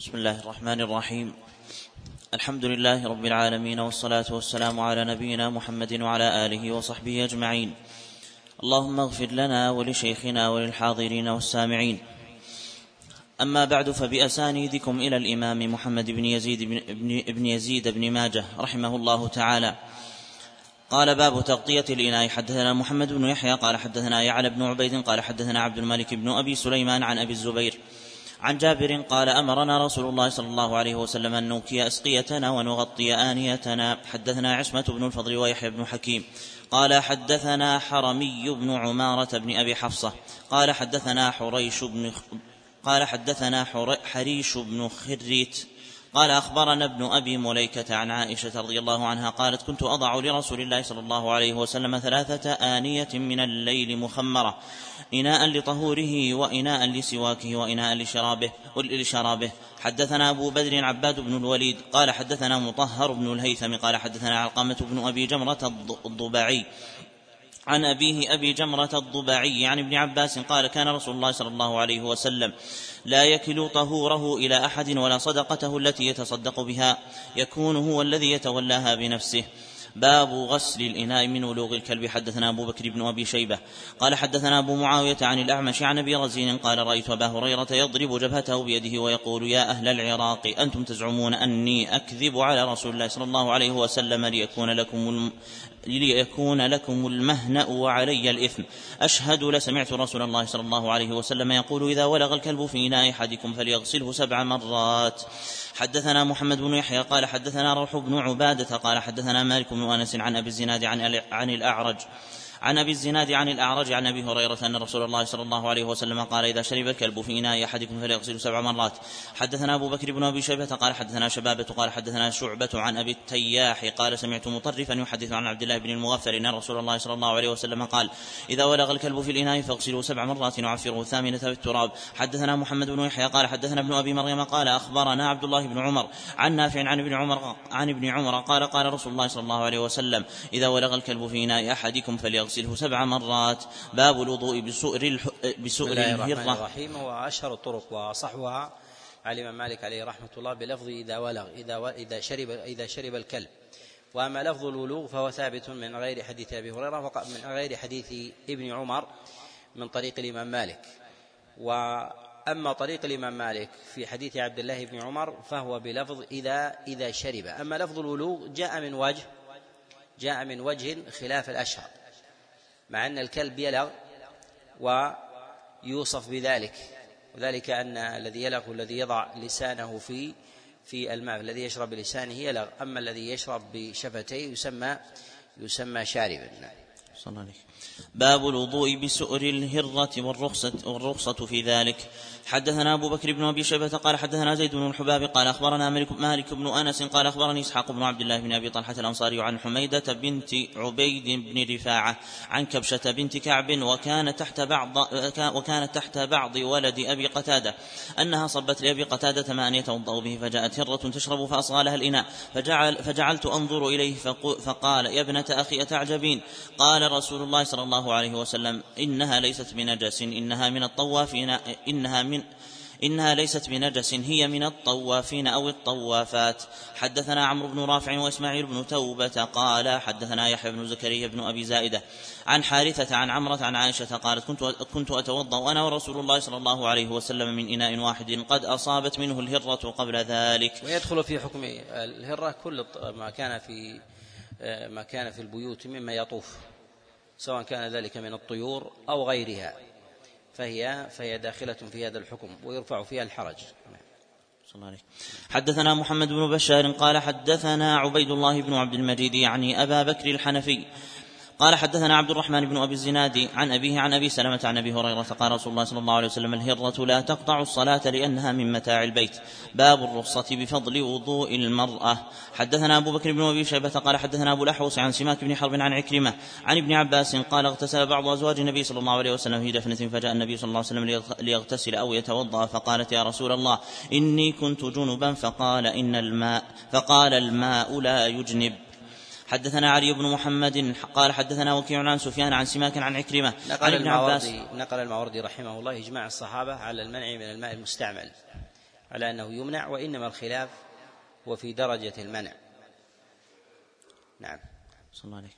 بسم الله الرحمن الرحيم. الحمد لله رب العالمين والصلاة والسلام على نبينا محمد وعلى آله وصحبه أجمعين. اللهم اغفر لنا ولشيخنا وللحاضرين والسامعين. أما بعد فبأسانيدكم إلى الإمام محمد بن يزيد بن, بن يزيد بن ماجه رحمه الله تعالى. قال باب تغطية الإناء. حدثنا محمد بن يحيى قال حدثنا يعلى بن عبيد قال حدثنا عبد الملك بن أبي سليمان عن أبي الزبير عن جابر قال أمرنا رسول الله صلى الله عليه وسلم أن نوكي أسقيتنا ونغطي آنيتنا. حدثنا عصمة بن الفضل ويحيى بن حكيم. قال حدثنا حرمي بن عمارة بن أبي حفصة. قال حدثنا حريش بن قال حدثنا حريش بن خريت. قال أخبرنا ابن أبي مليكة عن عائشة رضي الله عنها قالت كنت أضع لرسول الله صلى الله عليه وسلم ثلاثة آنية من الليل مخمرة. إناء لطهوره وإناء لسواكه وإناء لشرابه لشرابه. حدثنا أبو بدر عباد بن الوليد قال حدثنا مطهر بن الهيثم قال حدثنا علقمة بن أبي جمرة الضبعي. عن أبيه أبي جمرة الضبعي عن ابن عباس قال كان رسول الله صلى الله عليه وسلم لا يكل طهوره إلى أحد ولا صدقته التي يتصدق بها يكون هو الذي يتولاها بنفسه. باب غسل الإناء من ولوغ الكلب. حدثنا أبو بكر بن أبي شيبة قال حدثنا أبو معاوية عن الأعمش عن أبي رزين قال رأيت أبا هريرة يضرب جبهته بيده ويقول يا أهل العراق أنتم تزعمون أني أكذب على رسول الله صلى الله عليه وسلم ليكون لكم ليكون لكم المهنأ وعلي الإثم. أشهد لسمعت رسول الله صلى الله عليه وسلم يقول إذا ولغ الكلب في إناء أحدكم فليغسله سبع مرات. حدثنا محمد بن يحيى قال حدثنا روح بن عبادة قال حدثنا مالك بن أنس عن أبي الزناد عن الأعرج عن أبي الزناد عن الأعرج عن أبي هريرة أن رسول الله صلى الله عليه وسلم قال إذا شرب الكلب في اناء أحدكم فليغسل سبع مرات. حدثنا أبو بكر بن أبي شيبة قال حدثنا شبابة قال حدثنا شعبة عن أبي التياح قال سمعت مطرفا يحدث عن عبد الله بن المغفر أن رسول الله صلى الله عليه وسلم قال إذا ولغ الكلب في الإناء فاغسلوه سبع مرات وعفره الثامنه بالتراب حدثنا محمد بن يحيى قال حدثنا ابن أبي مريم قال أخبرنا عبد الله بن عمر عن نافع عن ابن عمر عن ابن عمر قال قال رسول الله صلى الله عليه وسلم إذا ولغ الكلب في اناء أحدكم فليغسله سبع مرات. باب الوضوء بسؤر الح... بسؤر الهرة الرحيم. هو أشهر الطرق وأصحها على الإمام مالك عليه رحمة الله بلفظ إذا ولغ إذا و... إذا شرب إذا شرب الكلب. وأما لفظ الولوغ فهو ثابت من غير حديث أبي هريرة من غير حديث ابن عمر من طريق الإمام مالك. وأما طريق الإمام مالك في حديث عبد الله بن عمر فهو بلفظ إذا إذا شرب. أما لفظ الولوغ جاء من وجه جاء من وجه خلاف الأشهر. مع أن الكلب يلغ ويوصف بذلك وذلك أن الذي يلغ الذي يضع لسانه في في الماء الذي يشرب بلسانه يلغ. أما الذي يشرب بشفتيه يسمى يسمى شاربا. باب الوضوء بسؤر الهرة والرخصة والرخصة في ذلك. حدثنا أبو بكر بن أبي شيبة قال حدثنا زيد بن الحباب قال أخبرنا مالك, مالك بن أنس قال أخبرني إسحاق بن عبد الله بن أبي طلحة الأنصاري عن حميدة بنت عبيد بن رفاعة عن كبشة بنت كعب وكان تحت بعض وكانت تحت بعض ولد أبي قتادة أنها صبت لأبي قتادة ماء يتوضأ به فجاءت هرة تشرب فأصغى لها الإناء فجعل فجعلت أنظر إليه فقال يا ابنة أخي أتعجبين؟ قال رسول الله صلى الله عليه وسلم إنها ليست بنجس إنها من الطوافين إنها من إنها ليست بنجس هي من الطوافين أو الطوافات. حدثنا عمرو بن رافع وإسماعيل بن توبة قال حدثنا يحيى بن زكريا بن أبي زائدة عن حارثة عن عمرة عن عائشة قالت كنت كنت أتوضأ وأنا ورسول الله صلى الله عليه وسلم من إناء واحد قد أصابت منه الهرة قبل ذلك. ويدخل في حكم الهرة كل ما كان في ما كان في البيوت مما يطوف سواء كان ذلك من الطيور أو غيرها. فهي فهي داخلة في هذا الحكم ويرفع فيها الحرج. حدثنا محمد بن بشار قال حدثنا عبيد الله بن عبد المجيد يعني أبا بكر الحنفي قال حدثنا عبد الرحمن بن أبي الزناد عن أبيه عن أبي سلمة عن أبي هريرة قال رسول الله صلى الله عليه وسلم الهرة لا تقطع الصلاة لأنها من متاع البيت. باب الرخصة بفضل وضوء المرأة. حدثنا أبو بكر بن أبي شيبة قال حدثنا أبو الاحوص عن سماك بن حرب عن عكرمة عن ابن عباس قال اغتسل بعض أزواج النبي صلى الله عليه وسلم في دفنة فجاء النبي صلى الله عليه وسلم ليغتسل أو يتوضأ. فقالت يا رسول الله إني كنت جنبا. فقال إن الماء فقال الماء لا يجنب. حدثنا علي بن محمد قال حدثنا وكيع عن سفيان عن سماك عن عكرمة نقل عن ابن عباس. نقل الماوردي رحمه الله إجماع الصحابة على المنع من الماء المستعمل على أنه يمنع وإنما الخلاف هو في درجة المنع. نعم. صلى الله عليه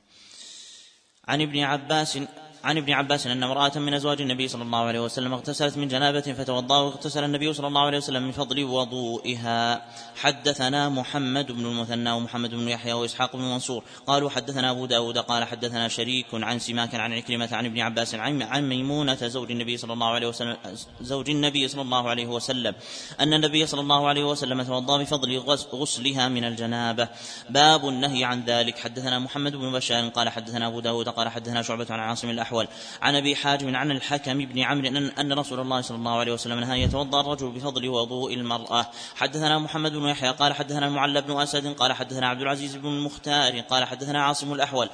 عن ابن عباس عن ابن عباس أن امرأة من أزواج النبي صلى الله عليه وسلم اغتسلت من جنابة فتوضأ واغتسل النبي صلى الله عليه وسلم من فضل وضوئها. حدثنا محمد بن المثنى ومحمد بن يحيى وإسحاق بن منصور قالوا حدثنا أبو داود قال حدثنا شريك عن سماك عن عكرمة عن ابن عباس عن ميمونة زوج النبي صلى الله عليه وسلم زوج النبي صلى الله عليه وسلم أن النبي صلى الله عليه وسلم توضأ بفضل غسلها من الجنابة. باب النهي عن ذلك. حدثنا محمد بن بشار قال حدثنا أبو داود قال حدثنا شعبة عن عاصم الاحوال الأحول عن أبي حاجم عن الحكم بن عمرو أن, أن رسول الله صلى الله عليه وسلم نهى يتوضأ الرجل بفضل وضوء المرأة. حدثنا محمد بن يحيى قال حدثنا المعلى بن أسد قال حدثنا عبد العزيز بن المختار قال حدثنا عاصم الأحول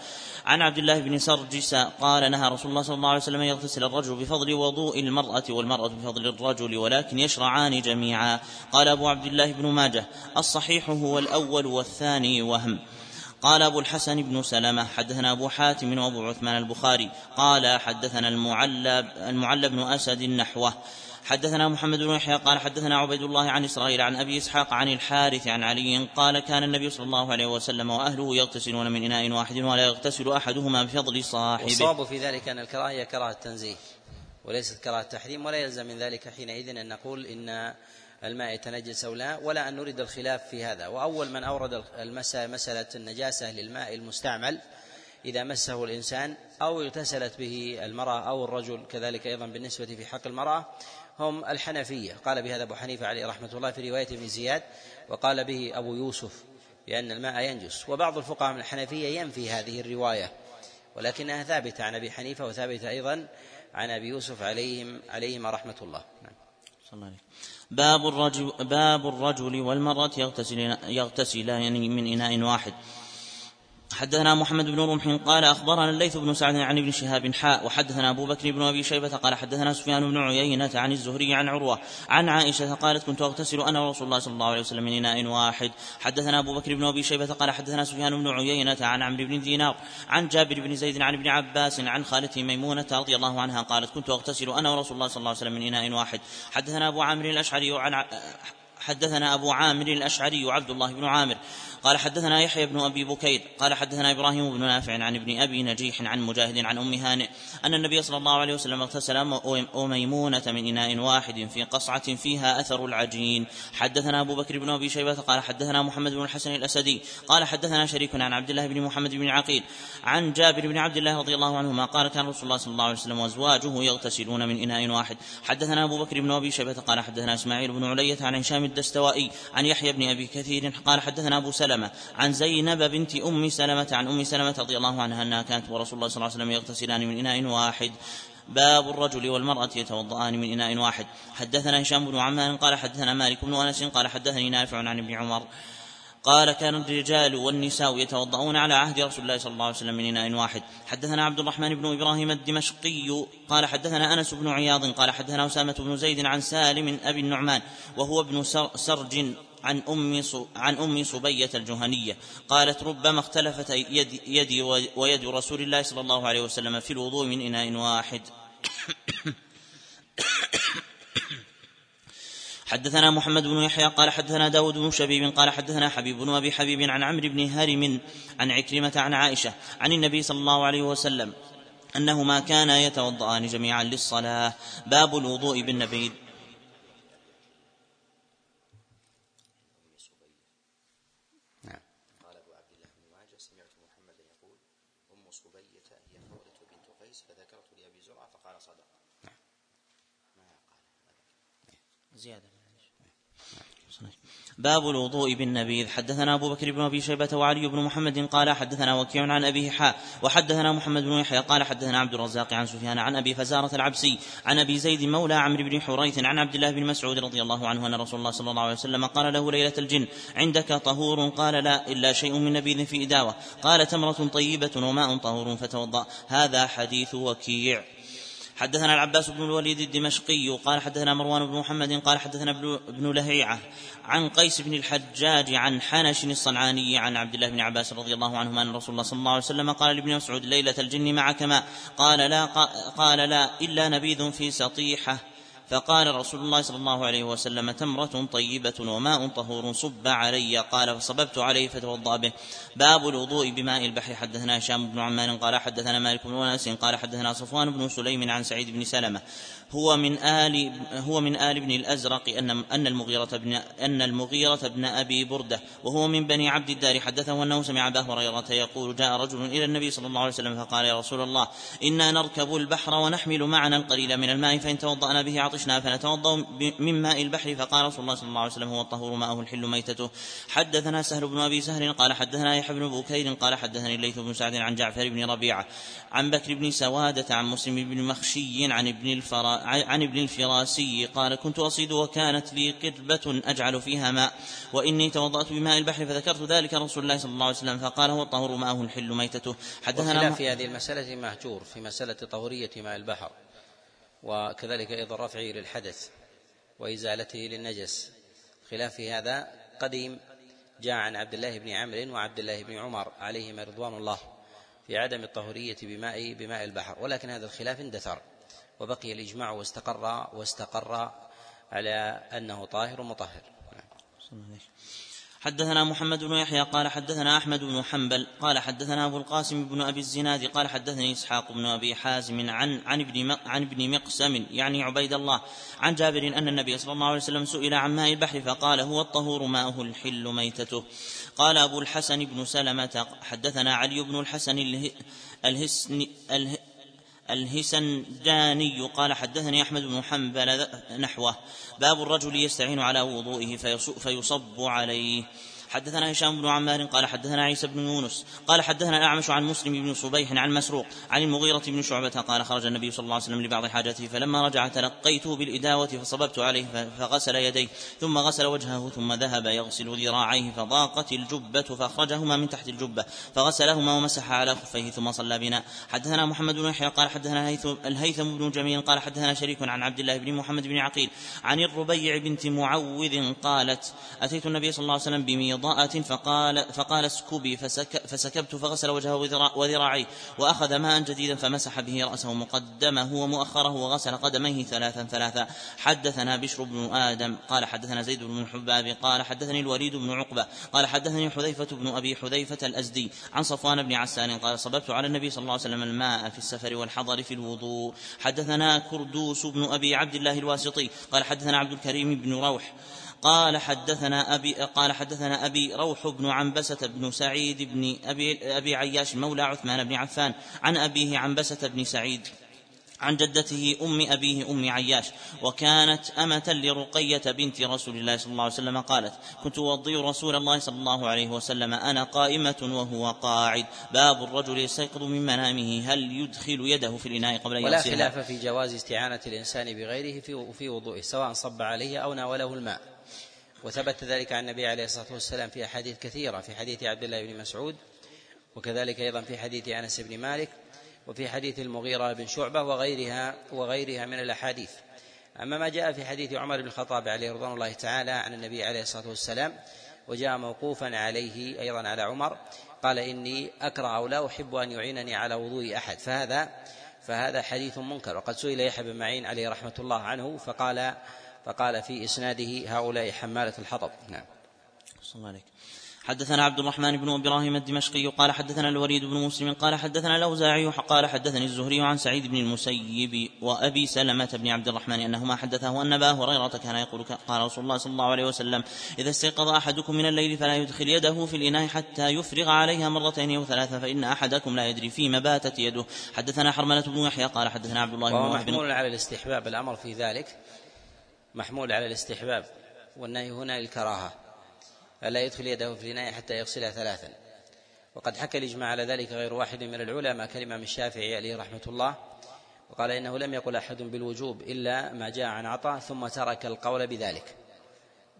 عن عبد الله بن سرجس قال نهى رسول الله صلى الله عليه وسلم يغتسل الرجل بفضل وضوء المرأة والمرأة بفضل الرجل ولكن يشرعان جميعا. قال أبو عبد الله بن ماجه الصحيح هو الأول والثاني وهم. قال أبو الحسن بن سلمة حدثنا أبو حاتم وأبو عثمان البخاري قال حدثنا المعلى المعلى بن أسد نحوه حدثنا محمد بن يحيى قال حدثنا عبيد الله عن إسرائيل عن أبي إسحاق عن الحارث عن علي قال كان النبي صلى الله عليه وسلم وأهله يغتسلون من إناء واحد ولا يغتسل أحدهما بفضل صاحبه. والصواب في ذلك أن الكراهية كراهة تنزيه وليست كراهة تحريم ولا يلزم من ذلك حينئذ أن نقول إن الماء يتنجس أو لا ولا أن نريد الخلاف في هذا. وأول من أورد المسألة مسألة النجاسة للماء المستعمل إذا مسه الإنسان أو اغتسلت به المرأة أو الرجل كذلك أيضا بالنسبة في حق المرأة هم الحنفية. قال بهذا أبو حنيفة عليه رحمة الله في رواية ابن زياد وقال به أبو يوسف بأن الماء ينجس. وبعض الفقهاء من الحنفية ينفي هذه الرواية ولكنها ثابتة عن أبي حنيفة وثابتة أيضا عن أبي يوسف عليهم عليهم رحمة الله. نعم. الله عليه باب الرجل, باب الرجل والمرأة يغتسلان من إناء واحد. حدثنا محمد بن رمح قال أخبرنا الليث بن سعد عن ابن شهاب حاء وحدثنا أبو بكر بن أبي شيبة قال حدثنا سفيان بن عيينة عن الزهري عن عروة عن عائشة قالت كنت أغتسل أنا ورسول الله صلى الله عليه وسلم من اناء واحد. حدثنا أبو بكر بن أبي شيبة قال حدثنا سفيان بن عيينة عن عمرو بن دينار عن جابر بن زيد عن ابن عباس عن خالته ميمونة رضي الله عنها قالت كنت أغتسل أنا ورسول الله صلى الله عليه وسلم من اناء واحد. حدثنا أبو عامر الأشعري عن حدثنا أبو عامر الأشعري عبد الله بن عامر قال حدثنا يحيى بن أبي بكير قال حدثنا إبراهيم بن نافع عن ابن أبي نجيح عن مجاهد عن أم هانئ أن النبي صلى الله عليه وسلم اغتسل وميمونه من إناء واحد في قصعة فيها أثر العجين. حدثنا أبو بكر بن أبي شيبة قال حدثنا محمد بن الحسن الأسدي قال حدثنا شريك عن عبد الله بن محمد بن عقيل عن جابر بن عبد الله رضي الله عنهما قال كان رسول الله صلى الله عليه وسلم وأزواجه يغتسلون من إناء واحد. حدثنا أبو بكر بن أبي شيبة قال حدثنا إسماعيل بن علية عن هشام الدستوائي عن يحيى بن أبي كثير قال حدثنا أبو سلمة. عن زينب بنت أم سلمة عن أم سلمة رضي الله عنها أنها كانت ورسول الله صلى الله عليه وسلم يغتسلان من إناء واحد. باب الرجل والمرأة يتوضأان من إناء واحد. حدثنا هشام بن عمان قال حدثنا مالك بن أنس قال حدثني نافع عن ابن عمر. قال كان الرجال والنساء يتوضؤون على عهد رسول الله صلى الله عليه وسلم من إناء واحد. حدثنا عبد الرحمن بن إبراهيم الدمشقي قال حدثنا أنس بن عياض قال حدثنا أسامة بن زيد عن سالم أبي النعمان وهو ابن سرج عن أم عن أم صبية الجهنية. قالت ربما اختلفت يدي, ويد رسول الله صلى الله عليه وسلم في الوضوء من إناء واحد. حدثنا محمد بن يحيى قال حدثنا داود بن شبيب قال حدثنا حبيب بن أبي حبيب عن عمرو بن هرم عن عكرمة عن عائشة عن النبي صلى الله عليه وسلم أنهما كانا يتوضأان جميعا للصلاة. باب الوضوء بالنبيذ. باب الوضوء بالنبيذ. حدثنا أبو بكر بن أبي شيبة وعلي بن محمد قال حدثنا وكيع عن أبيه حاء وحدثنا محمد بن يحيى قال حدثنا عبد الرزاق عن سفيان عن أبي فزارة العبسي عن أبي زيد مولى عمرو بن حريث عن عبد الله بن مسعود رضي الله عنه أن رسول الله صلى الله عليه وسلم قال له ليلة الجن عندك طهور؟ قال لا إلا شيء من نبيذ في إداوة. قال تمرة طيبة وماء طهور فتوضأ. هذا حديث وكيع. حدثنا العباس بن الوليد الدمشقي قال حدثنا مروان بن محمد قال حدثنا ابن لهيعة عن قيس بن الحجاج عن حنش الصنعاني عن عبد الله بن عباس رضي الله عنهما أن رسول الله صلى الله عليه وسلم قال لابن مسعود ليلة الجن معك ماء قال لا قال لا إلا نبيذ في سطيحة. فقال رسول الله صلى الله عليه وسلم تمرة طيبة وماء طهور صب علي. قال فصببت عليه فتوضأ به. باب الوضوء بماء البحر. حدثنا هشام بن عمان قال حدثنا مالك بن أنس قال حدثنا صفوان بن سليم عن سعيد بن سلمة هو من آل هو من آل ابن الأزرق أن أن المغيرة بن أن المغيرة بن أبي بردة وهو من بني عبد الدار حدثه أنه سمع أبا هريرة يقول جاء رجل إلى النبي صلى الله عليه وسلم فقال يا رسول الله إنا نركب البحر ونحمل معنا القليل من الماء فإن توضأنا به عطشنا فنتوضأ من ماء البحر فقال رسول الله صلى الله عليه وسلم هو الطهور ماءه الحل ميتته. حدثنا سهل بن أبي سهل قال حدثنا يحيى بن بكير قال حدثني الليث بن سعد عن جعفر بن ربيعة. عن بكر بن سوادة عن مسلم بن مخشي عن ابن الفرا عن ابن الفراسي قال كنت أصيد وكانت لي قربة أجعل فيها ماء وإني توضأت بماء البحر فذكرت ذلك رسول الله صلى الله عليه وسلم فقال هو الطهور ماءه الحل ميتته. حدثنا في هذه المسألة مهجور في مسألة طهورية ماء البحر وكذلك أيضا رفعه للحدث وإزالته للنجس. خلاف هذا قديم جاء عن عبد الله بن عمرو وعبد الله بن عمر عليهما رضوان الله. في عدم الطهورية بماء بماء البحر ولكن هذا الخلاف اندثر وبقي الإجماع واستقر واستقر على أنه طاهر مطهر حدثنا محمد بن يحيى قال حدثنا أحمد بن حنبل قال حدثنا أبو القاسم بن أبي الزناد قال حدثني إسحاق بن أبي حازم عن عن ابن عن ابن مقسم يعني عبيد الله عن جابر أن النبي صلى الله عليه وسلم سئل عن ماء البحر فقال هو الطهور ماؤه الحل ميتته. قال أبو الحسن بن سلمة حدثنا علي بن الحسن الهسن الهسنداني قال حدثني أحمد بن حنبل نحوه باب الرجل يستعين على وضوئه فيصب عليه. حدثنا هشام بن عمار قال حدثنا عيسى بن يونس قال حدثنا الأعمش عن مسلم بن صبيح عن مسروق عن المغيرة بن شعبة قال خرج النبي صلى الله عليه وسلم لبعض حاجته فلما رجع تلقيته بالإداوة فصببت عليه فغسل يديه ثم غسل وجهه ثم ذهب يغسل ذراعيه فضاقت الجبة فأخرجهما من تحت الجبة فغسلهما ومسح على خفيه ثم صلى بنا. حدثنا محمد بن يحيى قال حدثنا الهيثم بن جميل قال حدثنا شريك عن عبد الله بن محمد بن عقيل عن الربيع بنت معوذ قالت أتيت النبي صلى الله عليه وسلم بميض بمضاءة فقال فقال اسكبي فسك فسكبت فغسل وجهه وذراعيه وأخذ ماء جديدا فمسح به رأسه مقدمه ومؤخره وغسل قدميه ثلاثا ثلاثا. حدثنا بشر بن آدم قال حدثنا زيد بن حباب قال حدثني الوليد بن عقبة قال حدثني حذيفة بن أبي حذيفة الأزدي عن صفوان بن عسان قال صببت على النبي صلى الله عليه وسلم الماء في السفر والحضر في الوضوء. حدثنا كردوس بن أبي عبد الله الواسطي قال حدثنا عبد الكريم بن روح قال حدثنا أبي قال حدثنا أبي روح بن عنبسة بن سعيد بن أبي أبي عياش مولى عثمان بن عفان عن أبيه عنبسة بن سعيد عن جدته أم أبيه أم عياش وكانت أمة لرقية بنت رسول الله صلى الله عليه وسلم قالت كنت أوضي رسول الله صلى الله عليه وسلم أنا قائمة وهو قاعد باب الرجل يستيقظ من منامه هل يدخل يده في الإناء قبل أن ولا خلاف في جواز استعانة الإنسان بغيره في وضوئه سواء صب عليه أو ناوله الماء. وثبت ذلك عن النبي عليه الصلاة والسلام في أحاديث كثيرة في حديث عبد الله بن مسعود وكذلك أيضا في حديث أنس بن مالك وفي حديث المغيرة بن شعبة وغيرها وغيرها من الأحاديث. أما ما جاء في حديث عمر بن الخطاب عليه رضوان الله تعالى عن النبي عليه الصلاة والسلام وجاء موقوفا عليه أيضا على عمر قال إني أكره أو لا أحب أن يعينني على وضوء أحد. فهذا فهذا حديث منكر. وقد سئل يحيى بن معين عليه رحمة الله عنه فقال فقال في إسناده هؤلاء حمالة الحطب. نعم. صلى الله عليك. حدثنا عبد الرحمن بن إبراهيم الدمشقي قال حدثنا الوليد بن مسلم قال حدثنا الأوزاعي قال حدثني الزهري عن سعيد بن المسيب وأبي سلمة بن عبد الرحمن أنهما حدثه أن أبا هريرة كان يقول قال رسول الله صلى الله عليه وسلم إذا استيقظ أحدكم من الليل فلا يدخل يده في الإناء حتى يفرغ عليها مرتين أو ثلاثة فإن أحدكم لا يدري فيما باتت يده. حدثنا حرملة بن يحيى قال حدثنا عبد الله بن محمول على الاستحباب الأمر في ذلك. محمول على الاستحباب والنهي هنا للكراهة ألا يدخل يده في الإناء حتى يغسلها ثلاثا. وقد حكى الإجماع على ذلك غير واحد من العلماء كالإمام الشافعي عليه رحمة الله وقال إنه لم يقل أحد بالوجوب إلا ما جاء عن عطاء ثم ترك القول بذلك.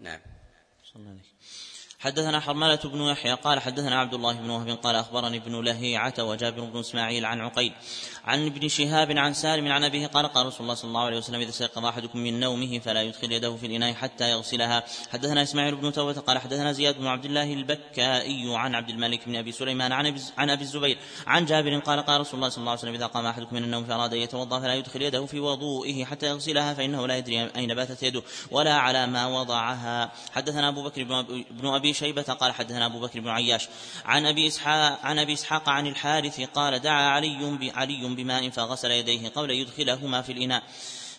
نعم. صلى الله عليه حدثنا حرملة بن يحيى قال حدثنا عبد الله بن وهب قال أخبرني ابن لهيعة وجابر بن إسماعيل عن عقيل عن ابن شهاب عن سالم عن أبيه قال قال رسول الله صلى الله عليه وسلم إذا استيقظ أحدكم من نومه فلا يدخل يده في الإناء حتى يغسلها. حدثنا إسماعيل بن توبة قال حدثنا زياد بن عبد الله البكائي عن عبد الملك بن أبي سليمان عن عن أبي الزبير عن جابر قال قال رسول الله صلى الله عليه وسلم إذا قام أحدكم من النوم فأراد أن يتوضأ فلا يدخل يده في وضوئه حتى يغسلها فإنه لا يدري أين باتت يده ولا على ما وضعها. حدثنا أبو بكر بن أبي شيبة قال حدثنا أبو بكر بن عياش عن أبي إسحاق عن أبي إسحاق عن الحارث قال دعا علي علي بماء فغسل يديه قبل يدخلهما في الإناء.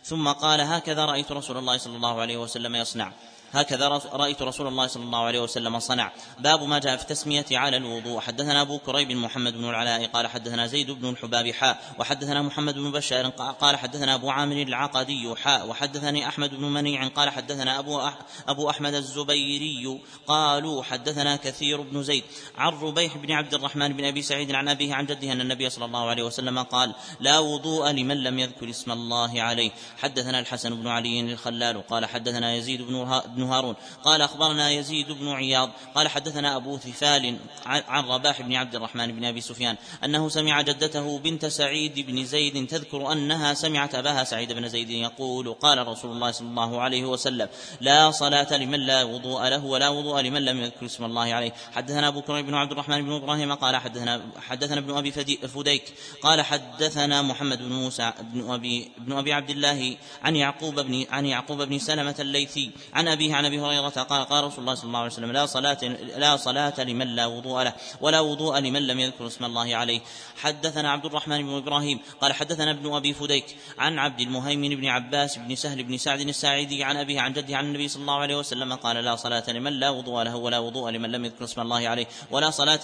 ثم قال هكذا رأيت رسول الله صلى الله عليه وسلم يصنع. هكذا رأيت رسول الله صلى الله عليه وسلم صنع. باب ما جاء في التسمية على الوضوء. حدثنا أبو كريب محمد بن العلاء قال حدثنا زيد بن الحباب حاء وحدثنا محمد بن بشار قال حدثنا أبو عامر العقدي حاء وحدثني أحمد بن منيع قال حدثنا أبو أح أبو أحمد الزبيري قالوا حدثنا كثير بن زيد. عن ربيح بن عبد الرحمن بن أبي سعيد عن أبيه عن جده أن النبي صلى الله عليه وسلم قال لا وضوء لمن لم يذكر اسم الله عليه. حدثنا الحسن بن علي الخلال قال حدثنا يزيد بن بن هارون قال أخبرنا يزيد بن عياض قال حدثنا أبو ثفال عن رباح بن عبد الرحمن بن أبي سفيان أنه سمع جدته بنت سعيد بن زيد تذكر أنها سمعت أباها سعيد بن زيد يقول قال رسول الله صلى الله عليه وسلم لا صلاة لمن لا وضوء له ولا وضوء لمن لم يذكر اسم الله عليه حدثنا أبو كريم بن عبد الرحمن بن إبراهيم قال حدثنا حدثنا ابن أبي فديك قال حدثنا محمد بن موسى بن أبي بن أبي عبد الله عن يعقوب بن عن يعقوب بن سلمة الليثي عن أبيه عن أبي هريرة قال قال رسول الله صلى الله عليه وسلم لا صلاة لا صلاة لمن لا وضوء له ولا وضوء لمن لم يذكر اسم الله عليه. حدثنا عبد الرحمن بن إبراهيم قال حدثنا ابن أبي فديك عن عبد المهيمن بن عباس بن سهل بن سعد الساعدي عن أبيه عن جده عن النبي صلى الله عليه وسلم قال لا صلاة لمن لا وضوء له ولا وضوء لمن لم يذكر اسم الله عليه ولا صلاة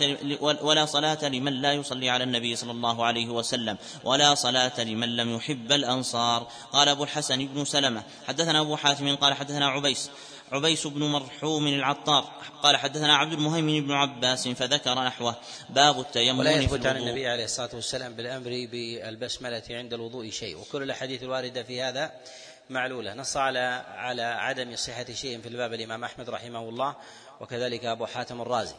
ولا صلاة لمن لا يصلي على النبي صلى الله عليه وسلم ولا صلاة لمن لم يحب الأنصار. قال أبو الحسن بن سلمة حدثنا أبو حاتم قال حدثنا عبيس عبيس بن مرحوم العطار. قال حدثنا عبد المهيمن بن عباس فذكر نحوه. باب التيمم ولا يثبت عن النبي عليه الصلاة والسلام بالأمر بالبسملة عند الوضوء شيء. وكل الأحاديث الواردة في هذا معلولة. نص على على عدم صحة شيء في الباب الإمام أحمد رحمه الله وكذلك أبو حاتم الرازي.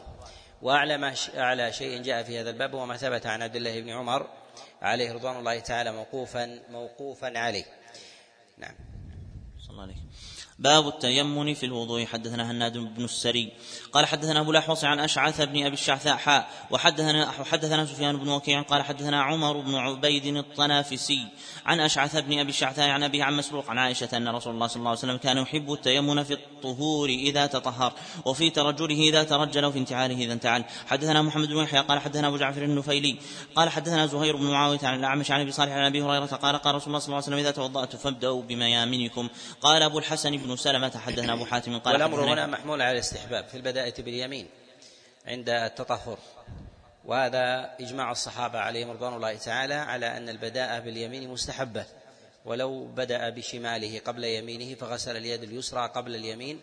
واعلى أعلى شيء جاء في هذا الباب وما ثبت عن عبد الله بن عمر عليه رضوان الله تعالى موقوفا موقوفا عليه. نعم. صلى الله عليه باب التيمن في الوضوء. حدثنا هناد بن السري قال حدثنا أبو الاحوص عن أشعث بن أبي الشعثاء حاء وحدثنا حدثنا سفيان بن وكيع قال حدثنا عمر بن عبيد الطنافسي عن أشعث بن أبي الشعثاء عن ابي عن مسروق عن عائشة أن رسول الله صلى الله عليه وسلم كان يحب التيمن في الطهور إذا تطهر وفي ترجله إذا ترجل وفي انتعاله إذا انتعل حدثنا محمد بن يحيى قال حدثنا أبو جعفر النفيلي قال حدثنا زهير بن معاوية عن الأعمش عن أبي صالح عن أبي هريرة قال قال رسول الله صلى الله عليه وسلم إذا توضأت فابدأوا بميامنكم. قال أبو الحسن بن سلمة حدثنا أبو حاتم قال والأمر هنا محمول على الاستحباب في باليمين عند التطهر وهذا إجماع الصحابة عليهم رضوان الله تعالى على أن البداءة باليمين مستحبة ولو بدأ بشماله قبل يمينه فغسل اليد اليسرى قبل اليمين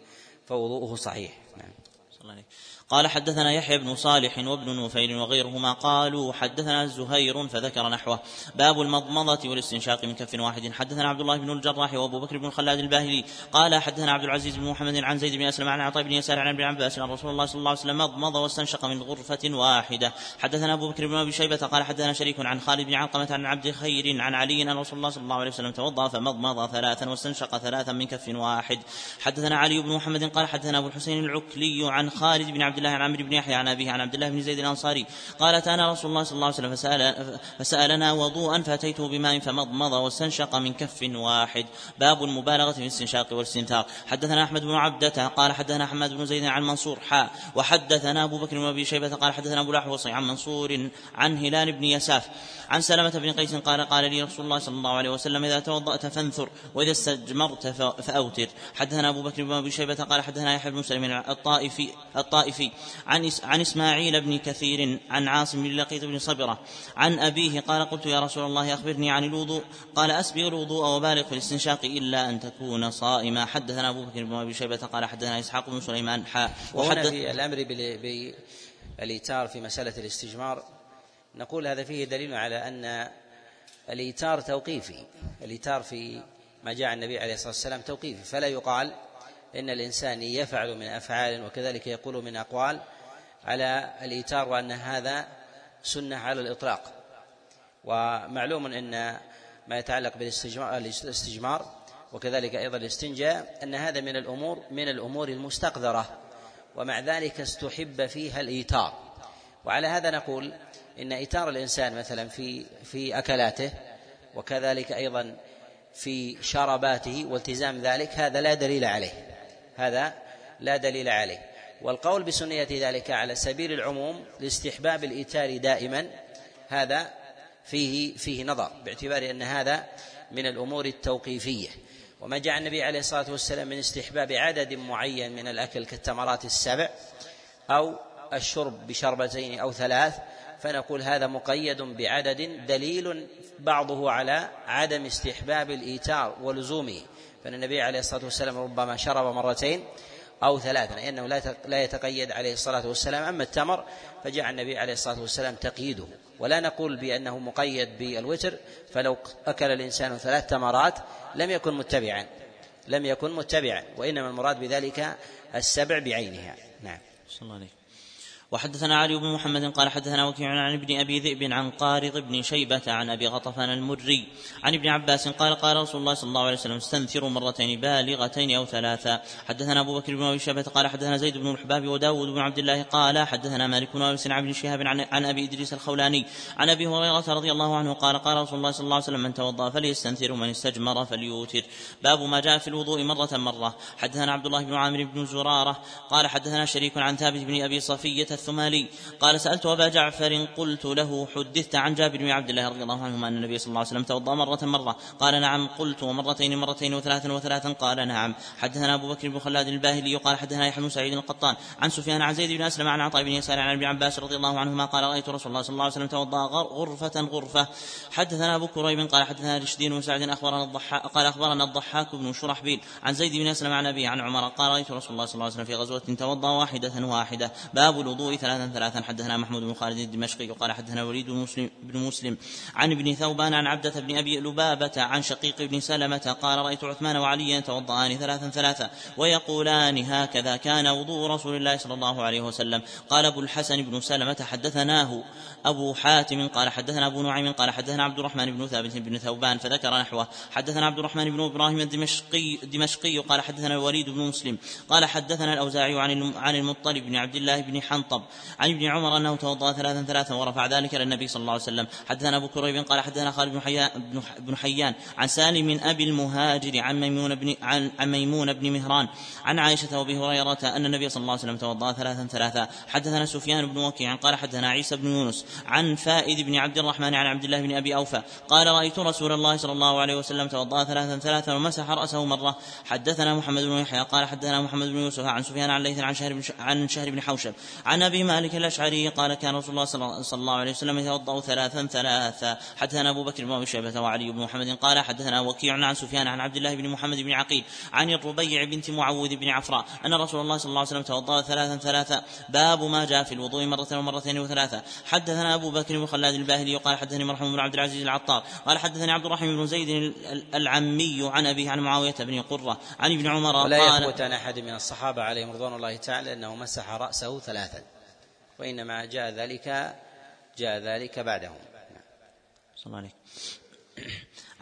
فوضوءه صحيح نعم. صلى الله عليه. قال حدثنا يحيى بن صالح وابن نفيل وغيرهما قالوا حدثنا زهير فذكر نحوه. باب المضمضة والاستنشاق من كف واحد. حدثنا عبد الله بن الجراح وابو بكر بن خلاد الباهلي قال حدثنا عبد العزيز بن محمد عن زيد بن أسلم عن عطاء بن يسار عن ابن عباس عن رسول الله صلى الله عليه وسلم مضمض واستنشق من غرفة واحدة. حدثنا أبو بكر بن أبي شيبة قال حدثنا شريك عن خالد بن علقمة عن عبد خير عن علي أن رسول الله صلى الله عليه وسلم توضأ فمضمض ثلاثا واستنشق ثلاثا من كف واحد. حدثنا علي بن محمد قال حدثنا أبو الحسين العكلي عن خالد بن عبد الله عن عمرو بن يحيى عن أبيه عن عبد الله بن زيد الأنصاري. قال أتانا رسول الله صلى الله عليه وسلم فسأل فسألنا وضوءا فأتيته بماء فمضمض واستنشق من كف واحد. باب المبالغة في الاستنشاق والاستنثار. حدثنا أحمد بن عبدة قال حدثنا حماد بن زيد عن منصور حاء وحدثنا أبو بكر بن أبي شيبة قال حدثنا أبو الأحوص عن منصور عن هلال بن يساف. عن سلمة بن قيس قال قال لي رسول الله صلى الله عليه وسلم إذا توضأت فانثر وإذا استجمرت فأوتر. حدثنا أبو بكر بن أبي شيبة قال حدثنا يحيى بن سليم الطائفي الطائفي عن عن إسماعيل بن كثير عن عاصم بن لقيط بن صبرة عن أبيه قال قلت يا رسول الله أخبرني عن الوضوء قال أسبغ الوضوء وبالغ في الاستنشاق إلا أن تكون صائما حدثنا أبو بكر بن أبي شيبة قال حدثنا إسحاق بن سليمان حاء وحدث في الأمر بالايتار في مسألة الاستجمار نقول هذا فيه دليل على أن الايتار توقيفي الايتار في ما جاء النبي عليه الصلاة والسلام توقيفي فلا يقال إن الإنسان يفعل من أفعال وكذلك يقول من أقوال على الإيتار وأن هذا سنة على الإطلاق. ومعلوم أن ما يتعلق بالاستجمار وكذلك أيضا الاستنجاء أن هذا من الأمور من الأمور المستقذرة ومع ذلك استحب فيها الإيتار وعلى هذا نقول إن إيتار الإنسان مثلا في في أكلاته وكذلك أيضا في شرباته والتزام ذلك هذا لا دليل عليه. هذا لا دليل عليه. والقول بسنية ذلك على سبيل العموم لاستحباب الإيتار دائما هذا فيه فيه نظر باعتبار أن هذا من الأمور التوقيفية. وما جاء النبي عليه الصلاة والسلام من استحباب عدد معين من الأكل كالتمرات السبع أو الشرب بشربتين أو ثلاث فنقول هذا مقيد بعدد دليل بعضه على عدم استحباب الإيتار ولزومه. فإن النبي عليه الصلاة والسلام ربما شرب مرتين أو ثلاثا لأنه لا يتقيد عليه الصلاة والسلام أما التمر فجاء النبي عليه الصلاة والسلام تقييده. ولا نقول بأنه مقيد بالوتر فلو أكل الإنسان ثلاث تمرات لم يكن متبعا لم يكن متبعا وإنما المراد بذلك السبع بعينها. نعم. صلى الله عليه وحدثنا علي بن محمد قال حدثنا وكيع عن ابن أبي ذئب عن قارض بن شيبة عن أبي غطفان المري عن ابن عباس قال قال رسول الله صلى الله عليه وسلم استنثروا مرتين بالغتين أو ثلاثا حدثنا أبو بكر بن أبي شيبة قال حدثنا زيد بن الحباب وداود بن عبد الله قال حدثنا مالك بن انس عن ابن شهاب عن, عن أبي إدريس الخولاني عن أبي هريرة رضي الله عنه قال قال رسول الله صلى الله عليه وسلم من توضأ فليستنثر ومن استجمر فليوتر. باب ما جاء في الوضوء مرة مرة. حدثنا عبد الله بن عامر بن زرارة قال حدثنا شريك عن ثابت بن أبي صفية الثمالي قال سألت أبا جعفر قلت له حدثت عن جابر بن عبد الله رضي الله عنهما أن النبي صلى الله عليه وسلم توضأ مرة مرة. قال نعم قلت ومرتين مرتين وثلاثا وثلاثا. قال نعم. حدثنا أبو بكر بن خلاد الباهلي. قال حدثنا يحيى بن سعيد القطان. عن سفيان عن زيد بن أسلم عن عطاء بن يسار عن ابن عباس رضي الله عنهما قال رأيت رسول الله صلى الله عليه وسلم توضأ غرفة غرفة. حدثنا أبو كريب قال حدثنا رشدين بن سعد أخبرنا الضحاك قال أخبرنا الضحاك بن شرحبيل. عن زيد بن أسلم عن أبي عن عمر. قال رأيت رسول الله صلى الله عليه وسلم في غزوة توضأ واحدة واحدة. باب الوضوء ثلاثا ثلاثا. حدثنا محمود بن خالد الدمشقي قال حدثنا وليد بن مسلم, عن ابن ثوبان عن عبدة بن أبي لبابة عن شقيق بن سلمة قال رأيت عثمان وعليا يتوضأان ثلاثا ثلاثا ويقولان هكذا كان وضوء رسول الله صلى الله عليه وسلم. قال أبو الحسن بن سلمة حدثناه أبو حاتم. قال حدثنا أبو نعيم. قال حدثنا عبد الرحمن بن ثابت بن ثوبان. فذكر نحوه. حدثنا عبد الرحمن بن إبراهيم الدمشقي الدمشقي. قال حدثنا الوليد بن مسلم. قال حدثنا الأوزاعي عن عن المطلب بن عبد الله بن حنطب عن ابن عمر أنه توضأ ثلاثا ثلاثا ورفع ذلك إلى النبي صلى الله عليه وسلم. حدثنا أبو كريب قال حدثنا خالد بن حيان بن حيان عن سالم من أبي المهاجر عن ميمون بن عن, عن ميمون بن مهران عن عائشة وأبي هريرة أن النبي صلى الله عليه وسلم توضأ ثلاثا ثلاثا. حدثنا سفيان بن وكيع قال حدثنا عيسى بن يونس عن فائد بن عبد الرحمن عن عبد الله بن أبي أوفى قال رأيت رسول الله صلى الله عليه وسلم توضأ ثلاثا ثلاثا ومسح رأسه مرة. حدثنا محمد بن يحيى قال حدثنا محمد بن يوسف عن سفيان عن ليث عن شهر بن عن شهر بن حوشب عن ابي مالك الأشعري قال كان رسول الله صلى الله عليه وسلم يتوضأ ثلاثا ثلاثا. حدثنا أبو بكر بن شيبة وعلي بن محمد قال حدثنا وكيع عن سفيان عن عبد الله بن محمد بن عقيل عن الربيع بنت معوذ بن عفراء أن رسول الله صلى الله عليه وسلم توضأ ثلاثا ثلاثا. باب ما جاء في الوضوء مره ومرتين وثلاثا. حدثنا أبو بكر بن خلاد الباهلي قال حدثني مرحوم بن عبد العزيز العطار قال حدثني عبد الرحيم بن زيد العمي عن أبيه عن معاوية بن قرة عن ابن عمر ولا قال يثبت عن أحد من الصحابة عليهم رضوان الله تعالى أنه مسح رأسه ثلاثا. وإنما جاء ذلك جاء ذلك بعدهم. صلى الله عليه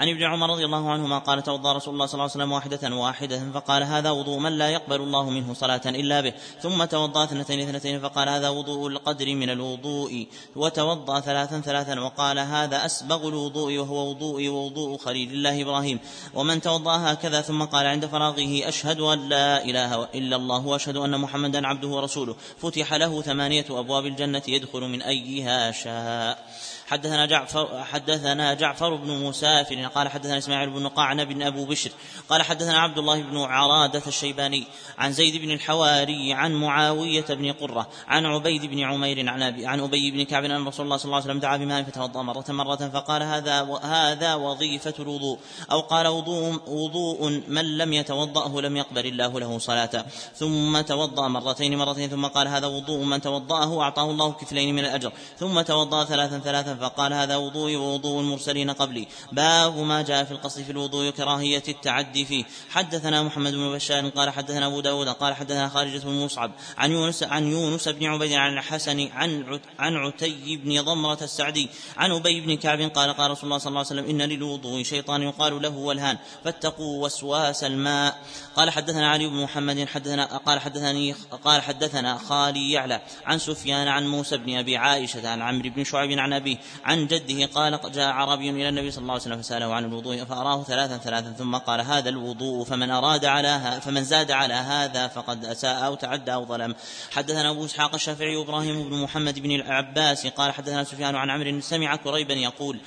عن ابن عمر رضي الله عنهما قال توضا رسول الله صلى الله عليه وسلم واحدة واحدة فقال هذا وضوء من لا يقبل الله منه صلاة إلا به. ثم توضأ اثنتين اثنتين فقال هذا وضوء القدر من الوضوء. وتوضأ ثلاثا ثلاثا وقال هذا أسبغ الوضوء وهو وضوء ووضوء خليل الله إبراهيم. ومن توضأ هكذا ثم قال عند فراغه أشهد أن لا إله إلا الله وأشهد أن محمدا عبده ورسوله. فتح له ثمانية أبواب الجنة يدخل من أيها شاء. حدثنا جعفر حدثنا جعفر بن مسافر قال حدثنا إسماعيل بن قعنب بن أبو بشر قال حدثنا عبد الله بن عرادة الشيباني عن زيد بن الحواري عن معاوية بن قرة عن عبيد بن عمير عن أبي عن أبي بن كعب أن رسول الله صلى الله عليه وسلم دعا بماء فتوضأ مرة مرة فقال هذا هذا وظيفة الوضوء أو قال وضوء وضوء من لم يتوضأه لم يقبل الله له صلاة ثم توضأ مرتين مرتين ثم قال هذا وضوء من توضأه أعطاه الله كفلين من الأجر ثم توضأ ثلاثا ثلاثا فقال هذا وضوئي ووضوء المرسلين قبلي. باب ما جاء في القصد في الوضوء كراهية التعدي فيه. حدثنا محمد بن بشار قال حدثنا أبو داود قال حدثنا خارجة بن مصعب عن يونس عن يونس بن عبيد عن الحسن عن عن عتي بن ضمرة السعدي عن أبي بن كعب قال قال رسول الله صلى الله عليه وسلم إن للوضوء شيطان يقال له والهان فاتقوا وسواس الماء. قال حدثنا علي بن محمد حدثنا قال حدثني قال حدثنا خالي يعلى عن سفيان عن موسى بن أبي عائشة عن عمرو بن شعيب عن أبيه عن جده قال جاء عربي إلى النبي صلى الله عليه وسلم فسأله عن الوضوء فأراه ثلاثا ثلاثا ثم قال هذا الوضوء فمن أراد على فمن زاد على هذا فقد أساء أو تعدى أو ظلم. حدثنا أبو إسحاق الشافعي وإبراهيم بن محمد بن العباس قال حدثنا سفيان عن عمرو سمع كريبا يقول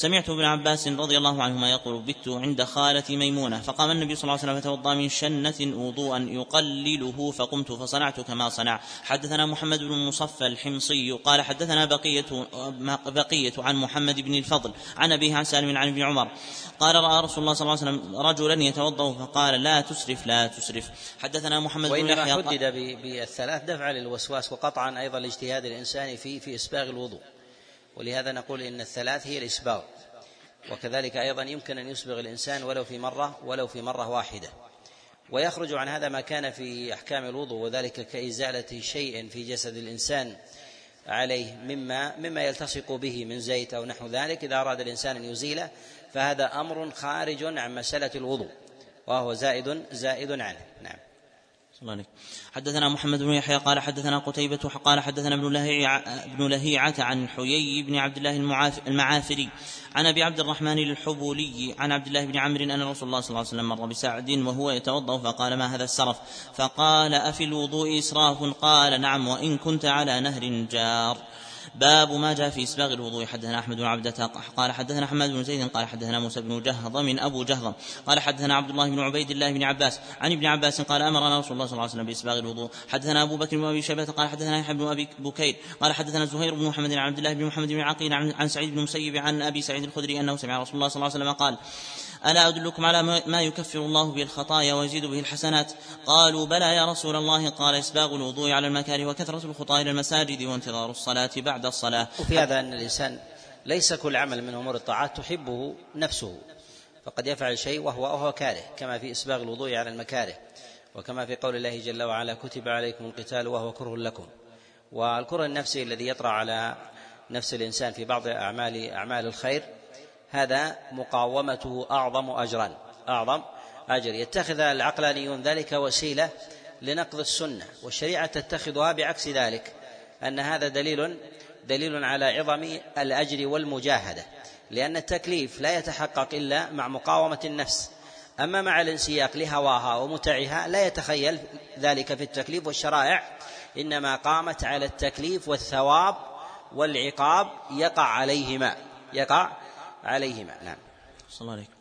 سمعت ابن عباس رضي الله عنهما يقول بت عند خالة ميمونة فقام النبي صلى الله عليه وسلم فتوضأ من شنة وضوءا يقلله فقمت فصنعت كما صنع. حدثنا محمد بن مصفى الحمصي قال حدثنا بقية بقية عن محمد بن الفضل عن أبيه عن سالم عن ابن عمر. قال رأى رسول الله صلى الله عليه وسلم رجلا يتوضأ فقال لا تسرف لا تسرف. حدثنا محمد بن يحيى وإنما حدد بالثلاث دفع للوسواس وقطعا أيضا لاجتهاد الإنسان في في إسباغ الوضوء. ولهذا نقول إن الثلاث هي الإسباغ. وكذلك أيضا يمكن أن يسبغ الإنسان ولو في مرة ولو في مرة واحدة. ويخرج عن هذا ما كان في أحكام الوضوء وذلك كإزالة شيء في جسد الإنسان عليه مما مما يلتصق به من زيت أو نحو ذلك. إذا أراد الإنسان أن يزيله فهذا أمر خارج عن مسألة الوضوء وهو زائد زائد عنه. نعم. الله عليك. حدثنا محمد بن يحيى قال حدثنا قتيبة قال حدثنا ابن لهيعة, ابن لهيعة عن حيي بن عبد الله المعافري عن أبي عبد الرحمن الحبولي عن عبد الله بن عمرو أن رسول الله صلى الله عليه وسلم مر بسعد وهو يتوضأ فقال ما هذا السرف؟ فقال أفي الوضوء إسراف؟ قال نعم وإن كنت على نهر جار. باب ما جاء في إسباغ الوضوء. حدثنا أحمد بن عبدة قال حدثنا حماد بن زيد قال حدثنا موسى بن جهضم أبو جهضم. قال حدثنا عبد الله بن عبيد الله بن عباس عن ابن عباس قال أمرنا رسول الله صلى الله عليه وسلم بإسباغ الوضوء. حدثنا أبو بكر بن أبي شيبة قال حدثنا يحيى بن أبي بكير قال حدثنا زهير بن محمد عن عبد الله بن محمد بن عقيل عن سعيد بن مسيب عن أبي سعيد الخدري أنه سمع رسول الله صلى الله عليه وسلم قال ألا أدلكم على ما يكفر الله به الخطايا ويزيد به الحسنات؟ قالوا بلى يا رسول الله قال إسباغ الوضوء على المكاره وكثرة الخطى إلى المساجد وانتظار الصلاة بعد الصلاة. وفي هذا أن الإنسان ليس كل عمل من أمور الطاعات تحبه نفسه فقد يفعل شيء وهو وهو كاره كما في إسباغ الوضوء على المكاره وكما في قول الله جل وعلا كتب عليكم القتال وهو كره لكم. والكره النفسي الذي يطرأ على نفس الإنسان في بعض أعمال أعمال الخير هذا مقاومته أعظم أجرا أعظم أجر. يتخذ العقلانيون ذلك وسيلة لنقض السنة والشريعة تتخذها بعكس ذلك أن هذا دليل دليل على عظم الأجر والمجاهدة لأن التكليف لا يتحقق إلا مع مقاومة النفس. أما مع الانسياق لهواها ومتعها لا يتخيل ذلك في التكليف والشرائع إنما قامت على التكليف والثواب والعقاب يقع عليهما يقع عليهما. نعم. صلى الله عليه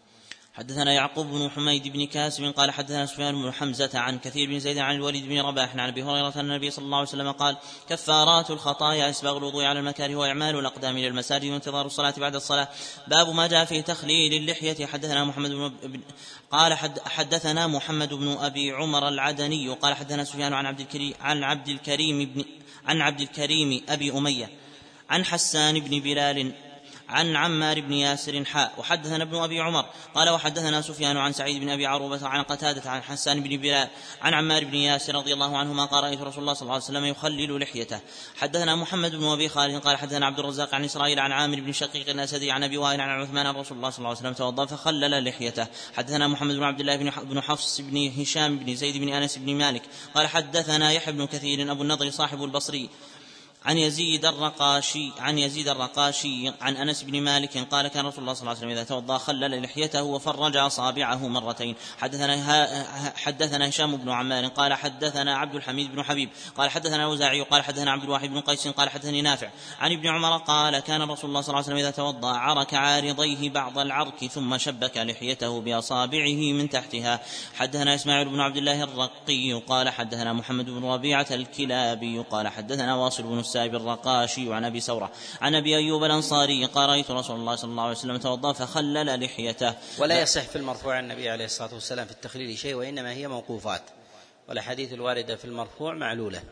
حدثنا يعقوب بن حميد بن كاسب قال حدثنا سفيان بن حمزة عن كثير بن زيد عن الوليد بن رباح عن أبي هريرة أن النبي صلى الله عليه وسلم قال كفارات الخطايا أسباغ الوضوء على المكاره وإعمال الأقدام إلى المساجد وانتظار الصلاة بعد الصلاة. باب ما جاء في تخليل اللحية. حدثنا محمد بن قال حد حدثنا محمد بن أبي عمر العدني قال حدثنا سفيان عن عبد الكريم عن عبد الكريم بن عن عبد الكريم أبي أمية عن حسان بن بلال عن عمار بن ياسر حاء وحدثنا ابن أبي عمر قال وحدثنا سفيان عن سعيد بن أبي عروبة عن قتادة عن حسان بن بلال عن عمار بن ياسر رضي الله عنهما قال رأيت رسول الله صلى الله عليه وسلم يخلل لحيته. حدثنا محمد بن أبي خالد قال حدثنا عبد الرزاق عن إسرائيل عن عامر بن شقيق الأسدي عن أبي وائل عن عثمان عن رسول الله صلى الله عليه وسلم توضأ فخلل لحيته. حدثنا محمد بن عبد الله بن حفص بن هشام بن زيد بن أنس بن مالك قال حدثنا يحيى بن كثير أبو النضر صاحب البصري عن يزيد الرقاشي عن يزيد الرقاشي عن أنس بن مالك قال كان رسول الله صلى الله عليه وسلم إذا توضأ خلل لحيته وفرج أصابعه مرتين. حدثنا حدثنا هشام بن عمار قال حدثنا عبد الحميد بن حبيب قال حدثنا الأوزاعي قال حدثنا عبد الواحد بن قيس قال حدثني نافع عن ابن عمر قال كان رسول الله صلى الله عليه وسلم إذا توضأ عرك عارضيه بعض العرك ثم شبك لحيته بأصابعه من تحتها. حدثنا إسماعيل بن عبد الله الرقي قال حدثنا محمد بن ربيعة الكلابي قال حدثنا واصل بن السائب الرقاشي وعن أبي سورة. عن أبي أيوب الأنصاري قال رأيت رسول الله صلى الله عليه وسلم توضا فخلل لحيته. ولا يصح في المرفوع عن النبي عليه الصلاة والسلام في التخليل شيء وإنما هي موقوفات. والأحاديث الواردة في المرفوع معلولة.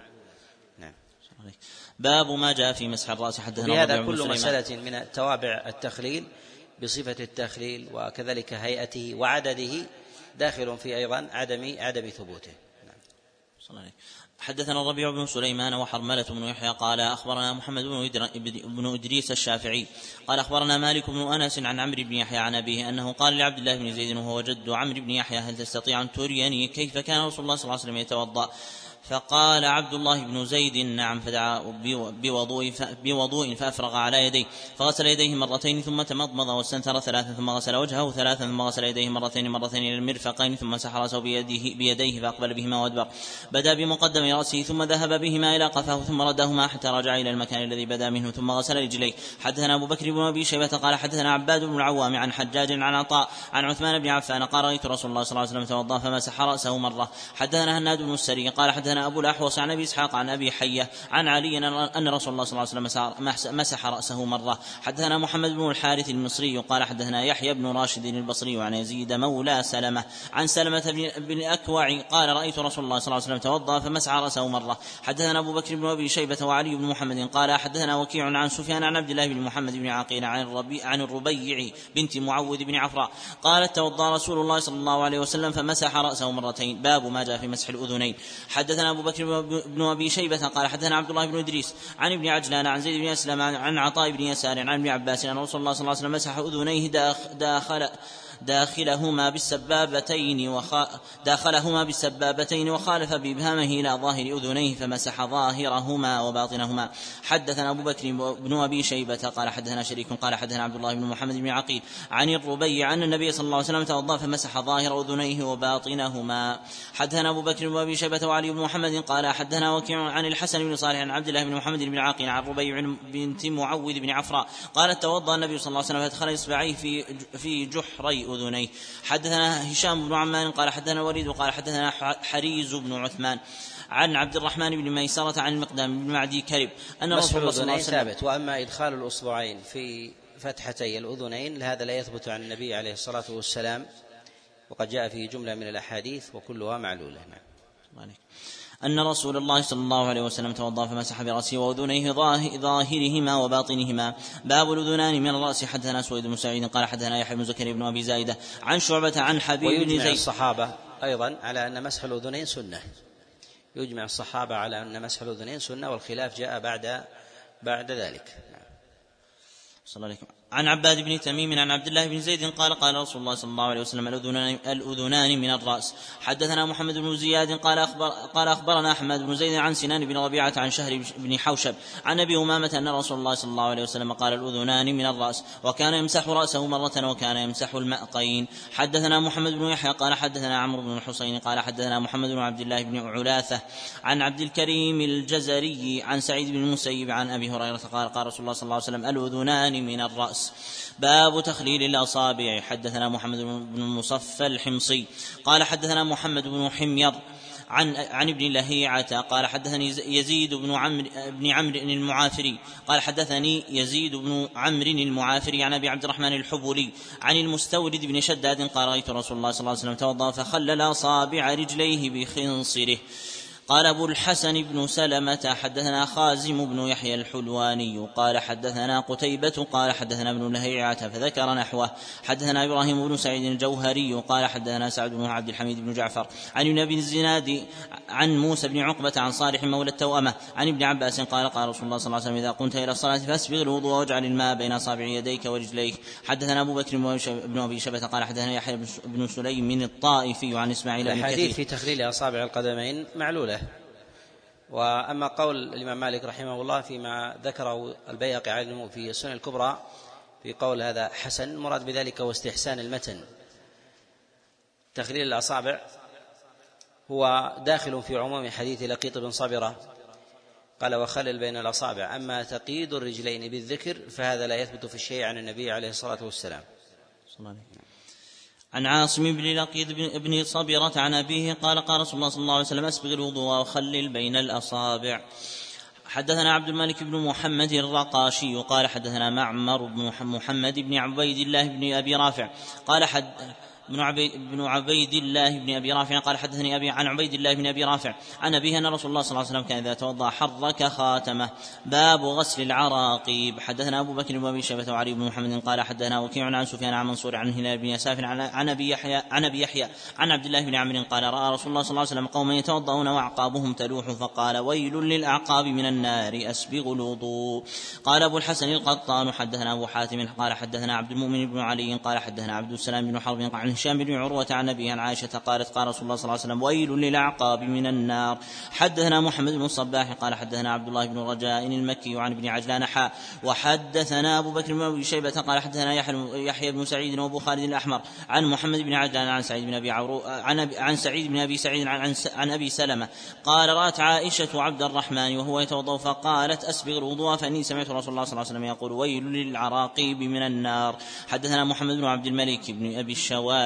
نعم. باب ما جاء في مسح الرأس حدثنا هذا كل مسألة من توابع التخليل بصفة التخليل وكذلك هيئته وعدده داخل في أيضا عدم عدم ثبوته. نعم. صلى الله حدثنا الربيع بن سليمان وحرملة بن يحيى قال أخبرنا محمد بن إدريس الشافعي قال أخبرنا مالك بن أنس عن عمرو بن يحيى عن أبيه أنه قال لعبد الله بن زيد وهو جد عمرو بن يحيى هل تستطيع أن تريني كيف كان رسول الله صلى الله عليه وسلم يتوضأ؟ فقال عبد الله بن زيد نعم فدعا بوضوء بوضوء فأفرغ على يديه. فغسل يديه مرتين ثم تمضمض واستنثر ثلاثا ثم غسل وجهه ثلاثا ثم غسل يديه مرتين مرتين إلى المرفقين ثم مسح راسه بيده بيديه فأقبل بهما وأدبر. بدا بمقدم رأسه ثم ذهب بهما إلى قفاه ثم ردهما حتى رجع إلى المكان الذي بدا منه ثم غسل رجليه. حدثنا أبو بكر بن أبي شيبة قال حدثنا عباد بن العوام عن حجاج عن عطاء عن عثمان بن عفان قال رأيت رسول الله صلى الله عليه وسلم توضأ فمسح رأسه مرة. حدثنا هناد بن السري قال حدثنا أبو الأحوص عن أبي إسحاق عن أبي حية عن علي أن رسول الله صلى الله عليه وسلم مسح رأسه مرة. حدثنا محمد بن الحارث المصري قال حدثنا يحيى بن راشد البصري عن يزيد مولى سلمة. عن سلمة بن الأكوع قال رأيت رسول الله صلى الله عليه وسلم توضأ فمسح رأسه مرة. حدثنا أبو بكر بن أبي شيبة وعلي بن محمد قال حدثنا وكيع عن سفيان عن عبد الله بن محمد بن عقيل عن الربيع عن الربيع بنت معوذ بن عفراء قالت توضأ رسول الله صلى الله عليه وسلم فمسح رأسه مرتين. باب ما جاء في مسح الأذنين. حدثنا أبو بكر بن أبي شيبة قال حدثنا عبد الله بن إدريس عن ابن عجلان عن زيد بن أسلم عن عطاء بن يسار عن ابن عباس أن رسول الله صلى الله عليه وسلم مسح أذنيه داخل داخلهما بالسبابتين وخ... داخلهما بالسبابتين وخالف بإبهامه إلى ظاهر أذنيه فمسح ظاهرهما وباطنهما. حدثنا أبو بكر بن أبي شيبة قال حدثنا شريك قال حدثنا عبد الله بن محمد بن عقيل عن الربيع أن النبي صلى الله عليه وسلم توضأ فمسح ظاهر أذنيه وباطنهما. حدثنا أبو بكر بن أبي شيبة وعلي بن محمد قال حدثنا وكيع عن الحسن بن صالح عن عبد الله بن محمد بن عاقل عن الربيع بنت معوذ بن عفراء قالت توضأ النبي صلى الله عليه وسلم فادخل إصبعيه في في جحري أذنيه. حدثنا هشام بن عمان قال حدثنا وليد وقال حدثنا حريز بن عثمان عن عبد الرحمن بن ميسرة عن المقدام بن معدي كرب أن رسول الله صلى الله عليه وسلم ثابت وأما إدخال الأصبعين في فتحتي الأذنين هذا لا يثبت عن النبي عليه الصلاة والسلام وقد جاء فيه جملة من الأحاديث وكلها معلولة. نعم. أن رسول الله صلى الله عليه وسلم توضأ فمسح برأسه وأذنيه ظاهرهما وباطنهما. باب الأذنان من الرأس حدثنا سويد بن سعيد قال حدثنا يحيى بن زكريا بن أبي زايدة عن شعبة عن حبيب بن زيد. الصحابة أيضا على أن مسح الأذنين سنة. يجمع الصحابة على أن مسح الأذنين سنة والخلاف جاء بعد بعد ذلك. صلى الله عليه وسلم. عن عباد بن تميم عن عبد الله بن زيد قال قال رسول الله صلى الله عليه وسلم الاذنان الأذنان من الرأس. حدثنا محمد بن زياد قال اخبر قال أخبرنا أحمد بن زيد عن سنان بن ربيعة عن شهر بن حوشب. عن أبي أمامة أن رسول الله صلى الله عليه وسلم قال الأذنان من الرأس. وكان يمسح رأسه مرة وكان يمسح المأقين. حدثنا محمد بن يحيى قال حدثنا عمرو بن الحصين قال حدثنا محمد بن عبد الله بن علاثة عن عبد الكريم الجزري عن سعيد بن المسيب عن أبي هريرة قال قال رسول الله صلى الله عليه وسلم الأذنان من الراس باب تخليل الأصابع. حدثنا محمد بن المصفى الحمصي. قال حدثنا محمد بن حمير عن عن ابن لهيعة. قال حدثني يزيد بن عمرو بن عمرو المعافري. قال حدثني يزيد بن عمرو المعافري عن أبي عبد الرحمن الحبولي عن المستورد بن شداد. قال رأيت رسول الله صلى الله عليه وسلم توضأ فخلل أصابع رجليه بخنصره. قال أبو الحسن بن سلمة حدثنا خازم بن يحيى الحلواني قال حدثنا قتيبة قال حدثنا ابن لهيعة فذكر نحوه. حدثنا إبراهيم بن سعيد الجوهري قال حدثنا سعد بن عبد الحميد بن جعفر. عن ابن أبي الزناد عن موسى بن عقبة عن صالح مولى التوأمة. عن ابن عباس قال قال رسول الله صلى الله عليه وسلم إذا قمت إلى الصلاة فاسبغ الوضوء واجعل الماء بين أصابع يديك ورجليك. حدثنا أبو بكر بن أبي شبة قال حدثنا يحيى بن سليم من الطائفي عن إسماعيل الحديث في تخليل أصابع القدمين معلولة. وأما قول الإمام مالك رحمه الله فيما ذكره البيهقي عنه في السنن الكبرى في قول هذا حسن المراد بذلك هو استحسان المتن. تخليل الأصابع هو داخل في عموم حديث لقيط بن صبره قال وخلل بين الأصابع أما تقييد الرجلين بالذكر فهذا لا يثبت في الشيء عن النبي عليه الصلاة والسلام. صلى الله عليه عن عاصم بن لقيط بن صبرة عن أبيه قال قال رسول الله صلى الله عليه وسلم أسبغ الوضوء وخلل بين الأصابع. حدثنا عبد الملك بن محمد الرقاشي قال حدثنا معمر بن محمد بن عبيد الله بن أبي رافع قال حد بن عبيد, بن عبيد الله بن أبي رافع قال حدثني أبي عن عبيد الله بن أبي رافع عن أبيه أن رسول الله صلى الله عليه وسلم كان إذا توضأ حرك خاتمه. باب غسل العراقيب. حدثنا أبو بكر بن أبي شيبة وعلي بن محمد قال حدثنا وكيع عن سفيان عن منصور عن هلال بن يساف عن أبي يحيى عن أبي يحيى عن عبد الله بن عمرو قال رأى رسول الله صلى الله عليه وسلم قوما يتوضؤون وأعقابهم تلوح فقال ويل للأعقاب من النار اسبغوا الوضوء. قال أبو الحسن القطان حدثنا أبو حاتم قال حدثنا عبد المؤمن بن علي قال حدثنا عبد السلام بن حرب عن هشام بن عروة عن ابي عن عائشة قالت قال رسول الله صلى الله عليه وسلم ويل للاعقاب من النار. حدثنا محمد بن الصباح قال حدثنا عبد الله بن رجاء المكي عن ابن عجلان حاء وحدثنا أبو بكر بن أبي شيبة قال حدثنا يحيى بن سعيد وأبو خالد الأحمر عن محمد بن عجلان عن سعيد بن أبي عرو عن عن سعيد بن أبي سعيد عن, عن أبي سلمة. قال رأت عائشة عبد الرحمن وهو يتوضأ فقالت اسبغ الوضوء فإني سمعت رسول الله صلى الله عليه وسلم يقول ويل للعراقيب من النار. حدثنا محمد بن عبد الملك بن أبي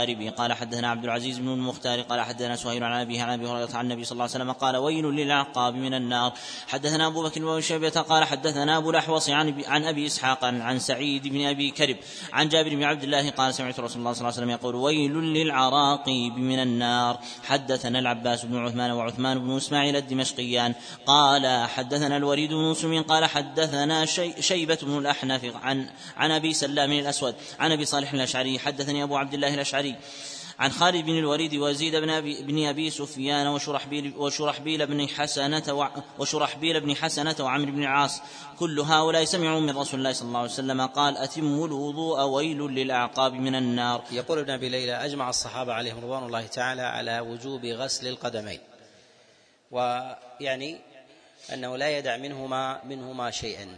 الشوارب قال حدثنا عبد العزيز بن المختار قال حدثنا سهيل عن ابيه عن أبي هريرة عن النبي صلى الله عليه وسلم قال ويل للعقاب من النار. حدثنا أبو بكر بن شيبة قال حدثنا أبو الأحوص عن عن أبي إسحاق عن سعيد بن أبي كرب عن جابر بن عبد الله قال سمعت رسول الله صلى الله عليه وسلم يقول ويل للعراقيب من النار. حدثنا العباس بن عثمان وعثمان بن إسماعيل الدمشقيان. قال حدثنا الوليد بن مسلم قال حدثنا شي شيبة بن الأحنف عن عن أبي سلام الأسود عن أبي صالح الأشعري. حدثني أبو عبد الله الأشعري عن خالد بن الوليد وزيد بن أبي, بن أبي سفيان وشرحبيل, وشرحبيل بن حسنة وشرحبيل بن حسنة وعمرو بن العاص. كل هؤلاء سمعوا من رسول الله صلى الله عليه وسلم قال أتموا الوضوء ويل للأعقاب من النار. يقول ابن أبي ليلى أجمع الصحابة عليهم رضوان الله تعالى على وجوب غسل القدمين. ويعني أنه لا يدع منهما منهما شيئا.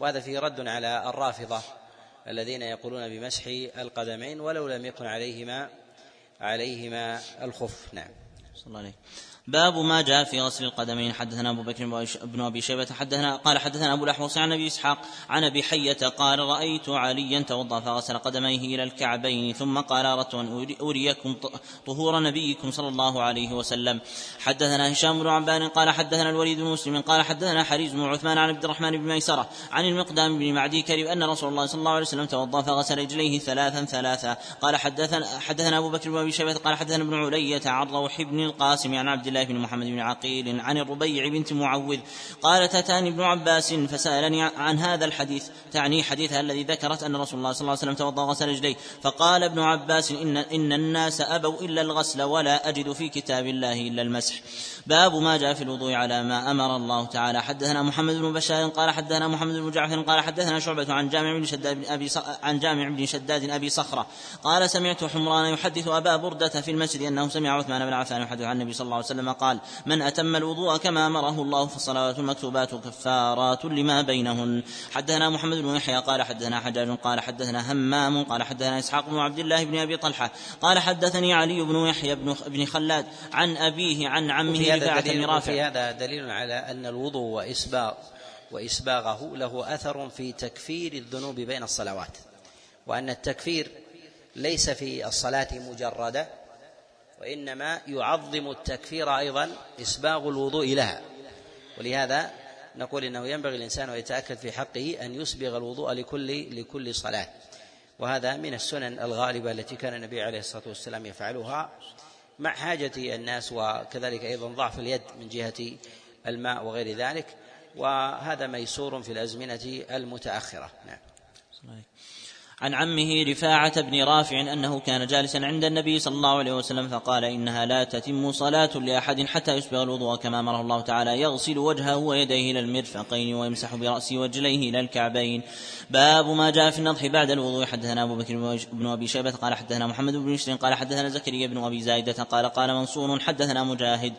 وهذا فيه رد على الرافضة. الذين يقولون بمسح القدمين ولو لم يكن عليهما عليهما الخف. نعم. صلى الله عليه باب ما جاء في غسل القدمين. حدثنا أبو بكر بن ابي شيبة حدثنا قال حدثنا أبو الأحوص عن أبي إسحاق عن أبي حية قال رأيت عليا توضأ فغسل قدميه إلى الكعبين ثم قال اردت أن أريكم طهور نبيكم صلى الله عليه وسلم. حدثنا هشام بن عبان قال حدثنا الوليد بن مسلم قال حدثنا حريز بن عثمان عن عبد الرحمن بن ميسرة عن المقدام بن معدي كريم أن رسول الله صلى الله عليه وسلم توضأ فغسل رجليه ثلاثا ثلاثا. قال حدثنا حدثنا أبو بكر بن أبي شيبة قال حدثنا ابن علية عن روح بن القاسم عن عبد الله بن محمد بن عقيل عن الربيع بنت معوذ قالت أتاني ابن عباس فسألني عن هذا الحديث تعني حديثها الذي ذكرت أن رسول الله صلى الله عليه وسلم توضأ غسل رجليه فقال ابن عباس إن, إن الناس أبوا إلا الغسل ولا أجد في كتاب الله إلا المسح. باب ما جاء في الوضوء على ما أمر الله تعالى. حدثنا محمد بن بشار قال حدثنا محمد بن جعفر قال حدثنا شعبة عن جامع بن شداد بن أبي عن جامع بن شداد أبي صخرة قال سمعت حمران يحدث أبا بردة في المسجد أنه سمع عثمان بن عفان يحدث عن النبي صلى الله عليه وسلم قال من أتم الوضوء كما أمره الله فالصلوات المكتوبات كفارات لما بينهن. حدثنا محمد بن يحيى قال حدثنا حجاج قال حدثنا همام قال حدثنا إسحاق بن عبد الله بن أبي طلحة قال حدثني علي بن يحيى بن خلاد عن أبيه عن عمه هذا دليل في هذا دليل على أن الوضوء وإسباغ وإسباغه له أثر في تكفير الذنوب بين الصلوات وأن التكفير ليس في الصلاة مجردة وإنما يعظم التكفير أيضا إسباغ الوضوء لها. ولهذا نقول إنه ينبغي الإنسان أن يتأكد في حقه أن يسبغ الوضوء لكل لكل صلاة. وهذا من السنن الغالبة التي كان النبي عليه الصلاة والسلام يفعلها. مع حاجة الناس وكذلك أيضا ضعف اليد من جهة الماء وغير ذلك وهذا ميسور في الأزمنة المتأخرة. نعم. عن عمه رفاعة بن رافع أنه كان جالسا عند النبي صلى الله عليه وسلم فقال إنها لا تتم صلاة لأحد حتى يسبغ الوضوء كما أمره الله تعالى. يغسل وجهه ويديه إلى المرفقين ويمسح برأسه ورجليه إلى الكعبين. باب ما جاء في النضح بعد الوضوء. حدثنا أبو بكر بن أبي شيبة قال حدثنا محمد بن بشر قال حدثنا زكريا بن أبي زايدة قال قال منصور. حدثنا مجاهد.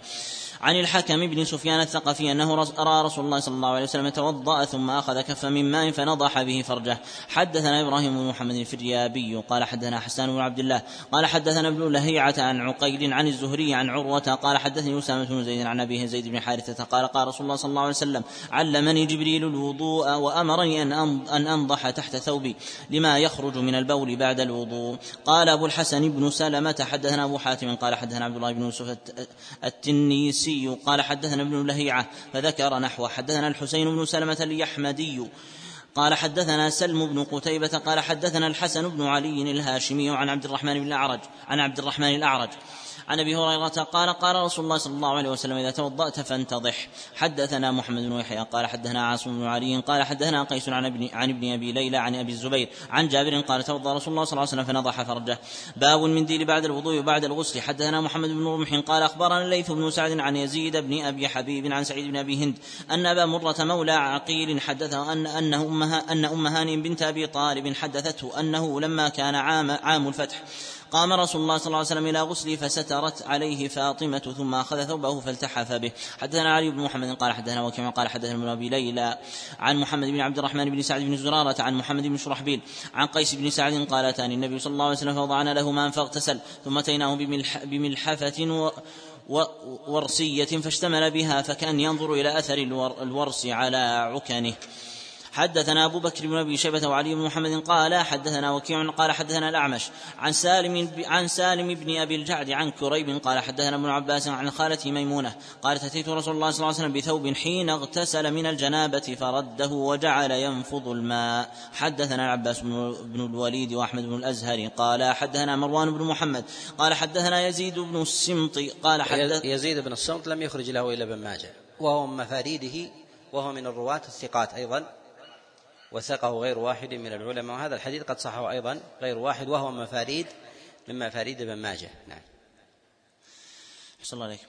عن الحكم بن سفيان الثقفي أنه رأى رسول الله صلى الله عليه وسلم توضأ ثم أخذ كفا من ماء فنضح به فرجه. حدثنا إبراهيم بن محمد الفريابي قال حدثنا حسان بن عبد الله قال حدثنا ابن لهيعة عن عقيل عن الزهري عن عروة قال حدثني أسامة بن زيد عن أبيه زيد بن حارثة قال قال رسول الله صلى الله عليه وسلم علمني جبريل الوضوء وأمرني أن أن أنضح تحت ثوبي لما يخرج من البول بعد الوضوء. قال أبو الحسن بن سلمة حدثنا أبو حاتم قال حدثنا عبد الله بن يوسف التنيسي قال حدثنا ابن لهيعة فذكر نحو حدثنا الحسين بن سلمة اليحمدي قال حدثنا سلم بن قتيبة قال حدثنا الحسن بن علي الهاشمي عن عبد الرحمن بن الأعرج عن عبد الرحمن الأعرج عن أبي هريرة قال قال رسول الله صلى الله عليه وسلم إذا توضأت فانتضح حدثنا محمد بن يحيى قال حدثنا عاصم بن علي قال حدثنا قيس عن ابن عن ابن أبي ليلى عن أبي الزبير عن جابر قال توضأ رسول الله صلى الله عليه وسلم فنضح فرجه. باب المنديل بعد الوضوء وبعد الغسل. حدثنا محمد بن رمح قال أخبرنا الليث بن سعد عن يزيد بن أبي حبيب عن سعيد بن أبي هند أن أبا مرة مولى عقيل حدثه ان أن امها أن أم هانئ بنت أبي طالب حدثته أنه لما كان عام عام الفتح. قام رسول الله صلى الله عليه وسلم إلى غسله فسترت عليه فاطمة ثم أخذ ثوبه فالتحف به. حدثنا علي بن محمد قال حدثنا وكما قال حدثنا ابن أبي ليلى عن محمد بن عبد الرحمن بن سعد بن زرارة عن محمد بن شرحبيل عن قيس بن سعد قال أتاني النبي صلى الله عليه وسلم فوضعنا له ماء فاغتسل ثم أتيناه بملح بملحفة و ورسية فاشتمل بها فكان ينظر إلى أثر الورس على عكنه. حدثنا أبو بكر بن أبي شيبة وعلي بن محمد قال حدثنا وكيع قال حدثنا الأعمش عن سالم عن سالم بن أبي الجعد عن كريب قال حدثنا ابن عباس عن خالته ميمونة قالت أتيت رسول الله صلى الله عليه وسلم بثوب حين اغتسل من الجنابة فرده وجعل ينفض الماء. حدثنا العباس بن الوليد وأحمد بن الأزهر قال حدثنا مروان بن محمد قال حدثنا يزيد بن السمط قال حدث يزيد بن السمط لم يخرج له إلا ابن ماجه وهو من مفاريده وهو من الرواة الثقات أيضا. وثقه غير واحد من العلماء. وهذا الحديث قد صحه أيضا غير واحد وهو مفاريد من مفاريد ابن ماجه. نعم. حسن الله عليك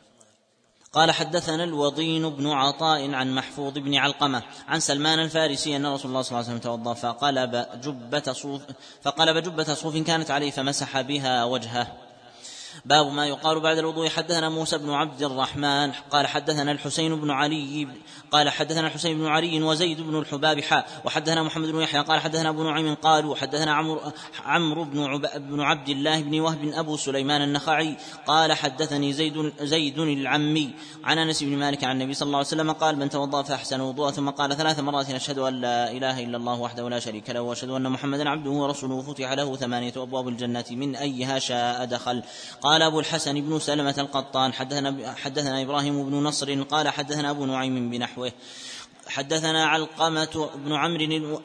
قال حدثنا الوضين بن عطاء عن محفوظ بن علقمة عن سلمان الفارسي أن رسول الله صلى الله عليه وسلم توضأ فقلب جبة صوف فقلب جبة صوف كانت عليه فمسح بها وجهه. باب ما يقال بعد الوضوء. حدثنا موسى بن عبد الرحمن قال حدثنا الحسين بن علي قال حدثنا الحسين بن علي وزيد بن الحباب حاء وحدثنا محمد بن يحيى قال حدثنا ابو نعيم قالوا حدثنا عمرو عمرو بن عب بن عبد الله بن وهب أبو سليمان النخعي قال حدثني زيد زيد العمي عن أنس بن مالك عن النبي صلى الله عليه وسلم قال من توضأ فأحسن وضوء ثم قال ثلاث مرات أشهد أن لا إله إلا الله وحده لا شريك له وأشهد أن محمدا عبده ورسوله فتح له ثمانية أبواب الجنة من أيها شاء دخل قال أبو الحسن بن سلمة القطان حدثنا حدثنا إبراهيم بن نصر قال حدثنا أبو نعيم بنحوه. حدثنا علقمة بن عمرو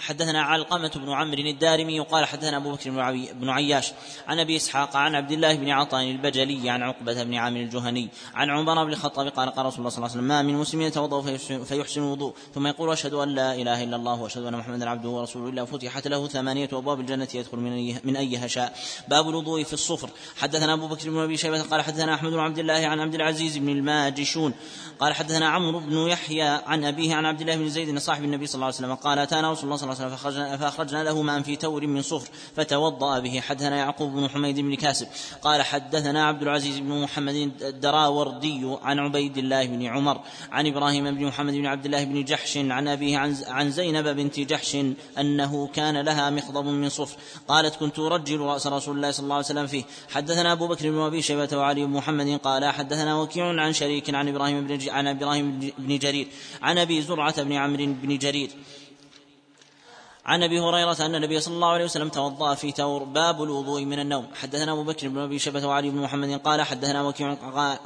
حدثنا علقمة بن عمرو الدارمي قال حدثنا أبو بكر بن عياش عن أبي إسحاق عن عبد الله بن عطاء البجلي عن عقبة بن عامر الجهني عن عمر بن الخطاب قال قال رسول الله صلى الله عليه وسلم ما من مسلم يتوضأ فيحسن الوضوء ثم يقول أشهد أن لا إله إلا الله وأشهد أن محمدا عبده ورسوله إلا فتحت له ثمانية أبواب الجنة يدخل من من أيها شاء. باب الوضوء في الصفر. حدثنا أبو بكر بن أبي شيبة قال حدثنا أحمد بن عبد الله عن عبد العزيز بن الماجشون قال حدثنا عمرو بن يحيى عن أبيه عن عبد الله بن زيد صاحب النبي صلى الله عليه وسلم قال أتانا رسول الله صلى الله عليه وسلم فأخرجنا, فأخرجنا له ماء في تور من صفر فتوضأ به. حدثنا يعقوب بن حميد بن كاسب قال حدثنا عبد العزيز بن محمد الدراوردي عن عبيد الله بن عمر عن إبراهيم بن محمد بن عبد الله بن جحش عن أبيه عن, عن زينب بنت جحش أنه كان لها مخضب من صفر قالت كنت أرجل رأس رسول الله صلى الله عليه وسلم فيه. حدثنا أبو بكر بن أبي شيبة وعلي بن محمد قال حدثنا وكيع عن شريك عن إبراهيم بن عن إبراهيم بن جرير عن أبي زرعة بن عمرو بن جرير. عن أبي هريرة أن النبي صلى الله عليه وسلم توضأ في تور باب الوضوء من النوم. حدثنا أبو بكر بن أبي شبة وعلي بن محمد قال حدثنا وكيع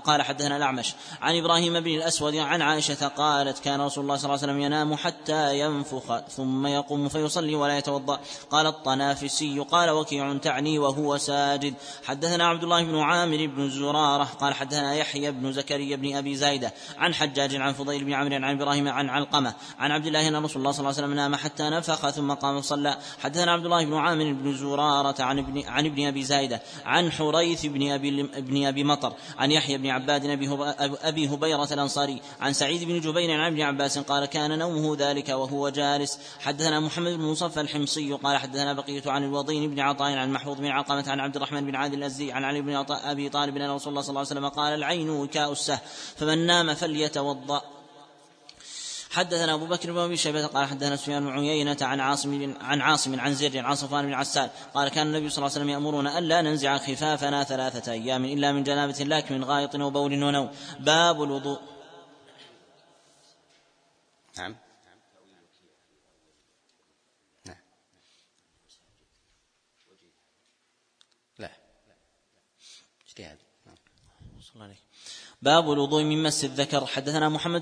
قال حدثنا الأعمش عن إبراهيم بن الأسود عن عائشة قالت كان رسول الله صلى الله عليه وسلم ينام حتى ينفخ ثم يقوم فيصلي ولا يتوضأ. قال الطنافسي قال وكيع تعني وهو ساجد. حدثنا عبد الله بن عامر بن زرارة قال حدثنا يحيى بن زكريا بن أبي زايده عن حجاج عن فضيل بن عمرو عن إبراهيم عن علقمة عن عبد الله أن رسول الله صلى الله عليه وسلم نام حتى نفخ ثم قام صلى. حدثنا عبد الله بن عامر بن زرارة عن ابن عن ابن أبي زايدة عن حريث بن أبي بن أبي مطر عن يحيى بن عباد ابي أبي هبيرة الأنصاري عن سعيد بن جبير عن ابن عباس قال كان نومه ذلك وهو جالس. حدثنا محمد بن مصفى الحمصي قال حدثنا بقية عن الوضين بن عطاء عن محفوظ بن علقمة عن عبد الرحمن بن عادل الأزدي عن علي بن أبي طالب أن رسول الله صلى الله عليه وسلم قال العين وكاء السه فمن نام فليتوضأ. حدثنا أبو بكر بن أبي شيبة قال حدثنا سفيان بن عيينة عن عاصم عن عاصم عن زر عن صفوان بن عسال قال كان النبي صلى الله عليه وسلم يامرنا ألا ننزع خفافنا ثلاثة أيام إلا من جنابة لكن من غائط وبول ونوم باب الوضوء. نعم لا اجتهاد صلى الله عليه باب الوضوء من مس الذكر. حدثنا محمد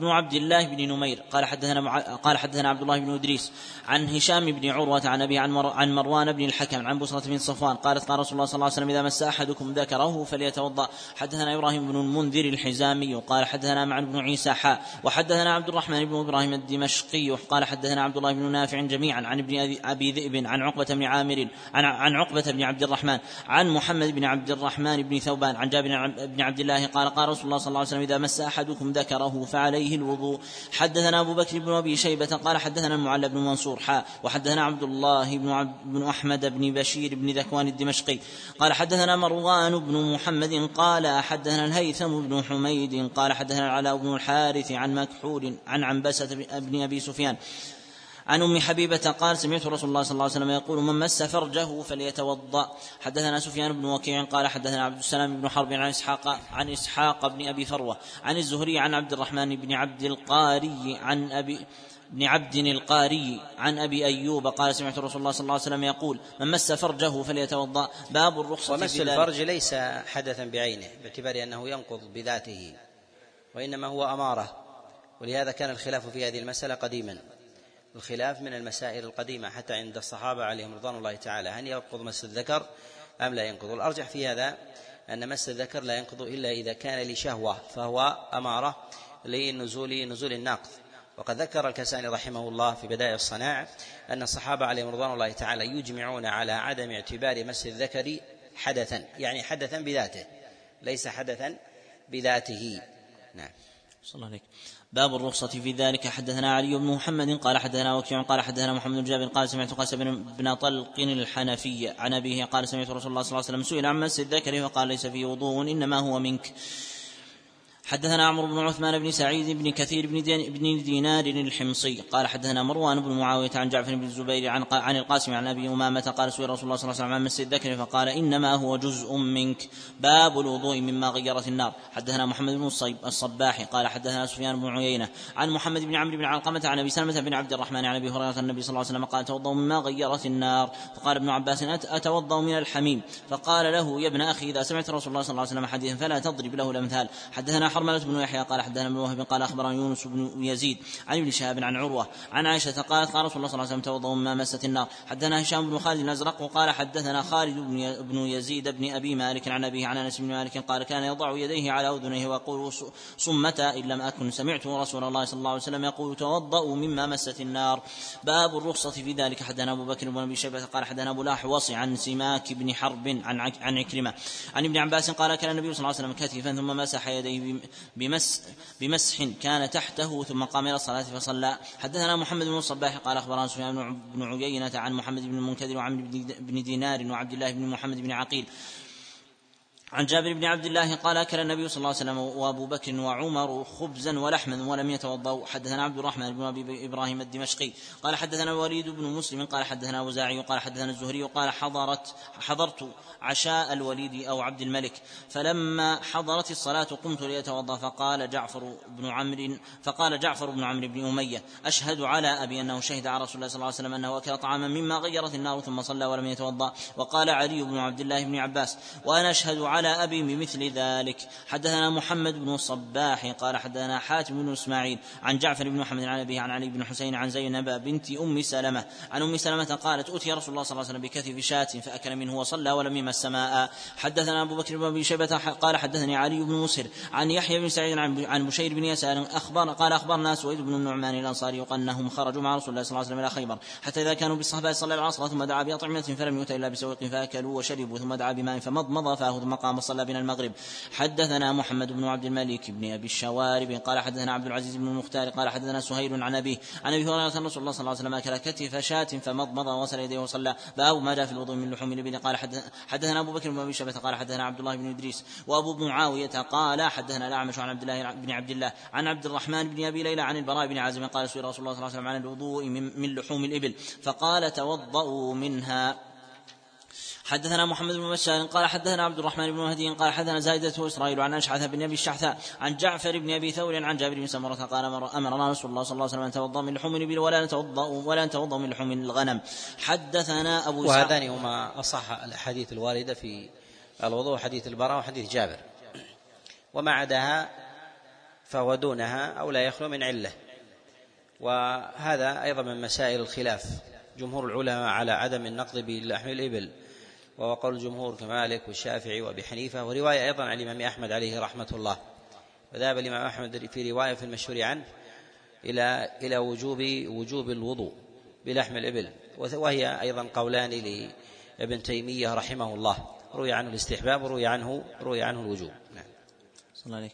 بن عبد الله بن نمير. قال حدثنا قال حدثنا عبد الله بن إدريس عن هشام بن عروة عن أبي عن, عن مروان بن الحكم عن بصرة بن صفوان قالت قال رسول الله صلى الله عليه وسلم إذا مس أحدكم ذكره فليتوضأ. حدثنا إبراهيم بن المنذر الحزامي قال حدثنا معن بن عيسى حاء وحدثنا عبد الرحمن بن إبراهيم الدمشقي. قال حدثنا عبد الله بن نافع جميعا عن ابن ابي ذئب عن عقبة بن عامر عن عن عقبة بن عبد الرحمن عن محمد بن عبد الرحمن بن ثوبان عن جابر بن عبد الله قال قال رسول الله صلى الله عليه وسلم إذا مس أحدكم ذكره فعليه الوضوء. حدثنا أبو بكر بن أبي شيبة قال حدثنا المعلى بن منصور حاء وحدثنا عبد الله بن, عبد بن أحمد بن بشير بن ذكوان الدمشقي قال حدثنا مروان بن محمد قال حدثنا الهيثم بن حميد قال حدثنا العلاء بن الحارث عن مكحول عن عنبسة بن أبي سفيان عن أم حبيبة قال سمعت رسول الله صلى الله عليه وسلم يقول من مس فرجه فليتوضأ. حدثنا سفيان بن وكيع قال حدثنا عبد السلام بن حرب عن إسحاق عن إسحاق بن أبي فروة عن الزهري عن عبد الرحمن بن عبد القاري عن أبي بن عبد القاري عن أبي أيوب قال سمعت رسول الله صلى الله عليه وسلم يقول من مس فرجه فليتوضأ. باب الرخصة ومس الفرج ليس حدثا بعينه باعتبار أنه ينقض بذاته وإنما هو أمارة ولهذا كان الخلاف في هذه المسألة قديما. الخلاف من المسائل القديمة حتى عند الصحابة عليهم رضوان الله تعالى. هل ينقض مس الذكر أم لا ينقض؟ الأرجح في هذا أن مس الذكر لا ينقض إلا إذا كان لشهوة فهو أمارة لنزول نزول الناقض وقد ذكر الكساني رحمه الله في بداية الصناع أن الصحابة عليهم رضوان الله تعالى يجمعون على عدم اعتبار مس الذكر حدثا يعني حدثا بذاته ليس حدثا بذاته. نعم. صلى الله عليك. باب الرخصة في ذلك. حدثنا علي بن محمد قال حدثنا وكيع قال حدثنا محمد بن جابر قال سمعت قاس بن طلق الحنفي عن أبيه قال سمعت رسول الله صلى الله عليه وسلم سئل عن مس الذكر فقال ليس فيه وضوء إنما هو منك. حدثنا عمرو بن عثمان بن سعيد بن كثير بن, دين بن دينار الحمصي قال حدثنا مروان بن معاوية عن جعفر بن الزبير عن عن القاسم عن أبي أمامة قال سئل رسول الله صلى الله عليه وسلم عن مس الذكر فقال إنما هو جزء منك. باب الوضوء مما غيرت النار. حدثنا محمد بن الصباح قال حدثنا سفيان بن عيينة عن محمد بن عمرو بن علقمة عن أبي سلمة بن عبد الرحمن عن أبي هريرة النبي صلى الله عليه وسلم قال توضأ مما غيرت النار. فقال ابن عباس أتوضأ من الحميم. فقال له يا ابن أخي إذا سمعت رسول الله صلى الله عليه وسلم حديثا فلا تضرب له الأمثال. حدثنا حرملة بن يحيى قال حدثنا ابن وهب قال أخبرنا يونس بن يزيد عن ابن شهاب عن عروة عن عائشة قالت قال رسول الله صلى الله عليه وسلم توضؤوا مما مست النار. حدثنا هشام بن خالد الأزرق وقال حدثنا خالد بن يزيد بن أبي مالك عن أبيه عن أنس بن مالك قال كان يضع يديه على أذنيه ويقول صمتا إن لم أكن سمعت رسول الله صلى الله عليه وسلم يقول توضؤوا مما مست النار. باب الرخصة في ذلك. حدثنا أبو بكر بن أبي شيبة قال حدثنا أبو لاحوص عن سماك بن حرب عن عن عكرمة عن ابن عباس قال كان النبي صلى الله عليه وسلم كتفا ثم مسح يديه بمس بمسح كان تحته ثم قام إلى الصلاة فصلى. حدثنا محمد بن الصباح قال أخبرنا سفيان بن عيينة عن محمد بن المنكدر وعن بن دينار وعبد الله بن محمد بن عقيل عن جابر بن عبد الله قال أكل النبي صلى الله عليه وسلم وأبو بكر وعمر خبزا ولحما ولم يتوضوا حدثنا عبد الرحمن بن أبي إبراهيم الدمشقي قال حدثنا الوليد بن مسلم قال حدثنا وزاعي قال حدثنا الزهري قال حضرت حضرت عشاء الوليد أو عبد الملك. فلما حضرت الصلاة قمت ليتوضأ. فقال جعفر بن عمرو فقال جعفر بن عمرو بن أمية أشهد على أبي أنه شهد على رسول الله صلى الله عليه وسلم أنه أكل طعاما مما غيرت النار ثم صلى ولم يتوضأ. وقال علي بن عبد الله بن عباس وأنا أشهد على على أبي بمثل ذلك. حدثنا محمد بن الصباح قال حدثنا حاتم بن إسماعيل عن جعفر بن محمد عن أبيه عن علي بن حسين عن زينب بنت أم سلمة. عن أم سلمة قالت أتي رسول الله صلى الله عليه وسلم بكتف شاة فأكل منه وصلى ولم يمس السماء حدثنا أبو بكر بن أبي شيبة قال حدثني علي بن مسهر عن يحيى بن سعيد عن بشير بن يسار أخبر قال أخبرنا سويد بن النعمان الأنصاري أنهم خرجوا مع رسول الله صلى الله عليه وسلم إلى خيبر. حتى إذا كانوا بالصحابة صلى العصر ثم دعا بأطعمة فلم يؤت إلا بسوق فأكلوا وشربوا ثم دعا بماء فمضمض فاه ثم قام صلى بنا المغرب. حدثنا محمد بن عبد الملك بن أبي الشوارب. قال حدثنا عبد العزيز بن المختار. قال حدثنا سهيل عن أبيه. عن أبي هريرة رسول الله صلى الله عليه وسلم أكل كتف شاة فمضمض وغسل يديه وصلى. باب ما جاء في الوضوء من لحوم الإبل. قال حدثنا أبو بكر بن أبي شبة. قال حدثنا عبد الله بن إدريس وأبو معاوية. قال حدثنا الأعمش عن عبد الله بن عبد الله عن عبد الرحمن بن أبي ليلى عن البراء بن عازم. قال سئل رسول الله صلى الله عليه وسلم عن الوضوء من لحوم الإبل. فقال توضؤوا منها. حدثنا محمد بن بشار قال حدثنا عبد الرحمن بن مهدي قال حدثنا زايدة وإسرائيل عن أشعث بن أبي الشحثاء عن جعفر بن أبي ثور عن جابر بن سمرة قال أمرنا رسول الله صلى الله عليه وسلم أن نتوضأ من لحوم الإبل ولا نتوضأ ولا نتوضأ من لحوم الغنم. حدثنا أبو وهذان هما أصح الأحاديث الواردة في الوضوء حديث البراء وحديث جابر. وما عداها فهو دونها أو لا يخلو من علة. وهذا أيضا من مسائل الخلاف. جمهور العلماء على عدم النقض بلحم الإبل وهو قول الجمهور كمالك والشافعي وأبي حنيفة ورواية أيضا عن الإمام أحمد عليه رحمة الله. وذهب الإمام أحمد في رواية في المشهور عنه إلى إلى وجوب وجوب الوضوء بلحم الإبل. وهي أيضا قولان لابن تيمية رحمه الله. روي عنه الاستحباب وروي عنه روي عنه الوجوب. نعم. صلى الله عليه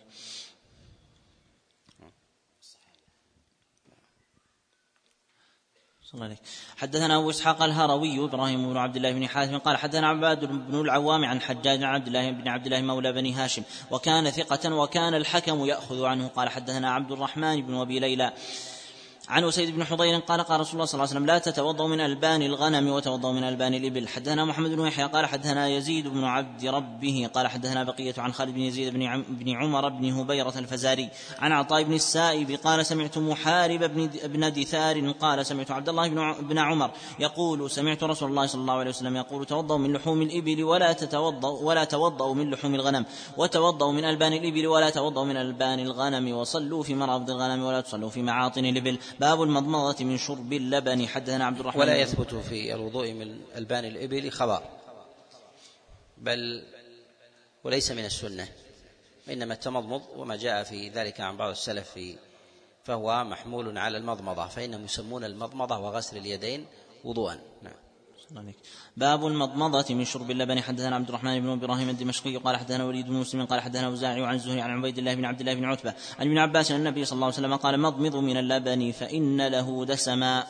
الله عليك حدثنا أبو إسحاق الهروي إبراهيم بن عبد الله بن حاتم قال حدثنا عباد بن العوام عن حجاج عن عبد الله بن عبد الله مولى بني هاشم وكان ثقة وكان الحكم يأخذ عنه. قال حدثنا عبد الرحمن بن أبي ليلى عن أسيد بن حضير قال قال رسول الله صلى الله عليه وسلم لا تتوضأوا من ألبان الغنم وتوضأوا من ألبان الإبل. حدثنا محمد بن يحيى قال حدثنا يزيد بن عبد ربه قال حدثنا بقية عن خالد بن يزيد بن, عم بن عمر بن هبيرة الفزاري عن عطاء بن السائب قال سمعت محارب بن بن دثار قال سمعت عبد الله بن بن عمر يقول سمعت رسول الله صلى الله عليه وسلم يقول توضأوا من لحوم الإبل ولا تتوضأوا ولا توضأوا من لحوم الغنم وتوضأوا من ألبان الإبل ولا توضأوا من ألبان الغنم وصلوا في مرابض الغنم ولا تصلوا في معاطن الإبل. باب المضمضة من شرب اللبن. حدثنا عبد الرحمن ولا يثبت في الوضوء من ألبان الإبل خبر. بل وليس من السنة إنما التمضمض وما جاء في ذلك عن بعض السلف في فهو محمول على المضمضة فإنهم يسمون المضمضة وغسل اليدين وضوءا. نعم. باب المضمضة من شرب اللبن. حدثنا عبد الرحمن بن إبراهيم الدمشقي قال حدثنا وليد بن مسلم قال حدثنا وزاعي عن الزهري عن عبيد الله بن عبد الله بن عتبة عن ابن عباس أن النبي صلى الله عليه وسلم قال مضمض من اللبن فإن له دسما.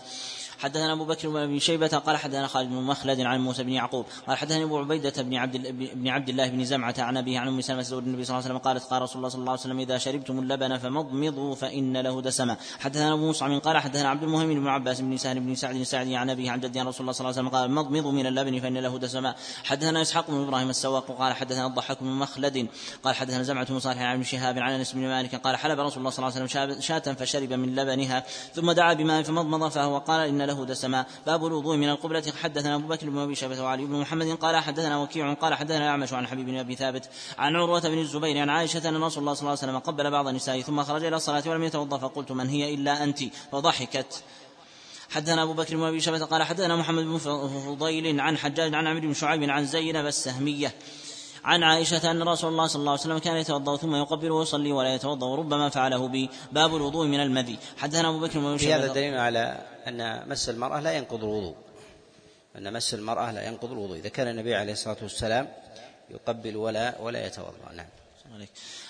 حدثنا أبو بكر بن ابي شيبة قال حدثنا خالد بن مخلد عن موسى بن يعقوب. قال حدثني أبو عبيدة بن عبد بن عبد الله بن زمعة عن أبيه عن أم سلمة زوج النبي صلى الله عليه وسلم قالت قال رسول الله صلى الله عليه وسلم إذا شربتم اللبن فمضمضوا فإن له دسما. حدثنا أبو مصعب قال حدثنا عبد المهم بن عباس بن سهل بن سعد السعدي عن أبيه عن جده رسول الله صلى الله عليه وسلم قال مضمضوا من اللبن فإن له دسما. حدثنا إسحاق بن إبراهيم السواق قال حدثنا الضحاك بن مخلد قال حدثنا زمعة بن صالح عن شهاب عن أنس بن مالك قال حلب رسول الله صلى الله عليه وسلم شاة فشرب من لبنها ثم دعا بماء فمضمض فهو قال إن له دسما. باب الوضوء من القبلة. حدثنا أبو بكر بن أبي شيبة وعلي بن محمد قال حدثنا وكيع قال حدثنا الأعمش عن حبيب بن أبي ثابت عن عروة بن الزبير عن عائشة أن رسول الله صلى الله عليه وسلم قبل بعض النساء ثم خرج إلى الصلاة ولم يتوضأ. فقلت من هي إلا أنت؟ فضحكت. حدثنا أبو بكر بن أبي شيبة قال حدثنا محمد بن فضيل عن حجاج عن عمرو بن شعيب عن زينب السهمية. عن عائشة أن رسول الله صلى الله عليه وسلم كان يتوضأ ثم يقبل ويصلي ولا يتوضأ وربما فعله بي باب الوضوء من المذي. حدثنا أبو بكر بن شيبة هذا دليل على أن مس المرأة لا ينقض الوضوء. أن مس المرأة لا ينقض الوضوء. إذا كان النبي عليه الصلاة والسلام يقبل ولا ولا يتوضأ. نعم.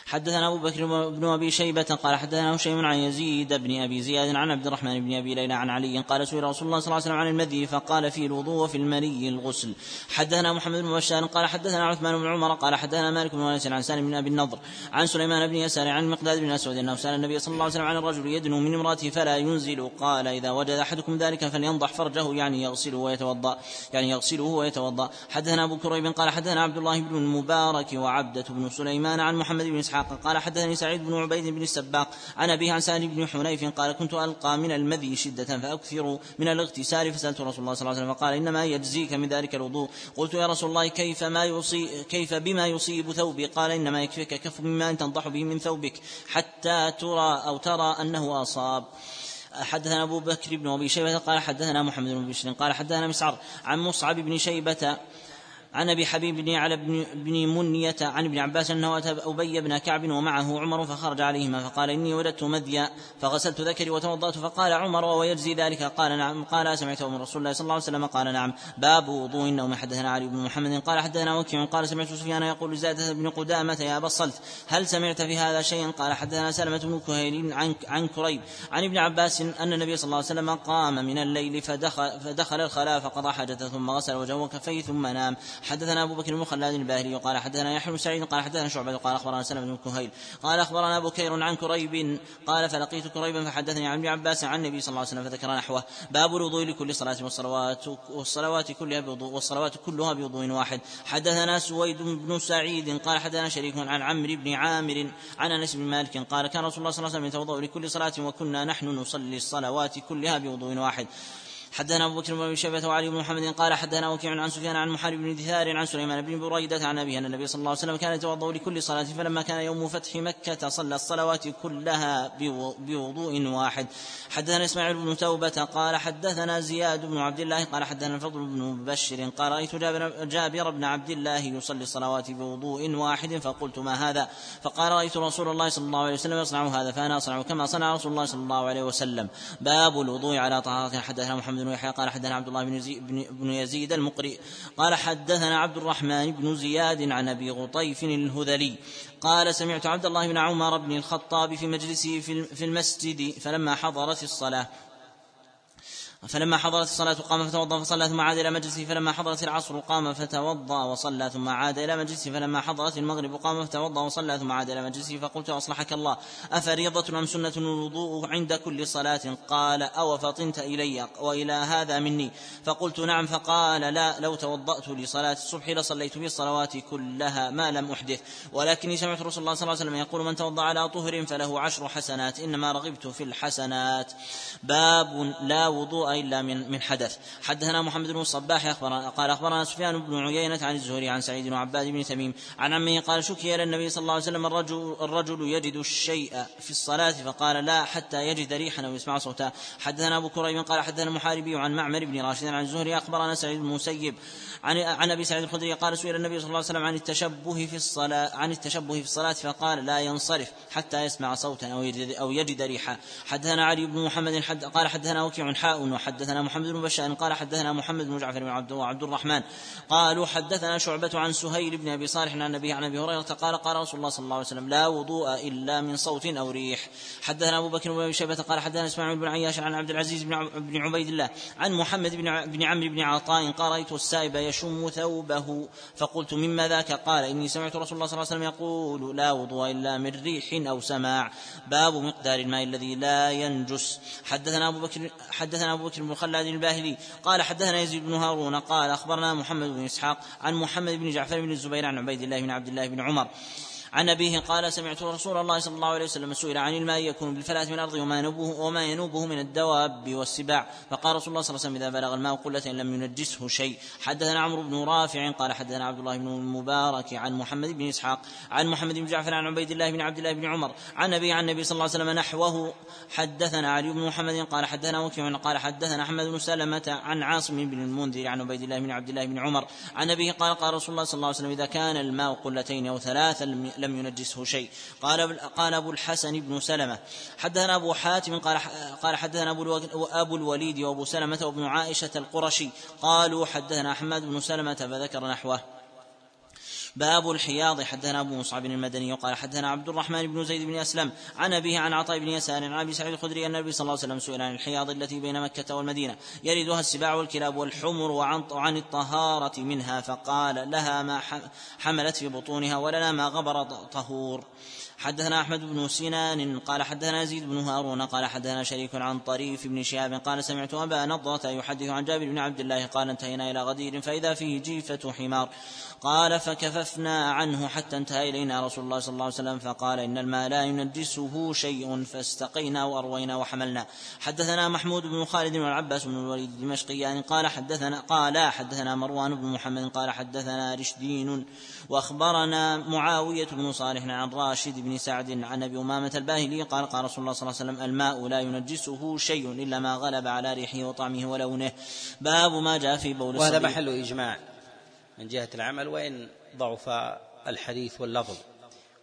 حدثنا أبو بكر بن أبي شيبة قال حدثنا هشيم عن يزيد بن أبي زياد عن عبد الرحمن بن أبي ليلى عن علي قال سئل رسول الله صلى الله عليه وسلم عن المذي فقال في الوضوء وفي المني الغسل. حدثنا محمد بن بشار قال حدثنا عثمان بن عمر قال حدثنا مالك بن انس عن سالم بن أبي النضر عن سليمان بن يسار عن مقداد بن أسود أنه سأل النبي صلى الله عليه وسلم عن الرجل يدنو من امرأته فلا ينزل. قال إذا وجد أحدكم ذلك فلينضح فرجه يعني يغسله ويتوضأ يعني يغسله ويتوضأ. حدثنا أبو كريب قال حدثنا عبد الله بن المبارك وعبدة بن سليمان عن محمد بن إسحاق قال حدثني سعيد بن عبيد بن السباق عن أبيه عن سالم بن حنيف قال كنت ألقى من المذي شدة فأكثر من الاغتسال فسألت رسول الله صلى الله عليه وسلم فقال إنما يجزيك من ذلك الوضوء. قلت يا رسول الله كيف ما يصيب كيف بما يصيب ثوبي؟ قال إنما يكفيك كف مما تنضح به من ثوبك حتى ترى أو ترى أنه أصاب. حدثنا أبو بكر بن أبي شيبة قال حدثنا محمد بن بشر قال حدثنا مسعر عن مصعب بن شيبة عن أبي حبيب بن على بن, منية عن ابن عباس أنه أتى أبي بن كعب ومعه عمر فخرج عليهما فقال إني ولدت مذيا فغسلت ذكري وتوضأت فقال عمر ويجزي ذلك قال نعم قال سمعته من رسول الله صلى الله عليه وسلم قال نعم باب وضوء النوم حدثنا علي بن محمد قال حدثنا وكيع قال سمعت سفيان يقول لزادة بن قدامة يا أبا الصلت هل سمعت في هذا شيئا قال حدثنا سلمة بن كهيل عن عن كريب عن ابن عباس أن النبي صلى الله عليه وسلم قام من الليل فدخل فدخل الخلاء فقضى حاجته ثم غسل وجهه وكفيه ثم نام حدثنا أبو بكر بن خلاد الباهلي قال حدثنا يحيى بن سعيد قال حدثنا شعبة قال أخبرنا سلمة بن كهيل قال أخبرنا بكير عن كريب قال فلقيت كريبا فحدثني عن ابن عباس عن النبي صلى الله عليه وسلم فذكر نحوه. باب الوضوء لكل صلاة والصلوات والصلوات كلها بوضوء والصلوات كلها بوضوء واحد. حدثنا سويد بن سعيد قال حدثنا شريك عن عمرو بن عامر عن أنس بن مالك قال كان رسول الله صلى الله عليه وسلم يتوضأ لكل صلاة وكنا نحن نصلي الصلوات كلها بوضوء واحد. حدثنا أبو بكر بن شيبة وعلي بن محمد قال حدثنا وكيع عن سفيان عن محارب بن دثار عن سليمان بن بريدة عن ابي أن النبي صلى الله عليه وسلم كان يتوضأ لكل صلاة فلما كان يوم فتح مكة صلى الصلوات كلها بوضوء واحد. حدثنا إسماعيل بن توبة قال حدثنا زياد بن عبد الله قال حدثنا الفضل بن مبشر قال رأيت جابر, جابر بن عبد الله يصلي الصلوات بوضوء واحد فقلت ما هذا؟ فقال رأيت رسول الله صلى الله عليه وسلم يصنع هذا فأنا أصنع كما صنع رسول الله صلى الله عليه وسلم. باب الوضوء على طهارة. حدثنا محمد بن يحيى قال حدثنا عبد الله بن يزيد, المقري قال حدثنا عبد الرحمن بن زياد عن أبي غطيف الهذلي قال سمعت عبد الله بن عمر بن الخطاب في مجلسه في المسجد فلما حضرت الصلاة فلما حضرت الصلاة قام فتوضأ فصلى ثم عاد إلى مجلسه فلما حضرت العصر قام فتوضأ وصلى ثم عاد إلى مجلسه فلما حضرت المغرب قام فتوضأ وصلى ثم عاد إلى مجلسه فقلت أصلحك الله أفريضة أم سنة الوضوء عند كل صلاة؟ قال أو فطنت إلي وإلى هذا مني؟ فقلت نعم فقال لا لو توضأت لصلاة الصبح لصليت في الصلوات كلها ما لم أحدث. ولكني سمعت رسول الله صلى الله عليه وسلم يقول من توضأ على طهر فله عشر حسنات إنما رغبت في الحسنات. باب لا وضوء إلا من من حدث. حدثنا محمد بن الصباح أخبرنا قال أخبرنا سفيان بن عيينة عن الزهري عن سعيد بن عباد بن تميم عن عمه قال شكي إلى النبي صلى الله عليه وسلم الرجل الرجل يجد الشيء في الصلاة فقال لا حتى يجد ريحا أو يسمع صوتا. حدثنا أبو كريم قال حدثنا المحاربي عن معمر بن راشد عن الزهري أخبرنا سعيد بن المسيب عن عن أبي سعيد الخدري قال سئل النبي صلى الله عليه وسلم عن التشبه في الصلاه عن التشبه في الصلاة فقال لا ينصرف حتى يسمع صوتا أو يجد أو يجد ريحا. حدثنا علي بن محمد حد قال حدثنا وكيع حاء وحدثنا محمد بن بشار قال حدثنا محمد بن جعفر بن عبد وعبد الرحمن قالوا حدثنا شعبة عن سهيل بن أبي صالح عن النبي عن أبي هريرة قال قال رسول الله صلى الله عليه وسلم لا وضوء إلا من صوت أو ريح. حدثنا أبو بكر بن شيبة قال حدثنا إسماعيل بن عياش عن عبد العزيز بن عبيد الله عن محمد بن عمرو بن عطاء قال رأيت السائب يشم ثوبه. فقلت مما ذاك؟ قال إني سمعت رسول الله صلى الله عليه وسلم يقول لا وضوء إلا من ريح أو سماع. باب مقدار الماء الذي لا ينجس. حدثنا أبو بكر حدثنا أبو بكر بن خلاد الباهلي. قال حدثنا يزيد بن هارون. قال أخبرنا محمد بن إسحاق عن محمد بن جعفر بن الزبير عن عبيد الله بن عبد الله بن عمر. عن أبيه قال سمعت رسول الله صلى الله عليه وسلم سئل عن الماء يكون بالفلاة من الأرض وما ينوبه وما ينوبه من الدواب والسباع. فقال رسول الله صلى الله عليه وسلم إذا بلغ الماء قلة لم ينجسه شيء. حدثنا عمرو بن رافع قال حدثنا عبد الله بن المبارك عن محمد بن إسحاق عن محمد بن جعفر عن عبيد الله بن عبد الله بن عمر عن أبي عن النبي صلى الله عليه وسلم نحوه. حدثنا علي بن محمد قال حدثنا وكيع قال حدثنا أحمد بن سلمة عن عاصم بن المنذر عن عبيد الله بن عبد الله بن عمر عن أبيه قال قال رسول الله صلى الله عليه وسلم إذا كان الماء قلتين أو ثلاثا لم ينجسه شيء. قال قال أبو الحسن بن سلمة حدثنا أبو حاتم قال قال حدثنا أبو أبو الوليد وأبو سلمة وابن عائشة القرشي قالوا حدثنا أحمد بن سلمة فذكر نحوه. باب الحياض. حدثنا أبو مصعب المدني وقال حدثنا عبد الرحمن بن زيد بن أسلم عن أبيه عن عطاء بن يسار عن أبي سعيد الخدري أن النبي صلى الله عليه وسلم سئل عن الحياض التي بين مكة والمدينة. يردها السباع والكلاب والحمر وعن عن الطهارة منها فقال لها ما حملت في بطونها ولنا ما غبر طهور. حدثنا أحمد بن سنان قال حدثنا يزيد بن هارون قال حدثنا شريك عن طريف بن شهاب قال سمعت أبا نضرة يحدث عن جابر بن عبد الله قال انتهينا إلى غدير فإذا فيه جيفة حمار. قال فكففنا عنه حتى انتهى إلينا رسول الله صلى الله عليه وسلم فقال إن الماء لا ينجسه شيء فاستقينا وأروينا وحملنا. حدثنا محمود بن خالد والعباس بن الوليد الدمشقي يعني قال حدثنا قال حدثنا مروان بن محمد قال حدثنا رشدين وأخبرنا معاوية بن صالح عن راشد بن سعد عن أبي أمامة الباهلي قال قال رسول الله صلى الله عليه وسلم الماء لا ينجسه شيء إلا ما غلب على ريحه وطعمه ولونه. باب ما جاء في بول وهذا محل إجماع من جهة العمل وإن ضعف الحديث واللفظ.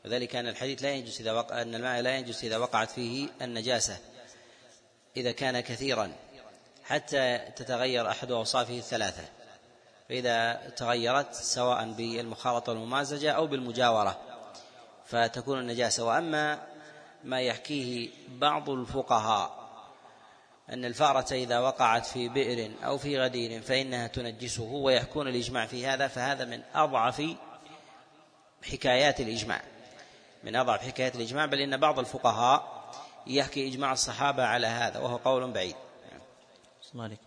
وذلك أن الحديث لا ينجس إذا وقع أن الماء لا ينجس إذا وقعت فيه النجاسة إذا كان كثيرا حتى تتغير أحد أوصافه الثلاثة. فإذا تغيرت سواء بالمخالطة والممازجة أو بالمجاورة. فتكون النجاسة. وأما ما يحكيه بعض الفقهاء أن الفأرة إذا وقعت في بئر أو في غدير فإنها تنجسه ويحكون الإجماع في هذا فهذا من أضعف حكايات الإجماع. من أضعف حكايات الإجماع بل إن بعض الفقهاء يحكي إجماع الصحابة على هذا وهو قول بعيد. الله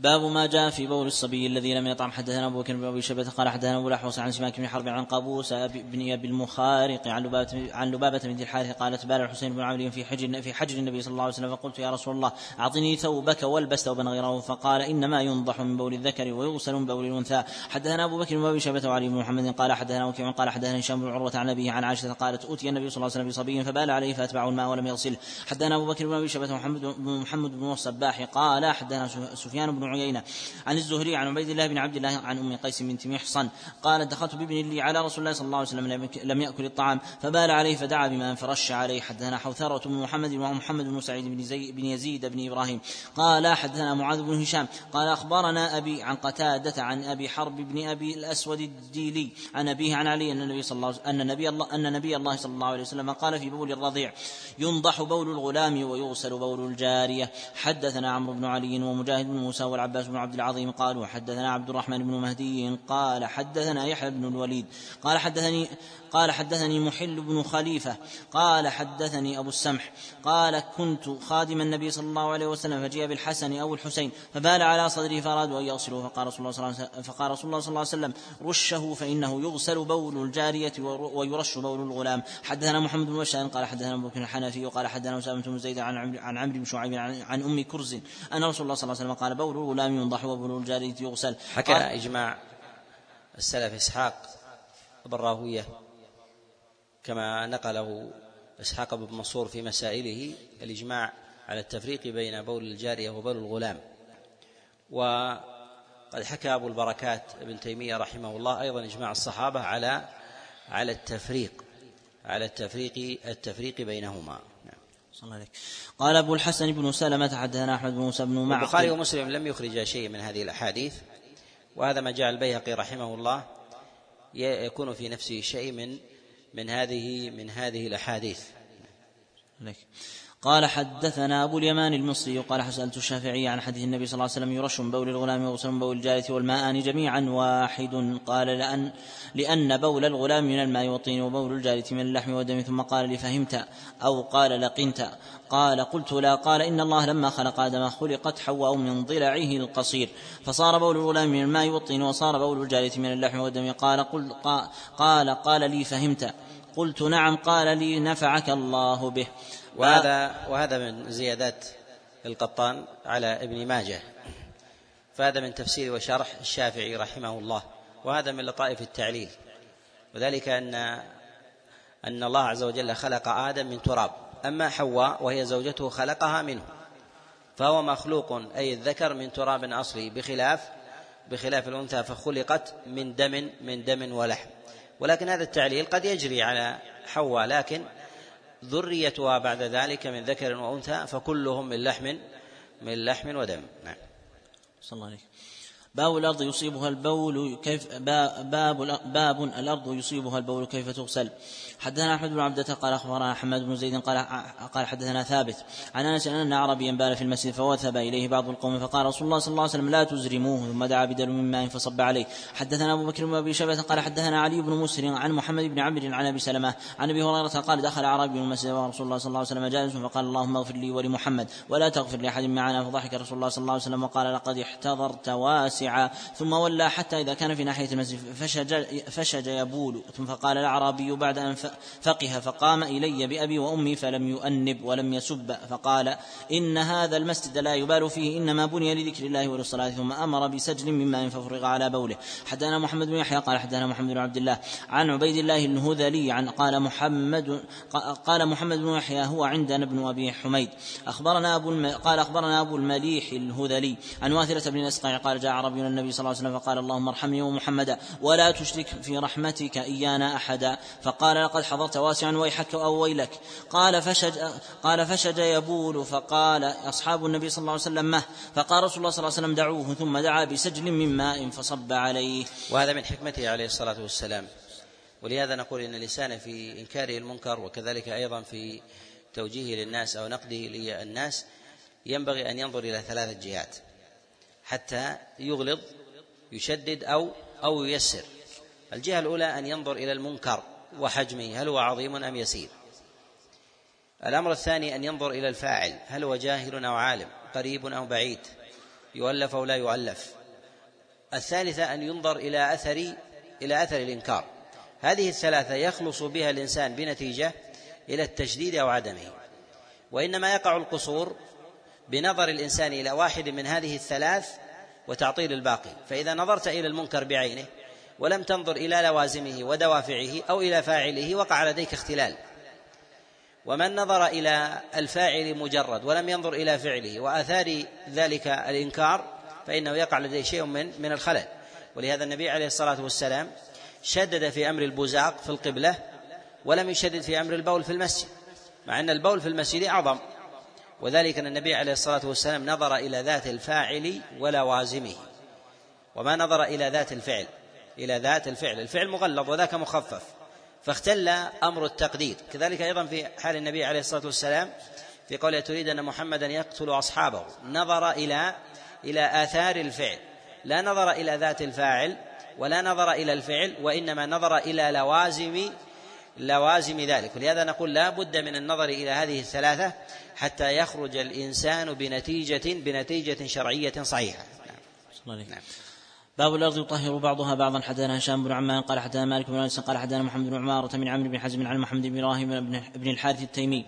باب ما جاء في بول الصبي الذي لم يطعم حدثنا ابو بكر بن ابي شبه قال حدثنا أبو الاحوص عن سماك بن حرب عن قابوس بن أبي المخارق عن لبابة عن لبابة بنت الحارث قالت بال الحسين بن عمرو في حجر في حجر النبي صلى الله عليه وسلم فقلت يا رسول الله أعطني ثوبك والبس ثوبا غيره فقال إنما ينضح من بول الذكر ويغسل من بول الأنثى. حدثنا أبو بكر بن أبي شبه وعلي بن محمد قال حدثنا وكيع قال حدثنا هشام بن عروة عن أبيه عن عائشة قالت أوتي النبي صلى الله عليه وسلم بصبي فبال عليه فأتبعه الماء ولم يغسله حدثنا أبو بكر بن أبي شبه محمد بن محمد بن الصباح قال حدثنا سفيان بن عيينة. عن الزهري عن عبيد الله بن عبد الله عن أم قيس بنت محصن قالت دخلت بابن لي على رسول الله صلى الله عليه وسلم لم يأكل الطعام فبال عليه فدعا بماء فرش عليه. حدثنا حوثرة بن محمد ومحمد بن سعيد بن, زي بن يزيد بن إبراهيم. قال حدثنا معاذ بن هشام. قال أخبرنا أبي عن قتادة عن أبي حرب بن أبي الأسود الديلي عن أبيه عن علي أن النبي صلى الله أن نبي الله أن نبي الله صلى الله عليه وسلم قال في بول الرضيع ينضح بول الغلام ويغسل بول الجارية. حدثنا عمرو بن علي ومجاهد بن موسى والعباس بن عبد العظيم قالوا حدثنا عبد الرحمن بن مهدي قال حدثنا يحيى بن الوليد قال حدثني قال حدثني محل بن خليفة قال حدثني أبو السمح قال كنت خادم النبي صلى الله عليه وسلم فجيء بالحسن أو الحسين فبال على صدره فأرادوا أن يغسلوه فقال رسول الله صلى الله عليه وسلم فقال رسول الله صلى الله عليه وسلم رشه فإنه يغسل بول الجارية ويرش بول الغلام. حدثنا محمد بن بشار قال حدثنا أبو بكر الحنفي وقال حدثنا أسامة بن زيد عن عمرو عن عمرو بن شعيب عن, أم كرز أن رسول الله صلى الله عليه وسلم قال بول الغلام ينضح وبول الجارية يغسل. حكى إجماع السلف إسحاق بن راهوية كما نقله إسحاق بن منصور في مسائله الإجماع على التفريق بين بول الجارية وبول الغلام. وقد حكى أبو البركات ابن تيمية رحمه الله أيضا إجماع الصحابة على على التفريق على التفريق التفريق بينهما. صلى الله عليك. قال أبو الحسن بن سلمة حدثنا أحمد بن موسى بن معقل. البخاري ومسلم لم يخرج شيء من هذه الأحاديث. وهذا ما جاء البيهقي رحمه الله يكون في نفسه شيء من من هذه من هذه الأحاديث عليك. قال حدثنا أبو اليمان المصري قال سألت الشافعي عن حديث النبي صلى الله عليه وسلم يرش بول الغلام وغسل بول الجارية والماءان جميعا واحد. قال لأن لأن بول الغلام من الماء والطين وبول الجارية من اللحم والدم. ثم قال لي فهمت أو قال لقنت. قال قلت لا. قال إن الله لما خلق آدم خلقت حواء من ضلعه القصير. فصار بول الغلام من الماء والطين وصار بول الجارية من اللحم والدم. قال قل قال قال لي فهمت. قلت نعم. قال لي نفعك الله به. وهذا وهذا من زيادات القطان على ابن ماجه. فهذا من تفسير وشرح الشافعي رحمه الله وهذا من لطائف التعليل. وذلك أن أن الله عز وجل خلق آدم من تراب. أما حواء وهي زوجته خلقها منه. فهو مخلوق أي الذكر من تراب أصلي بخلاف بخلاف الأنثى فخلقت من دم من دم ولحم. ولكن هذا التعليل قد يجري على حواء لكن ذريتها بعد ذلك من ذكر وأنثى فكلهم من لحم من لحم ودم. نعم. صلى الله عليه باب الأرض يصيبها البول كيف باب باب الأرض يصيبها البول كيف تغسل. حدثنا أحمد بن عبدة قال أخبرنا حماد بن زيد قال قال حدثنا ثابت عن أنس أن اعرابيا بال في المسجد فوثب إليه بعض القوم فقال رسول الله صلى الله عليه وسلم لا تزرموه ثم دعا بدلو من ماء فصب عليه. حدثنا أبو بكر بن أبي شبه قال حدثنا علي بن مسر عن محمد بن عمرو عن أبي سلمة عن أبي هريرة قال دخل أعرابي المسجد ورسول الله صلى الله عليه وسلم جالس فقال اللهم اغفر لي ولمحمد ولا تغفر لأحد معنا فضحك رسول الله صلى الله عليه وسلم وقال لقد احتضرت واسعا ثم ولى حتى إذا كان في ناحية المسجد فشج, فشج يبول. ثم فقال الأعرابي بعد أن فقه فقام إلي بأبي وأمي فلم يؤنب ولم يسب فقال إن هذا المسجد لا يبال فيه إنما بني لذكر الله وللصلاة ثم أمر بسجل من ماء ففرغ على بوله حدثنا محمد بن يحيى قال حدثنا محمد بن عبد الله عن عبيد الله الهذلي عن قال محمد قال محمد بن يحيى هو عندنا ابن أبي حميد أخبرنا أبو. قال أخبرنا أبو المليح الهذلي عن واثرة بن الأسقع قال جاء عربي النبي صلى الله عليه وسلم فقال اللهم ارحمني ومحمدا ولا تشرك في رحمتك إيانا أحدا فقال لقد حضرت واسعا ويحك أو ويلك. قال فشج قال فشج يبول فقال أصحاب النبي صلى الله عليه وسلم مه. فقال رسول الله صلى الله عليه وسلم دعوه ثم دعا بسجل من ماء فصب عليه. وهذا من حكمته عليه الصلاة والسلام. ولهذا نقول إن الإنسان في إنكاره المنكر وكذلك أيضا في توجيهه للناس أو نقده للناس ينبغي أن ينظر إلى ثلاثة جهات. حتى يغلظ يشدد أو أو ييسر. الجهة الأولى أن ينظر إلى المنكر. وحجمه هل هو عظيم أم يسير؟ الأمر الثاني أن ينظر إلى الفاعل هل هو جاهل أو عالم قريب أو بعيد يؤلف أو لا يؤلف. الثالثة أن ينظر إلى أثر إلى أثر الإنكار. هذه الثلاثة يخلص بها الإنسان بنتيجة إلى التشديد أو عدمه. وإنما يقع القصور بنظر الإنسان إلى واحد من هذه الثلاث وتعطيل الباقي. فإذا نظرت إلى المنكر بعينه ولم تنظر إلى لوازمه ودوافعه أو إلى فاعله وقع لديك اختلال. ومن نظر إلى الفاعل مجرد ولم ينظر إلى فعله وآثار ذلك الإنكار فإنه يقع لديه شيء من من الخلل. ولهذا النبي عليه الصلاة والسلام شدد في أمر البزاق في القبلة ولم يشدد في أمر البول في المسجد مع أن البول في المسجد أعظم. وذلك أن النبي عليه الصلاة والسلام نظر إلى ذات الفاعل ولوازمه. وما نظر إلى ذات الفعل إلى ذات الفعل. الفعل مغلظ وذاك مخفف. فاختل أمر التقدير كذلك أيضا في حال النبي عليه الصلاة والسلام في قوله تريد أن محمدا يقتل أصحابه. نظر إلى إلى آثار الفعل. لا نظر إلى ذات الفاعل ولا نظر إلى الفعل وإنما نظر إلى لوازم لوازم ذلك. ولهذا نقول لا بد من النظر إلى هذه الثلاثة حتى يخرج الإنسان بنتيجة بنتيجة شرعية صحيحة. نعم. نعم. باب الأرض يطهر بعضها بعضا. حدثنا هشام بن عمان قال حدثنا مالك بن أنس قال حدثنا محمد بن عمارة من عمرو بن حزم عن محمد بن إبراهيم بن الحارث التيمي.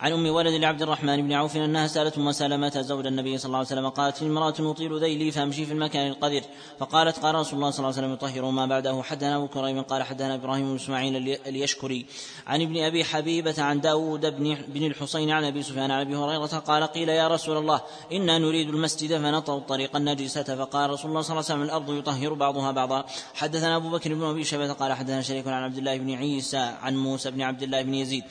عن أم ولد لعبد الرحمن بن عوف أنها سألت أم سلمة زوج النبي صلى الله عليه وسلم قالت امرأة أطيل ذيلي فأمشي في المكان القذر. فقالت قال رسول الله صلى الله عليه وسلم يطهر ما بعده حدثنا أبو كريم قال حدثنا إبراهيم بن إسماعيل اليشكري. عن ابن أبي حبيبة عن داود بن بن عن أبي سفيان عن أبي هريرة قال قيل يا رسول الله إنا نريد المسجد فنطأ الطريق النجسة. فقال رسول الله صلى الله عليه وسلم الأرض يطهر بعضها بعضا. حدثنا أبو بكر بن أبي شيبة قال حدثنا شريك عن عبد الله بن عيسى عن موسى بن عبد الله بن يزيد.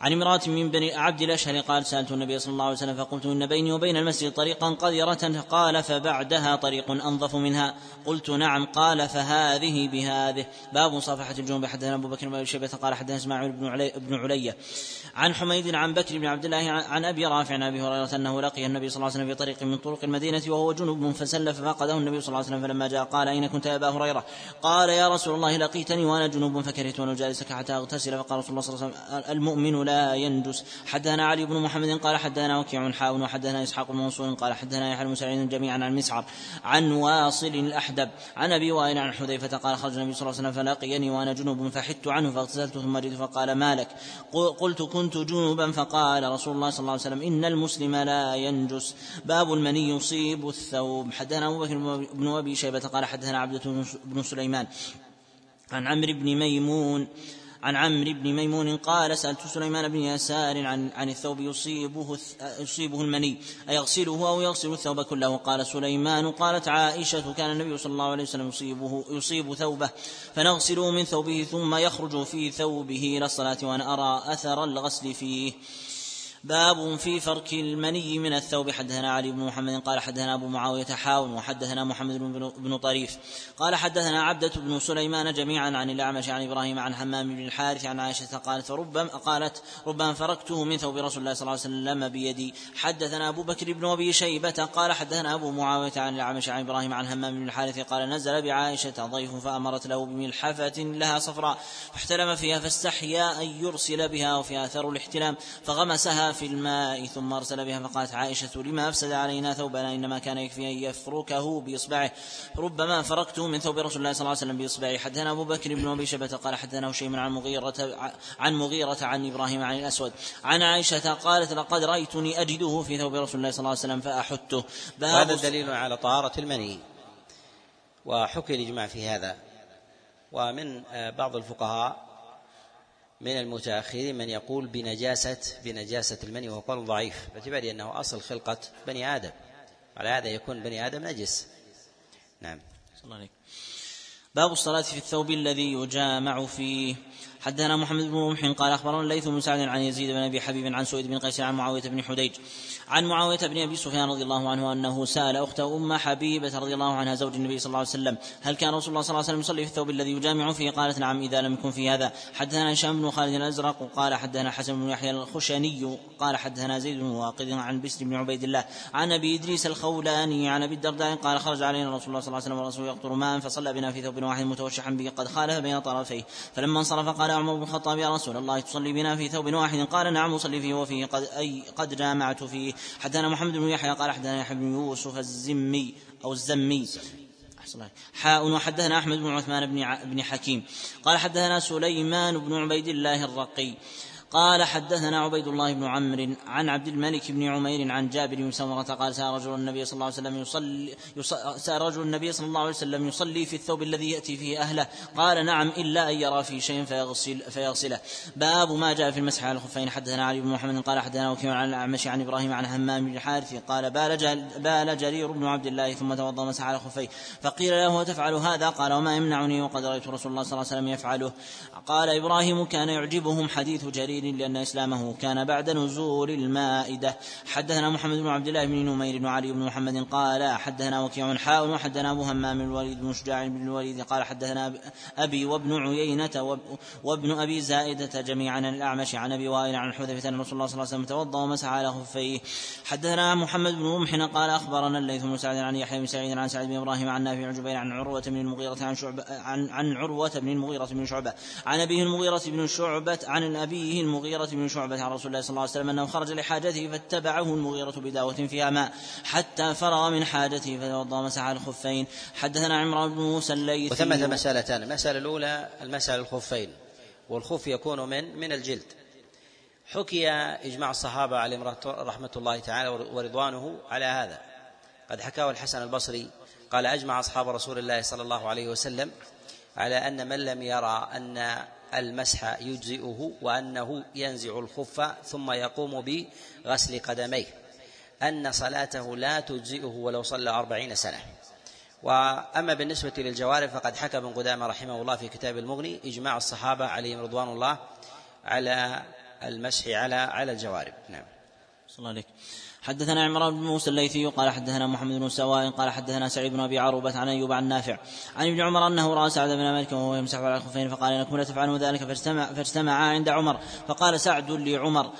عن امرأة من بني عبد الأشهر قال سألت النبي صلى الله عليه وسلم فقلت إن بيني وبين المسجد طريقا قذرة؟ قال فبعدها طريق أنظف منها. قلت نعم. قال فهذه بهذه. باب مصافحة الجنوب. حدثنا أبو بكر بن شيبة قال حدثنا إسماعيل بن علي بن علية عن حميد عن بكر بن عبد الله عن أبي رافع عن أبي هريرة أنه لقي النبي صلى الله عليه وسلم في طريق من طرق المدينة وهو جنوب فسل ففقده النبي صلى الله عليه وسلم فلما جاء قال أين كنت يا أبا هريرة؟ قال يا رسول الله لقيتني وأنا جنوب فكرهت أن أجالسك حتى أغتسل فقال رسول الله صلى الله عليه وسلم المؤمن لا ينجس حدثنا علي بن محمد قال حدثنا وكيع حاون وحدثنا إسحاق بن منصور قال حدثنا يحيى بن سعيد جميعا عن مسعر عن واصل الأحدب عن أبي وائل عن حذيفة قال خرج النبي صلى الله عليه وسلم فلاقيني وأنا جنوب فحدت عنه فاغتسلت ثم جئت فقال ما لك؟ قلت كنت جنوبا فقال رسول الله صلى الله عليه وسلم إن المسلم لا ينجس. باب المني يصيب الثوب. حدثنا أبو بكر بن أبي شيبة قال حدثنا عبدة بن سليمان عن عمرو بن ميمون عن عمرو بن ميمون قال سألت سليمان بن يسار عن عن الثوب يصيبه يصيبه المني أيغسله أو يغسل الثوب كله؟ قال سليمان قالت عائشة كان النبي صلى الله عليه وسلم يصيبه يصيب ثوبه فنغسله من ثوبه ثم يخرج في ثوبه إلى الصلاة وأنا أرى أثر الغسل فيه. باب في فرك المني من الثوب. حدثنا علي بن محمد قال حدثنا أبو معاوية حاول وحدثنا محمد بن طريف قال حدثنا عبدة بن سليمان جميعا عن الأعمش عن إبراهيم عن حمام بن الحارث عن عائشة قالت فربما قالت ربما فركته من ثوب رسول الله صلى الله عليه وسلم بيدي. حدثنا أبو بكر بن أبي شيبة قال حدثنا أبو معاوية عن الأعمش عن إبراهيم عن همام بن الحارث قال نزل بعائشة ضيف فأمرت له بملحفة لها صفراء فاحتلم فيها فاستحيا أن يرسل بها وفيها اثر الاحتلام فغمسها في الماء ثم أرسل بها فقالت عائشة لما أفسد علينا ثوبنا إنما كان يكفي أن يفركه بإصبعه. ربما فركته من ثوب رسول الله صلى الله عليه وسلم بإصبعه. حدثنا أبو بكر بن أبي شبة قال حدثنا شيء عن مغيرة عن مغيرة عن إبراهيم عن الأسود. عن عائشة قالت لقد رأيتني أجده في ثوب رسول الله صلى الله عليه وسلم فأحته هذا دليل على طهارة المني. وحكي الإجماع في هذا. ومن بعض الفقهاء من المتأخرين من يقول بنجاسة بنجاسة المني وهو قول ضعيف. باعتبار أنه أصل خلقة بني آدم. على هذا يكون بني آدم نجس. نعم. صلى الله عليك باب الصلاة في الثوب الذي يجامع فيه. حدثنا محمد بن رمح قال أخبرنا الليث بن سعد عن يزيد بن أبي حبيب عن سويد بن قيس عن معاوية بن حديج عن معاوية بن أبي سفيان رضي الله عنه أنه سأل أخته أم حبيبة رضي الله عنها زوج النبي صلى الله عليه وسلم هل كان رسول الله صلى الله عليه وسلم يصلي في الثوب الذي يجامع فيه؟ قالت نعم إذا لم يكن في هذا. حدثنا هشام بن خالد الأزرق قال حدثنا حسن بن يحيى الخشني قال حدثنا زيد بن واقد عن بسر بن عبيد الله عن أبي إدريس الخولاني عن أبي الدرداء قال خرج علينا رسول الله صلى الله عليه وسلم ورسوله يقطر ماء فصلى بنا في ثوب واحد متوشحا به قد خالف بين طرفيه. فلما انصرف قال عمر بن الخطاب يا رسول الله تصلي بنا في ثوب واحد. قال نعم أصلي فيه وفيه قد أي قد جامعت فيه. حدثنا محمد بن يحيى قال حدثنا يحيى بن يوسف الزمي أو الزمي. حاء وحدثنا أحمد بن عثمان بن بن حكيم. قال حدثنا سليمان بن عبيد الله الرقي. قال حدثنا عبيد الله بن عمرو عن عبد الملك بن عمير عن جابر بن سمرة قال سأل رجل النبي صلى الله عليه وسلم يصلي سأل رجل النبي صلى الله عليه وسلم يصلي في الثوب الذي يأتي فيه أهله. قال نعم إلا أن يرى في شيء فيغسل فيغسله. باب ما جاء في المسح على الخفين. حدثنا علي بن محمد قال حدثنا وكيع عن الأعمش عن إبراهيم عن همام بن الحارث قال بال بال جرير بن عبد الله ثم توضأ مسح على خفيه فقيل له تفعل هذا؟ قال وما يمنعني وقد رأيت رسول الله صلى الله عليه وسلم يفعله. قال إبراهيم كان يعجبهم حديث جرير لأن إسلامه كان بعد نزول المائدة. حدثنا محمد بن عبد الله بن نمير وعلي بن محمد قال حدثنا وكيع حاء وحدثنا أبو همام الوليد بن شجاع بن الوليد قال حدثنا أبي وابن عيينة وابن أبي زائدة جميعا الأعمش عن أبي وائل عن حذيفة أن رسول الله صلى الله عليه وسلم توضأ ومسح على خفيه. حدثنا محمد بن رمح قال أخبرنا الليث بن سعد عن يحيى بن سعيد عن سعد بن إبراهيم عن نافع عن جبير عن عروة بن المغيرة عن شعبة عن, عن عروة بن المغيرة بن شعبة. عن أبيه المغيرة بن شعبة عن أبيه المغيرة بن شعبة عن رسول الله صلى الله عليه وسلم أنه خرج لحاجته فاتبعه المغيرة بداوة فيها ماء حتى فرغ من حاجته فتوضأ مسح على الخفين. حدثنا عمران بن موسى الليثي. وثمة مسألتان. المسألة الأولى المسألة الخفين والخف يكون من من الجلد. حكي إجماع الصحابة عليهم رحمة الله تعالى ورضوانه على هذا. قد حكاه الحسن البصري قال أجمع أصحاب رسول الله صلى الله عليه وسلم على أن من لم يرى أن المسح يجزئه وأنه ينزع الخف ثم يقوم بغسل قدميه. أن صلاته لا تجزئه ولو صلى أربعين سنة. وأما بالنسبة للجوارب فقد حكى ابن قدامة رحمه الله في كتاب المغني إجماع الصحابة عليهم رضوان الله على المسح على على الجوارب. نعم. صلى الله عليك. حدثنا عمران بن موسى الليثي قال حدثنا محمد بن سواء قال حدثنا سعيد بن أبي عروبة عن أيوب عن نافع عن ابن عمر أنه رأى سعد بن مالك وهو يمسح على الخفين فقال إنكم لا تفعلون ذلك فاجتمع فاجتمعا عند عمر فقال سعد لعمر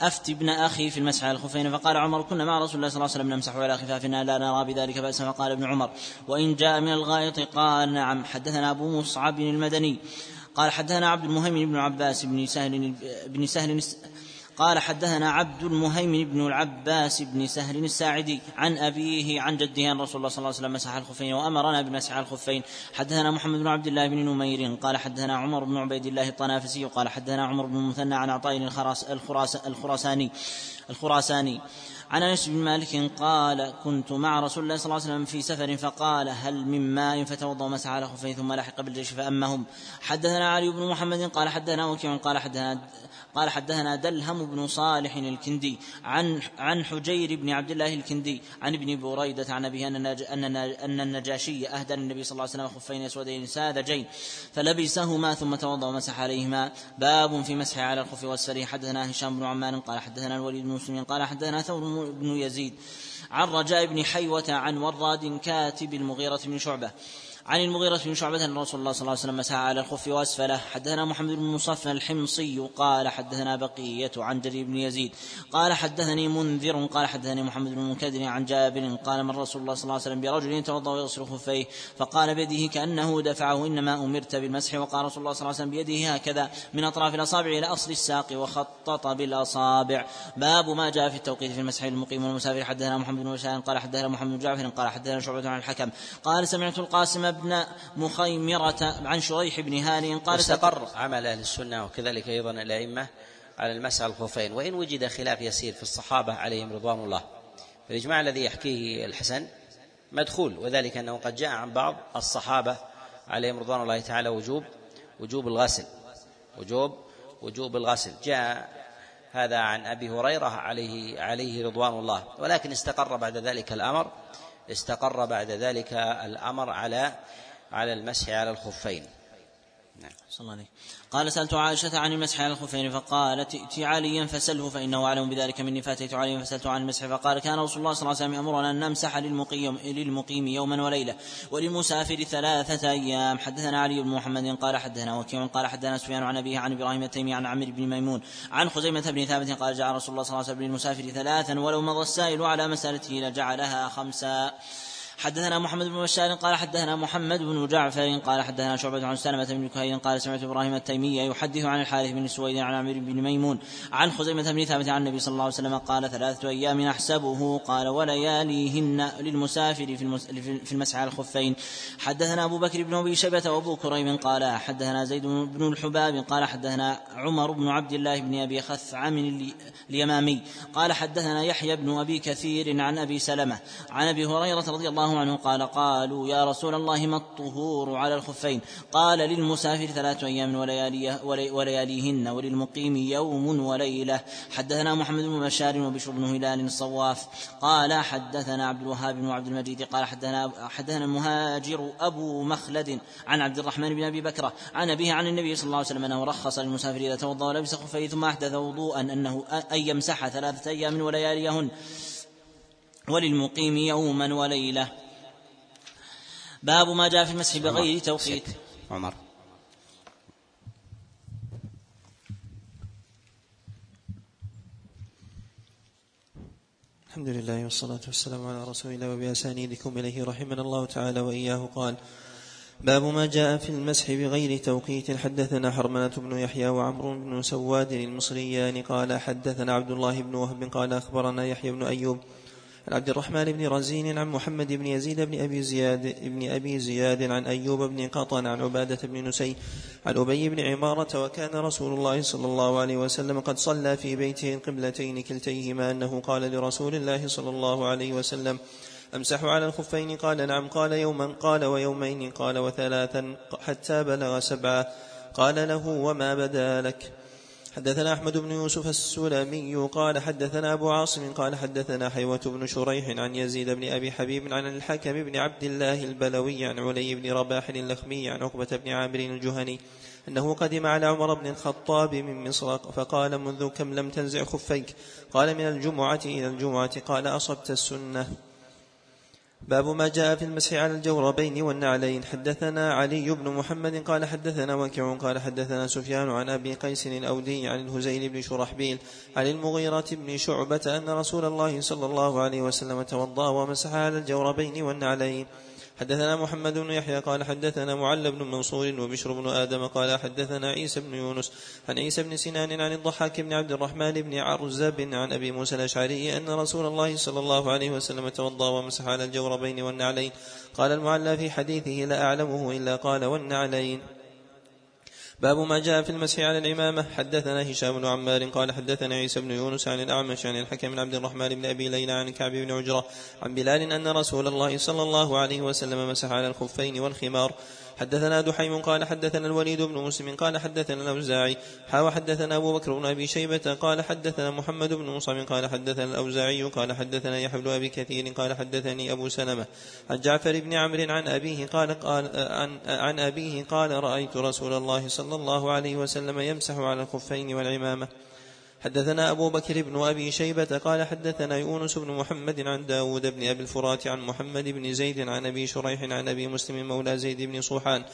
أفتي ابن أخي في المسح على الخفين فقال عمر كنا مع رسول الله صلى الله عليه وسلم نمسح على خفافنا لا نرى بذلك بأسا فقال ابن عمر وإن جاء من الغائط قال نعم حدثنا أبو مصعب المدني قال حدثنا عبد المهيمن بن عباس بن سهل بن سهل قال حدثنا عبد المهيمن بن العباس بن سهل الساعدي عن أبيه عن جده أن رسول الله صلى الله عليه وسلم مسح الخفين وأمرنا بمسح الخفين. حدثنا محمد بن عبد الله بن نمير قال حدثنا عمر بن عبيد الله الطنافسي قال حدثنا عمر بن المثنى عن عطاء الخراس الخراساني الخراساني. عن أنس بن مالك قال كنت مع رسول الله صلى الله عليه وسلم في سفر فقال هل من ماء فتوضأ ومسح على خفين ثم لحق بالجيش فأمهم. حدثنا علي بن محمد قال حدثنا وكيع قال حدثنا قال حدثنا دلهم بن صالح الكندي عن عن حجير بن عبد الله الكندي عن ابن بريدة عن أبيه أن أن النجاشي أهدى النبي صلى الله عليه وسلم خفين أسودين ساذجين فلبسهما ثم توضأ ومسح عليهما باب في مسح على الخف والسري. حدثنا هشام بن عمان قال حدثنا الوليد بن مسلم قال حدثنا ثور بن يزيد عن رجاء بن حيوة عن وراد كاتب المغيرة بن شعبة عن المغيرة بن شعبة أن رسول الله صلى الله عليه وسلم مسح على الخف وأسفله. حدثنا محمد بن مصفى الحمصي قال حدثنا بقية عن جرير بن يزيد قال حدثني منذر قال حدثني محمد بن المنكدر عن جابر قال من رسول الله صلى الله عليه وسلم برجل يتوضأ ويغسل خفيه فقال بيده كأنه دفعه إنما أمرت بالمسح وقال رسول الله صلى الله عليه وسلم بيده هكذا من أطراف الأصابع إلى أصل الساق وخطط بالأصابع. باب ما جاء في التوقيت في المسح المقيم والمسافر. حدثنا محمد بن بشار قال حدثنا محمد بن جعفر قال حدثنا شعبة عن الحكم قال سمعت القاسم بن مخيمرة عن شريح بن هاني قال استقر عمل أهل السنة وكذلك أيضا الأئمة على المسح الخفين وإن وجد خلاف يسير في الصحابة عليهم رضوان الله. فالإجماع الذي يحكيه الحسن مدخول وذلك أنه قد جاء عن بعض الصحابة عليهم رضوان الله تعالى وجوب وجوب الغسل. وجوب وجوب الغسل. جاء هذا عن أبي هريرة عليه عليه رضوان الله. ولكن استقر بعد ذلك الأمر. استقر بعد ذلك الأمر على على المسح على الخفين. نعم. صلى الله عليه قال سألت عائشة عن المسح على الخفين فقالت ائت عليا فسله فإنه أعلم بذلك مني فأتيت عليا فسألته عن المسح فقال كان رسول الله صلى الله عليه وسلم يأمرنا أن نمسح للمقيم, للمقيم يوما وليلة وللمسافر ثلاثة أيام. حدثنا علي بن محمد قال حدثنا وكيع قال حدثنا سفيان عن أبيه عن إبراهيم التيمي عن عمرو بن ميمون عن خزيمة بن ثابت قال جعل رسول الله صلى الله عليه وسلم للمسافر ثلاثا ولو مضى السائل على مسألته لجعلها خمسا. حدثنا محمد بن بشار قال حدثنا محمد بن جعفر قال حدثنا شعبة عن سلمة بن كهيل قال سمعت إبراهيم التيمي يحدث عن الحارث بن سويد عن عمرو بن ميمون عن خزيمة بن ثابت عن النبي صلى الله عليه وسلم قال ثلاثة أيام أحسبه قال ولياليهن للمسافر في, في المسح على الخفين. حدثنا أبو بكر بن أبي شيبة وأبو كريم قال حدثنا زيد بن الحباب قال حدثنا عمر بن عبد الله بن أبي خثعم اليمامي قال حدثنا يحيى بن أبي كثير عن أبي سلمة عن أبي هريرة رضي الله عنه قال قالوا يا رسول الله ما الطهور على الخفين؟ قال للمسافر ثلاثة أيام ولياليهن وللمقيم يوم وليلة. حدثنا محمد بن بشار وبشر بن هلال الصواف. قال حدثنا عبد الوهاب بن عبد المجيد. قال حدثنا حدثنا المهاجر أبو مخلد عن عبد الرحمن بن أبي بكرة عن أبيه عن النبي صلى الله عليه وسلم أنه رخص للمسافر إذا توضأ ولبس خفيه ثم أحدث وضوءا أنه أن يمسح ثلاثة أيام ولياليهن. وللمقيم يوما وليلة. باب ما جاء في المسح بغير توقيت عمر. الحمد لله والصلاة والسلام على رسول الله وبأسانيدكم إليه رحمنا الله تعالى وإياه قال باب ما جاء في المسح بغير توقيت. حدثنا حرملة بن يحيى وعمرو بن سواد المصريان قال حدثنا عبد الله بن وهب قال أخبرنا يحيى بن أيوب عن عبد الرحمن بن رزين عن محمد بن يزيد بن أبي زياد بن أبي زياد عن أيوب بن قطن عن عبادة بن نسي عن أبي بن عمارة وكان رسول الله صلى الله عليه وسلم قد صلى في بيته القبلتين كلتيهما أنه قال لرسول الله صلى الله عليه وسلم أمسح على الخفين؟ قال نعم. قال يوما. قال ويومين. قال وثلاثا. حتى بلغ سبعة قال له وما بدا لك؟ حدثنا أحمد بن يوسف السلمي قال حدثنا أبو عاصم قال حدثنا حيوة بن شريح عن يزيد بن أبي حبيب عن الحكم بن عبد الله البلوي عن علي بن رباح اللخمي عن عقبة بن عامر الجهني أنه قدم على عمر بن الخطاب من مصر فقال منذ كم لم تنزع خفيك؟ قال من الجمعة إلى الجمعة قال أصبت السنة. باب ما جاء في المسح على الجوربين والنعلين. حدثنا علي بن محمد قال حدثنا وكيع قال حدثنا سفيان عن أبي قيس الأودي عن الهزيل بن شرحبيل عن المغيرة بن شعبة أن رسول الله صلى الله عليه وسلم توضأ ومسح على الجوربين والنعلين. حدثنا محمد بن يحيى قال حدثنا معل بن منصور وبشر بن آدم قال حدثنا عيسى بن يونس عن عيسى بن سنان عن الضحاك بن عبد الرحمن بن عرزب عن أبي موسى الأشعري أن رسول الله صلى الله عليه وسلم توضأ ومسح على الجوربين والنعلين. قال المعلى في حديثه لا أعلمه إلا قال والنعلين. باب ما جاء في المسح على العمامة حدثنا هشام بن عمار قال حدثنا عيسى بن يونس عن الأعمش عن الحكم بن عبد الرحمن بن أبي ليلى عن كعب بن عجرة عن بلال أن رسول الله صلى الله عليه وسلم مسح على الخفين والخمار. حدثنا دحيم قال حدثنا الوليد بن مسلم قال حدثنا الأوزاعي حا حدثنا أبو بكر بن أبي شيبة قال حدثنا محمد بن مصعب قال حدثنا الأوزاعي قال حدثنا يحيى بن أبي كثير قال حدثني أبو سلمة عن جعفر بن عمرو عن أبيه قال, قال عن, عن أبيه قال رأيت رسول الله صلى الله عليه وسلم يمسح على الخفين والعمامة. حدثنا أبو بكر بن أبي شيبة قال حدثنا يونس بن محمد عن داود بن أبي الفرات عن محمد بن زيد عن أبي شريح عن أبي مسلم مولى زيد بن صوحان.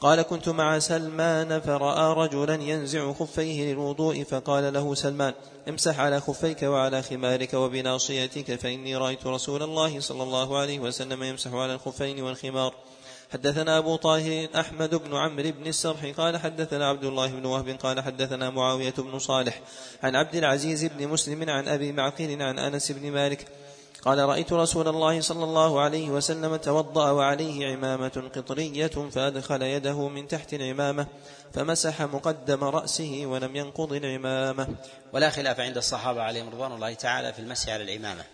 قال كنت مع سلمان فرأى رجلا ينزع خفيه للوضوء فقال له سلمان امسح على خفيك وعلى خمارك وبناصيتك فإني رأيت رسول الله صلى الله عليه وسلم يمسح على الخفين والخمار. حدثنا أبو طاهر أحمد بن عمرو بن السرح قال حدثنا عبد الله بن وهب قال حدثنا معاوية بن صالح عن عبد العزيز بن مسلم عن أبي معقل عن أنس بن مالك قال رأيت رسول الله صلى الله عليه وسلم توضأ وعليه عمامة قطرية فأدخل يده من تحت العمامة فمسح مقدم رأسه ولم ينقض العمامة. ولا خلاف عند الصحابة عليهم رضوان الله تعالى في المسح على العمامة.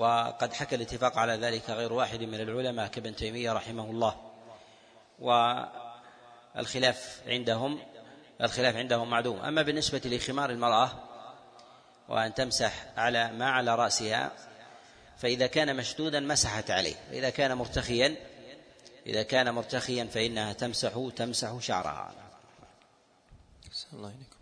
وقد حكى الاتفاق على ذلك غير واحد من العلماء كابن تيمية رحمه الله. والخلاف عندهم الخلاف عندهم معدوم. أما بالنسبة لخمار المرأة وأن تمسح على ما على رأسها فإذا كان مشدودا مسحت عليه. وإذا كان مرتخيا إذا كان مرتخيا فإنها تمسح تمسح شعرها. الله إليكم.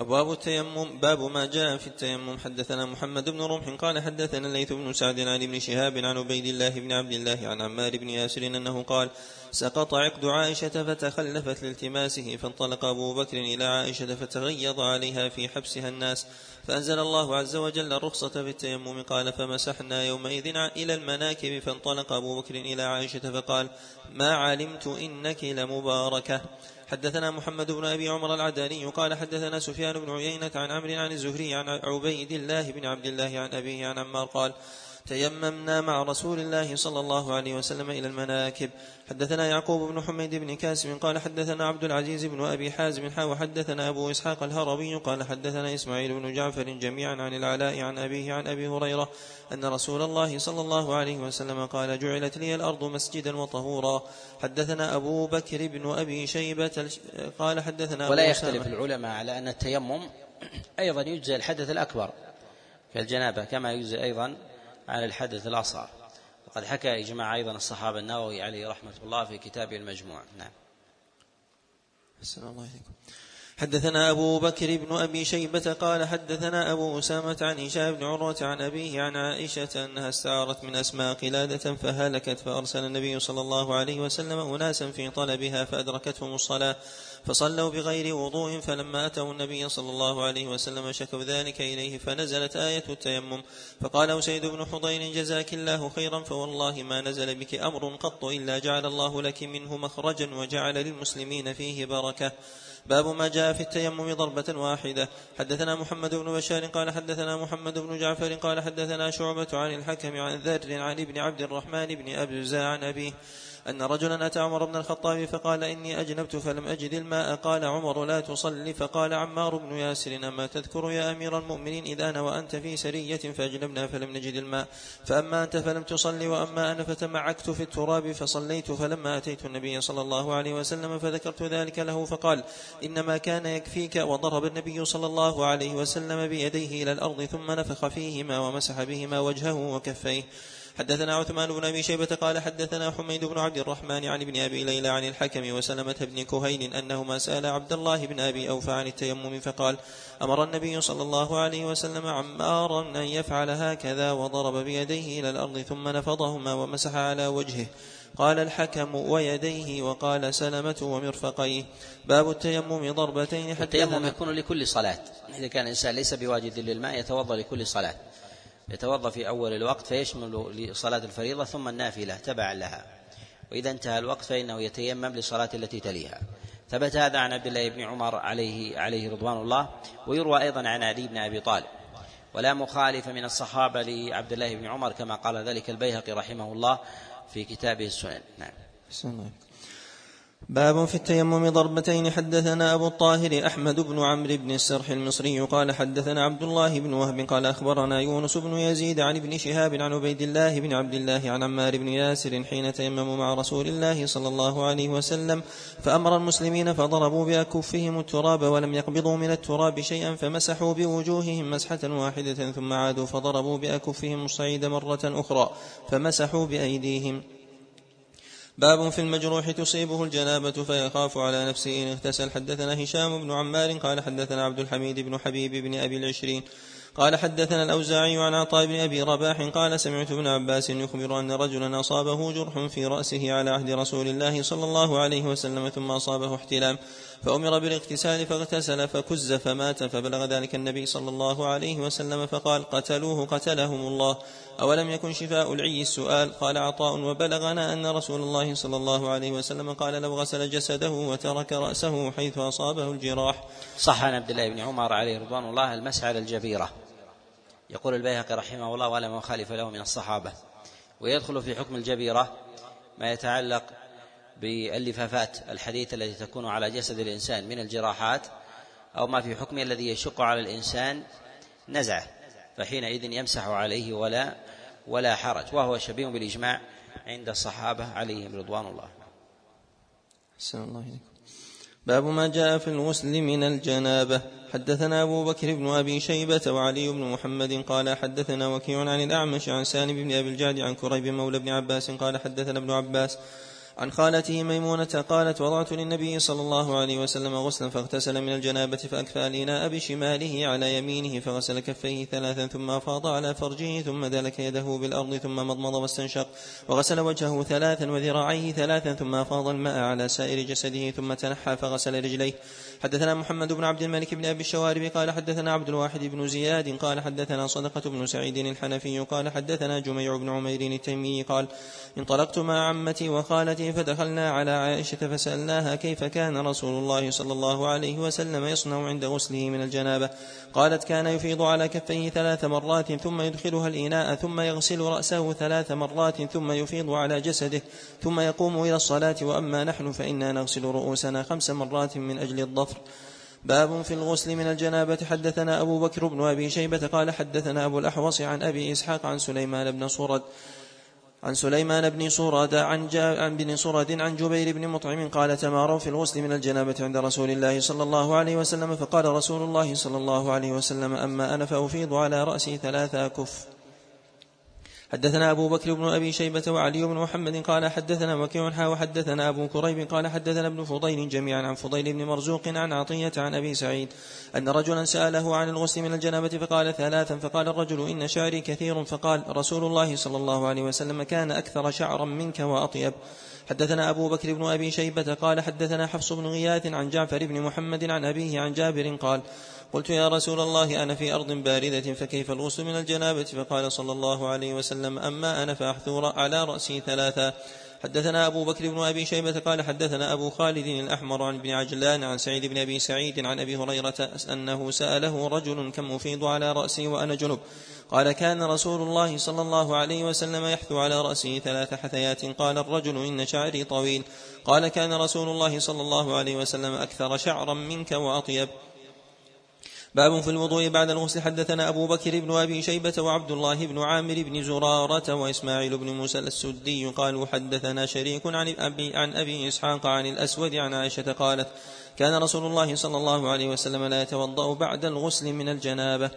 أبواب التيمم باب ما جاء في التيمم. حدثنا محمد بن رمح قال حدثنا الليث بن سعد عن ابن شهاب عن عبيد الله بن عبد الله عن عمار بن ياسر أنه قال سقط عقد عائشة فتخلفت لالتماسه فانطلق أبو بكر إلى عائشة فتغيظ عليها في حبسها الناس فأنزل الله عز وجل الرخصة في التيمم. قال فمسحنا يومئذ إلى المناكب فانطلق أبو بكر إلى عائشة فقال ما علمت إنك لمباركة. حدثنا محمد بن أبي عمر العداني قال حدثنا سفيان بن عيينة عن عمرو عن الزهري عن عبيد الله بن عبد الله عن أبيه عن عمار قال تيممنا مع رسول الله صلى الله عليه وسلم إلى المناكب. حدثنا يعقوب بن حميد بن كاسم قال حدثنا عبد العزيز بن أبي حازم حا وحدثنا أبو إسحاق الهروي قال حدثنا إسماعيل بن جعفر جميعا عن العلاء عن أبيه عن أبي هريرة أن رسول الله صلى الله عليه وسلم قال جعلت لي الأرض مسجدا وطهورا. حدثنا أبو بكر بن أبي شيبة قال حدثنا ولا يختلف العلماء على أن التيمم أيضا يجزي الحدث الأكبر كالجنابة كما يجزي أيضا على الحدث الأصغر. وقد حكى إجماع أيضا الصحابة النووي عليه رحمة الله في كتابه المجموع. نعم. السلام الله عليكم. حدثنا أبو بكر بن أبي شيبة قال حدثنا أبو أسامة عن هشام بن عروة عن أبيه عن عائشة أنها استعارت من أسماء قلادة فهلكت فأرسل النبي صلى الله عليه وسلم أناسا في طلبها فأدركتهم الصلاة. فصلوا بغير وضوء فلما أتوا النبي صلى الله عليه وسلم شكوا ذلك إليه فنزلت آية التيمم. فقال أسيد بن حضير جزاك الله خيرا فوالله ما نزل بك أمر قط إلا جعل الله لك منه مخرجا وجعل للمسلمين فيه بركة. باب ما جاء في التيمم ضربة واحدة. حدثنا محمد بن بشار قال حدثنا محمد بن جعفر قال حدثنا شعبة عن الحكم عن ذر عن ابن عبد الرحمن بن أبزة عن أبيه. أن رجلا أتى عمر بن الخطاب فقال إني أجنبت فلم أجد الماء. قال عمر لا تصلي. فقال عمار بن ياسر أما تذكر يا أمير المؤمنين إذا أنا وأنت في سرية فأجنبنا فلم نجد الماء. فأما أنت فلم تصلي وأما أنا فتمعكت في التراب فصليت فلما أتيت النبي صلى الله عليه وسلم فذكرت ذلك له فقال إنما كان يكفيك وضرب النبي صلى الله عليه وسلم بيديه إلى الأرض ثم نفخ فيهما ومسح بهما وجهه وكفيه. حدثنا عثمان بن أبي شيبة قال حدثنا حميد بن عبد الرحمن عن ابن أبي ليلى عن الحكم وسلمة بن كهين أنهما سأل عبد الله بن أبي أوفى عن التيمم فقال أمر النبي صلى الله عليه وسلم عمارا أن يفعل هكذا وضرب بيديه إلى الأرض ثم نفضهما ومسح على وجهه. قال الحكم ويديه وقال سلمة ومرفقيه. باب التيمم ضربتين حتى التيمم يكون لكل صلاة. إذا كان الإنسان ليس بواجد للماء يتوضأ لكل صلاة. يتوضأ في أول الوقت فيشمل لصلاة الفريضة ثم النافلة تبعا لها. وإذا انتهى الوقت فإنه يتيمم للصلاه التي تليها. ثبت هذا عن عبد الله بن عمر عليه عليه رضوان الله ويروى أيضا عن علي بن أبي طالب. ولا مخالف من الصحابة لعبد الله بن عمر كما قال ذلك البيهقي رحمه الله في كتابه السنن. نعم. باب في التيمم ضربتين. حدثنا أبو الطاهر أحمد بن عمرو بن السرح المصري قال حدثنا عبد الله بن وهب قال أخبرنا يونس بن يزيد عن ابن شهاب عن عبيد الله بن عبد الله عن عمار بن ياسر حين تيمموا مع رسول الله صلى الله عليه وسلم فأمر المسلمين فضربوا بأكفهم التراب ولم يقبضوا من التراب شيئا فمسحوا بوجوههم مسحة واحدة ثم عادوا فضربوا بأكفهم الصعيد مرة أخرى فمسحوا بأيديهم. باب في المجروح تصيبه الجنابة فيخاف على نفسه إن اغتسل. حدثنا هشام بن عمار قال حدثنا عبد الحميد بن حبيب بن أبي العشرين قال حدثنا الأوزاعي عن عطاء بن أبي رباح قال سمعت ابن عباس يخبر أن رجلا أصابه جرح في رأسه على عهد رسول الله صلى الله عليه وسلم ثم أصابه احتلام. فأمر بالاغتسال فاغتسل فكز فمات. فبلغ ذلك النبي صلى الله عليه وسلم فقال قتلوه قتلهم الله. أولم يكن شفاء العي السؤال؟ قال عطاء وبلغنا أن رسول الله صلى الله عليه وسلم قال لو غسل جسده وترك رأسه حيث أصابه الجراح. صح عن عبد الله بن عمر عليه رضوان الله المسح على الجبيرة. يقول البيهقي رحمه الله ولم يخالف له من الصحابة ويدخل في حكم الجبيرة ما يتعلق باللفافات الحديثة التي تكون على جسد الإنسان من الجراحات أو ما في حكم الذي يشق على الإنسان نزعه فحينئذ يمسح عليه ولا ولا حرج. وهو شبيه بالإجماع عند الصحابة عليهم رضوان الله. الله إليكم. باب ما جاء في الغسل من الجنابة. حدثنا أبو بكر بن أبي شيبة وعلي بن محمد قال حدثنا وكيع عن الأعمش عن سالم بن أبي الجعد عن كريب مولى بن عباس قال حدثنا ابن عباس عن خالته ميمونة قالت وضعت للنبي صلى الله عليه وسلم غسلا فاغتسل من الجنابة فأكفأ الإناء بشماله على يمينه فغسل كفيه ثلاثا ثم أفاض على فرجه ثم دلك يده بالأرض ثم مضمض واستنشق وغسل وجهه ثلاثا وذراعيه ثلاثا ثم أفاض الماء على سائر جسده ثم تنحى فغسل رجليه حدثنا محمد بن عبد الملك بن أبي الشوارب قال حدثنا عبد الواحد بن زياد قال حدثنا صدقة بن سعيد الحنفي قال حدثنا جميع بن عمير التيمي قال انطلقت مع عمتي وخالتي فدخلنا على عائشة فسألناها كيف كان رسول الله صلى الله عليه وسلم يصنع عند غسله من الجنابة. قالت كان يفيض على كفيه ثلاث مرات ثم يدخلها الإناء ثم يغسل رأسه ثلاث مرات ثم يفيض على جسده ثم يقوم إلى الصلاة وأما نحن فإنا نغسل رؤوسنا خمس مرات من أجل الظفر باب في الغسل من الجنابة. حدثنا أبو بكر بن أبي شيبة قال حدثنا أبو الأحوص عن أبي إسحاق عن سليمان بن صورد عن سليمان بن صورد عن, عن بن صورد عن جبير بن مطعم قال تماروا في الغسل من الجنابة عند رسول الله صلى الله عليه وسلم. فقال رسول الله صلى الله عليه وسلم أما أنا فأفيض على رأسي ثلاثة كف. حدثنا أبو بكر بن أبي شيبة وعلي بن محمد قال حدثنا وكيع حا وحدثنا أبو كريب قال حدثنا ابن فضيل جميعا عن فضيل بن مرزوق عن عطية عن أبي سعيد أن رجلا سأله عن الغسل من الجنابة فقال ثلاثا فقال الرجل إن شعري كثير فقال رسول الله صلى الله عليه وسلم كان أكثر شعرا منك وأطيب. حدثنا أبو بكر بن أبي شيبة قال حدثنا حفص بن غياث عن جعفر بن محمد عن أبيه عن جابر قال قلت يا رسول الله أنا في أرض باردة فكيف الغسل من الجنابة؟ فقال صلى الله عليه وسلم أما أنا فأحثو على رأسي ثلاثا حدثنا أبو بكر بن أبي شيبة قال حدثنا أبو خالد الأحمر عن ابن عجلان عن سعيد بن أبي سعيد عن أبي هريرة أنه سأله رجل كم أفيض على رأسي وأنا جنب. قال كان رسول الله صلى الله عليه وسلم يحثو على رأسه ثلاث حثيات. قال الرجل إن شعري طويل. قال كان رسول الله صلى الله عليه وسلم أكثر شعرا منك وأطيب. باب في الوضوء بعد الغسل. حدثنا أبو بكر بن أبي شيبة وعبد الله بن عامر بن زرارة وإسماعيل بن موسى السدي قالوا حدثنا شريك عن أبي, عن أبي إسحاق عن الأسود عن عائشة قالت كان رسول الله صلى الله عليه وسلم لا يتوضأ بعد الغسل من الجنابة.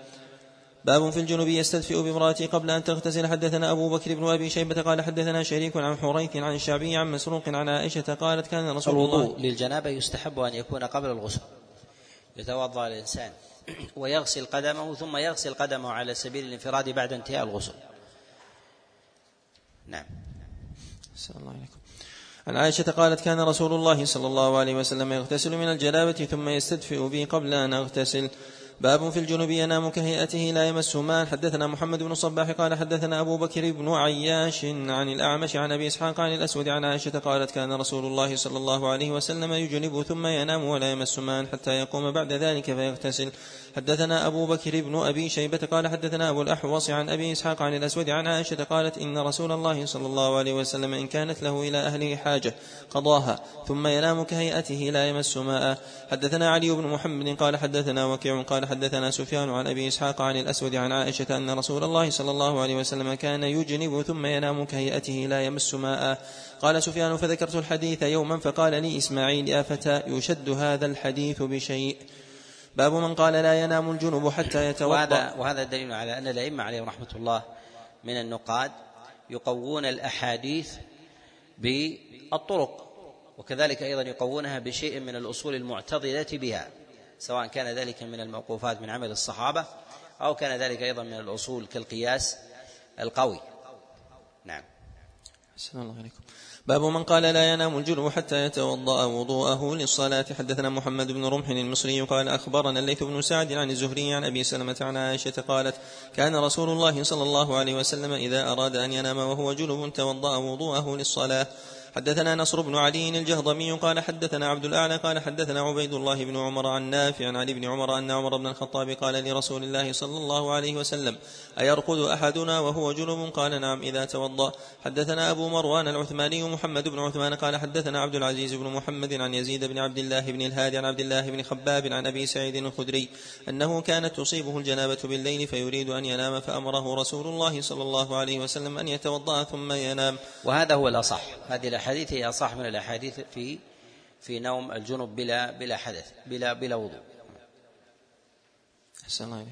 باب في الجنوب يستدفئ بامرأته قبل أن تغتسل. حدثنا أبو بكر بن أبي شيبة قال حدثنا شريك عن حريث عن الشعبي عن مسروق عن عائشة قالت كان رسول الله الوضوء للجنابة يستحب أن يكون قبل الغسل. يتوضأ الإنسان. ويغسل قدمه ثم يغسل قدمه على سبيل الانفراد بعد انتهاء الغسل. نعم. السلام الله عليكم عن عائشة قالت كان رسول الله صلى الله عليه وسلم يغتسل من الجنابة ثم يستدفئ بي قبل أن أغتسل. باب في الجنوب ينام كهيئته لا يمس ماء. حدثنا محمد بن الصباح قال حدثنا أبو بكر بن عياش عن الأعمش عن أبي إسحاق عن الأسود عن عائشة قالت كان رسول الله صلى الله عليه وسلم يجنب ثم ينام ولا يمس ماء حتى يقوم بعد ذلك فيغتسل. حدثنا أبو بكر بن أبي شيبة قال حدثنا أبو الأحوص عن أبي إسحاق عن الأسود عن عائشة قالت إن رسول الله صلى الله عليه وسلم إن كانت له إلى أهله حاجة قضاها ثم ينام كهيئته لا يمس ماء. حدثنا علي بن محمد قال حدثنا وكيع قال حدثنا سفيان عن أبي إسحاق عن الأسود عن عائشة أن رسول الله صلى الله عليه وسلم كان يجنب ثم ينام كهيئته لا يمس ماء. قال سفيان فذكرت الحديث يوما فقال لي إسماعيل يا فتى يشد هذا الحديث بشيء؟ باب من قال لا ينام الجنب حتى يتوضأ. وهذا وهذا دليل على أن الأئمة عليهم رحمة الله من النقاد يقوون الأحاديث بالطرق وكذلك أيضا يقوونها بشيء من الأصول المعتضده بها. سواء كان ذلك من الموقوفات من عمل الصحابة أو كان ذلك أيضا من الأصول كالقياس القوي. نعم. السلام الله عليكم باب من قال لا ينام الجنب حتى يتوضأ وضوءه للصلاة. حدثنا محمد بن رمح المصري قال أخبرنا الليث بن سعد عن الزهري عن أبي سلمة عن عائشة قالت كان رسول الله صلى الله عليه وسلم إذا أراد أن ينام وهو جنب توضأ وضوءه للصلاة. حدثنا نصر بن علي الجهضمي قال حدثنا عبد الأعلى قال حدثنا عبيد الله بن عمر عن نافع عن ابن عمر أن عمر بن الخطاب قال لرسول الله صلى الله عليه وسلم أيرقد أحدنا وهو جنب؟ قال نعم إذا توضأ. حدثنا أبو مروان العثماني محمد بن عثمان قال حدثنا عبد العزيز بن محمد عن يزيد بن عبد الله بن الهادي عن عبد الله بن خباب عن أبي سعيد الخدري أنه كانت تصيبه الجنابة بالليل فيريد أن ينام فأمره رسول الله صلى الله عليه وسلم أن يتوضأ ثم ينام. وهذا هو الأصح هذه الأحاديث هي أصح من الأحاديث في في نوم الجنب بلا بلا حدث بلا بلا وضوء. أحسن الله عليكم.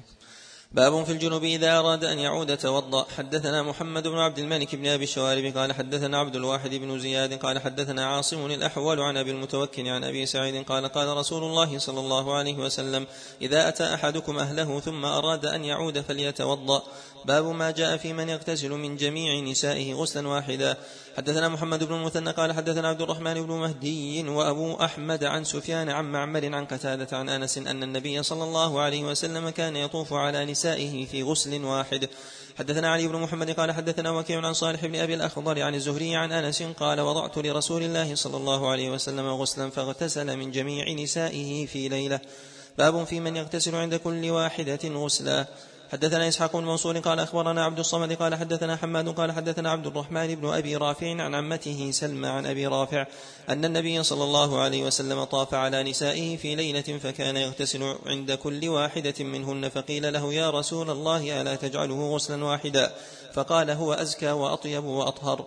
باب في الجنوب إذا أراد أن يعود توضأ حدثنا محمد بن عبد الملك بن أبي الشوارب قال حدثنا عبد الواحد بن زياد قال حدثنا عاصم الأحول عن أبي المتوكل عن أبي سعيد قال قال رسول الله صلى الله عليه وسلم إذا أتى أحدكم أهله ثم أراد أن يعود فليتوضأ باب ما جاء في من يغتسل من جميع نسائه غسلا واحدا حدثنا محمد بن المثنى قال حدثنا عبد الرحمن بن مهدي وأبو أحمد عن سفيان عن معمر عن قتادة عن أنس أن النبي صلى الله عليه وسلم كان يطوف على نسائه في غسل واحد. حدثنا علي بن محمد قال حدثنا وكيع عن صالح بن أبي الأخضر عن الزهري عن أنس قال وضعت لرسول الله صلى الله عليه وسلم غسلا فاغتسل من جميع نسائه في ليلة. باب في من يغتسل عند كل واحدة غسلا. حدثنا إسحاق بن منصور قال أخبرنا عبد الصمد قال حدثنا حماد قال حدثنا عبد الرحمن بن أبي رافع عن عمته سلمى عن أبي رافع أن النبي صلى الله عليه وسلم طاف على نسائه في ليلة فكان يغتسل عند كل واحدة منهن فقيل له يا رسول الله ألا تجعله غسلا واحدا؟ فقال هو أزكى وأطيب وأطهر.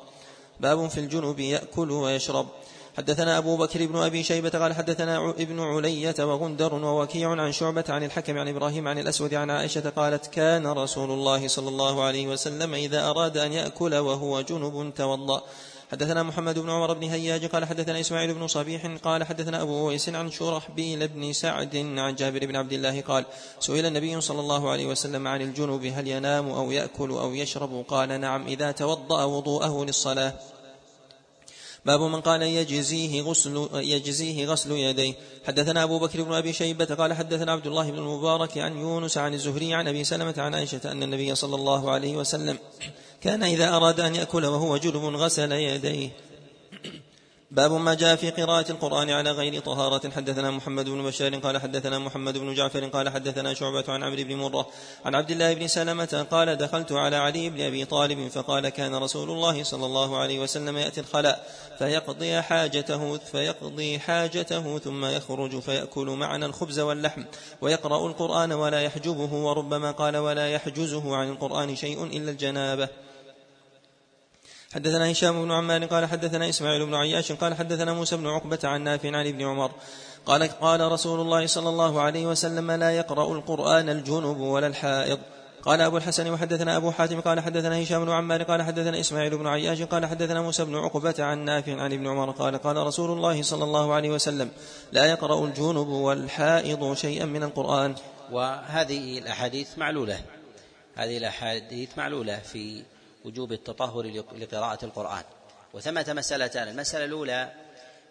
باب في الجنب يأكل ويشرب. حدثنا أبو بكر بن أبي شيبة قال حدثنا ابن علية وغندر ووكيع عن شعبة عن الحكم عن إبراهيم عن الأسود عن عائشة قالت كان رسول الله صلى الله عليه وسلم إذا أراد أن يأكل وهو جنب توضأ. حدثنا محمد بن عمر بن هياج قال حدثنا إسماعيل بن صبيح قال حدثنا أبو ويس عن شرحبيل بن سعد عن جابر بن عبد الله قال سئل النبي صلى الله عليه وسلم عن الجنب هل ينام أو يأكل أو يشرب؟ قال نعم إذا توضأ وضوءه للصلاة. باب من قال يجزيه غسل يجزيه غسل يديه. حدثنا أبو بكر بن أبي شيبة قال حدثنا عبد الله بن المبارك عن يونس عن الزهري عن أبي سلمة عن عائشة أن النبي صلى الله عليه وسلم كان إذا أراد أن يأكل وهو جنب غسل يديه. باب ما جاء في قراءة القرآن على غير طهارة. حدثنا محمد بن بشار قال حدثنا محمد بن جعفر قال حدثنا شعبة عن عمرو بن مرة عن عبد الله بن سلمة قال دخلت على علي بن أبي طالب فقال كان رسول الله صلى الله عليه وسلم يأتي الخلاء فيقضي حاجته فيقضي حاجته ثم يخرج فيأكل معنا الخبز واللحم ويقرأ القرآن ولا يحجبه وربما قال ولا يحجزه عن القرآن شيء إلا الجنابة. حدثنا هشام بن عمار قال حدثنا إسماعيل بن عياش قال حدثنا موسى بن عقبة عن نافع عن ابن عمر قال قال رسول الله صلى الله عليه وسلم لا يقرأ القرآن الجنب ولا الحائض. قال أبو الحسن وحدثنا أبو حاتم قال حدثنا هشام بن عمار قال حدثنا إسماعيل بن عياش قال حدثنا موسى بن عقبة عن نافع عن ابن عمر قال قال رسول الله صلى الله عليه وسلم لا يقرأ الجنب والحائض شيئا من القرآن. وهذه الأحاديث معلولة. هذه الأحاديث معلولة في وجوب التطهر لقراءة القرآن. وثمة مسألتان المسألة الأولى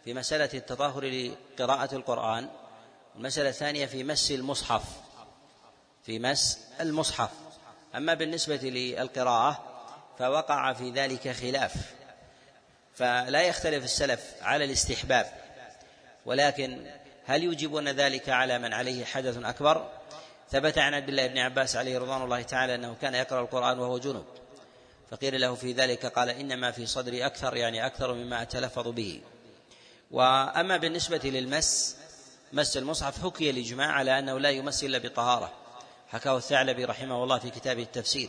في مسألة التطهر لقراءة القرآن المسألة الثانية في مس المصحف. في مس المصحف. أما بالنسبة للقراءة فوقع في ذلك خلاف. فلا يختلف السلف على الاستحباب. ولكن هل يوجبون ذلك على من عليه حدث أكبر؟ ثبت عن عبد الله بن عباس عليه رضوان الله تعالى أنه كان يقرأ القرآن وهو جنوب فقيل له في ذلك قال إنما في صدري أكثر يعني أكثر مما أتلفظ به. وأما بالنسبة للمس مس المصحف حكي الإجماع على أنه لا يمس إلا بطهارة. حكاه الثعلبي رحمه الله في كتابه التفسير.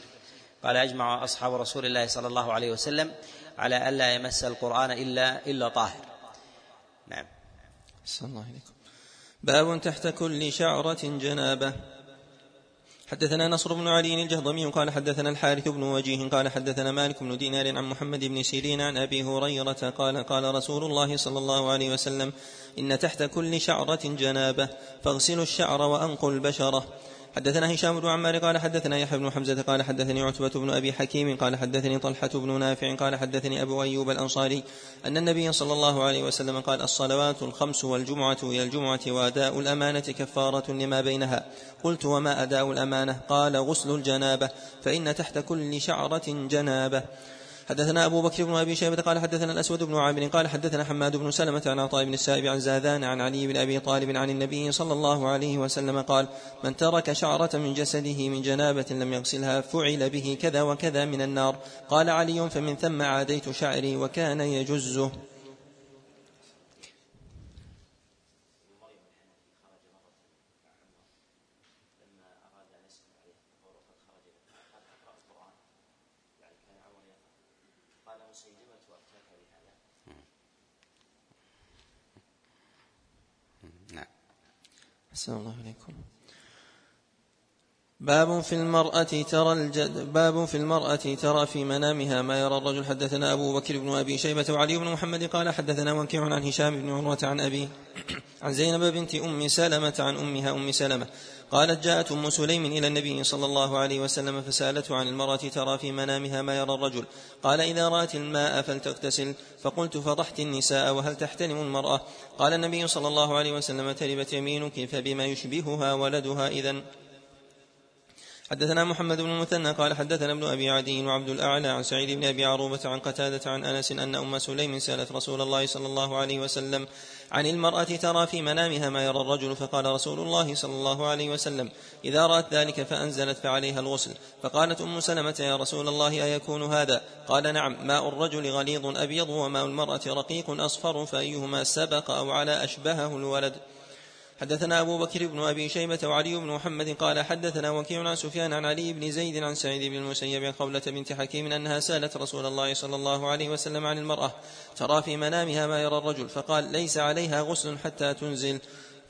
قال أجمع أصحاب رسول الله صلى الله عليه وسلم على ألا يمس القرآن إلا إلا طاهر. نعم. الله عليكم باب تحت كل شعرة جنابة. حدثنا نصر بن علي الجهضمي قال حدثنا الحارث بن وجيه قال حدثنا مالك بن دينار عن محمد بن سيرين عن أبي هريرة قال قال رسول الله صلى الله عليه وسلم إن تحت كل شعرة جنابة فاغسلوا الشعر وأنقوا البشرة حدثنا هشام بن عمار قال حدثنا يحيى بن حمزة قال حدثني عتبة بن أبي حكيم قال حدثني طلحة بن نافع قال حدثني أبو أيوب الأنصاري أن النبي صلى الله عليه وسلم قال الصلوات الخمس والجمعة إلى الجمعة وأداء الأمانة كفارة لما بينها. قلت وما أداء الأمانة؟ قال غسل الجنابة فإن تحت كل شعرة جنابة. حدثنا أبو بكر بن أبي شيبة قال حدثنا الأسود بن عامر قال حدثنا حماد بن سلمة عن عطاء بن السائب عن زاذان عن علي بن أبي طالب عن النبي صلى الله عليه وسلم قال من ترك شعرة من جسده من جنابة لم يغسلها فعل به كذا وكذا من النار. قال علي فمن ثم عاديت شعري وكان يجزه. أحسن الله عليكم باب في المرأة ترى الجد باب في المرأة ترى في منامها ما يرى الرجل. حدثنا أبو بكر بن أبي شيبة وعلي بن محمد قال حدثنا وكيع عن هشام بن عروة عن أبي عن زينب بنت أم سلمة عن أمها أم سلمة. قالت جاءت أم سليم إلى النبي صلى الله عليه وسلم فسألته عن المرأة ترى في منامها ما يرى الرجل. قال إذا رأت الماء فلتغتسل. فقلت فضحت النساء وهل تحترم المرأة؟ قال النبي صلى الله عليه وسلم تربت يمينك فبما يشبهها ولدها إذا. حدثنا محمد بن المثنى قال حدثنا ابن أبي عدي وعبد الأعلى عن سعيد بن أبي عروبة عن قتادة عن أنس أن أم سليم سألت رسول الله صلى الله عليه وسلم عن المرأة ترى في منامها ما يرى الرجل فقال رسول الله صلى الله عليه وسلم إذا رأت ذلك فأنزلت فعليها الغسل. فقالت أم سلمة يا رسول الله أيكون هذا؟ قال نعم ماء الرجل غليظ أبيض وماء المرأة رقيق أصفر فأيهما سبق أو على أشبهه الولد؟ حدثنا أبو بكر بن أبي شيبة وعلي بن محمد قال حدثنا وكيع عن سفيان عن علي بن زيد عن سعيد بن المسيب عن قولة بنت حكيم أنها سألت رسول الله صلى الله عليه وسلم عن المرأة ترى في منامها ما يرى الرجل فقال ليس عليها غسل حتى تنزل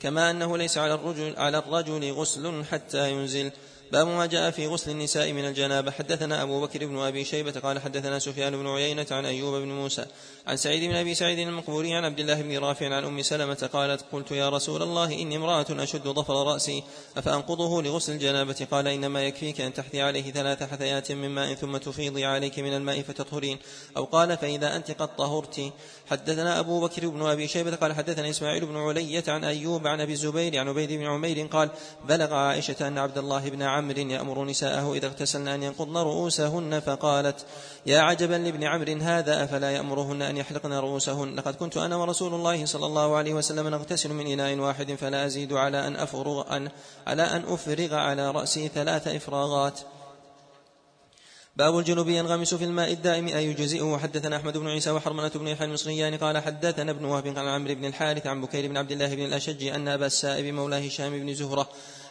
كما أنه ليس على الرجل على الرجل غسل حتى ينزل. باب ما جاء في غسل النساء من الجنابة. حدثنا أبو بكر بن أبي شيبة قال حدثنا سفيان بن عيينة عن أيوب بن موسى عن سعيد بن أبي سعيد المقبوري عن عبد الله بن رافع عن أم سلمة قالت قلت يا رسول الله إني امرأة أشد ظفر رأسي أفأنقضه لغسل الجنابة؟ قال إنما يكفيك أن تحثي عليه ثلاث حثيات من ماء ثم تفيضي عليك من الماء فتطهرين. أو قال فإذا أنت قد طهرت. حدثنا أبو بكر بن أبي شيبة قال حدثنا إسماعيل بن علية عن أيوب عن أبي الزبير عن عبيد بن عمير قال بلغ عائشة أن عبد الله بن عمرو يأمر نساءه إذا اغتسلن أن ينقضن رؤوسهن فقالت يا عجبا لابن عمرو هذا أفلا يأمرهن أن يحلقن رؤوسهن. لقد كنت أنا ورسول الله صلى الله عليه وسلم نغتسل من إناء واحد فلا أزيد على أن أفرغ أن على أن أفرغ على رأسي ثلاث إفراغات. باب الجنوب ينغمس في الماء الدائم أي يجزئه. حدثنا أحمد بن عيسى وحرملة بن يحيى المصريان قال حدثنا ابن وهب عن عمرو بن الحارث عن بكير بن عبد الله بن الأشج أن أبا السائب مولى هشام بن زهرة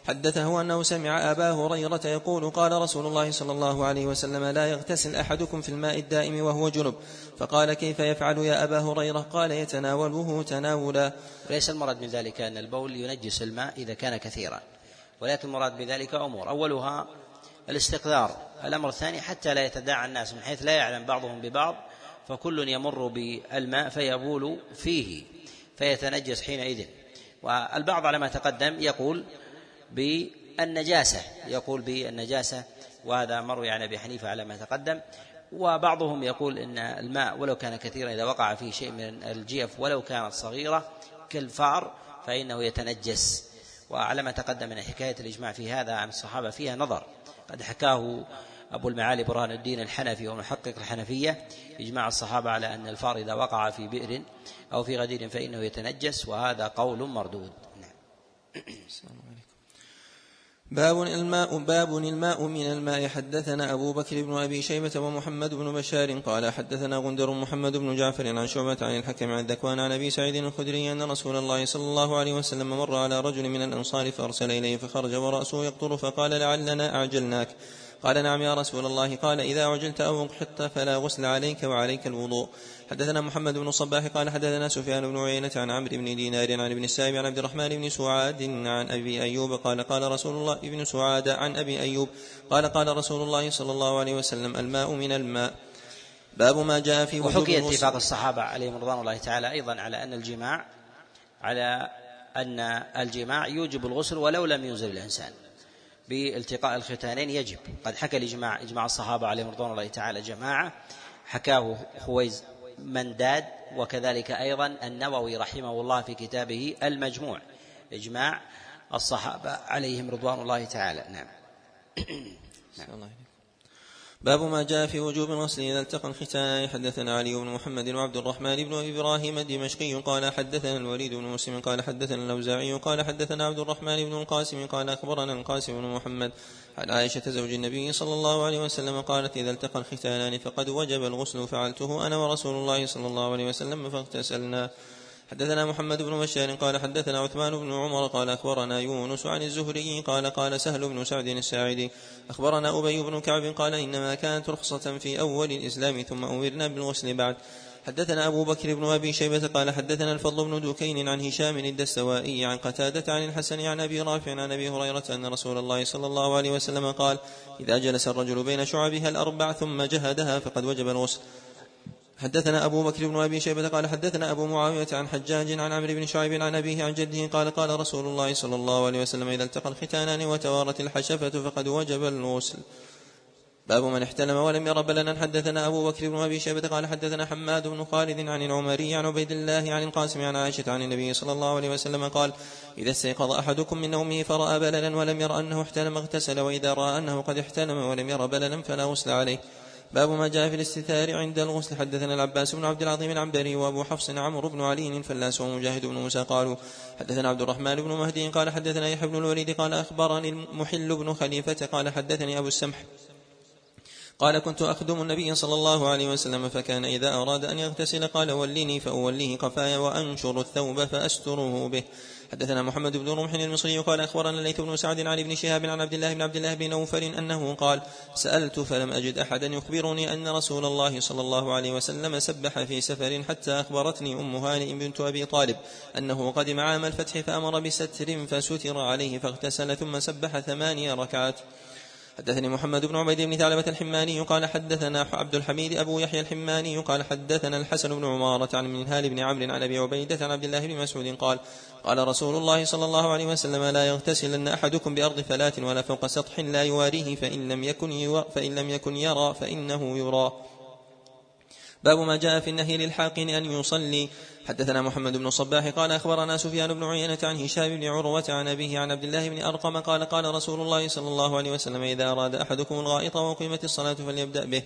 حدثه أنه سمع أبا هريرة يقول قال رسول الله صلى الله عليه وسلم لا يغتسل أحدكم في الماء الدائم وهو جنب. فقال كيف يفعل يا أبا هريرة؟ قال يتناوله تناولا. وليس المراد من ذلك أن البول ينجس الماء إذا كان كثيرا ولكن المراد بذلك أمور. أولها الاستقذار. الأمر الثاني حتى لا يتداعى الناس من حيث لا يعلم بعضهم ببعض فكل يمر بالماء فيبول فيه فيتنجس حينئذ. والبعض على ما تقدم يقول بالنجاسة يقول بالنجاسة وهذا مروي عن أبي حنيفة على ما تقدم. وبعضهم يقول إن الماء ولو كان كثيرا إذا وقع فيه شيء من الجيف ولو كانت صغيرة كالفار فإنه يتنجس. وعلى ما تقدم من حكاية الإجماع في هذا عن الصحابة فيها نظر. قد حكاه أبو المعالي برهان الدين الحنفي ومحقق الحنفية إجماع الصحابة على أن الفار إذا وقع في بئر أو في غدير فإنه يتنجس وهذا قول مردود. نعم. باب الماء باب الماء من الماء. حدثنا أبو بكر بن أبي شيبة ومحمد بن بشار قال حدثنا غندر محمد بن جعفر عن شعبة عن الحكم عن ذكوان عن أبي سعيد الخدري أن رسول الله صلى الله عليه وسلم مر على رجل من الأنصار فأرسل إليه فخرج ورأسه يقطر فقال لعلنا أعجلناك. قال نعم يا رسول الله. قال إذا عجلت أو انقحطت فلا غسل عليك وعليك الوضوء. حدثنا محمد بن الصباح قال حدثنا سفيان بن عيينة عن عمرو بن دينار عن ابن السائب عن عبد الرحمن بن سعاد عن أبي أيوب قال قال رسول الله ابن سعاد عن أبي أيوب قال قال رسول الله صلى الله عليه وسلم الماء من الماء. باب ما جاء في وحكي اتفاق الصحابة عليهم رضوان الله تعالى أيضا على أن الجماع على أن الجماع يوجب الغسل ولو لم ينزل الإنسان. بالتقاء الختانين يجب. قد حكى الإجماع إجماع الصحابة عليهم رضوان الله تعالى جماعة. حكاه خويز منداد وكذلك أيضا النووي رحمه الله في كتابه المجموع إجماع الصحابة عليهم رضوان الله تعالى. نعم, نعم. باب ما جاء في وجوب الغسل إذا التقى الختان. حدثنا علي بن محمد وعبد الرحمن بن إبراهيم الدمشقي قال حدثنا الوليد بن مسلم قال حدثنا الأوزاعي قال حدثنا عبد الرحمن بن القاسم قال أخبرنا القاسم بن محمد عن عائشة زوج النبي صلى الله عليه وسلم قالت إذا التقى الختانان فقد وجب الغسل فعلته أنا ورسول الله صلى الله عليه وسلم فاغتسلنا. حدثنا محمد بن بشار قال حدثنا عثمان بن عمر قال أخبرنا يونس عن الزهري قال قال سهل بن سعد الساعدي. أخبرنا أبي بن كعب قال إنما كانت رخصة في أول الإسلام ثم أمرنا بالغسل بعد. حدثنا أبو بكر بن أبي شيبة قال حدثنا الفضل بن دوكين عن هشام الدستوائي عن قتادة عن الحسن عن أبي رافع عن أبي هريرة أن رسول الله صلى الله عليه وسلم قال إذا جلس الرجل بين شعبها الأربع ثم جهدها فقد وجب الغسل. حدثنا أبو بكر بن أبي شيبة قال حدثنا أبو معاوية عن حجاج عن عمرو بن شعيب عن أبيه عن جده قال قال رسول الله صلى الله عليه وسلم إذا التقى الختانان وتوارت الحشفة فقد وجب الغسل. باب من احتلم ولم ير بلنا. حدثنا أبو بكر بن أبي شيبة قال حدثنا حماد بن خالد عن العمري عن عبيد الله عن القاسم عن عائشة عن النبي صلى الله عليه وسلم قال إذا استيقظ أحدكم من نومه فرأى بللا ولم ير أنه احتلم اغتسل وإذا رأى أنه قد احتلم ولم ير بللا فلا غسل عليه. باب ما جاء في الاستثار عند الغسل. حدثنا العباس بن عبد العظيم العنبري وأبو حفص عمرو بن علي الفلاس ومجاهد بن موسى قالوا حدثنا عبد الرحمن بن مهدي قال حدثنا يحيى بن الوليد قال أخبرني المحل بن خليفة قال حدثني أبو السمح قال كنت أخدم النبي صلى الله عليه وسلم فكان إذا أراد أن يغتسل قال ولني فأوليه قفاي وأنشر الثوب فأستره به. حدثنا محمد بن رمح المصري قال أخبرنا الليث بن سعد عن ابن شهاب عن عبد الله بن عبد الله بن نوفل أنه قال سألت فلم أجد أحدا يخبرني أن رسول الله صلى الله عليه وسلم سبح في سفر حتى أخبرتني أم هانئ بنت أبي طالب أنه قدم عام الفتح فأمر بستر فستر عليه فاغتسل ثم سبح ثمانية ركعات. حدثني محمد بن عبيد بن ثعلبة الحماني قال حدثنا عبد الحميد أبو يحيى الحماني قال حدثنا الحسن بن عمارة عن منهال بن عمرو عن أبي عبيدة عن عبد الله بن مسعود قال قال رسول الله صلى الله عليه وسلم لا يغتسلن أحدكم بأرض فلاة ولا فوق سطح لا يواريه فإن لم يكن, فإن لم يكن يرى فإنه يرى باب ما جاء في النهي للحاق أن يصلي. حدثنا محمد بن الصباح قال أخبرنا سفيان بن عيينة عن هشام بن عروة عن أبيه عن عبد الله بن أرقم قال قال رسول الله صلى الله عليه وسلم إذا أراد أحدكم الغائط وقيمت الصلاة فليبدأ به.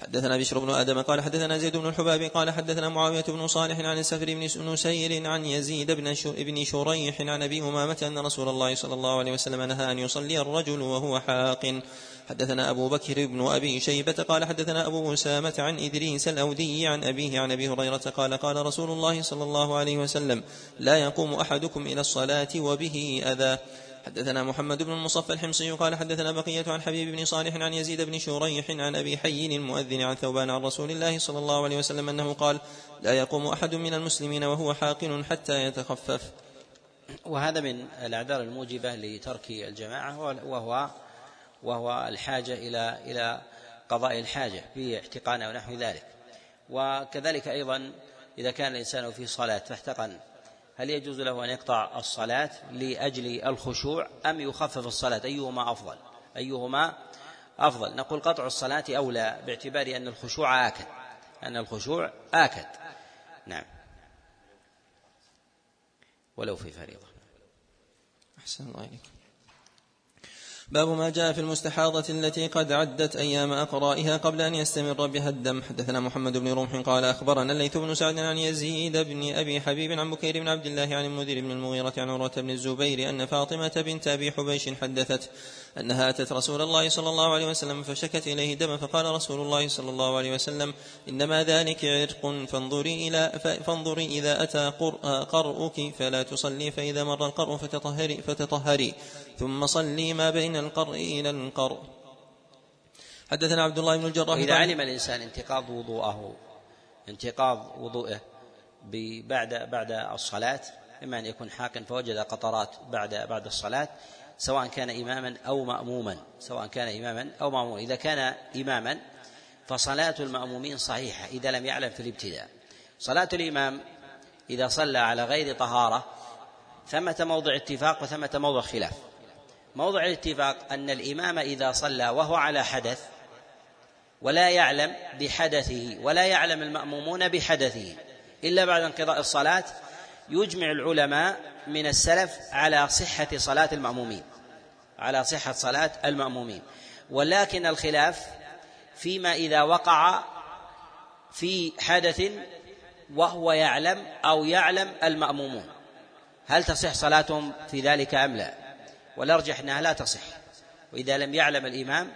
حدثنا بشر بن آدم قال حدثنا زيد بن الحباب قال حدثنا معاوية بن صالح عن السفر بن نسير عن يزيد بن ابن شريح عن أبي أمامة أن رسول الله صلى الله عليه وسلم نهى أن يصلي الرجل وهو حاق حدثنا أبو بكر بن أبي شيبة قال حدثنا أبو أسامة عن إدريس الأودي عن أبيه عن أبي هريرة قال قال رسول الله صلى الله عليه وسلم لا يقوم أحدكم إلى الصلاة وبه أذى. حدثنا محمد بن المصفى الحمصي قال حدثنا بقية عن حبيب بن صالح عن يزيد بن شريح عن أبي حي المؤذن عن ثوبان عن رسول الله صلى الله عليه وسلم أنه قال لا يقوم أحد من المسلمين وهو حاقن حتى يتخفف. وهذا من الأعذار الموجبة لترك الجماعة وهو وهو الحاجة إلى إلى قضاء الحاجة في احتقان أو نحو ذلك. وكذلك أيضا إذا كان الإنسان في صلاة فاحتقن. هل يجوز له أن يقطع الصلاة لأجل الخشوع أم يخفف الصلاة؟ أيهما أفضل؟ أيهما أفضل؟ نقول قطع الصلاة أولى باعتبار أن الخشوع آكد. أن الخشوع آكد. نعم. ولو في فريضة. أحسن الله إليك. باب ما جاء في المستحاضة التي قد عدت أيام أقرائها قبل أن يستمر بها الدم. حدثنا محمد بن رمح قال أخبرنا الليث بن سعد عن يزيد بن أبي حبيب عن بكير بن عبد الله عن المدير بن المغيرة عن عروة بن الزبير أن فاطمة بنت أبي حبيش حدثت أنها أتت رسول الله صلى الله عليه وسلم فشكت إليه دما فقال رسول الله صلى الله عليه وسلم إنما ذلك عرق فانظري إلى فانظري إذا أتى قرؤك فلا تصلي فإذا مر القرء فتطهري, فتطهري. ثم صلي ما بين القرء إلى القرء. حدثنا عبد الله بن الجراح إذا علم الإنسان انتقاض وضوءه انتقاض وضوءه بعد بعد الصلاة إما أن يكون حاقا فوجد قطرات بعد بعد الصلاة سواء كان إماما أو مأموما سواء كان إماما أو مأموما. إذا كان إماما فصلاة المأمومين صحيحة إذا لم يعلم في الابتداء. صلاة الإمام إذا صلى على غير طهارة ثمة موضع اتفاق وثمة موضع خلاف. موضع الاتفاق أن الإمام إذا صلى وهو على حدث ولا يعلم بحدثه ولا يعلم المأمومون بحدثه إلا بعد انقضاء الصلاة يجمع العلماء من السلف على صحة صلاة المأمومين على صحة صلاة المأمومين. ولكن الخلاف فيما إذا وقع في حدث وهو يعلم أو يعلم المأمومون. هل تصح صلاتهم في ذلك أم لا؟ والأرجح أنها لا تصح. وإذا لم يعلم الإمام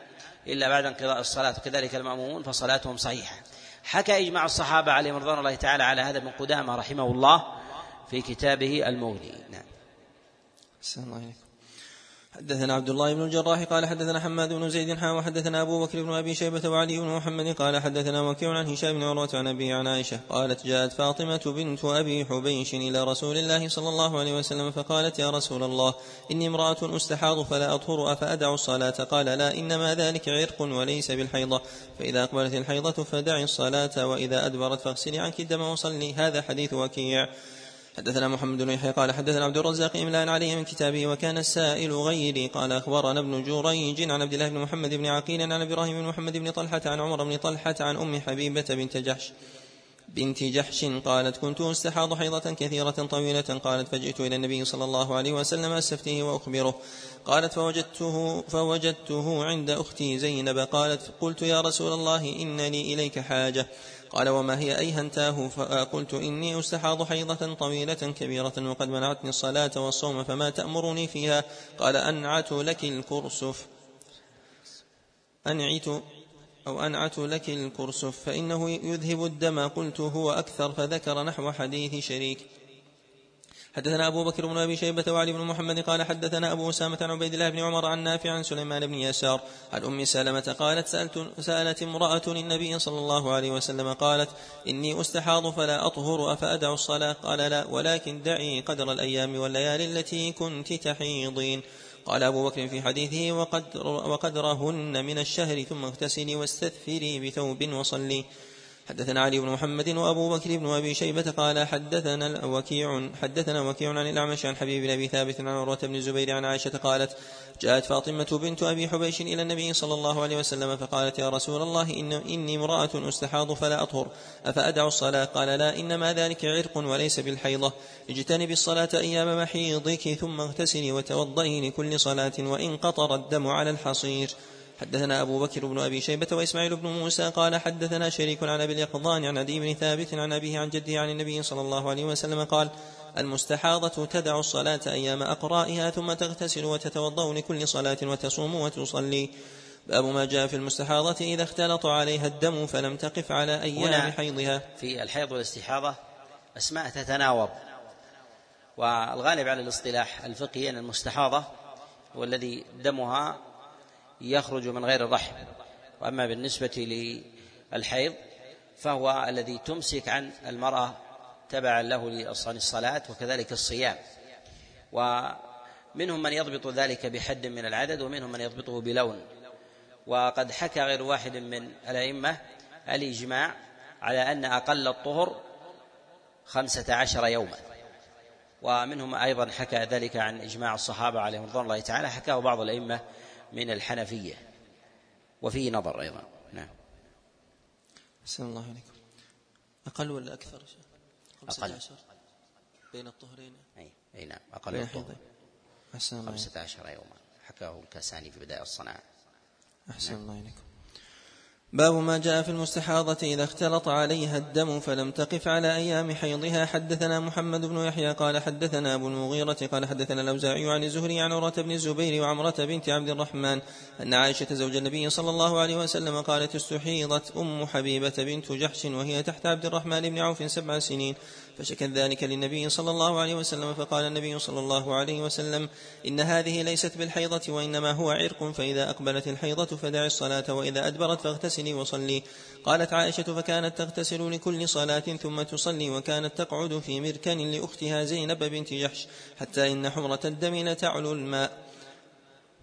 إلا بعد انقضاء الصلاة وكذلك المأمومون فصلاتهم صحيحة. حكى إجماع الصحابة عليهم رضوان الله تعالى على هذا ابن قدامة رحمه الله في كتابه المغني نعم. الله حدثنا عبد الله بن الجراح قال حدثنا حماد بن زيد حا وحدثنا أبو بكر بن أبي شيبة وعلي بن محمد قال حدثنا وكيع عن هشام بن عروة عن ابي عن عائشة قالت جاءت فاطمة بنت أبي حبيش إلى رسول الله صلى الله عليه وسلم فقالت يا رسول الله إني امرأة أستحاض فلا أطهر أفأدع الصلاة قال لا إنما ذلك عرق وليس بالحيضة فإذا أقبلت الحيضة فدعي الصلاة وإذا أدبرت فاغسلي عنك الدم وصلي هذا حديث وكيع. حدثنا محمد بن يحيى قال حدثنا عبد الرزاق إملاء عليه من كتابه وكان السائل غيري. قال أخبرنا ابن جريج عن عبد الله بن محمد بن عقيل عن إبراهيم بن محمد بن طلحة عن عمر بن طلحة عن أم حبيبة بنت جحش بنت جحش قالت كنت أستحاض حيضة كثيرة طويلة قالت فجئت إلى النبي صلى الله عليه وسلم أستفتيه وأخبره قالت فوجدته فوجدته عند أختي زينب قالت قلت يا رسول الله إن لي إليك حاجة قال وما هي أيهنتاه فقلت إني أستحاض حيضة طويلة كبيرة وقد منعتني الصلاة والصوم فما تأمرني فيها قال أنعت لك الكرسف أنعت أو أنعت لك الكرسف فإنه يذهب الدم قلت هو أكثر فذكر نحو حديث شريك حدثنا أبو بكر بن أبي شيبة وعلي بن محمد قال حدثنا أبو أسامة عن عبيد الله بن عمر عن نافع عن سليمان بن يسار عن أم سلمة قالت سألت سألت امرأة النبي صلى الله عليه وسلم قالت إني أستحاض فلا أطهر أفأدع الصلاة؟ قال لا ولكن دعي قدر الأيام والليالي التي كنت تحيضين. قال أبو بكر في حديثه وقدر وقدرهن من الشهر ثم اغتسلي واستثفري بثوب وصلي. حدثنا علي بن محمد وأبو بكر بن أبي شيبة قال حدثنا وكيع حدثنا وكيع عن الأعمش عن حبيب بن أبي ثابت عن عروة بن الزبير عن عائشة قالت جاءت فاطمة بنت أبي حبيش إلى النبي صلى الله عليه وسلم فقالت يا رسول الله إن إني امرأة أستحاض فلا أطهر. أفأدع الصلاة؟ قال لا إنما ذلك عرق وليس بالحيضة. اجتنبي الصلاة أيام محيضك ثم اغتسلي وتوضئي لكل صلاة وإن قطر الدم على الحصير. حدثنا أبو بكر بن أبي شيبة وإسماعيل بن موسى قال حدثنا شريك عن أبي اليقظان عن عدي بن ثابت عن أبيه عن جده عن النبي صلى الله عليه وسلم قال المستحاضة تدع الصلاة أيام أقرائها ثم تغتسل وتتوضأ لكل صلاة وتصوم وتصلي. باب ما جاء في المستحاضة إذا اختلط عليها الدم فلم تقف على أيام حيضها. في الحيض والاستحاضة أسماء تتناوب والغالب على الاصطلاح الفقهي أن المستحاضة هو الذي دمها يخرج من غير الرحم. وأما بالنسبة للحيض فهو الذي تمسك عن المرأة تبعا له لاصان الصلاة وكذلك الصيام. ومنهم من يضبط ذلك بحد من العدد ومنهم من يضبطه بلون. وقد حكى غير واحد من الأئمة الإجماع على أن أقل الطهر خمسة عشر يوما. ومنهم أيضا حكى ذلك عن إجماع الصحابة عليهم رضوان الله تعالى حكاه بعض الأئمة من الحنفية. وفيه نظر أيضا. نعم. أحسن الله عليكم أقل ولا أكثر أقل. عشر. بين الطهرين. أي, أي نعم. أقل الطهر. أحسن الله. خمسة عشر يوما. حكاه الكاساني في بداية الصناعة. أحسن نعم. الله عليكم باب ما جاء في المستحاضة إذا اختلط عليها الدم فلم تقف على أيام حيضها. حدثنا محمد بن يحيى قال حدثنا أبو المغيرة قال حدثنا الأوزاعي عن الزهري عن عروة بن الزبير وعمرة بنت عبد الرحمن أن عائشة زوج النبي صلى الله عليه وسلم قالت استحيضت أم حبيبة بنت جحش وهي تحت عبد الرحمن بن عوف سبع سنين. فشكت ذلك للنبي صلى الله عليه وسلم فقال النبي صلى الله عليه وسلم إن هذه ليست بالحيضة وإنما هو عرق فإذا أقبلت الحيضة فدع الصلاة وإذا أدبرت فاغتسلي وصلي. قالت عائشة فكانت تغتسل لكل صلاة ثم تصلي وكانت تقعد في مركن لأختها زينب بنت جحش حتى إن حمرة الدم لتعلو الماء.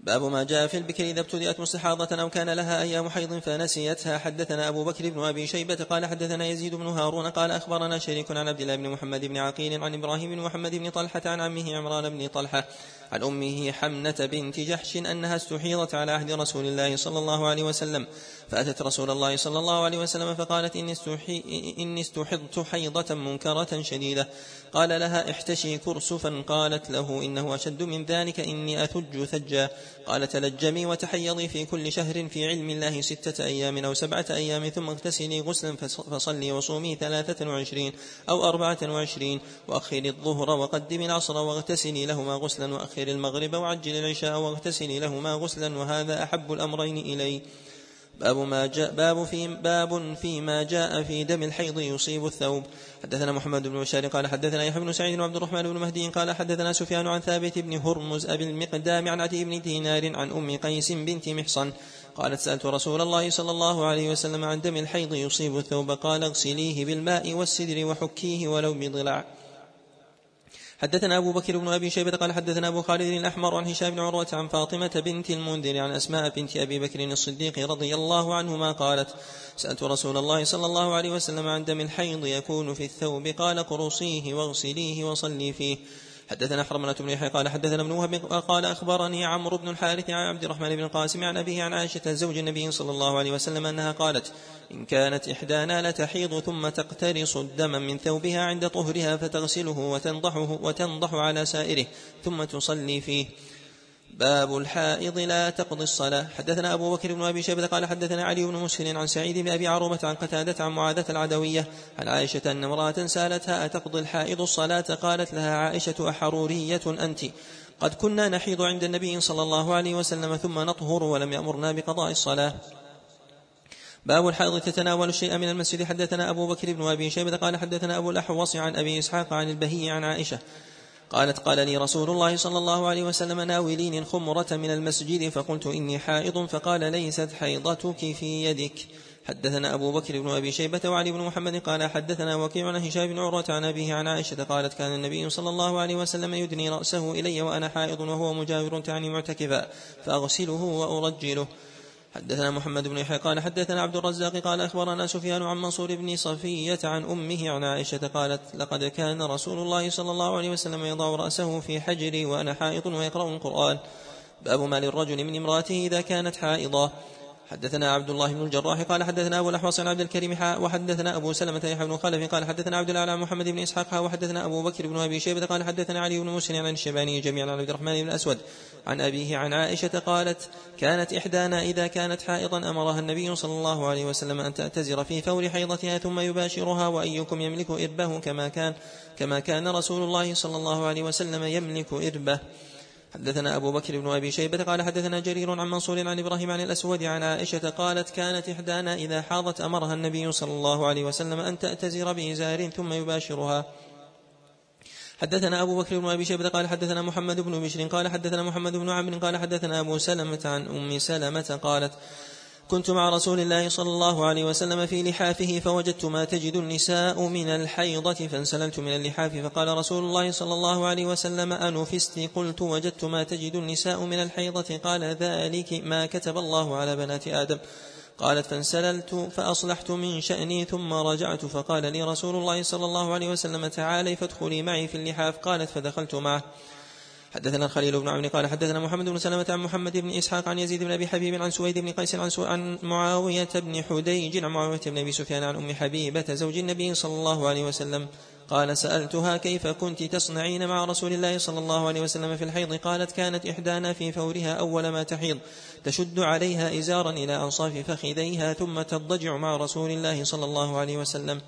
باب ما جاء في البكر إذا ابتدأت مستحاضة أو كان لها أيام حيض فنسيتها. حدثنا أبو بكر بن أبي شيبة قال حدثنا يزيد بن هارون قال أخبرنا شريك عن عبد الله بن محمد بن عقيل عن إبراهيم بن محمد بن طلحة عن عمه عمران بن طلحة عن أمه حمنة بنت جحش أنها استحيضت على عهد رسول الله صلى الله عليه وسلم. فأتت رسول الله صلى الله عليه وسلم فقالت إني, استحي إني استحضت حيضة منكرة شديدة. قال لها احتشي كرسفا. قالت له إنه أشد من ذلك إني أثج ثجا. قال تلجمي وتحيضي في كل شهر في علم الله ستة أيام أو سبعة أيام ثم اغتسلي غسلا فصلي وصومي ثلاثة وعشرين أو أربعة وعشرين. وأخري الظهر وقدمي العصر واغتسلي لهما غسلا وأخري المغرب وعجل العشاء واغتسلي لهما غسلا. وهذا أحب الأمرين إلي. باب ما جاء باب في باب فيما جاء في دم الحيض يصيب الثوب. حدثنا محمد بن بشار قال حدثنا يحيى بن سعيد وعبد الرحمن بن مهدي قال حدثنا سفيان عن ثابت بن هرمز أبي المقدام عن عدي بن دينار عن أم قيس بنت محصن. قالت سألت رسول الله صلى الله عليه وسلم عن دم الحيض يصيب الثوب. قال اغسليه بالماء والسدر وحكيه ولو بضلع. حدثنا أبو بكر بن أبي شيبة قال حدثنا أبو خالد الأحمر عن هشام بن عروة عن فاطمة بنت المنذر عن أسماء بنت أبي بكر الصديق رضي الله عنهما قالت سألت رسول الله صلى الله عليه وسلم عن دم الحيض يكون في الثوب قال قرصيه واغسليه وصلي فيه. حدثنا حرملة بن يحيى قال حدثنا ابن وهب قال أخبرني عمرو بن الحارث عن عبد الرحمن بن القاسم عن أبيه عن عائشة زوج النبي صلى الله عليه وسلم أنها قالت إن كانت إحدانا لتحيض ثم تقترص الدم من ثوبها عند طهرها فتغسله وتنضحه وتنضح على سائره ثم تصلي فيه. باب الحائض لا تقضي الصلاة. حدثنا أبو بكر بن أبي شيبة قال حدثنا علي بن مسهل عن سعيد بن أبي عروبة عن قتادة عن معاذة العدوية عن عائشة أن امرأة سألتها أتقضي الحائض الصلاة؟ قالت لها عائشة أحرورية أنت. قد كنا نحيض عند النبي صلى الله عليه وسلم ثم نطهر ولم يأمرنا بقضاء الصلاة. باب الحائض تتناول الشيء من المسجد. حدثنا أبو بكر بن أبي شيبة قال حدثنا أبو الأحوص عن أبي إسحاق عن البهي عن عائشة قالت قال لي رسول الله صلى الله عليه وسلم ناوليني الخمرة من المسجد فقلت إني حائض فقال ليست حيضتك في يدك. حدثنا أبو بكر بن أبي شيبة وعلي بن محمد قال حدثنا وكيع عن هشام بن عروة عن أبيه عن عائشة قالت كان النبي صلى الله عليه وسلم يدني رأسه إلي وأنا حائض وهو مجاور تعني معتكفا فأغسله وأرجله. حدثنا محمد بن يحيى قال حدثنا عبد الرزاق قال أخبرنا سفيان عن منصور بن صفية عن أمه عن عائشة قالت لقد كان رسول الله صلى الله عليه وسلم يضع رأسه في حجري وأنا حائض ويقرأ القرآن. باب ما للرجل من امرأته إذا كانت حائضة. حدثنا عبد الله بن الجراح قال حدثنا أبو الأحوص عن عبد الكريم حاء وحدثنا أبو سلمة يحيى بن خلف قال حدثنا عبد الأعلى محمد بن إسحاق وحدثنا أبو بكر بن أبي شيبة قال حدثنا علي بن مسلم عن الشيباني جميعا عن عبد الرحمن بن الأسود. عن أبيه عن عائشة قالت كانت إحدانا إذا كانت حائضا أمرها النبي صلى الله عليه وسلم أن تعتزر في فور حيضتها ثم يباشرها وأيكم يملك إربه كما كان كما كان رسول الله صلى الله عليه وسلم يملك إربه. حدثنا أبو بكر بن أبي شيبة قال حدثنا جرير عن منصور عن إبراهيم عن الأسود عن عائشة قالت كانت إحدانا إذا حاضت أمرها النبي صلى الله عليه وسلم أن تأتزر بإزار ثم يباشرها. حدثنا أبو بكر بن أبي شيبة قال حدثنا محمد بن بشر قال حدثنا محمد بن عمرو قال حدثنا أبو سلمة عن أم سلمة قالت كنت مع رسول الله صلى الله عليه وسلم في لحافه فوجدت ما تجد النساء من الحيضة فانسللت من اللحاف فقال رسول الله صلى الله عليه وسلم أنفست؟ قلت وجدت ما تجد النساء من الحيضة. قال ذلك ما كتب الله على بنات آدم. قالت فانسللت فأصلحت من شأني ثم رجعت فقال لي رسول الله صلى الله عليه وسلم تعالي فادخلي معي في اللحاف قالت فدخلت معه. حدثنا الخليل بن عمرو قال حدثنا محمد بن سلمة عن محمد بن إسحاق عن يزيد بن أبي حبيب عن سويد بن قيس عن, عن معاوية بن حديج عن معاوية بن أبي سفيان عن أم حبيبة زوج النبي صلى الله عليه وسلم. قال سألتها كيف كنت تصنعين مع رسول الله صلى الله عليه وسلم في الحيض؟ قالت كانت إحدانا في فورها أول ما تحيض. تشد عليها إزارا إلى أنصاف فخذيها ثم تضجع مع رسول الله صلى الله عليه وسلم.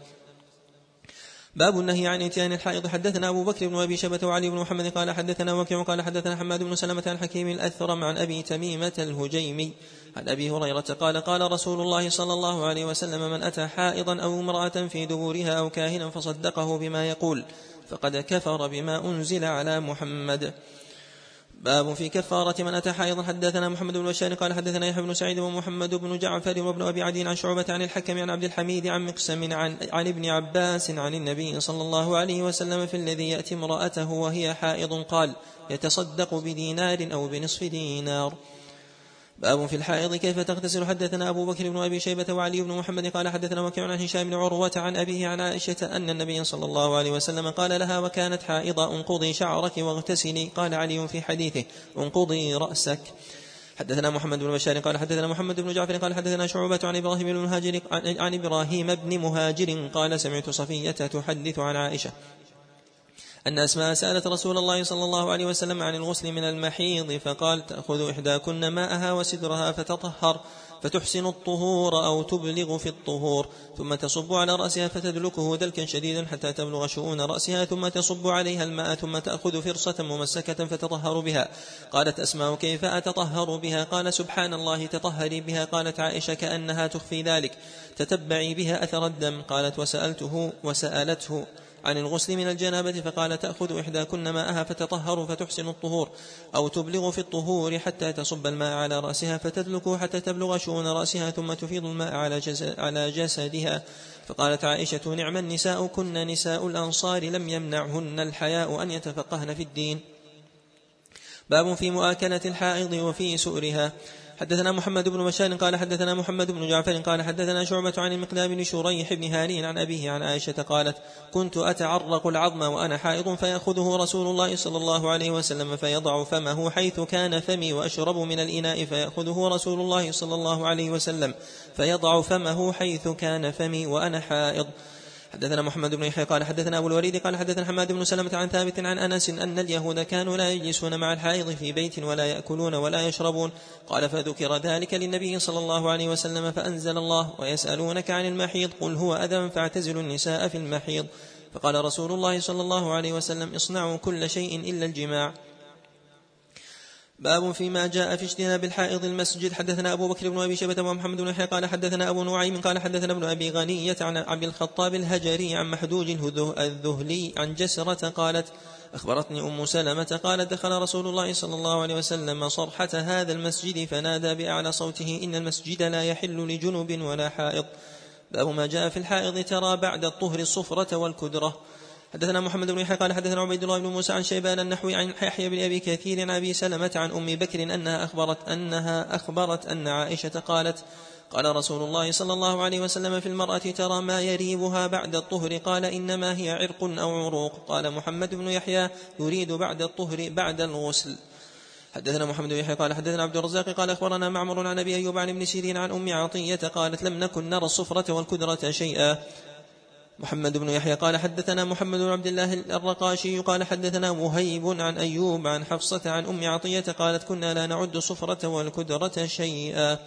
باب النهي عن إتيان الحائض. حدثنا أبو بكر بن أبي شبة وعلي بن محمد قال حدثنا وكيع قال حدثنا حماد بن سلمة عن حكيم الأثرم عن أبي تميمة الهجيمي. عن أبي هريرة قال قال رسول الله صلى الله عليه وسلم من أتى حائضا أو امرأة في دبورها أو كاهنا فصدقه بما يقول. فقد كفر بما أنزل على محمد. باب في كفارة من أتى حائضا حدثنا محمد بن بشار قال حدثنا يحيى بن سعيد ومحمد بن جعفر وابن أبي عدي عن شعبة عن الحكم عن عبد الحميد عن مقسم عن, عن ابن عباس عن النبي صلى الله عليه وسلم في الذي يأتي امرأته وهي حائض قال يتصدق بدينار أو بنصف دينار. باب في الحائض كيف تغتسل؟ حدثنا أبو بكر بن أبي شيبة وعلي بن محمد قال حدثنا وكيع عن هشام بن عروة عن أبيه عن عائشة أن النبي صلى الله عليه وسلم قال لها وكانت حائضة انقضي شعرك واغتسلي. قال علي في حديثه انقضي رأسك. حدثنا محمد بن بشار قال حدثنا محمد بن جعفر قال حدثنا شعبة عن إبراهيم بن مهاجر عن إبراهيم بن مهاجر قال سمعت صفية تحدث عن عائشة. أن أسماء سألت رسول الله صلى الله عليه وسلم عن الغسل من المحيض فقال تأخذ إحداكن ماءها وسدرها فتطهر فتحسن الطهور أو تبلغ في الطهور ثم تصب على رأسها فتدلكه دلكا شديدا حتى تبلغ شؤون رأسها ثم تصب عليها الماء ثم تأخذ فرصة ممسكة فتطهر بها. قالت أسماء كيف أتطهر بها؟ قال سبحان الله تطهري بها. قالت عائشة كأنها تخفي ذلك تتبعي بها أثر الدم. قالت وسألته وسألته. عن الغسل من الجنابة فقال تأخذ إحداكن ماءها فتطهر فتحسن الطهور أو تبلغ في الطهور حتى تصب الماء على رأسها فتدلك حتى تبلغ شؤون رأسها ثم تفيض الماء على, على جسدها. فقالت عائشة نعم النساء كن نساء الأنصار لم يمنعهن الحياء أن يتفقهن في الدين. باب في مؤاكلة الحائض وفي سؤرها. حدثنا محمد بن بشار قال حدثنا محمد بن جعفر قال حدثنا شعبة عن المقدام بن شريح بن هاني عن أبيه عن عائشة قالت كنت أتعرق العظم وأنا حائض فيأخذه رسول الله صلى الله عليه وسلم فيضع فمه حيث كان فمي وأشرب من الإناء فيأخذه رسول الله صلى الله عليه وسلم فيضع فمه حيث كان فمي وأنا حائض حدثنا محمد بن يحيى قال حدثنا أبو الوليد قال حدثنا حماد بن سلمة عن ثابت عن أنس أن اليهود كانوا لا يجلسون مع الحائض في بيت ولا يأكلون ولا يشربون. قال فذكر ذلك للنبي صلى الله عليه وسلم فأنزل الله ويسألونك عن المحيض قل هو أذى فاعتزلوا النساء في المحيض. فقال رسول الله صلى الله عليه وسلم اصنعوا كل شيء إلا الجماع. باب فيما جاء في اجتناب الحائض المسجد. حدثنا أبو بكر بن أبي شيبه ومحمد بن يحيى قال حدثنا أبو نعيم. قال حدثنا ابن أبي غنية عن عبد الخطاب الهجري عن محدوج الذهلي عن جسرة قالت أخبرتني أم سلمة قالت دخل رسول الله صلى الله عليه وسلم صرحة هذا المسجد فنادى بأعلى صوته إن المسجد لا يحل لجنب ولا حائض. باب ما جاء في الحائض ترى بعد الطهر الصفرة والكدرة. حدثنا محمد بن يحيى قال حدثنا عبيد الله بن موسى عن شيبان النحوي عن يحيى بن أبي كثير عن أبي سلمة عن أم بكر أنها أخبرت أنها أخبرت أن عائشة قالت قال رسول الله صلى الله عليه وسلم في المرأة ترى ما يريبها بعد الطهر. قال إنما هي عرق أو عروق. قال محمد بن يحيى يريد بعد الطهر بعد الغسل. حدثنا محمد بن يحيى قال حدثنا عبد الرزاق قال أخبرنا معمر عن أبي أيوب عن ابن سيرين عن أم عطية قالت لم نكن نرى الصفرة والكدرة شيئا. محمد بن يحيى قال حدثنا محمد بن عبد الله الرقاشي قال حدثنا وهيب عن أيوب عن حفصة عن أم عطية قالت كنا لا نعد الصفرة والكدرة شيئا.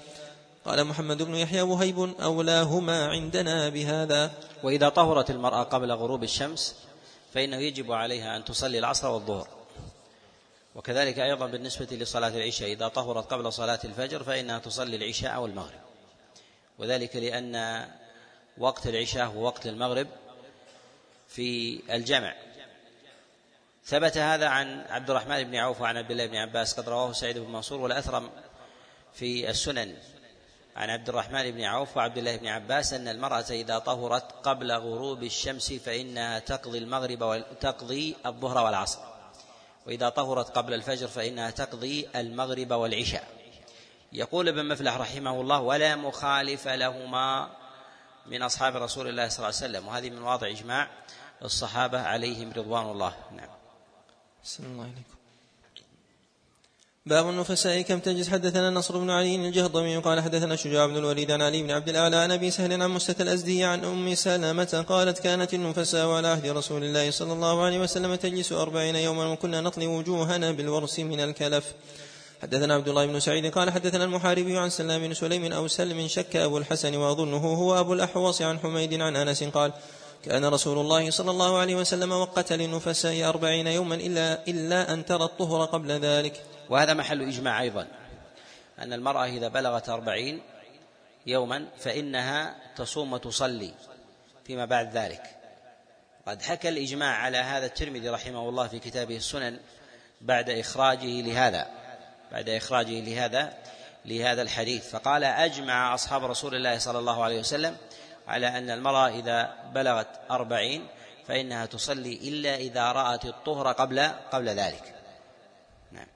قال محمد بن يحيى وهيب أولاهما عندنا بهذا. وإذا طهرت المرأة قبل غروب الشمس فإنه يجب عليها أن تصلي العصر والظهر. وكذلك أيضا بالنسبة لصلاة العشاء إذا طهرت قبل صلاة الفجر فإنها تصلي العشاء والمغرب. وذلك لأن وقت العشاء ووقت المغرب في الجمع. ثبت هذا عن عبد الرحمن بن عوف وعن عبد الله بن عباس قد رواه سعيد بن منصور والأثرم في السنن. عن عبد الرحمن بن عوف وعبد الله بن عباس أن المرأة إذا طهرت قبل غروب الشمس فإنها تقضي المغرب وتقضي الظهر والعصر. وإذا طهرت قبل الفجر فإنها تقضي المغرب والعشاء. يقول ابن مفلح رحمه الله ولا مخالف لهما من أصحاب رسول الله صلى الله عليه وسلم وهذه من واضع إجماع الصحابة عليهم رضوان الله. نعم. الله عليكم باب النفساء كم تجلس؟ حدثنا نصر بن علي الجهضمي قال حدثنا شجاع بن الوليد عن علي بن عبد الأعلى عن أبي سهل عن مستة الأزدي عن أم سلمة قالت كانت النفساء على عهد رسول الله صلى الله عليه وسلم تجلس أربعين يوما وكنا نطلي وجوهنا بالورس من الكلف. حدثنا عبد الله بن سعيد قال حدثنا المحاربي عن سلام بن سليم أو سلم شك أبو الحسن وأظنه هو أبو الأحوص عن حميد عن أنس قال كان رسول الله صلى الله عليه وسلم وقت للنفساء أربعين يوما إلا, إلا أن ترى الطهر قبل ذلك. وهذا محل إجماع أيضا أن المرأة إذا بلغت أربعين يوما فإنها تصوم وتصلي فيما بعد ذلك. قد حكى الإجماع على هذا الترمذي رحمه الله في كتابه السنن بعد إخراجه لهذا. بعد إخراجه لهذا لهذا الحديث. فقال أجمع أصحاب رسول الله صلى الله عليه وسلم على أن المرأة إذا بلغت أربعين فإنها تصلي إلا إذا رأت الطهر قبل قبل ذلك. نعم.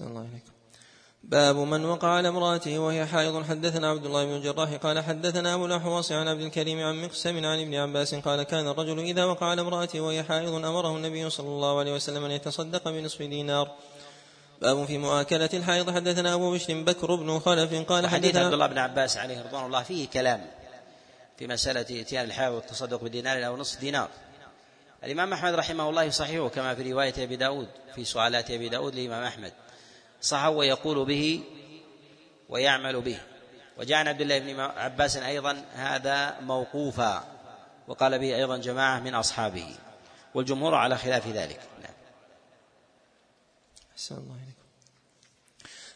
الله عليكم باب من وقع على امرأته وهي حائض. حدثنا عبد الله بن الجراح قال حدثنا أبو الأحوص عن عبد الكريم عن مقسم عن ابن عباس قال كان الرجل إذا وقع على امرأته وهي حائض أمره النبي صلى الله عليه وسلم أن يتصدق بنصف دينار. باب في مؤاكلة الحائض. حدثنا أبو بشر بكر بن خلف قال حديث عبد الله بن عباس عليه رضوان الله فيه كلام في مسألة إتيان الحائض والتصدق بدينار أو نصف دينار. الإمام أحمد رحمه الله يصححه كما في رواية أبي داود في سؤالات أبي داود للإمام أحمد. صح ويقول به ويعمل به. وجاء عن عبد الله بن عباس أيضا هذا موقوفا وقال به أيضا جماعة من أصحابه. والجمهور على خلاف ذلك. نعم. الله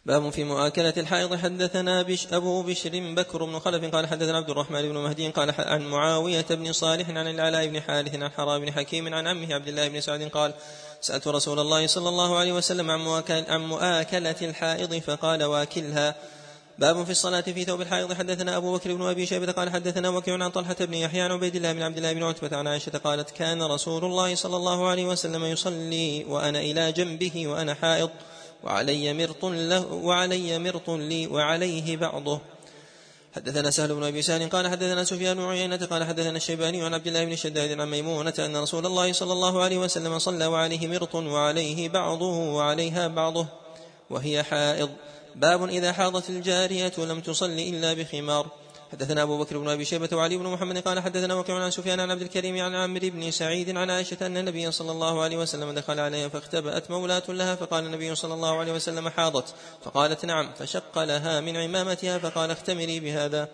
باب في مؤاكلة الحائض. حدثنا بش أبو بشر بكر بن خلف قال حدثنا عبد الرحمن بن مهدي قال عن معاوية بن صالح عن العلاء بن حارث عن حرام بن حكيم عن عمه عبد الله بن سعد قال سألت رسول الله صلى الله عليه وسلم عن مؤاكلة الحائض فقال واكلها. باب في الصلاة في ثوب الحائض. حدثنا أبو بكر بن أبي شيبة قال حدثنا وكيع عن طلحة بن يحيى عن عبيد الله بن عبد الله بن عتبة عن عائشة قالت كان رسول الله صلى الله عليه وسلم يصلي وأنا إلى جنبه وأنا حائض. وعلي مرط له وعلي مرط لي وعليه بعضه. حدثنا سهل بن أبي سهل قال حدثنا سفيان بن عيينة قال حدثنا الشيباني عن عبد الله بن شداد عن ميمونة أن رسول الله صلى الله عليه وسلم صلى وعليه مرط وعليه بعضه وعليها بعضه وهي حائض. باب إذا حاضت الجارية لم تصل إلا بخمار. حدثنا أبو بكر بن أبي شيبة وعلي بن محمد قال حدثنا وكيع عن سفيان عن عبد الكريم عن عامر بن سعيد عن عائشة أن النبي صلى الله عليه وسلم دخل عليها فاختبأت مولاة لها فقال النبي صلى الله عليه وسلم حاضت. فقالت نعم فشق لها من عمامتها فقال اختمري بهذا.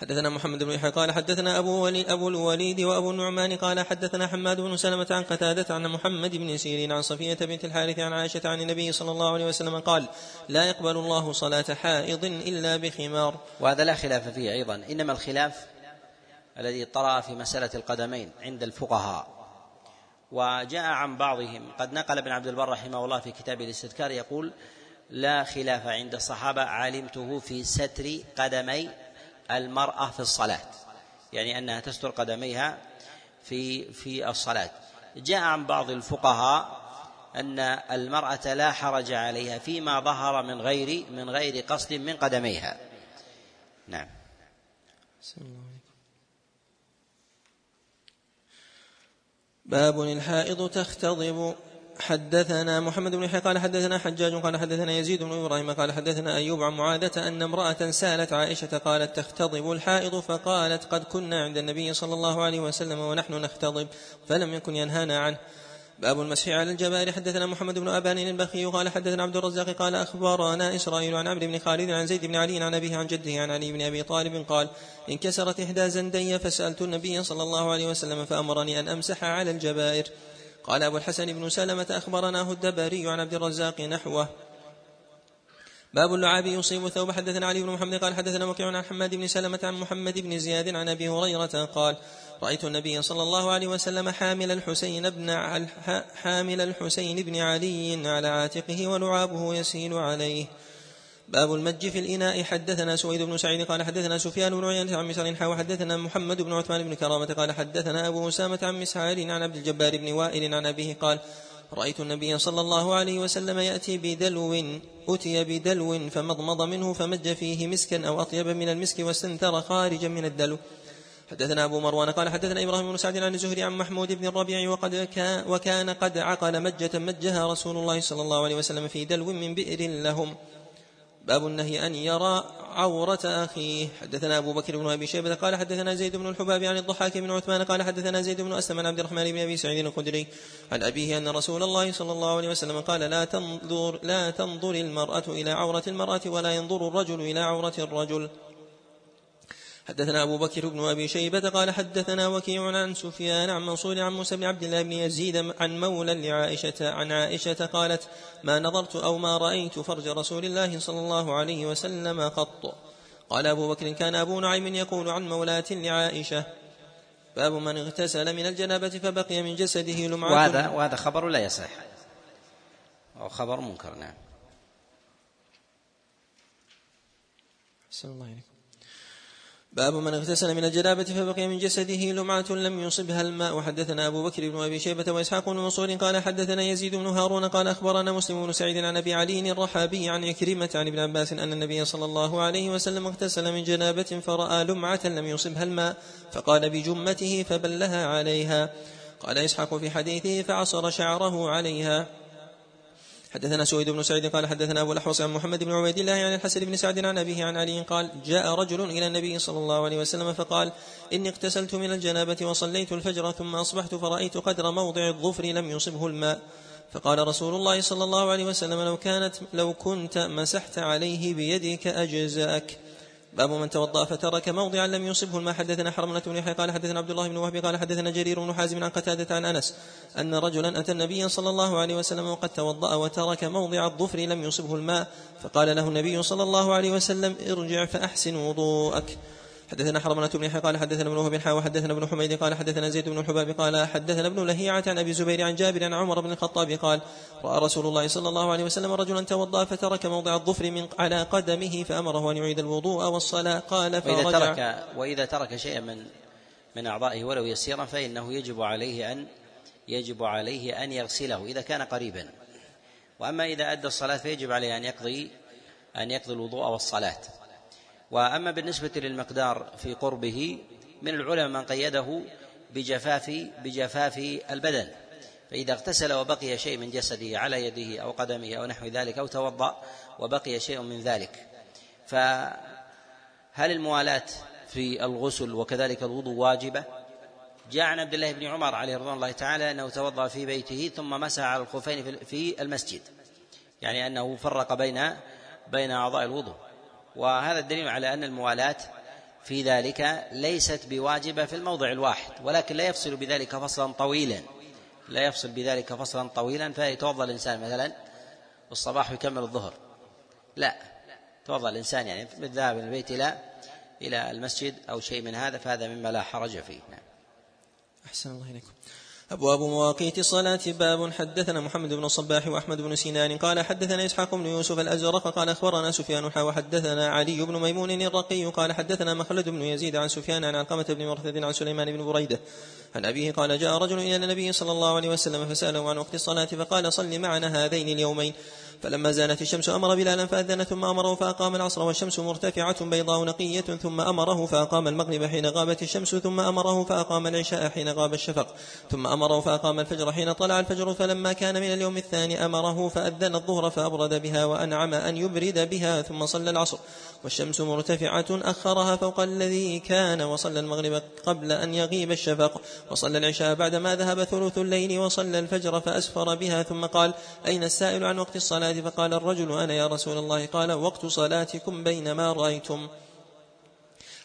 حدثنا محمد بن يحيى قال حدثنا أبو, ولي أبو الوليد وأبو النعمان قال حدثنا حماد بن سلمة عن قتادة عن محمد بن سيرين عن صفية بنت الحارث عن عائشة عن النبي صلى الله عليه وسلم قال لا يقبل الله صلاة حائض إلا بخمار. وهذا لا خلاف فيه أيضا إنما الخلاف الذي طرأ في مسألة القدمين عند الفقهاء. وجاء عن بعضهم قد نقل ابن عبد البر رحمه الله في كتاب الاستذكار يقول لا خلاف عند الصحابة علمته في ستر قدمي المرأة في الصلاة يعني أنها تستر قدميها في في الصلاة. جاء عن بعض الفقهاء أن المرأة لا حرج عليها فيما ظهر من غير من غير قصد من قدميها. نعم. باب الحائض تختضب. حدثنا محمد بن يحيى قال حدثنا حجاج قال حدثنا يزيد بن إبراهيم قال حدثنا أيوب عن معاذة أن امرأة سألت عائشة قالت تختضب الحائض؟ فقالت قد كنا عند النبي صلى الله عليه وسلم ونحن نختضب فلم يكن ينهانا عنه. باب المسح على الجبار. حدثنا محمد بن أبان البخي قال حدثنا عبد الرزاق قال أخبرنا إسرائيل عن عمرو بن خالد عن زيد بن علي عن أبيه عن جده عن علي بن أبي طالب قال انكسرت إحدى زندي فسألت النبي صلى الله عليه وسلم فأمرني أن أمسح على الجبائر. قال أبو الحسن بن سلمة أخبرناه الدبري عن عبد الرزاق نحوه. باب اللعاب يصيب ثوب حدثنا علي بن محمد قال حدثنا وكيع عن حماد بن سلمة عن محمد بن زياد عن أبي هريرة قال رأيت النبي صلى الله عليه وسلم حامل الحسين بن حامل الحسين بن علي على عاتقه ولعابه يسيل عليه. باب المج في الإناء. حدثنا سويد بن سعيد قال حدثنا سفيان بن عيينة عن مسعر حاو حدثنا محمد بن عثمان بن كرامة قال حدثنا أبو أسامة عن مسعر عن عبد الجبار بن وائل عن أبيه قال رأيت النبي صلى الله عليه وسلم يأتي بدلو أتي بدلو فمضمض منه فمج فيه مسكا أو أطيب من المسك واستنثر خارجا من الدلو. حدثنا أبو مروان قال حدثنا إبراهيم بن سعد عن الزهري عن محمود بن الربيع وقد كان وكان قد عقل مجة مجها رسول الله صلى الله عليه وسلم في دلو من بئر لهم. باب النهي أن يرى عورة أخيه. حدثنا أبو بكر بن أبي شيبة قال حدثنا زيد بن الحباب عن الضحاك بن عثمان قال حدثنا زيد بن أسلم عن عبد الرحمن بن أبي سعيد الخدري عن أبيه أن رسول الله صلى الله عليه وسلم قال لا تنظر لا تنظر المرأة إلى عورة المرأة ولا ينظر الرجل إلى عورة الرجل. حدثنا أبو بكر بن أبي شيبة قال حدثنا وكيع عن سفيان عن منصور عن موسى بن عبد الله بن يزيد عن مولى لعائشة عن عائشة قالت ما نظرت أو ما رأيت فرج رسول الله صلى الله عليه وسلم قط. قال أبو بكر كان أبو نعيم يقول عن مولاة لعائشة باب من اغتسل من الجنابة فبقي من جسده لمعة. وهذا وهذا خبر لا يصح. أو خبر منكر نعم. الله عليكم باب من اغتسل من الجنابة فبقي من جسده لمعة لم يصبها الماء. وحدثنا أبو بكر بن أبي شيبة وإسحاق بن منصور قال حدثنا يزيد بن هارون قال أخبرنا مسلم بن سعيد عن أبي علي الرحابي عن عكرمة عن ابن عباس أن النبي صلى الله عليه وسلم اغتسل من جنابة فرأى لمعة لم يصبها الماء فقال بجمته فبلها عليها. قال إسحاق في حديثه فعصر شعره عليها. حدثنا سويد بن سعيد قال حدثنا أبو الأحوص عن محمد بن عبيد الله عن الحسن بن سعد عن أبيه عن علي قال جاء رجل إلى النبي صلى الله عليه وسلم فقال إني اغتسلت من الجنابة وصليت الفجر ثم أصبحت فرأيت قدر موضع الظفر لم يصبه الماء. فقال رسول الله صلى الله عليه وسلم لو كانت لو كنت مسحت عليه بيدك أجزأك. باب من توضأ فترك موضعا لم يصبه الماء. حدثنا حرملة بن يحيى قال حدثنا عبد الله بن وهب قال حدثنا جرير بن حازم عن قتادة عن أنس أن رجلا أتى النبي صلى الله عليه وسلم وقد توضأ وترك موضع الظفر لم يصبه الماء. فقال له النبي صلى الله عليه وسلم ارجع فأحسن وضوءك. حدثنا حرملة بن يحيى قال حدثنا ابن وهب وحدثنا ابن حميد قال حدثنا زيد بن الحباب قال حدثنا ابن لهيعة عن أبي زبير عن جابر عن عمر بن الخطاب قال رأى رسول الله صلى الله عليه وسلم رجلا توضأ فترك موضع الظفر من على قدمه فأمره أن يعيد الوضوء والصلاة قال وإذا فرجع ترك وإذا ترك شيئا من من أعضائه ولو يسيرا فإنه يجب عليه أن يجب عليه أن يغسله إذا كان قريبا. وأما إذا أدى الصلاة فيجب عليه أن يقضي أن يقضي الوضوء والصلاة. وأما بالنسبة للمقدار في قربه من العلماء من قيده بجفاف بجفاف البدن. فإذا اغتسل وبقي شيء من جسده على يده أو قدمه أو نحو ذلك أو توضأ وبقي شيء من ذلك. فهل الموالاة في الغسل وكذلك الوضوء واجبة؟ جاء عن عبد الله بن عمر عليه رضوان الله تعالى أنه توضأ في بيته ثم مسح على الخفين في- المسجد. يعني أنه فرق بين بين أعضاء الوضوء. وهذا الدليل على أن الموالاة في ذلك ليست بواجبة في الموضع الواحد ولكن لا يفصل بذلك فصلا طويلا. لا يفصل بذلك فصلا طويلا فيتوضأ الإنسان مثلا الصباح ويكمل الظهر. لا توضأ الإنسان يعني ذهب من البيت إلى إلى المسجد أو شيء من هذا فهذا مما لا حرج فيه. نعم. أحسن الله إليكم. أبواب مواقيت الصلاة. باب حدثنا محمد بن الصباح وأحمد بن سنان. قال حدثنا إسحاق بن يوسف الأزرق. قال أخبرنا سفيان حا وحدثنا علي بن ميمون الرقي. قال حدثنا مخلد بن يزيد عن سفيان عن علقمة بن مرثد عن سليمان بن بريدة. عن أبيه قال جاء رجل إلى النبي صلى الله عليه وسلم فسأله عن وقت الصلاة فقال صل معنا هذين اليومين. فلما زالت الشمس أمر بلالا فأذن ثم أمره فأقام العصر والشمس مرتفعة بيضاء نقية ثم أمره فأقام المغرب حين غابت الشمس ثم أمره فأقام العشاء حين غاب الشفق ثم أمره فأقام الفجر حين طلع الفجر فلما كان من اليوم الثاني أمره فأذن الظهر فأبرد بها وأنعم أن يبرد بها ثم صلى العصر والشمس مرتفعة أخرها فوق الذي كان وصلى المغرب قبل أن يغيب الشفق وصلى العشاء بعدما ذهب ثلث الليل وصلى الفجر فأسفر بها ثم قال أين السائل عن وقت الصلاة فقال الرجل أنا يا رسول الله؟ قال وقت صلاتكم بينما رأيتم.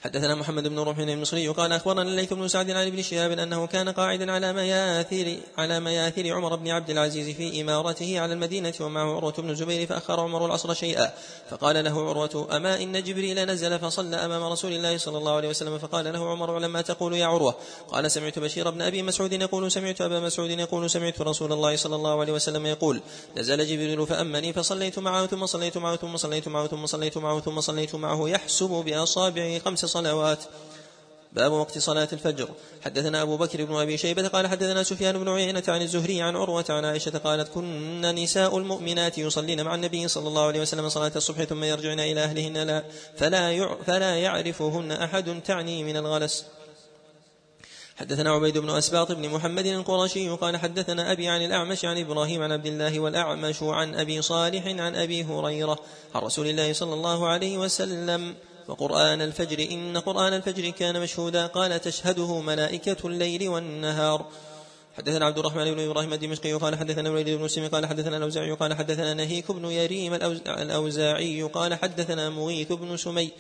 حدثنا محمد بن رمح المصري قال أخبرنا الليث بن سعد عن ابن شهاب أنه كان قاعدا على مياثر على مياثر عمر بن عبد العزيز في إمارته على المدينة ومعه عروة بن الزبير فأخر عمر العصر شيئا. فقال له عروة أما إن جبريل نزل فصلى أمام رسول الله صلى الله عليه وسلم فقال له عمر لما تقول يا عروة؟ قال سمعت بشير بن أبي مسعود يقول سمعت أبا مسعود يقول سمعت رسول الله صلى الله عليه وسلم يقول نزل جبريل فأمني فصليت معه ثم صليت معه ثم صليت معه ثم صليت معه ثم صليت معه يحسب بأصابعه خمس صلوات باب وقت صلاة الفجر. حدثنا أبو بكر بن أبي شيبة قال حدثنا سفيان بن عيينة عن الزهري عن عروة عن عائشة قالت كن نساء المؤمنات يصلين مع النبي صلى الله عليه وسلم صلاة الصبح ثم يرجعن إلى أهلهن. لا فلا فلا يعرفهن أحد تعني من الغلس. حدثنا عبيد بن أسباط بن محمد القرشي قال حدثنا أبي عن الأعمش عن إبراهيم عن عبد الله والأعمش عن أبي صالح عن أبي هريرة عن رسول الله صلى الله عليه وسلم. وقرآن الفجر إن قرآن الفجر كان مشهودا. قال تشهده ملائكة الليل والنهار. حدثنا عبد الرحمن بن إبراهيم الدمشقي قال حدثنا الوليد بن مسلم قال حدثنا الأوزاعي قال حدثنا نهيك بن يريم الأوزاعي قال حدثنا مغيث بن سمي.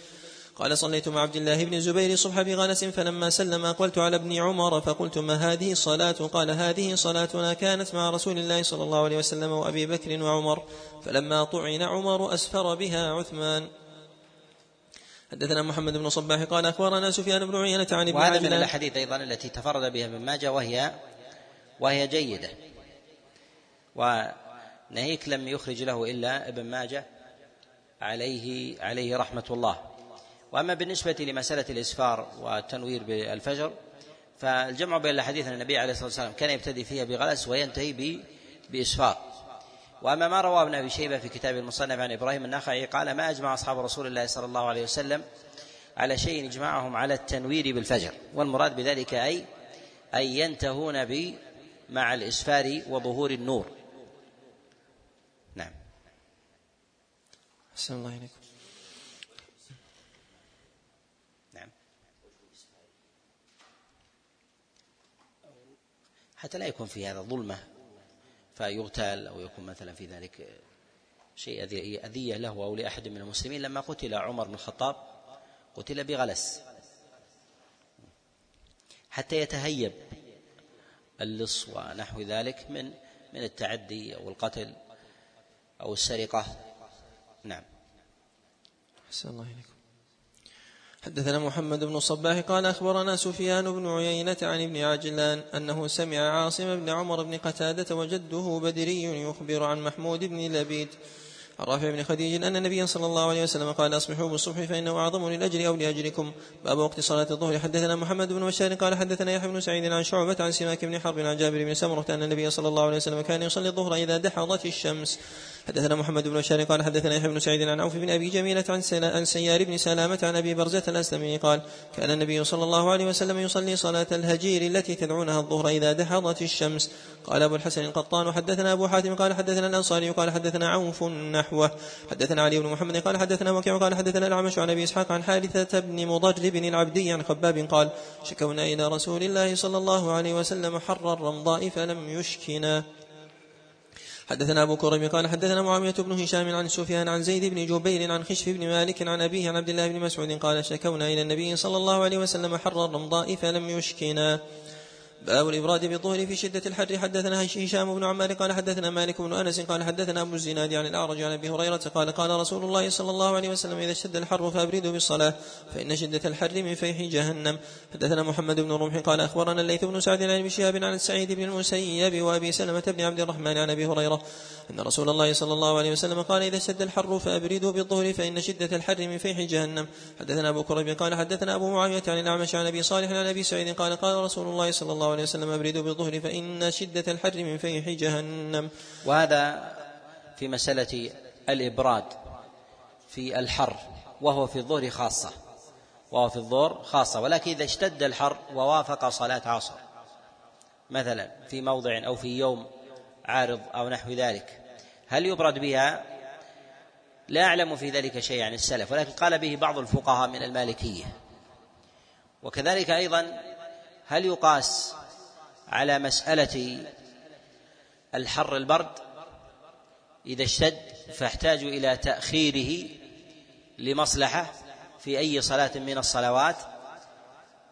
قال صليت مع عبد الله بن الزبير الصبح بغلس فلما سلم أقبلت على ابن عمر فقلت ما هذه الصلاة؟ قال هذه صلاتنا كانت مع رسول الله صلى الله عليه وسلم وأبي بكر وعمر. فلما طعن عمر أسفر بها عثمان. حدثنا محمد بن صباح قال أخبرنا سفيان بن عيينة عن ابن وهذا من الأحاديث أيضا التي تفرد بها ابن ماجه وهي وهي جيدة. ونهيك لم يخرج له إلا ابن ماجه عليه عليه رحمة الله. وأما بالنسبة لمسألة الإسفار والتنوير بالفجر فالجمع بين الأحاديث أن النبي عليه الصلاة والسلام كان يبتدي فيها بغلس وينتهي بإسفار. وأما ما رواه ابن أبي شيبة في كتاب المصنف عن إبراهيم النخعي قال ما أجمع أصحاب رسول الله صلى الله عليه وسلم على شيء اجمعهم على التنوير بالفجر والمراد بذلك أي أي ينتهون ب مع الإسفار وظهور النور. نعم. أحسن الله إليكم. نعم. حتى لا يكون في هذا ظلمة. فيغتال أو يكون مثلا في ذلك شيء أذية له أو لأحد من المسلمين. لما قتل عمر بن الخطاب قتل بغلس. حتى يتهيب اللص ونحو ذلك من من التعدي أو القتل أو السرقة. نعم. أحسن الله إليكم حدثنا محمد بن الصباح قال أخبرنا سفيان بن عيينة عن ابن عجلان أنه سمع عاصم بن عمر بن قتادة وجده بدري يخبر عن محمود بن لبيد. عن رافع بن خديج أن النبي صلى الله عليه وسلم قال أصبحوا بالصبح فإنه أعظم للأجر أو لأجركم. باب وقت صلاة الظهر. حدثنا محمد بن بشار قال حدثنا يحيى بن سعيد عن شعبة عن سماك بن حرب عن جابر بن سمرة أن النبي صلى الله عليه وسلم كان يصلي الظهر إذا دحضت الشمس. حدثنا محمد بن بشار قال حدثنا يحيى بن سعيد عن عوف بن أبي جميلة عن عن سيار بن سلامة عن أبي برزة الأسلمي قال كان النبي صلى الله عليه وسلم يصلي صلاة الهجير التي تدعونها الظهر إذا دحضت الشمس. قال أبو الحسن القطان حدثنا أبو حاتم قال حدثنا الأنصاري قال حدثنا عوف نحوه. حدثنا علي بن محمد قال حدثنا وكيع قال حدثنا الأعمش عن أبي إسحاق عن حارثة بن مضرب العبدي عن خباب قال شكونا إلى رسول الله صلى الله عليه وسلم حر الرمضاء فلم يشكنا. حدثنا أبو كريم قال حدثنا معاوية بن هشام عن سفيان عن زيد بن جبير عن خشف بن مالك عن أبيه عن عبد الله بن مسعود قال شكونا إلى النبي صلى الله عليه وسلم حر الرمضاء فلم يشكنا. باب الإبراد بالظهر في شدة الحر. حدثنا هشام بن عمار قال حدثنا مالك بن أنس قال حدثنا أبو الزناد عن الأعرج عن أبي هريرة قال قال رسول الله صلى الله عليه وسلم إذا اشتد الحر فأبردوا بالصلاة فإن شدة الحر من فيح جهنم. حدثنا محمد بن رمح قال أخبرنا الليث بن سعد عن شهاب عن سعيد بن المسيب وأبي سلمة بن عبد الرحمن عن أبي هريرة أن رسول الله صلى الله عليه وسلم قال إذا اشتد الحر فأبردوا بالظهر فإن شدة الحر من فيح جهنم. حدثنا أبو كريب قال حدثنا أبو معاوية عن الأعمش عن أبي صالح عن أبي سعيد قال قال رسول الله صلى الله عليه وسلم أبردوا بالظهر فإن شدة الحر من فيح جهنم. وهذا في مسألة الإبراد في الحر وهو في الظهر خاصة وهو في الظهر خاصة. ولكن إذا اشتد الحر ووافق صلاة عصر مثلا في موضع أو في يوم عارض أو نحو ذلك هل يبرد بها؟ لا أعلم في ذلك شيء عن السلف ولكن قال به بعض الفقهاء من المالكية. وكذلك أيضا هل يقاس على مسألة الحر البرد إذا اشتد فاحتاج إلى تأخيره لمصلحة في أي صلاة من الصلوات.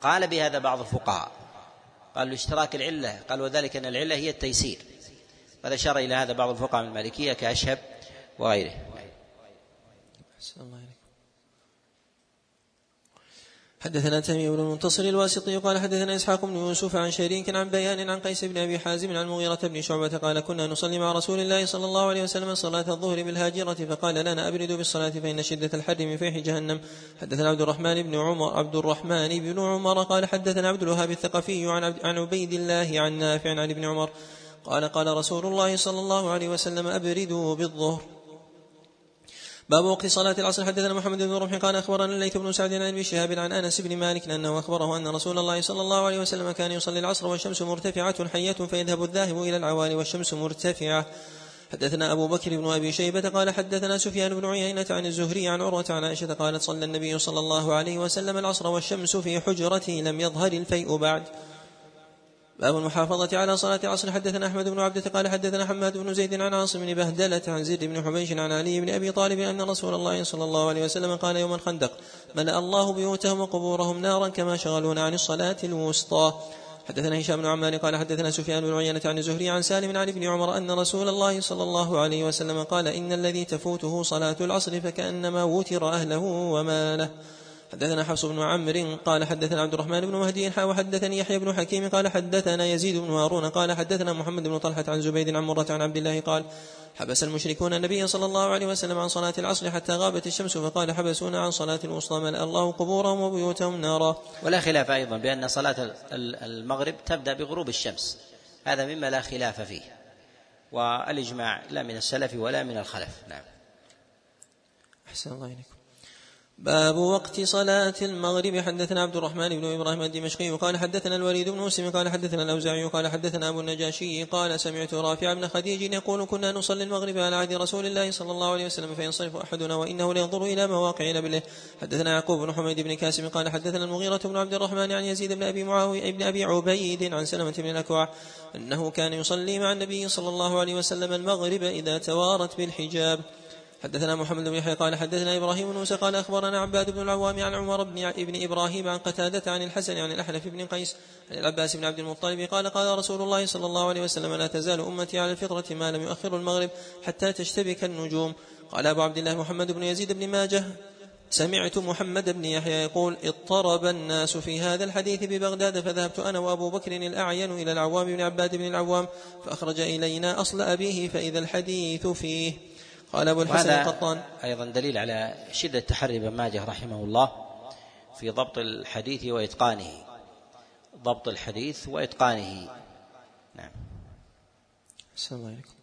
قال بهذا بعض الفقهاء قال لاشتراك العلة قال وذلك أن العلة هي التيسير. قد أشار إلى هذا بعض الفقهاء من المالكية كأشهب وغيره. الله حدثنا تميم بن المنتصر الواسطي قال حدثنا إسحاق بن يوسف عن شريك عن بيان عن قيس بن أبي حازم عن مغيرة بن شعبة قال كنا نصلي مع رسول الله صلى الله عليه وسلم صلاة الظهر بالهاجرة فقال لنا ابردوا بالصلاة فإن شدة الحر من فيح جهنم. حدثنا عبد الرحمن بن عمر عبد الرحمن بن عمر قال حدثنا عبد الوهاب الثقفي عن عن عبيد الله عن نافع عن ابن عمر قال قال رسول الله صلى الله عليه وسلم أبردوا بالظهر. باب وقت صلاة العصر. حدثنا محمد بن رمح قال أخبرنا الليث بن سعد عن شهاب عن أنس بن مالك أنه أخبره أن رسول الله صلى الله عليه وسلم كان يصلي العصر والشمس مرتفعة حية فيذهب الذاهب إلى العوالي والشمس مرتفعة. حدثنا أبو بكر بن أبي شيبة قال حدثنا سفيان بن عيينة عن الزهري عن عروة عن عائشة قالت صلى النبي صلى الله عليه وسلم العصر والشمس في حجرته لم يظهر الفيء بعد. باب المحافظة على صلاة العصر حدثنا أحمد بن عبدة قال حدثنا حماد بن زيد عن عاصم بن بهدلة عن زيد بن حبيش عن علي بن أبي طالب أن رسول الله صلى الله عليه وسلم قال يوم الخندق ملأ الله بيوتهم وقبورهم نارا كما شغلونا عن الصلاة الوسطى. حدثنا هشام بن عمار قال حدثنا سفيان بن عيينة عن الزهري عن سالم عن ابن عمر أن رسول الله صلى الله عليه وسلم قال إن الذي تفوته صلاة العصر فكأنما وتر أهله وماله. حدثنا حفص بن عمرو قال حدثنا عبد الرحمن بن مهدي وحدثني يحيى بن حكيم قال حدثنا يزيد بن هارون قال حدثنا محمد بن طلحة عن زبيد عن مرة عن عبد الله قال حبس المشركون النبي صلى الله عليه وسلم عن صلاة العصر حتى غابت الشمس فقال حبسونا عن صلاة الوسطى ملأ الله قبورهم وبيوتهم نارا. ولا خلاف أيضا بأن صلاة المغرب تبدأ بغروب الشمس هذا مما لا خلاف فيه والإجماع لا من السلف ولا من الخلف نعم. أحسن الله إليكم. باب وقت صلاة المغرب. حدثنا عبد الرحمن بن إبراهيم الدمشقي قال حدثنا الوليد بن مسلم قال حدثنا الأوزاعي قال حدثنا أبو النجاشي قال سمعت رافع بن خديج يقول كنا نصلي المغرب على عهد رسول الله صلى الله عليه وسلم فينصرف أحدنا وإنه لينظر إلى مواقع نبله. حدثنا يعقوب بن حميد بن كاسم قال حدثنا المغيرة بن عبد الرحمن عن يزيد بن أبي معاوية بن أبي عبيد عن سلمة بن الأكوع أنه كان يصلي مع النبي صلى الله عليه وسلم المغرب إذا توارت بالحجاب. حدثنا محمد بن يحيى قال حدثنا إبراهيم بن موسى قال أخبرنا عباد بن العوام عن عمر بن ابن إبراهيم عن قتادة عن الحسن عن الأحنف بن قيس عن العباس بن عبد المطلب قال قال رسول الله صلى الله عليه وسلم لا تزال أمتي على الفطرة ما لم يؤخر المغرب حتى تشتبك النجوم. قال أبو عبد الله محمد بن يزيد بن ماجه سمعت محمد بن يحيى يقول اضطرب الناس في هذا الحديث ببغداد فذهبت أنا وأبو بكر الأعين إلى العوام بن عباد بن العوام فأخرج إلينا أصل أبيه فإذا الحديث فيه. قال أبو الحسن القطان. أيضا دليل على شدة تحري ابن ماجه رحمه الله في ضبط الحديث وإتقانه. ضبط الحديث وإتقانه. نعم. السلام عليكم.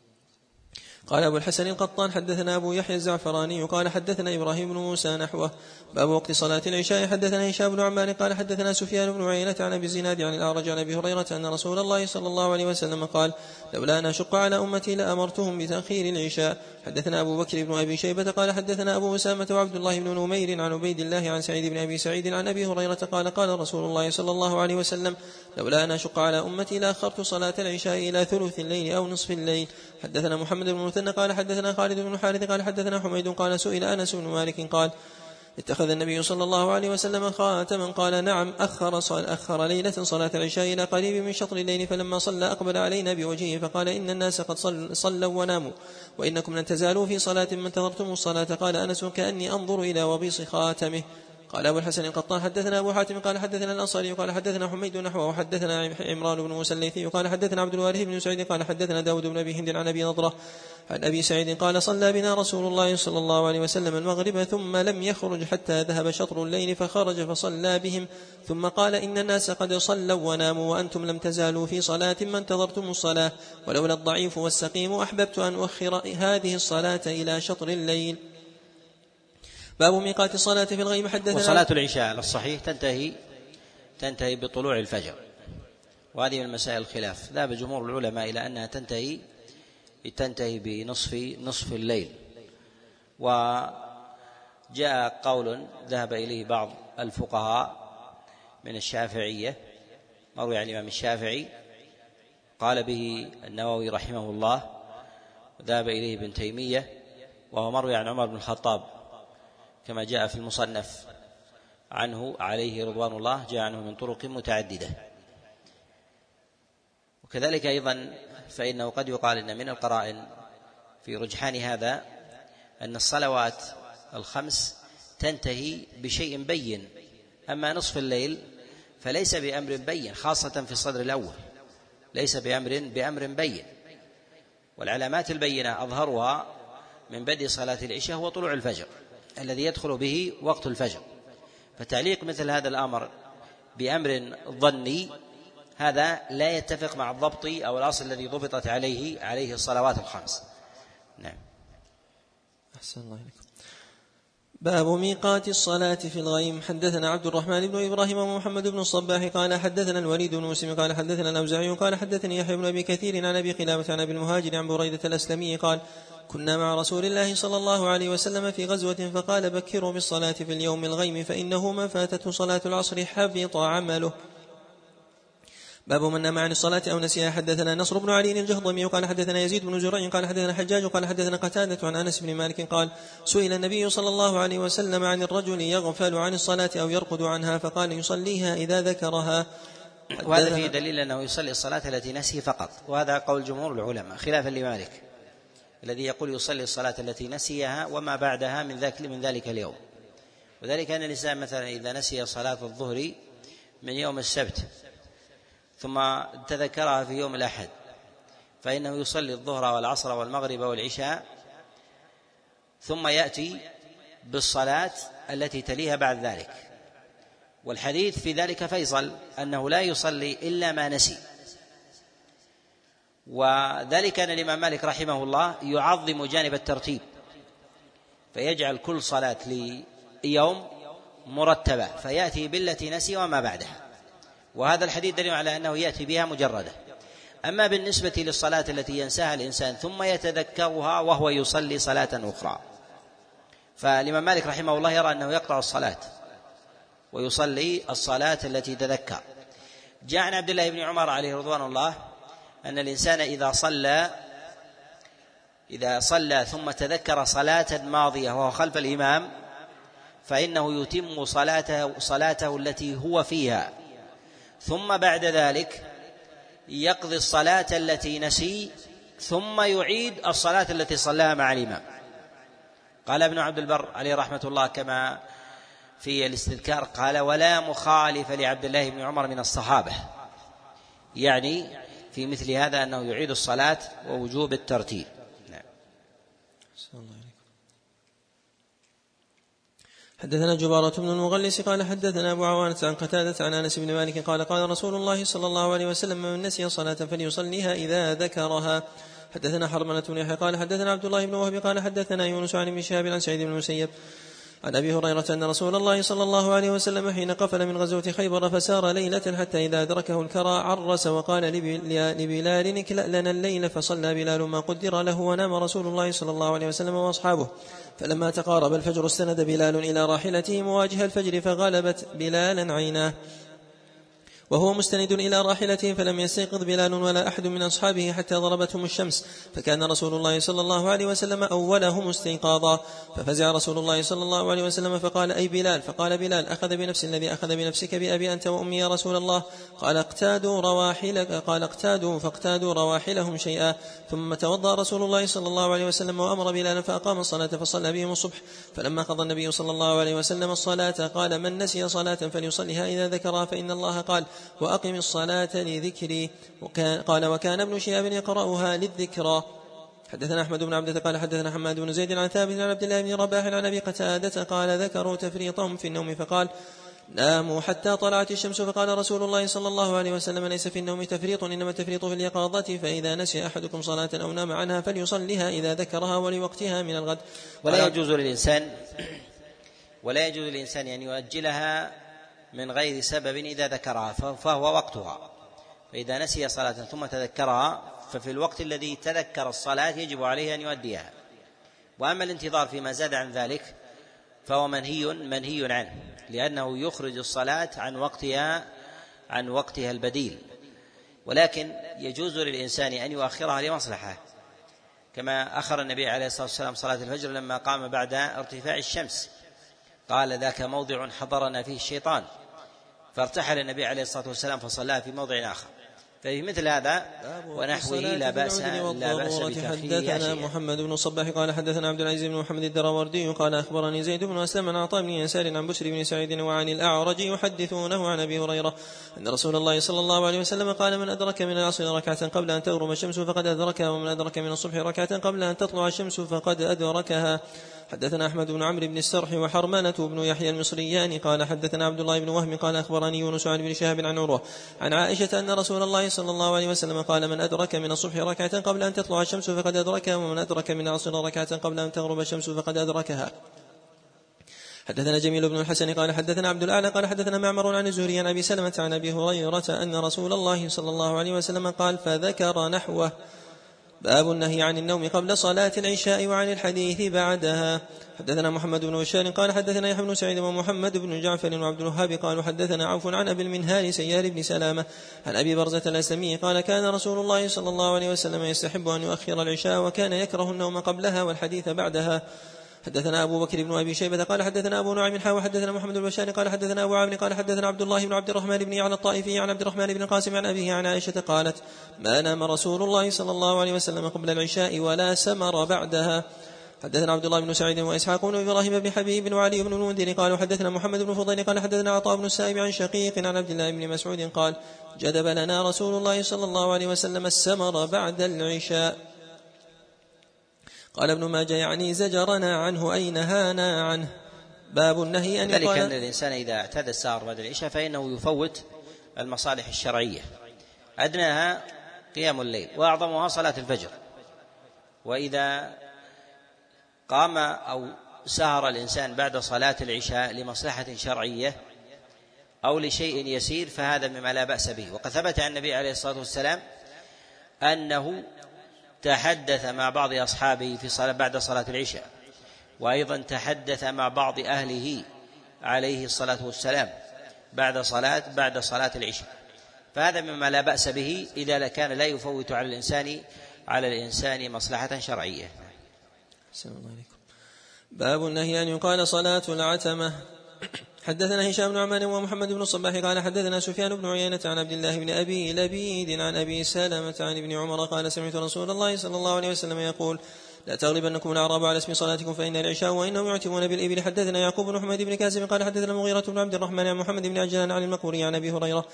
قال أبو الحسن القطان حدثنا أبو يحيى الزعفراني قال حدثنا إبراهيم بن موسى نحوه. باب وقت صلاة العشاء. حدثنا هشام بن عمار قال حدثنا سفيان بن عيينة عن أبي الزناد عن الأعرج عن أبي هريرة أن رسول الله صلى الله عليه وسلم قال لولا أن أشق على أمتي لأمرتهم بتأخير العشاء. حدثنا أبو بكر بن أبي شيبة قال حدثنا أبو أسامة وعبد الله بن نمير عن عبيد الله عن سعيد بن أبي سعيد عن أبي هريرة قال قال رسول الله صلى الله عليه وسلم لولا أن أشق على أمتي لأخرت صلاة العشاء إلى ثلث الليل أو نصف الليل. حدثنا محمد بن مثنى قال حدثنا خالد بن حارث قال حدثنا حميد قال سئل أنس بن مالك قال اتخذ النبي صلى الله عليه وسلم خاتما قال نعم أخر صل أخر ليلة صلاة العشاء إلى قريب من شطر الليل فلما صلى أقبل علينا بوجهه فقال إن الناس قد صل صلوا وناموا وإنكم لن تزالوا في صلاة ما انتظرتم الصلاة. قال أنس كأني أنظر إلى وبيص خاتمه. قال أبو الحسن القطان حدثنا أبو حاتم قال حدثنا الأنصاري قال حدثنا حميد نحوه وحدثنا عمران بن موسى الليثي قال حدثنا عبد الوارث بن سعيد قال حدثنا داود بن أبي هند عن أبي نضرة عن أبي سعيد قال صلى بنا رسول الله صلى الله عليه وسلم المغرب ثم لم يخرج حتى ذهب شطر الليل فخرج فصلى بهم ثم قال إن الناس قد صلوا وناموا وأنتم لم تزالوا في صلاة ما انتظرتم الصلاة ولولا الضعيف والسقيم أحببت أن أؤخر هذه الصلاة إلى شطر الليل باب ميقات الصلاة في الغيم حدثنا وصلاة العشاء على الصحيح تنتهي تنتهي بطلوع الفجر. وهذه من مسائل الخلاف. ذهب جمهور العلماء إلى أنها تنتهي تنتهي بنصف نصف الليل. وجاء قول ذهب إليه بعض الفقهاء من الشافعية مروي عن الإمام الشافعي قال به النووي رحمه الله ذهب إليه ابن تيمية وهو مروي عن عمر بن الخطاب. كما جاء في المصنف عنه عليه رضوان الله جاء عنه من طرق متعددة. وكذلك أيضا فإنه قد يقال إن من القرائن في رجحان هذا أن الصلوات الخمس تنتهي بشيء بين أما نصف الليل فليس بأمر بين خاصة في الصدر الأول ليس بأمر بأمر بين. والعلامات البينة أظهرها من بدء صلاة العشاء هو طلوع الفجر. الذي يدخل به وقت الفجر. فتعليق مثل هذا الأمر بأمر ظني هذا لا يتفق مع الضبط أو الأصل الذي ضبطت عليه عليه الصلوات الخمس. نعم. أحسن الله عليكم باب ميقات الصلاة في الغيم. حدثنا عبد الرحمن بن إبراهيم ومحمد بن الصباح قال حدثنا الوليد بن مسلم قال حدثنا الأوزاعي قال حدثني يحيى بن أبي كثير عن أبي قلابة عن أبي المهاجر عن بريدة الأسلمي قال كنا مع رسول الله صلى الله عليه وسلم في غزوة فقال بكروا بالصلاة في اليوم الغيم فإنه من فاتته صلاة العصر حبط عمله. باب من نام عن الصلاة أو نسيها حدثنا نصر بن علي الجهضمي قال حدثنا يزيد بن زرع قال حدثنا حجاج قال حدثنا قتادة عن أنس بن مالك قال سئل النبي صلى الله عليه وسلم عن الرجل يغفل عن الصلاة أو يرقد عنها فقال يصليها إذا ذكرها. وهذا فيه دليل أنه يصلي الصلاة التي نسي فقط. وهذا قول جمهور العلماء خلافا لمالك. الذي يقول يصلي الصلاة التي نسيها وما بعدها من ذلك من ذلك اليوم. وذلك أن الإنسان مثلا إذا نسي صلاة الظهر من يوم السبت ثم تذكرها في يوم الأحد فإنه يصلي الظهر والعصر والمغرب والعشاء ثم يأتي بالصلاة التي تليها بعد ذلك. والحديث في ذلك فيصل أنه لا يصلي إلا ما نسي. وذلك أن الإمام مالك رحمه الله يعظم جانب الترتيب فيجعل كل صلاة يوم مرتبة فيأتي بالتي نسي وما بعدها. وهذا الحديث دليل على أنه يأتي بها مجردة. أما بالنسبة للصلاة التي ينساها الإنسان ثم يتذكرها وهو يصلي صلاة أخرى. فالإمام مالك رحمه الله يرى أنه يقطع الصلاة ويصلي الصلاة التي تذكر. جاء عن عبد الله بن عمر عليه رضوان الله أن الإنسان إذا صلى إذا صلى ثم تذكر صلاة ماضية وهو خلف الإمام فإنه يتم صلاته صلاته التي هو فيها. ثم بعد ذلك يقضي الصلاة التي نسي ثم يعيد الصلاة التي صلاها مع الإمام. قال ابن عبد البر عليه رحمة الله كما في الاستذكار قال ولا مخالف لعبد الله بن عمر من الصحابة. يعني في مثل هذا أنه يعيد الصلاة ووجوب الترتيب نعم. حدثنا جبارة بن المغلس قال حدثنا أبو عوانة عن قتادة عن أنس بن مالك قال قال رسول الله صلى الله عليه وسلم من نسي صلاة فليصليها إذا ذكرها. حدثنا حرملة بن قال حدثنا عبد الله بن وهب قال حدثنا يونس عن ابن شهاب عن سعيد بن المسيب عن أبي هريرة أن رسول الله صلى الله عليه وسلم حين قفل من غزوة خيبر فسار ليلة حتى إذا أدركه الكرى عرس وقال لبلال اكلأ لنا الليل فصلى بلال ما قدر له ونام رسول الله صلى الله عليه وسلم وأصحابه. فلما تقارب الفجر استند بلال إلى راحلته مواجه الفجر فغلبت بلالا عيناه. وهو مستند إلى راحلته فلم يستيقظ بلال ولا أحد من أصحابه حتى ضربتهم الشمس. فكان رسول الله صلى الله عليه وسلم أولهم استيقاظا. ففزع رسول الله صلى الله عليه وسلم فقال أي بلال؟ فقال بلال أخذ بنفس الذي أخذ بنفسك بأبي أنت وأمي يا رسول الله. قال اقتادوا رواحلك قال اقتادوا فاقتادوا رواحلهم شيئا. ثم توضأ رسول الله صلى الله عليه وسلم وأمر بلالا فأقام الصلاة فصلى بهم الصبح. فلما قضى النبي صلى الله عليه وسلم الصلاة قال من نسي صلاة فليصلها إذا ذكرها فإن الله قال. وأقم الصلاة لذكري. وكان قال وكان ابن شهاب يقرأها للذكرى. حدثنا أحمد بن عبدة قال حدثنا حماد بن زيد عن ثابت عن عبد الله بن رباح عن أبي قتادة قال ذكروا تفريطهم في النوم فقال ناموا حتى طلعت الشمس فقال رسول الله صلى الله عليه وسلم ليس في النوم تفريط إنما التفريط في اليقظه فإذا نسي أحدكم صلاة أو نام عنها فليصلها إذا ذكرها ولوقتها من الغد. ولا يجوز للإنسان ولا يجوز للإنسان أن يؤجلها من غير سبب إذا ذكرها فهو وقتها. فإذا نسي صلاة ثم تذكرها ففي الوقت الذي تذكر الصلاة يجب عليه أن يؤديها. وأما الانتظار فيما زاد عن ذلك فهو منهي منهي عنه لأنه يخرج الصلاة عن وقتها عن وقتها البديل. ولكن يجوز للإنسان أن يؤخرها لمصلحة. كما أخر النبي عليه الصلاة والسلام صلاة الفجر لما قام بعد ارتفاع الشمس. قال ذاك موضع حضرنا فيه الشيطان. فارتحل النبي عليه الصلاة والسلام فصلى في موضع آخر. ففي مثل هذا ونحوه لا بأس لا بأس حدثنا محمد بن صباح قال حدثنا عبد العزيز بن محمد الدراوردي قال أخبرني زيد بن أسلم عن عطاء بن يسار عن بشر بن سعيد وعن الأعرج يحدثونه عن أبي هريرة أن رسول الله صلى الله عليه وسلم قال من أدرك من العصر ركعة قبل أن تغرب الشمس فقد أدركها ومن أدرك من الصبح ركعة قبل أن تطلع الشمس فقد أدركها. حدثنا أحمد بن عمرو بن السرح وحرمانة بن يحيى المصريان قال حدثنا عبد الله بن وهم قال أخبرني يونس عن ابن شهاب عن عروة عن عائشة أن رسول الله صلى الله عليه وسلم قال من أدرك من الصبح ركعة قبل أن تطلع الشمس فقد ادركها ومن أدرك من العصر ركعة قبل أن تغرب الشمس فقد أدركها. حدثنا جميل بن الحسن قال حدثنا عبد الأعلى قال حدثنا معمر عن الزهري عن أبي سلمة عن أبي هريرة أن رسول الله صلى الله عليه وسلم قال فذكر نحوه. باب النهي عن النوم قبل صلاة العشاء وعن الحديث بعدها. حدثنا محمد بن بشار قال حدثنا يحيى بن سعيد ومحمد بن جعفر وعبد الوهاب قالوا حدثنا عوف عن أبي المنهال سيار بن سلامة عن أبي برزة الأسلمي قال كان رسول الله صلى الله عليه وسلم يستحب أن يؤخر العشاء وكان يكره النوم قبلها والحديث بعدها. حدثنا أبو بكر بن أبي شيبة قال حدثنا أبو نعيم حاوى حدثنا محمد بن بشار قال حدثنا أبو عامر قال حدثنا عبد الله بن عبد الرحمن بن على الطائفي عن عبد الرحمن بن القاسم عن أبيه عن عائشة قالت ما نام رسول الله صلى الله عليه وسلم قبل العشاء ولا سمر بعدها. حدثنا عبد الله بن سعيد وإسحاق بن إبراهيم بن حبيب وعلي بن المنذر قالوا حدثنا محمد بن فضيل قال حدثنا عطاء بن السائب عن شقيق عن عبد الله بن مسعود قال جدب لنا رسول الله صلى الله عليه وسلم السمر بعد العشاء. قال ابن ماجه يعني زجرنا عنه أي نهانا عنه. باب النهي أن ذلك أن الإنسان إذا اعتاد السهر بعد العشاء فإنه يفوت المصالح الشرعية. أدناها قيام الليل وأعظمها صلاة الفجر. وإذا قام أو سهر الإنسان بعد صلاة العشاء لمصلحة شرعية أو لشيء يسير فهذا مما لا بأس به. وقد ثبت عن النبي عليه الصلاة والسلام أنه تحدث مع بعض أصحابه في صلاة بعد صلاة العشاء وأيضا تحدث مع بعض أهله عليه الصلاة والسلام بعد صلاة بعد صلاة العشاء. فهذا مما لا بأس به إذا كان لا يفوت على الإنسان على الإنسان مصلحة شرعية. السلام عليكم. باب النهي أن يقال صلاة العتمة. حدثنا هشام بن عمان ومحمد بن الصباح قال حدثنا سفيان بن عيينة عن عبد الله بن أبي لبيد عن أبي سلمة عن ابن عمر قال سمعت رسول الله صلى الله عليه وسلم يقول لا تغلبنكم الأعراب على اسم صلاتكم فإن العشاء وإنهم يعتمون بالإبل. حدثنا يعقوب بن حميد بن كاسب قال حدثنا المغيرة بن عبد الرحمن عن محمد بن عجلان عن المقبوري عن أبي هريرة.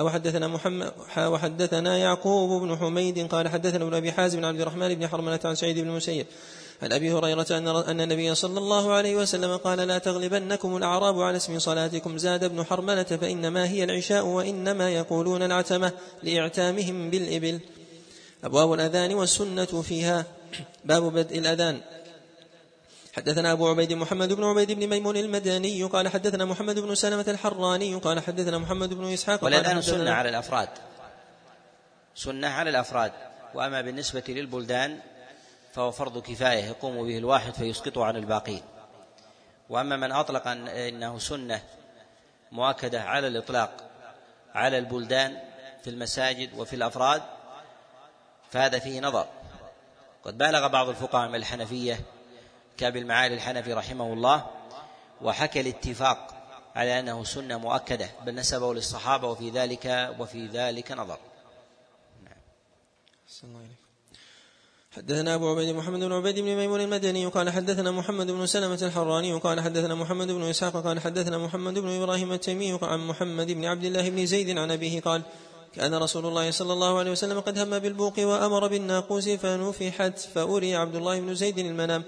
وحدثنا محمد وحدثنا يعقوب بن حميد قال حدثنا ابن أبي حازم بن عبد الرحمن بن حرملة عن سعيد بن المسيب. عن أبي هريرة أن أن النبي صلى الله عليه وسلم قال لا تغلبنكم الأعراب على اسم صلاتكم زاد ابن حرملة فإنما هي العشاء وإنما يقولون العتمة لإعتامهم بالإبل. أبواب الأذان والسنة فيها. باب بدء الأذان. حدثنا أبو عبيد محمد بن عبيد بن ميمون المدني قال حدثنا محمد بن سلمة الحراني قال حدثنا محمد بن إسحاق والأذان سنة على الأفراد. سنة على الأفراد. وأما بالنسبة للبلدان فهو فرض كفاية يقوم به الواحد فيسقطه عن الباقين. وأما من أطلق أنه سنة مؤكدة على الإطلاق على البلدان في المساجد وفي الأفراد فهذا فيه نظر. قد بالغ بعض الفقهاء من الحنفية كابي المعالي الحنفي رحمه الله وحكى الاتفاق على أنه سنة مؤكدة بل نسبه للصحابة وفي ذلك وفي ذلك نظر. نعم. حدثنا أبو عبيد محمد بن عبيد بن ميمون المدني قال حدثنا محمد بن سلمة الحراني قال حدثنا محمد بن إسحاق قال حدثنا محمد بن إبراهيم التيمي عن محمد بن عبد الله بن زيد عن أبيه قال كان رسول الله صلى الله عليه وسلم قد هم بالبوق وأمر بالناقوس فنفحت فأري عبد الله بن زيد المنام.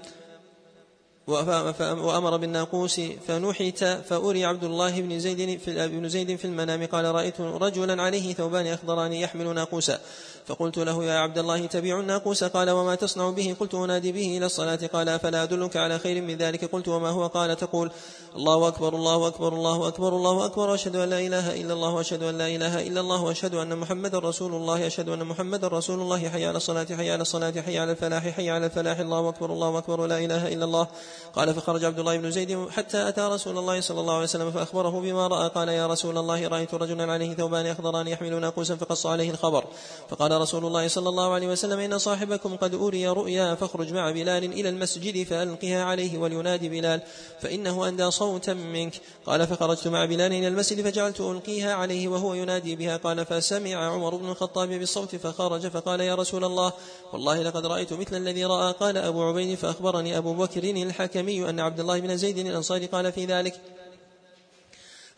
وأمر بالناقوس فنحت فأري عبد الله بن زيد في بن زيد في المنام. قال رأيت رجلا عليه ثوبان أخضران يحمل ناقوسا. فقلت له يا عبد الله تبيع الناقوس؟ قال وما تصنع به؟ قلت أنادي به إلى الصلاة. قال أفلا أدلك على خير من ذلك؟ قلت وما هو؟ قال تقول الله أكبر الله أكبر الله أكبر الله أكبر وأشهد أن لا إله إلا الله وأشهد أن لا إله إلا الله وأشهد أن محمدا رسول الله أشهد أن محمدا رسول الله. حي على الصلاة حي على الصلاة حي على الفلاح حي على الفلاح. الله أكبر الله أكبر لا إله إلا الله. قال فخرج عبد الله بن زيد حتى أتى رسول الله صلى الله عليه وسلم فأخبره بما رأى. قال يا رسول الله رأيت رجلا عليه ثوبان أخضران يحمل ناقوسا فقص عليه الخبر. فقال رسول الله صلى الله عليه وسلم إن صاحبكم قد أري رؤيا فاخرج مع بلال إلى المسجد فألقها عليه ولينادي بلال فإنه أندى صوتا منك. قال فخرجت مع بلال إلى المسجد فجعلت ألقيها عليه وهو ينادي بها. قال فسمع عمر بن الخطاب بالصوت فخرج فقال يا رسول الله والله لقد رأيت مثل الذي رأى. قال أبو عبيد فأخبرني أبو بكر الحكمي أن عبد الله بن زيد الأنصاري قال في ذلك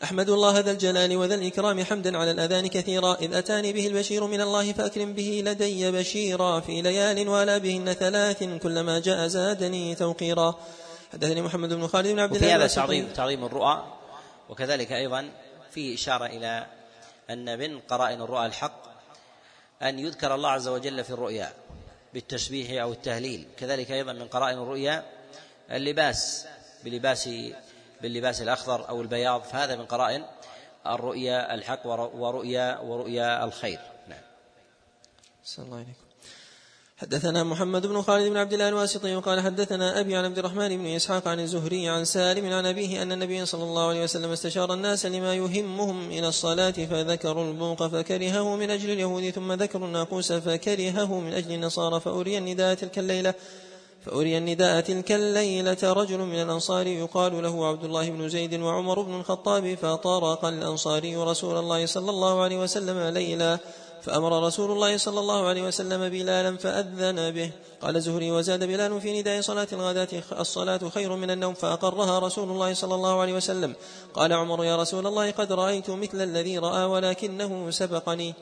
أحمد الله ذا الجلال وذا الإكرام حمدا على الأذان كثيرا إذ أتاني به البشير من الله فأكرم به لدي بشيرا في ليال ولا بهن ثلاث كلما جاء زادني توقيرا. حدثني محمد بن خالد بن عبد الله وفي هذا تعظيم تعظيم الرؤى وكذلك أيضا فيه إشارة إلى أن من قرائن الرؤى الحق أن يذكر الله عز وجل في الرؤيا بالتسبيح أو التهليل. كذلك أيضا من قرائن الرؤيا اللباس بلباس باللباس الأخضر أو البياض فهذا من قرائن الرؤيا الحق ورؤيا ورؤيا الخير. نعم. الله عليكم. حدثنا محمد بن خالد بن عبد الله الواسطي وقال حدثنا أبي عن عبد الرحمن بن إسحاق عن الزهري عن سالم عن أبيه أن النبي صلى الله عليه وسلم استشار الناس لما يهمهم إلى الصلاة فذكروا البوق فكرهه من أجل اليهود ثم ذكروا الناقوس فكرهه من أجل النصارى فأري النداء تلك الليلة فأري النداء تلك الليلة. رجل من الأنصار يقال له عبد الله بن زيد وعمر بن الخطاب فطرق الأنصاري رسول الله صلى الله عليه وسلم ليلا. فأمر رسول الله صلى الله عليه وسلم بلالا فأذن به. قال زهري وزاد بلال في نداء صلاة الغداة الصلاة خير من النوم فأقرها رسول الله صلى الله عليه وسلم. قال عمر يا رسول الله قد رأيت مثل الذي رأى ولكنه سبقني.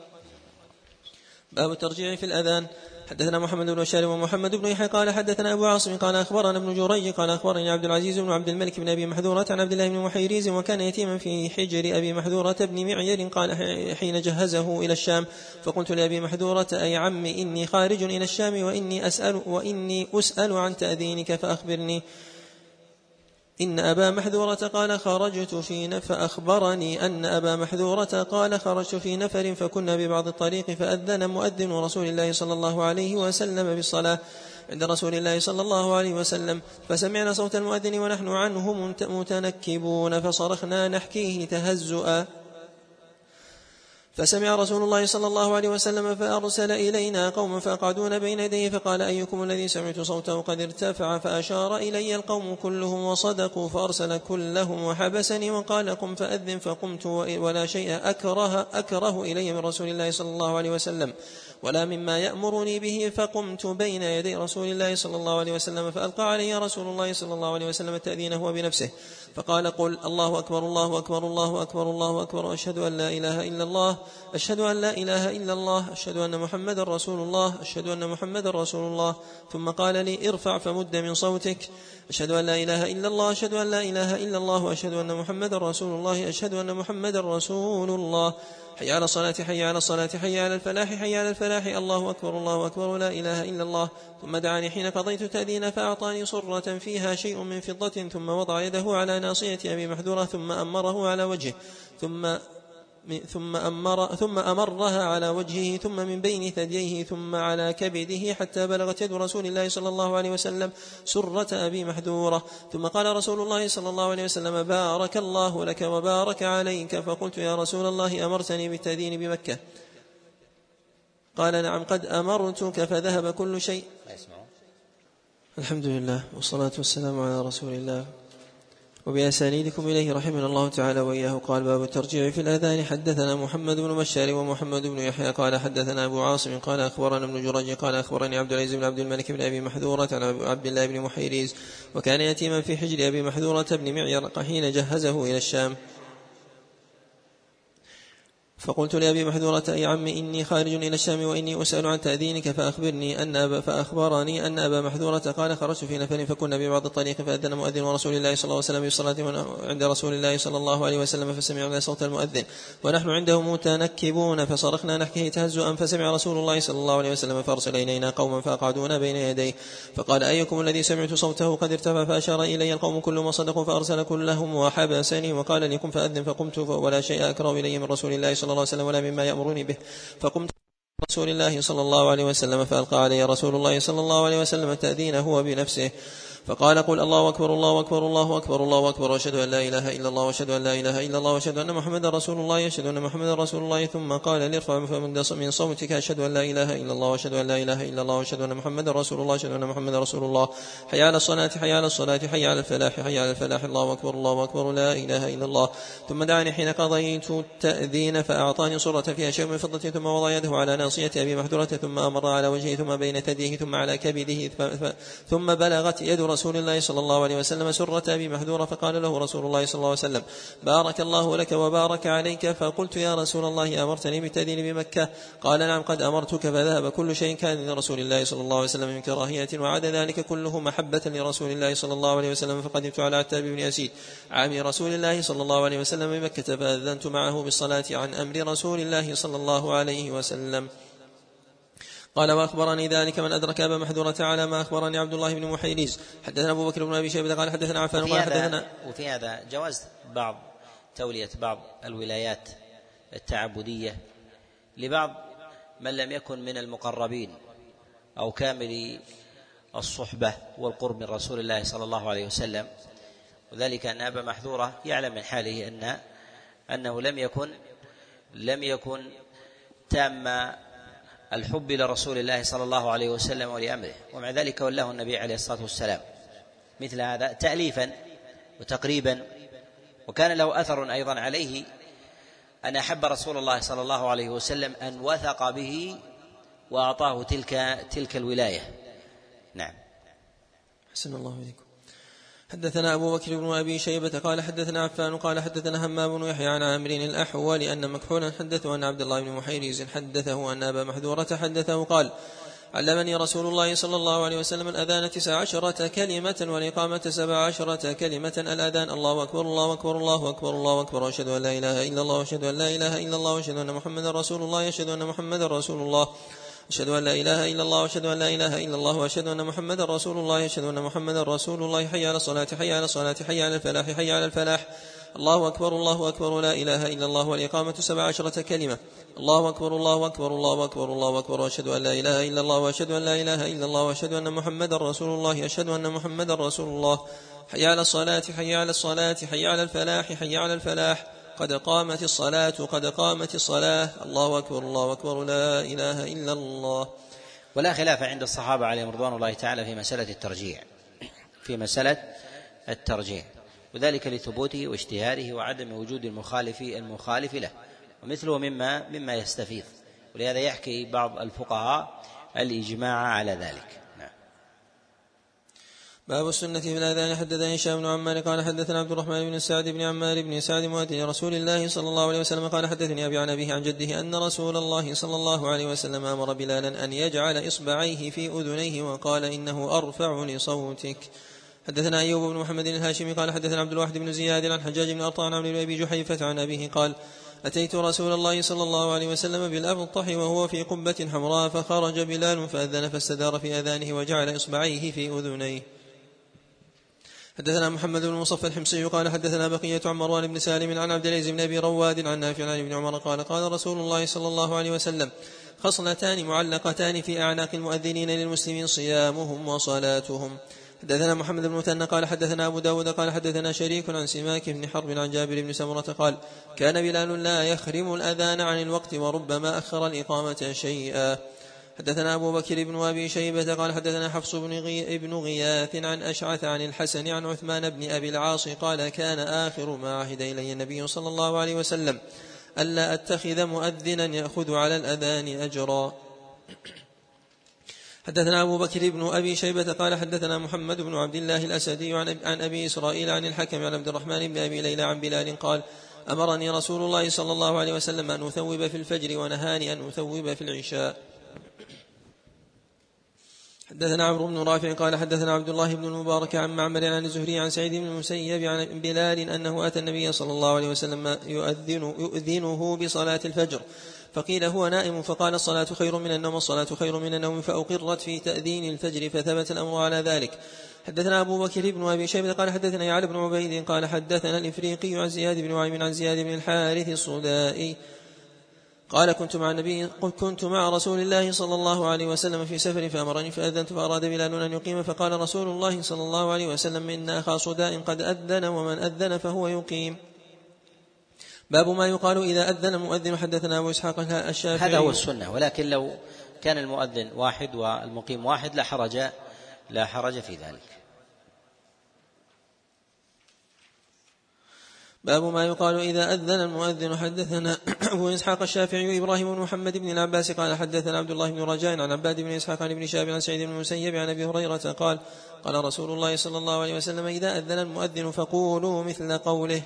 باب الترجيع في الأذان. حدثنا محمد بن بشار ومحمد بن يحيى قال حدثنا أبو عاصم قال أخبرنا ابن جريج قال أخبرني عبد العزيز بن عبد الملك بن أبي محذورة عن عبد الله بن محيريز وكان يتيما في حجر أبي محذورة بن معير قال حين جهزه إلى الشام فقلت لأبي محذورة أي عمي إني خارج إلى الشام وإني أسأل وإني أسأل عن تأذينك فأخبرني. إن أبا محذورة قال خرجت في فأخبرني أن أبا محذورة قال خرجت في نفر فكنا ببعض الطريق فأذن مؤذن رسول الله صلى الله عليه وسلم بالصلاة عند رسول الله صلى الله عليه وسلم. فسمعنا صوت المؤذن ونحن عنه متنكبون فصرخنا نحكيه تهزؤا. فسمع رسول الله صلى الله عليه وسلم فأرسل إلينا قوما فأقعدون بين يديه فقال أيكم الذي سمعت صوته قد ارتفع فأشار إلي القوم كلهم وصدقوا فأرسل كلهم وحبسني وقال قم فأذن فقمت ولا شيء أكره أكره إلي من رسول الله صلى الله عليه وسلم ولا مما يأمرني به فقمت بين يدي رسول الله صلى الله عليه وسلم فألقى علي رسول الله صلى الله عليه وسلم التأذين هو بنفسه فقال قل الله أكبر الله أكبر الله أكبر الله أكبر أشهد أن لا إله إلا الله أشهد أن لا إله إلا الله أشهد أن محمد رسول الله أشهد أن محمد رسول الله. ثم قال لي ارفع فمد من صوتك أشهد أن لا إله إلا الله أشهد أن لا إله إلا الله وأشهد أن محمد رسول الله أشهد أن محمد رسول الله. حي على الصلاة حي على الصلاة حي على الفلاح حي على الفلاح. الله أكبر الله أكبر. لا إله إلا الله. ثم دعاني حين قضيت تأذين فأعطاني صرة فيها شيء من فضة ثم وضع يده على ناصية أبي محذورة ثم أمره على وجهه ثم ثم أمر ثم أمرها على وجهه ثم من بين ثدييه ثم على كبده حتى بلغت يد رسول الله صلى الله عليه وسلم سرة أبي محذورة. ثم قال رسول الله صلى الله عليه وسلم بارك الله لك وبارك عليك. فقلت يا رسول الله أمرتني بالتأذين بمكة. قال نعم قد أمرتك فذهب كل شيء. الحمد لله والصلاة والسلام على رسول الله. وبأسانيدكم إليه رحمنا الله تعالى وإياه. قال باب الترجيع في الأذان. حدثنا محمد بن بشار ومحمد بن يحيى. قال حدثنا أبو عاصم. قال أخبرنا ابن جرج قال أخبرني عبد العزيز بن عبد الملك بن أبي محذورة عن عبد الله بن محيريز. وكان يتيما في حجر أبي محذورة بن معير حين جهزه إلى الشام. فقلت لأبي محذورة أي عم إني خارج إلى الشام وإني أسأل عن تأذينك فأخبرني أن أبا فأخبرني أن أبا محذورة قال خرجت في نفر فكنا ببعض الطريق فأذن مؤذن رسول الله صلى الله عليه وسلم بالصلاة عند رسول الله صلى الله عليه وسلم فسمعنا صوت المؤذن. ونحن عنده متنكبون فصرخنا نحكيه تهزؤا فسمع رسول الله صلى الله عليه وسلم فأرسل إلينا قوما فأقعدونا بين يديه. فقال أيكم الذي سمعت صوته قد ارتفع؟ فأشار إلي القوم كلهم صدقوا فأرسل كلهم وحبسني وقال لكم فأذن فقمت ولا شيء أكره إلي من رسول الله صلى الله عليه وسلم ولا مما يأمرني به. فقمت رسول الله صلى الله عليه وسلم فألقى علي رسول الله صلى الله عليه وسلم التأذين هو بنفسه فقال قل الله أكبر الله أكبر الله أكبر الله أكبر وأشهد أن لا إله إلا الله وأشهد أن لا إله إلا الله وأشهد أن محمدا رسول الله أشهد أن محمدا رسول الله. ثم قال لارفع من صوتك أشهد أن لا إله إلا الله وأشهد أن لا إله إلا الله وأشهد أن محمدا رسول الله أشهد أن محمدا رسول الله. حي على الصلاة حي على الصلاة حي على الفلاح حي على الفلاح. الله أكبر الله أكبر لا إله إلا الله. ثم دعاني حين قضيت التأذين فأعطاني صرة فيها شيء من فضة ثم وضع يده على ناصية أبي محذورة ثم أمر على وجهه ثم بين ثديه ثم على كبده ثم بلغت يد رسول الله صلى الله عليه وسلم سرة أبي محذورة فقال له رسول الله صلى الله عليه وسلم بارك الله لك وبارك عليك. فقلت يا رسول الله أمرتني بالتأذين بمكة. قال نعم قد أمرتك. فذهب كل شيء كان لرسول الله صلى الله عليه وسلم من كراهية وعاد ذلك كله محبة لرسول الله صلى الله عليه وسلم فقدمت على عتاب بن يسيد عام رسول الله صلى الله عليه وسلم بمكة فأذنت معه بالصلاة عن أمر رسول الله صلى الله عليه وسلم. قال واخبرني ذلك من أدرك ابا محذورة على ما أخبرني عبد الله بن محيريز حدثنا أبو بكر بن أبي شيبة قال حدثنا عفان قال حدثنا وفي هذا جواز بعض تولية بعض الولايات التعبدية لبعض من لم يكن من المقربين أو كامل الصحبة والقرب من رسول الله صلى الله عليه وسلم. وذلك أن أبا محذورة يعلم من حاله ان أنه لم يكن لم يكن تام الحب لرسول الله صلى الله عليه وسلم ولأمره. ومع ذلك ولاه النبي عليه الصلاة والسلام. مثل هذا تأليفا وتقريبا. وكان له أثر أيضا عليه أن أحب رسول الله صلى الله عليه وسلم أن وثق به وأعطاه تلك تلك الولاية. نعم. حسن الله إليكم. حدثنا أبو بكر بن أبي شيبة قال حدثنا عفان قال حدثنا همام بن يحيى عن عامر الأحول أن مكحولا حدثه أن عبد الله بن محيريز حدثه أن أبا محذورة حدثه قال علمني رسول الله صلى الله عليه وسلم الأذان تسع عشرة كلمة والإقامة سبع عشرة كلمة. الأذان الله أكبر الله أكبر الله أكبر الله أكبر. وأشهد أن لا إله إلا الله وأشهد أن لا إله إلا الله وأشهد أن محمدا رسول الله أشهد أن محمدا رسول الله. أشهد أن لا إله إلا الله وأشهد أن لا إله إلا الله وأشهد أن محمدا رسول الله أشهد أن محمدا رسول الله حي على الصلاة حي على الصلاة حي على الفلاح حي على الفلاح. الله أكبر الله أكبر لا إله إلا الله والإقامة سبع عشرة كلمة. الله أكبر الله أكبر الله أكبر الله أكبر وأشهد أن لا إله إلا الله وأشهد أن لا إله إلا الله وأشهد أن محمدا رسول الله أشهد أن محمدا رسول الله. حي على الصلاة حي على الصلاة حي على الفلاح حي على الفلاح. قد قامت الصلاة قد قامت الصلاة. الله أكبر الله أكبر لا إله إلا الله. ولا خلاف عند الصحابة عليهم رضوان الله تعالى في مسألة الترجيع. في مسألة الترجيع. وذلك لثبوته واشتهاره وعدم وجود المخالف المخالف له. ومثله مما مما يستفيض. ولهذا يحكي بعض الفقهاء الإجماع على ذلك. باب السنة في الأذان. حدثني هشام بن عمار قال حدثنا عبد الرحمن بن سعد بن عمار بن سعد مؤذن رسول الله صلى الله عليه وسلم قال حدثني أبي عن أبيه عن جده أن رسول الله صلى الله عليه وسلم أمر بلالا أن يجعل إصبعيه في أذنيه وقال إنه أرفع لصوتك. حدثنا أيوب بن محمد الهاشمي قال حدثنا عبد الواحد بن زياد عن حجاج بن أرطان عن أبي جحيفة عن أبيه قال أتيت رسول الله صلى الله عليه وسلم بالأبطح وهو في قبة حمراء فخرج بلال فأذن فاستدار في أذانه وجعل إصبعيه في أذنيه. حدثنا محمد بن مصفى الحمصي قال حدثنا بقية عن مروان بن سالم عن عبد العزيز بن أبي رواد عن نافع عن ابن عمر قال قال رسول الله صلى الله عليه وسلم خصلتان معلقتان في أعناق المؤذنين للمسلمين صيامهم وصلاتهم. حدثنا محمد بن مثنى قال حدثنا أبو داود قال حدثنا شريك عن سماك بن حرب عن جابر بن سمرة قال كان بلال لا يخرم الأذان عن الوقت وربما أخر الإقامة شيئا. حدثنا أبو بكر بن أبي شيبة قال حدثنا حفص بن, غي بن غياث عن أشعث عن الحسن عن عثمان بن أبي العاص قال كان آخر ما عهد إلي النبي صلى الله عليه وسلم ألا أتخذ مؤذنا يأخذ على الأذان أجرا. حدثنا أبو بكر بن أبي شيبة قال حدثنا محمد بن عبد الله الأسدي عن أبي إسرائيل عن الحكم عن عبد الرحمن بن أبي ليلى عن بلال قال أمرني رسول الله صلى الله عليه وسلم أن أثوب في الفجر ونهاني أن أثوب في العشاء. حدثنا عمرو بن رافع قال حدثنا عبد الله بن المبارك عن معمر عن الزهري عن سعيد بن المسيب عن بلال أنه أتى النبي صلى الله عليه وسلم يؤذن يؤذنه بصلاة الفجر. فقيل هو نائم فقال الصلاة خير من النوم الصلاة خير من النوم فأقرت في تأذين الفجر فثبت الأمر على ذلك. حدثنا أبو بكر بن أبي شيبة قال حدثنا يعلى بن عبيد قال حدثنا الإفريقي عن زياد بن وعيم عن زياد بن الحارث الصدائي قال كنت مع النبي كنت مع رسول الله صلى الله عليه وسلم في سفر فأمرني فأذنت فأراد بلال أن يقيم فقال رسول الله صلى الله عليه وسلم إن أخا صداء قد أذن ومن أذن فهو يقيم. باب ما يقال إذا أذن المؤذن حدثنا أبو إسحاق الشافعي. هذا هو السنة ولكن لو كان المؤذن واحد والمقيم واحد لا حرج لا حرج في ذلك. باب ما يقال إذا أذن المؤذن حدثنا أبو إسحاق الشافعي إبراهيم بن محمد بن العباس قال حدثنا عبد الله بن رجاء عن عباد بن إسحاق عن ابن شاب عن سعيد بن المسيب عن أبي هريرة قال قال رسول الله صلى الله عليه وسلم إذا أذن المؤذن فقولوا مثل قوله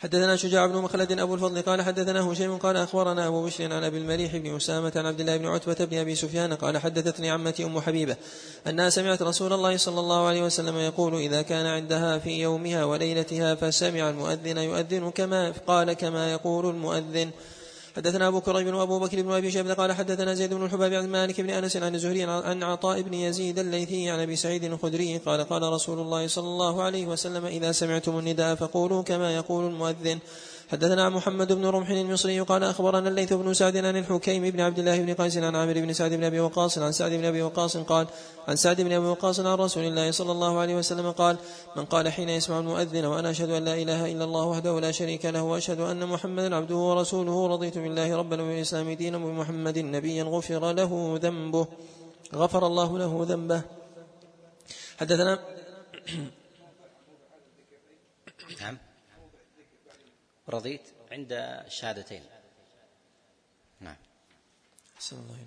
حدثنا شجاع بن مخلد أبو الفضل قال حدثنا هشيم قال أخبرنا أبو بشر عن أبي المليح بن أسامة عن عبد الله بن عتبة بن أبي سفيان قال حدثتني عمتي أم حبيبة أنها سمعت رسول الله صلى الله عليه وسلم يقول إذا كان عندها في يومها وليلتها فسمع المؤذن يؤذن كما قال كما يقول المؤذن حدثنا أبو كريب وأبو بكر بن أبي شيبة قال حدثنا زيد بن الحباب عن مالك بن أنس عن الزهري عن عطاء بن يزيد الليثي عن أبي سعيد الخدري قال قال رسول الله صلى الله عليه وسلم إذا سمعتم النداء فقولوا كما يقول المؤذن حدثنا محمد بن رمح المصري قال أخبرنا الليث بن سعد عن الحكيم بن عبد الله بن قيس عن عامر بن سعد بن أبي وقاص عن سعد بن أبي وقاص قال عن سعد بن أبي وقاص عن رسول الله صلى الله عليه وسلم قال من قال حين يسمع المؤذن وأنا أشهد أن لا إله إلا الله وحده لا شريك له وأشهد أن محمدا عبده ورسوله رضيت بالله ربا وبالاسلام دينا وبمحمد نبيا غفر له ذنبه غفر الله له ذنبه. حدثنا نعم رضيت عند الشهادتين نعم. الله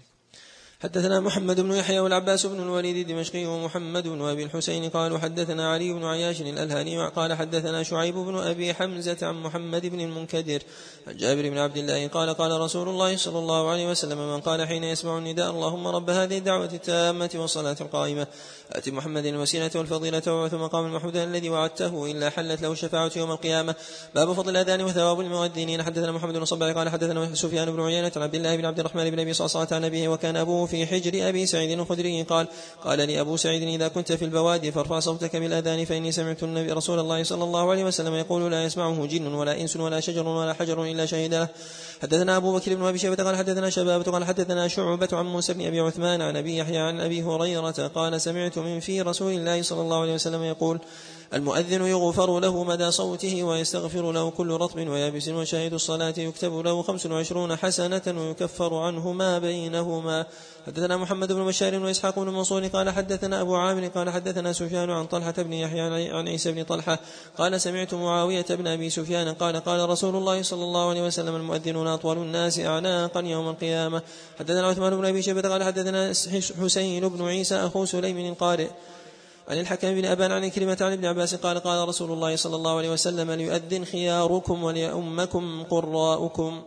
حدثنا محمد بن يحيى والعباس بن الوليد الدمشقي ومحمد بن أبي الحسين قالوا حدثنا علي بن عياش الألهاني قال حدثنا شعيب بن أبي حمزة عن محمد بن المنكدر عن جابر بن عبد الله قال قال رسول الله صلى الله عليه وسلم من قال حين يسمع النداء اللهم رب هذه الدعوة التامة والصلاة القائمة. آت محمد الوسيلة والفضيلة وابعث مقام المحمود الذي وعدته إلا حلت له الشفاعه يوم القيامة. باب فضل الأذان وثواب المؤذنين. حدثنا محمد بن قال حدثنا سفيان بن عيينة عن عبد الله بن عبد الرحمن بن أبي صعصعه عن أبيه وكان أبوه في حجر أبي سعيد الخدري قال قال لي أبو سعيد إذا كنت في البوادي فارفع صوتك بالأذان فإني سمعت النبي رسول الله صلى الله عليه وسلم يقول لا يسمعه جن ولا إنس ولا شجر ولا حجر إلا شهد له حدثنا أبو بكر بن أبي شيبة قال حدثنا شبابة قال حدثنا شعبة عن موسى بن أبي عثمان عن أبي يحيى عن أبي هريرة قال سمعت من في رسول الله صلى الله عليه وسلم يقول المؤذن يغفر له مدى صوته ويستغفر له كل رطب ويابس وشاهد الصلاة يكتب له خمس وعشرون حسنة ويكفر عنه ما بينهما. حدثنا محمد بن بشار وإسحاق بن منصور قال حدثنا أبو عامر قال حدثنا سفيان عن طلحة بن يحيى عن عيسى بن طلحة قال سمعت معاوية بن أبي سفيان قال قال رسول الله صلى الله عليه وسلم المؤذنون أطول الناس أعناقا يوم القيامة. حدثنا عثمان بن أبي شيبة قال حدثنا حسين بن عيسى أخو سليم القارئ عن الحكم بن أبان عن كلمة عن ابن عباس قال قال رسول الله صلى الله عليه وسلم ليؤذن خياركم وليؤمكم قراؤكم.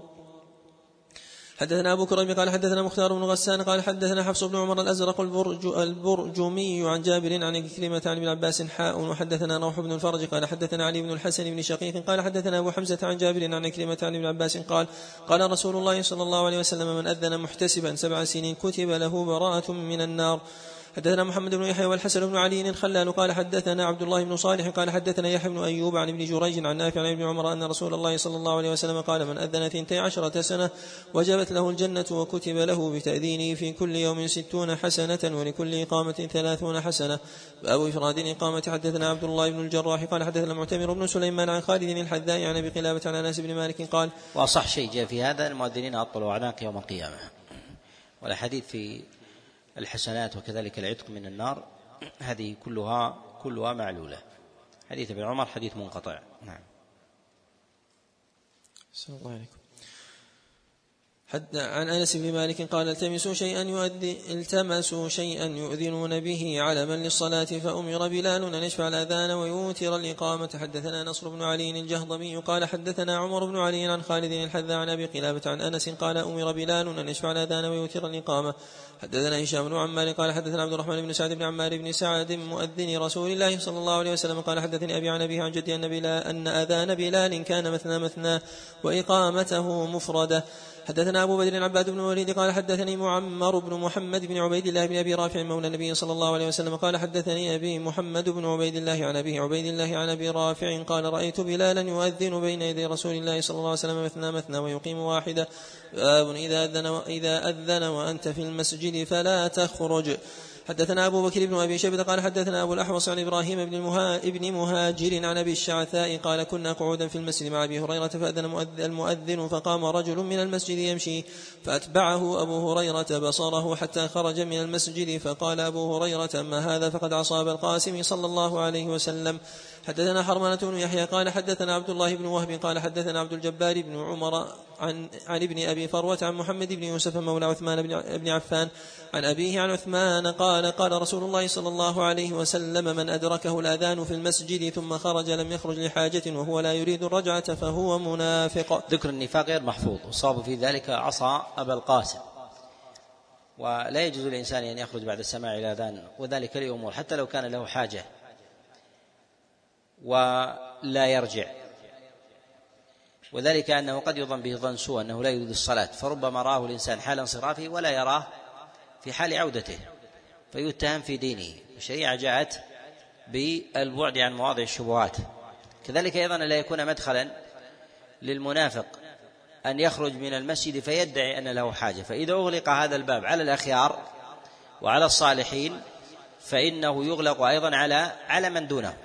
حدثنا أبو كريم قال حدثنا مختار بن غسان قال حدثنا حفص بن عمر الأزرق البرج البرجمي عن جابر عن كلمة عن ابن عباس حاء وحدثنا روح بن الفرج قال حدثنا علي بن الحسن بن شقيق قال حدثنا أبو حمزة عن جابر عن كلمة عن ابن عباس قال قال رسول الله صلى الله عليه وسلم من أذن محتسبا سبع سنين كتب له براءة من النار. حدثنا محمد بن يحيى والحسن بن علي الخلال قال حدثنا عبد الله بن صالح قال حدثنا يحيى بن أيوب عن ابن جريج عن نافع عن ابن عمر أن رسول الله صلى الله عليه وسلم قال من أذن ثنتي عشرة سنة وجبت له الجنة وكتب له بتأذينه في كل يوم ستون حسنة ولكل إقامة ثلاثون حسنة. باب إفراد الإقامة. حدثنا عبد الله بن الجراح قال حدثنا معتمر بن سليمان عن خالد الحذاء عن أبي قلابة عن أنس بن مالك قال وأصح شيء جاء في هذا المؤذنين أطلوا أعناق يوم القيامة. والحديث في الحسنات وكذلك العتق من النار هذه كلها كلها معلولة. حديث ابن عمر حديث منقطع. نعم. السلام الله عليكم. حتى عن أنس بن مالك قال التمسوا شيئا يؤدي التمسوا شيئا يؤذنون به علما للصلاة فأمر بلال أن يشفع الأذان ويوتر الإقامة. حدثنا نصر بن علي الجهضمي قال حدثنا عمر بن علي عن خالد الحذا عن أبي قلابة عن أنس قال أمر بلال أن يشفع الأذان ويوتر الإقامة. حدثنا هشام بن عمار قال حدثنا عبد الرحمن بن سعد بن عمار بن سعد مؤذن رسول الله صلى الله عليه وسلم قال حدثني أبي عن أبيه عن جدي أن, بلال أن أذان بلال كان مثنى مثنى وإقامته مفردة. حدثنا أبو بدر عباد بن الوليد قال حدثني معمر بن محمد بن عبيد الله بن أبي رافع مولى النبي صلى الله عليه وسلم قال حدثني أبي محمد بن عبيد الله عن أبي عبيد الله عن أبي رافع قال رأيت بلالا يؤذن بين يدي رسول الله صلى الله عليه وسلم مثنى مثنى ويقيم واحدة. باب إذا أذن وإذا أذن وأنت في المسجد فلا تخرج. حدثنا أبو بكر بن أبي شيبة قال حدثنا أبو الأحوص عن إبراهيم بن, المها... ابن مهاجر عن أبي الشعثاء قال كنا قعودا في المسجد مع أبي هريرة فأذن المؤذن فقام رجل من المسجد يمشي فأتبعه أبو هريرة بصره حتى خرج من المسجد فقال أبو هريرة أما هذا فقد عصى القاسم صلى الله عليه وسلم. حدثنا حرمانة بن يحيى قال حدثنا عبد الله بن وهب قال حدثنا عبد الجبار بن عمر عن عن ابن أبي فروة عن محمد بن يوسف مولى عثمان بن عفان عن أبيه عن عثمان قال قال رسول الله صلى الله عليه وسلم من أدركه الأذان في المسجد ثم خرج لم يخرج لحاجة وهو لا يريد الرجعة فهو منافق. ذكر النفاق غير محفوظ والصواب في ذلك عصى أبا القاسم. ولا يجوز للإنسان أن يخرج بعد السماع الاذان وذلك لأمور حتى لو كان له حاجة ولا يرجع. وذلك أنه قد يظن به ظن سوء أنه لا يريد الصلاة فربما رآه الإنسان حال انصرافه ولا يراه في حال عودته فيتهم في دينه. الشريعة جاءت بالبعد عن مواضع الشبهات. كذلك أيضا لا يكون مدخلا للمنافق أن يخرج من المسجد فيدعي أن له حاجة. فإذا أغلق هذا الباب على الأخيار وعلى الصالحين فإنه يغلق أيضا على على من دونه.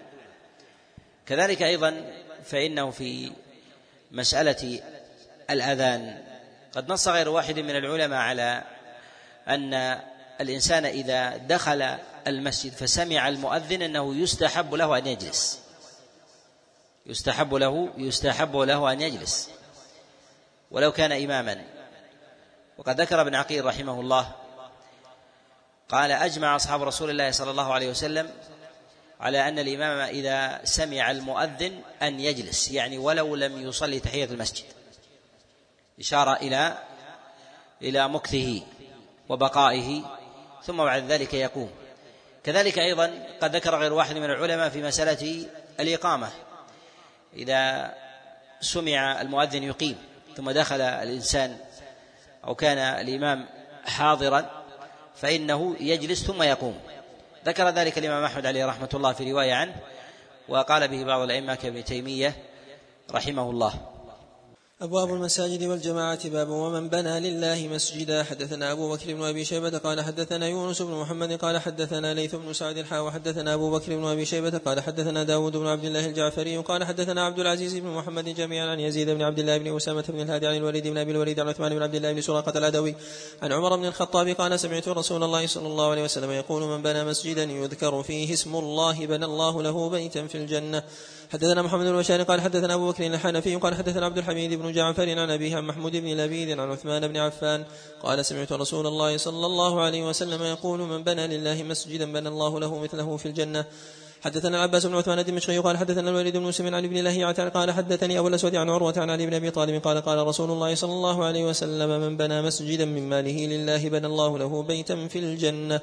كذلك أيضا فإنه في مسألة الأذان. قد نص غير واحد من العلماء على أن الإنسان إذا دخل المسجد فسمع المؤذن أنه يستحب له أن يجلس. يستحب له يستحب له أن يجلس. ولو كان إماما. وقد ذكر ابن عقيل رحمه الله قال أجمع أصحاب رسول الله صلى الله عليه وسلم على أن الإمام إذا سمع المؤذن أن يجلس يعني ولو لم يصلي تحية المسجد. إشارة إلى إلى مكثه وبقائه ثم بعد ذلك يقوم. كذلك أيضا قد ذكر غير واحد من العلماء في مسألة الإقامة. إذا سمع المؤذن يقيم ثم دخل الإنسان أو كان الإمام حاضرا فإنه يجلس ثم يقوم. ذكر ذلك الإمام أحمد عليه رحمة الله في رواية عنه وقال به بعض الأئمة كابن تيمية رحمه الله. أبواب المساجد والجماعة باب ومن بنى لله مسجدا. حدثنا أبو بكر بن أبي شيبة قال حدثنا يونس بن محمد قال حدثنا ليث بن سعد الحا وحدثنا أبو بكر بن أبي شيبة قال حدثنا داود بن عبد الله الجعفري قال حدثنا عبد العزيز بن محمد جميعا عن يزيد بن عبد الله بن أسامة بن الهادي عن الوليد بن أبي الوليد عن عثمان بن عبد الله بن سراقة العدوي عن عمر بن الخطاب قال سمعت رسول الله صلى الله عليه وسلم يقول من بنى مسجدا يذكر فيه اسم الله بنى الله له بيتا في الجنة. حدثنا محمد بن بشار قال حدثنا أبو بكر الحنفي قال حدثنا عبد الحميد بن جعفر عن ابيه عن محمود بن لبيد عن عثمان بن عفان قال سمعت رسول الله صلى الله عليه وسلم يقول من بنى لله مسجدا بنى الله له مثله في الجنة. حدثنا العباس بن عثمان الدمشقي قال حدثنا الوليد بن مسلم عن ابن لهيعة قال حدثني أبو الأسود عن عروة عن علي بن أبي طالب قال قال رسول الله صلى الله عليه وسلم من بنى مسجدا من ماله لله بنى الله له بيتا في الجنة.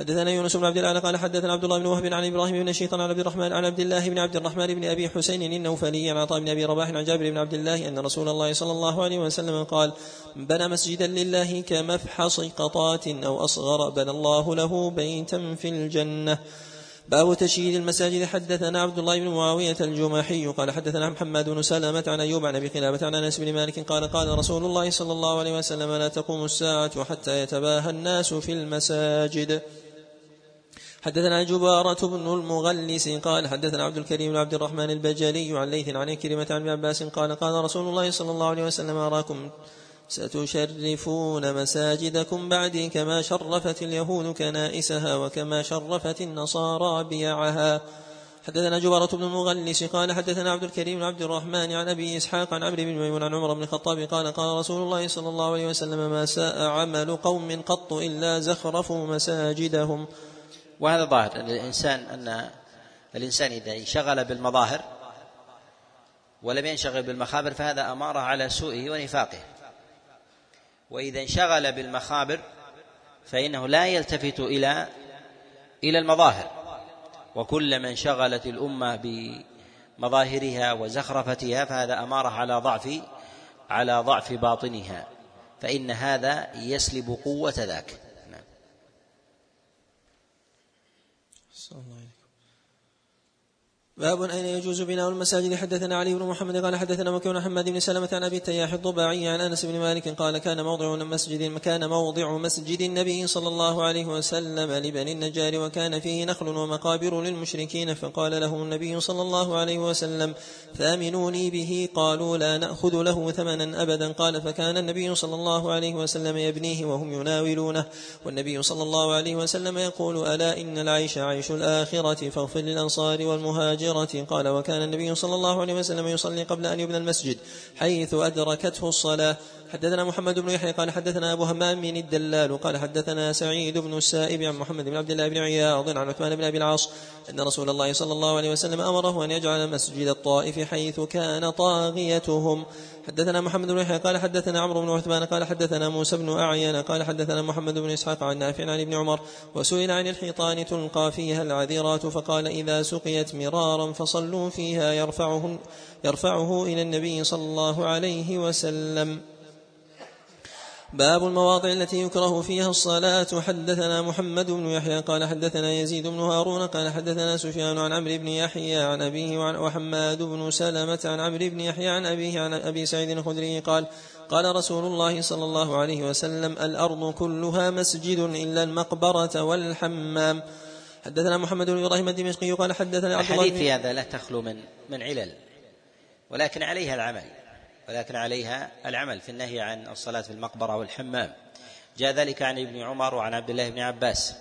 حدثنا يونس بن عبد الأعلى قال حدثنا عبد الله بن وهب عن إبراهيم بن شيطان عن عبد الرحمن عن عبد الله بن عبد الرحمن بن أبي حسين النوفلي عن عطاء بن أبي رباح عن جابر بن عبد الله أن رسول الله صلى الله عليه وسلم قال بنى مسجدا لله كمفحص قطات أو أصغر بنى الله له بيتا في الجنة. باب تشييد المساجد. حدثنا عبد الله بن معاوية الجماحي قال حدثنا محمد بن سلمة عن أيوب عن أبي قلابة عن أنس بن مالك قال قال رسول الله صلى الله عليه وسلم لا تقوم الساعة حتى يتباهى الناس في المساجد. حدثنا جبارة بن المغلس قال حدثنا عبد الكريم بن عبد الرحمن البجلي عن ليث عن كلمة عن ابن عباس قال قال رسول الله صلى الله عليه وسلم أراكم ستشرفون مساجدكم بعدي كما شرفت اليهود كنائسها وكما شرفت النصارى بيعها. حدثنا جبارة بن المغلس قال حدثنا عبد الكريم بن عبد الرحمن عن أبي إسحاق عن عمرو بن ميمون عن عمر بن الخطاب قال قال رسول الله صلى الله عليه وسلم ما ساء عمل قوم قط إلا زخرفوا مساجدهم. وهذا ظاهر أن الإنسان أن الإنسان إذا انشغل بالمظاهر ولم ينشغل بالمخابر فهذا أمارة على سوءه ونفاقه. وإذا انشغل بالمخابر فإنه لا يلتفت إلى إلى المظاهر. وكلما انشغلت الأمة بمظاهرها وزخرفتها فهذا أمارة على ضعف على ضعف باطنها. فإن هذا يسلب قوة ذاك. باب أين يجوز بناء المساجد؟ حدثنا علي بن محمد قال حدثنا مكي حماد بن سلمة عن أبي التياح الضباعي عن أنس بن مالك قال كان موضع مسجد كان موضع مسجد النبي صلى الله عليه وسلم لبني النجار وكان فيه نخل ومقابر للمشركين فقال له النبي صلى الله عليه وسلم فآمنوني به قالوا لا نأخذ له ثمنا أبدا. قال فكان النبي صلى الله عليه وسلم يبنيه وهم يناولونه. والنبي صلى الله عليه وسلم يقول ألا إن العيش عيش الآخرة فاغفر للأنصار والمهاجر الهجرة قال وكان النبي صلى الله عليه وسلم يصلي قبل أن يبنى المسجد حيث أدركته الصلاة. حدثنا محمد بن يحيى قال حدثنا أبو همام الدلال قال حدثنا سعيد بن السائب عن محمد بن عبد الله بن عياض عن عثمان بن أبي العاص أن رسول الله صلى الله عليه وسلم أمره أن يجعل مسجد الطائف حيث كان طاغيتهم. حدثنا محمد بن يحيى قال حدثنا عمرو بن عثمان قال حدثنا موسى بن أعين قال حدثنا محمد بن إسحاق عن نافع عن ابن عمر وسئل عن الحيطان تلقى فيها العذيرات فقال إذا سقيت مرارا فصلوا فيها يرفعه, يرفعه إلى النبي صلى الله عليه وسلم. باب المواضع التي يكره فيها الصلاة. حدثنا محمد بن يحيى قال حدثنا يزيد بن هارون قال حدثنا سفيان عن عمرو بن يحيى عن أبيه وحماد بن سلمة عن عمرو بن يحيى عن أبيه عن أبي سعيد الخدري قال قال رسول الله صلى الله عليه وسلم الأرض كلها مسجد إلا المقبرة والحمام. حدثنا محمد بن إبراهيم الدمشقي قال حدثنا عبد الله في هذا لا تخلو من من علل ولكن عليها العمل. ولكن عليها العمل في النهي عن الصلاة في المقبرة والحمام. جاء ذلك عن ابن عمر وعن عبد الله بن عباس.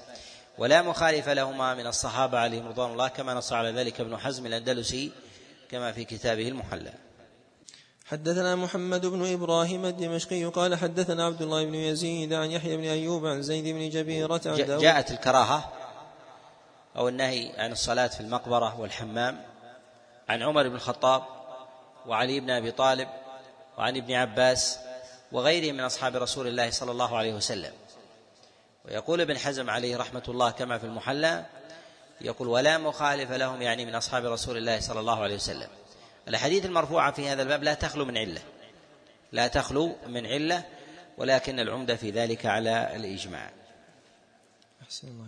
ولا مخالف لهما من الصحابة عليهم رضوان الله كما نص على ذلك ابن حزم الأندلسي كما في كتابه المحلى. حدثنا محمد بن إبراهيم الدمشقي قال حدثنا عبد الله بن يزيد عن يحيى بن أيوب عن زيد بن جبيرة عن جاءت الكراهة أو النهي عن الصلاة في المقبرة والحمام عن عمر بن الخطاب وعلي بن أبي طالب وعن ابن عباس وغيرهم من أصحاب رسول الله صلى الله عليه وسلم. ويقول ابن حزم عليه رحمة الله كما في المحلى يقول ولا مخالف لهم يعني من أصحاب رسول الله صلى الله عليه وسلم. الأحاديث المرفوعة في هذا الباب لا تخلو من علة لا تخلو من علة ولكن العمدة في ذلك على الإجماع. أحسن الله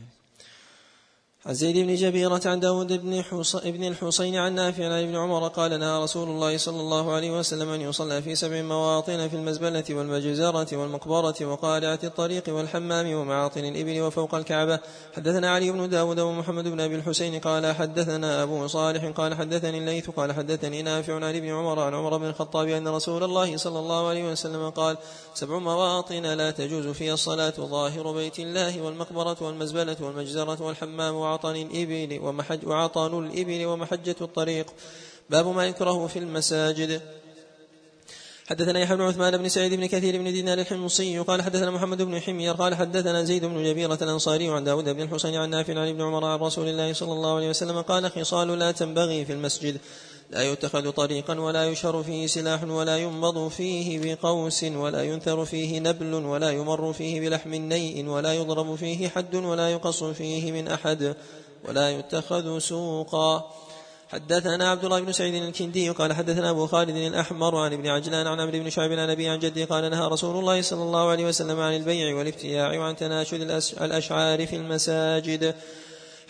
عن زيد بن جبيرة عن داود بن, بن الحصين عن نافع عن ابن عمر قال نهى رسول الله صلى الله عليه وسلم أن يصلى في سبع مواطن في المزبلة والمجزرة والمقبرة وقارعة الطريق والحمام ومعاطن الإبل وفوق الكعبة. حدثنا علي بن داود ومحمد بن أبي الحسين قال حدثنا أبو صالح قال حدثني الليث قال حدثني نافع عن ابن عمر عن عمر بن الخطاب أن رسول الله صلى الله عليه وسلم قال سبع مواطن لا تجوز فيها الصلاة. ظاهر بيت الله والمقبرة والمزبلة والمجزرة والحمام وعطن الإبل ومحج وعطن الإبل ومحجة الطريق. باب ما يكره في المساجد. حدثنا يحيى بن عثمان بن سعيد بن كثير بن دينار الحمصي قال حدثنا محمد بن حمير قال حدثنا زيد بن جبيرة الأنصاري عن داود بن الحسين عن نافع عن ابن عمر عن رسول الله صلى الله عليه وسلم قال خصال لا تنبغي في المسجد. لا يتخذ طريقا ولا يشر فيه سلاح ولا ينبض فيه بقوس ولا ينثر فيه نبل ولا يمر فيه بلحم نيء ولا يضرب فيه حد ولا يقص فيه من أحد ولا يتخذ سوقا. حدثنا عبد الله بن سعيد الكندي قال حدثنا أبو خالد الأحمر عن ابن عجلان عن عمرو بن شعيب عن أبي عن جدي قال نهى رسول الله صلى الله عليه وسلم عن البيع والابتياع وعن تناشد الأشعار في المساجد.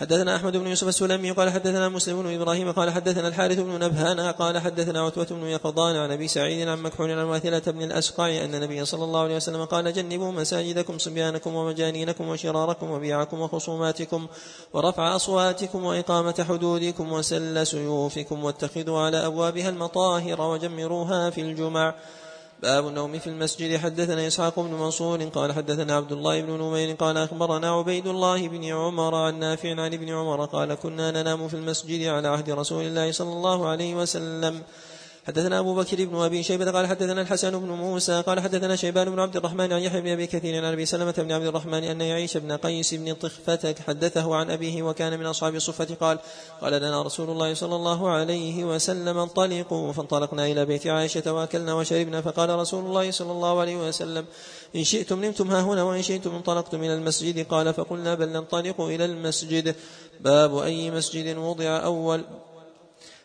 حدثنا أحمد بن يوسف السلمي قال حدثنا مسلم بن إبراهيم قال حدثنا الحارث بن نبهان قال حدثنا عتبة بن يقظان عن أبي سعيد عن مكحول عن واثلة بن الاسقع أن النبي صلى الله عليه وسلم قال جنبوا مساجدكم صبيانكم ومجانينكم وشراركم وبيعكم وخصوماتكم ورفع أصواتكم وإقامة حدودكم وسل سيوفكم واتخذوا على أبوابها المطاهر وجمروها في الجمع. باب النوم في المسجد. حدثنا إسحاق بن منصور قال حدثنا عبد الله بن نمير قال أخبرنا عبيد الله بن عمر عن نافع عن ابن عمر قال كنا ننام في المسجد على عهد رسول الله صلى الله عليه وسلم. حدثنا أبو بكر بن أبي شيبة قال حدثنا الحسن بن موسى قال حدثنا شيبان بن عبد الرحمن عن يحيى بن أبي كثير عن أبي سلمة بن عبد الرحمن أن يعيش بن قيس بن طخفة حدثه عن أبيه وكان من أصحاب الصفة قال قال لنا رسول الله صلى الله عليه وسلم انطلقوا فانطلقنا إلى بيت عائشة وأكلنا وشربنا فقال رسول الله صلى الله عليه وسلم إن شئتم نمتم ها هنا وإن شئتم انطلقتم إلى المسجد قال فقلنا بل ننطلق إلى المسجد. باب أي مسجد وضع أول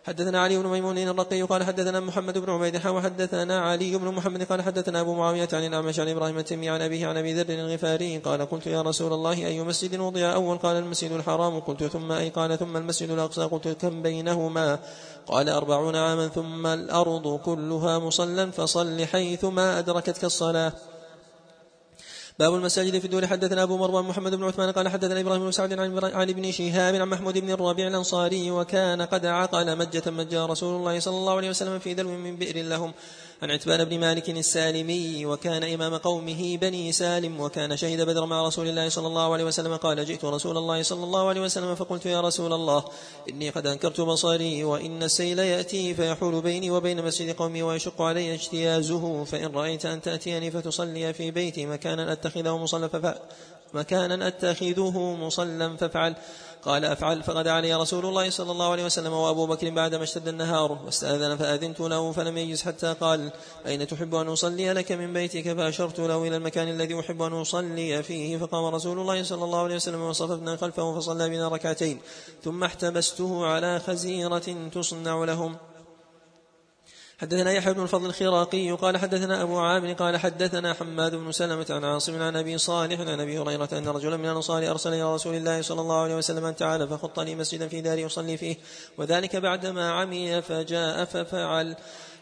حدثنا علي بن ميمون الرقي قال حدثنا محمد بن عبيد وحدثنا علي بن محمد قال حدثنا أبو معاوية عن الأعمش عن إبراهيم التمي عن أبيه عن أبي ذر الغفاري قال قلت يا رسول الله أي مسجد وضع؟ أول قال المسجد الحرام. قلت ثم أي؟ قال ثم المسجد الأقصى. قلت كم بينهما؟ قال أربعون عاما. ثم الأرض كلها مصلى فصل حيث ما أدركتك الصلاة. باب المساجد في الدور. حدثنا أبو مروان محمد بن عثمان قال حدثنا إبراهيم بن سعد عن ابن شهاب عن محمود بن الربيع الأنصاري وكان قد عقل مجة مجى رسول الله صلى الله عليه وسلم في دلو من بئر لهم. عن عتبان بن مالك السالمي وكان إمام قومه بني سالم وكان شهد بدر مع رسول الله صلى الله عليه وسلم قال جئت رسول الله صلى الله عليه وسلم فقلت يا رسول الله إني قد أنكرت بصري وإن السيل يأتي فيحول بيني وبين مسجد قومي ويشق علي اجتيازه فإن رأيت أن تأتيني فتصلي في بيتي مكانا أتخذه مصلى مكانا أتخذه مصلى فافعل. قال أفعل. فغدا علي رسول الله صلى الله عليه وسلم وأبو بكر بعدما اشتد النهار واستأذن فأذنت له فلم يجز حتى قال أين تحب أن أصلي لك من بيتك؟ فأشرت له إلى المكان الذي أحب أن أصلي فيه فقام رسول الله صلى الله عليه وسلم وصففنا خلفه فصلى بنا ركعتين ثم احتبسته على خزيرة تصنع لهم. حدثنا يحيى بن الفضل الخراقي قال حدثنا أبو عامر قال حدثنا حماد بن سلمة عن عاصم عن أبي صالح عن أبي هريرة أن رجلا من الأنصار أرسل إلى رسول الله صلى الله عليه وسلم أن تعالى فخط لي مسجدا في داري أصلي فيه وذلك بعدما عمي فجاء ففعل.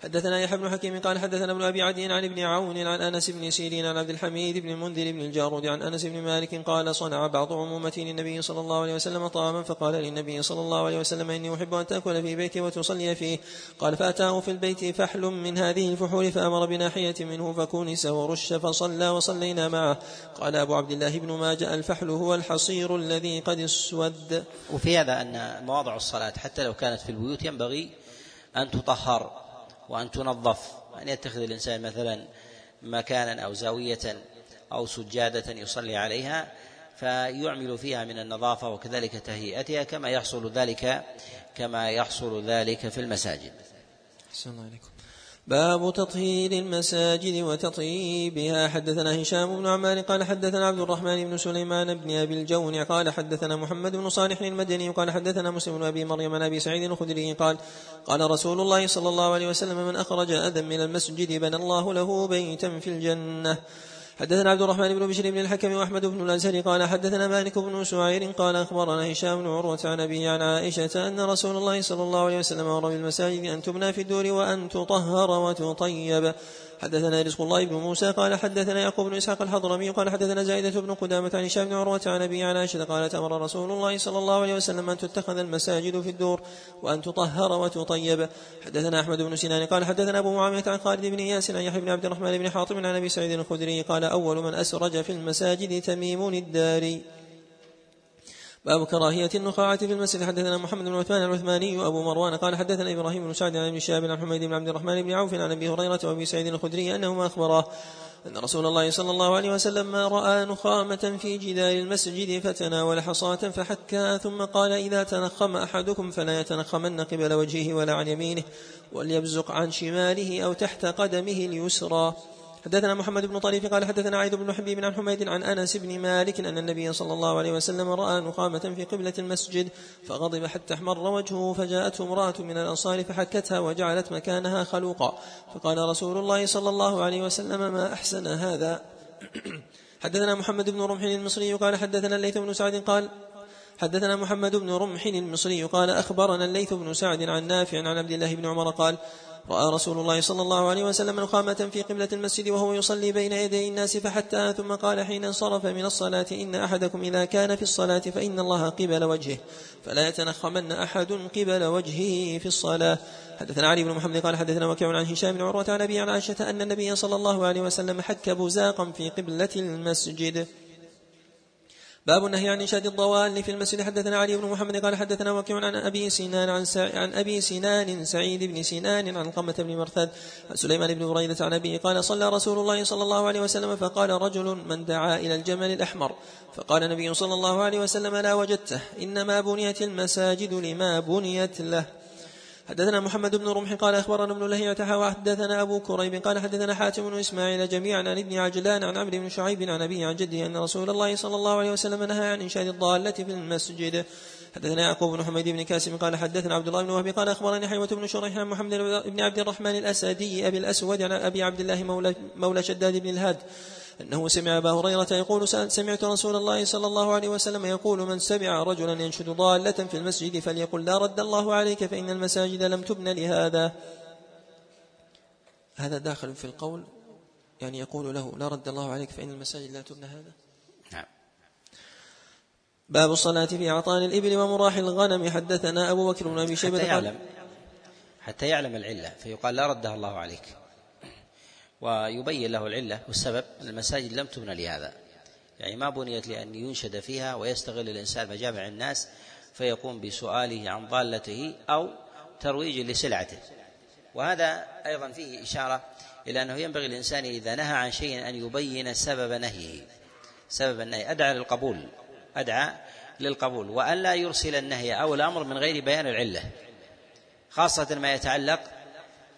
حدثنا يحيى بن حكيم قال حدثنا ابن أبي عدي عن ابن عون عن أنس بن سيرين عن عبد الحميد بن المنذر بن الجارود عن أنس بن مالك قال صنع بعض عمومتي للنبي صلى الله عليه وسلم طعاما فقال للنبي صلى الله عليه وسلم إني أحب أن تأكل في بيتي وتصلي فيه. قال فأتاه في البيت فحل من هذه الفحول فأمر بناحية منه فكونس ورش فصلى وصلينا معه. قال أبو عبد الله بن ماجه الفحل هو الحصير الذي قد اسود. وفي هذا أن مواضع الصلاة حتى لو كانت في البيوت ينبغي أن تطهر. وأن تنظف أن يتخذ الإنسان مثلا مكانا أو زاوية أو سجادة يصلي عليها فيعمل فيها من النظافة وكذلك تهيئتها كما يحصل ذلك كما يحصل ذلك في المساجد. الله عليكم. باب تطهير المساجد وتطييبها حدثنا هشام بن عمار قال حدثنا عبد الرحمن بن سليمان بن أبي الجون قال حدثنا محمد بن صالح المدني قال حدثنا مسلم بن أبي مريم عن أبي سعيد الخدري قال قال رسول الله صلى الله عليه وسلم من أخرج أذى من المسجد بنى الله له بيتا في الجنة. حدثنا عبد الرحمن بن بشر بن الحكم وأحمد بن الازهر قال حدثنا مالك بن سعير قال أخبرنا هشام بن عروة عن ابيه عن عائشة أن رسول الله صلى الله عليه وسلم أمر بالمساجد أن تبنى في الدور وأن تطهر وتطيب. حدثنا رزق الله بن موسى قال حدثنا يعقوب بن إسحاق الحضرمي قال حدثنا زائدة بن قدامة عن هشام بن عروة عن أبي عن عائشة قالت أمر رسول الله صلى الله عليه وسلم أن تتخذ المساجد في الدور وأن تطهر وتطيب. حدثنا أحمد بن سنان قال حدثنا أبو معاوية عن خالد بن إياس عن يحيى بن عبد الرحمن بن حاطم عن أبي سعيد الخدري قال أول من أسرج في المساجد تميم الداري. باب كراهية النخاعة في المسجد. حدثنا محمد بن عثمان العثماني أبو مروان قال حدثنا إبراهيم بن سعد عن ابن شهاب عن حميد بن عبد الرحمن بن عوف عن أبي هريرة وأبي سعيد الخدري أنهما أخبراه أن رسول الله صلى الله عليه وسلم ما رأى نخامة في جدار المسجد فتناول حصاة فحكها ثم قال إذا تنخم أحدكم فلا يتنخمن قبل وجهه ولا عن يمينه وليبزق عن شماله أو تحت قدمه اليسرى. حدثنا محمد بن طريف قال حدثنا عيد بن حبيب عن حميد عن أنس بن مالك أن النبي صلى الله عليه وسلم رأى نخامة في قبلة المسجد فغضب حتى احمر وجهه فجاءته امرأة من الأنصار فحكتها وجعلت مكانها خلوقا فقال رسول الله صلى الله عليه وسلم ما أحسن هذا؟ حدثنا محمد بن رمح المصري قال حدثنا الليث بن سعد قال حدثنا محمد بن رمح المصري قال أخبرنا الليث بن سعد عن نافع عن عبد الله بن عمر قال رأى رسول الله صلى الله عليه وسلم نخامة في قبلة المسجد وهو يصلي بين يدي الناس فحتى ثم قال حين انصرف من الصلاة إن أحدكم إذا كان في الصلاة فإن الله قبل وجهه فلا يتنخمن أحد قبل وجهه في الصلاة. حدثنا علي بن محمد قال حدثنا وكيع عن هشام بن عروة عن أبي عائشة أن النبي صلى الله عليه وسلم حك بزاقا في قبلة المسجد. باب النهي عن إنشاد الضوال في المسجد. حدثنا علي بن محمد قال حدثنا وكيع عن أبي سنان عن, سع... عن أبي سنان سعيد بن سنان عن قمة بن مرثد عن سليمان بن بريدة عن أبيه قال صلى رسول الله صلى الله عليه وسلم فقال رجل من دعا إلى الجمل الأحمر. فقال النبي صلى الله عليه وسلم لا وجدته. إنما بنيت المساجد لما بنيت له. حدثنا محمد بن رمح قال أخبرنا ابن لهيعة وحدثنا أبو كريب قال حدثنا حاتم بن إسماعيل جميعا عن ابن عجلان عن عمرو بن شعيب عن أبيه عن جده أن رسول الله صلى الله عليه وسلم نهى عن انشاد الضالة في المسجد. حدثنا يعقوب بن حميد بن كاسم قال حدثنا عبد الله بن وهب قال أخبرني حيوة بن شريح عن محمد بن عبد الرحمن الأسدي أبي الأسود عن أبي عبد الله مولى, مولى شداد بن الهاد أنه سمع أبا هريرة يقول سمعت رسول الله صلى الله عليه وسلم يقول من سمع رجلا ينشد ضالة في المسجد فليقل لا رد الله عليك فإن المساجد لم تبن لهذا. هذا داخل في القول يعني يقول له لا رد الله عليك فإن المساجد لا تبنى هذا. نعم. باب الصلاة في أعطان الإبل ومراح الغنم. حدثنا أبو بكر بن أبي شيبة حتى يعلم. حتى يعلم العلة فيقال لا ردها الله عليك. ويبين له العلة والسبب أن المساجد لم تبنى لهذا. يعني ما بنيت لأن ينشد فيها ويستغل الإنسان مجامع الناس فيقوم بسؤاله عن ضالته أو ترويج لسلعته. وهذا أيضا فيه إشارة إلى أنه ينبغي الإنسان إذا نهى عن شيء أن يبين سبب نهيه. سبب النهي أدعى للقبول أدعى للقبول. وأن لا يرسل النهي أو الأمر من غير بيان العلة خاصة ما يتعلق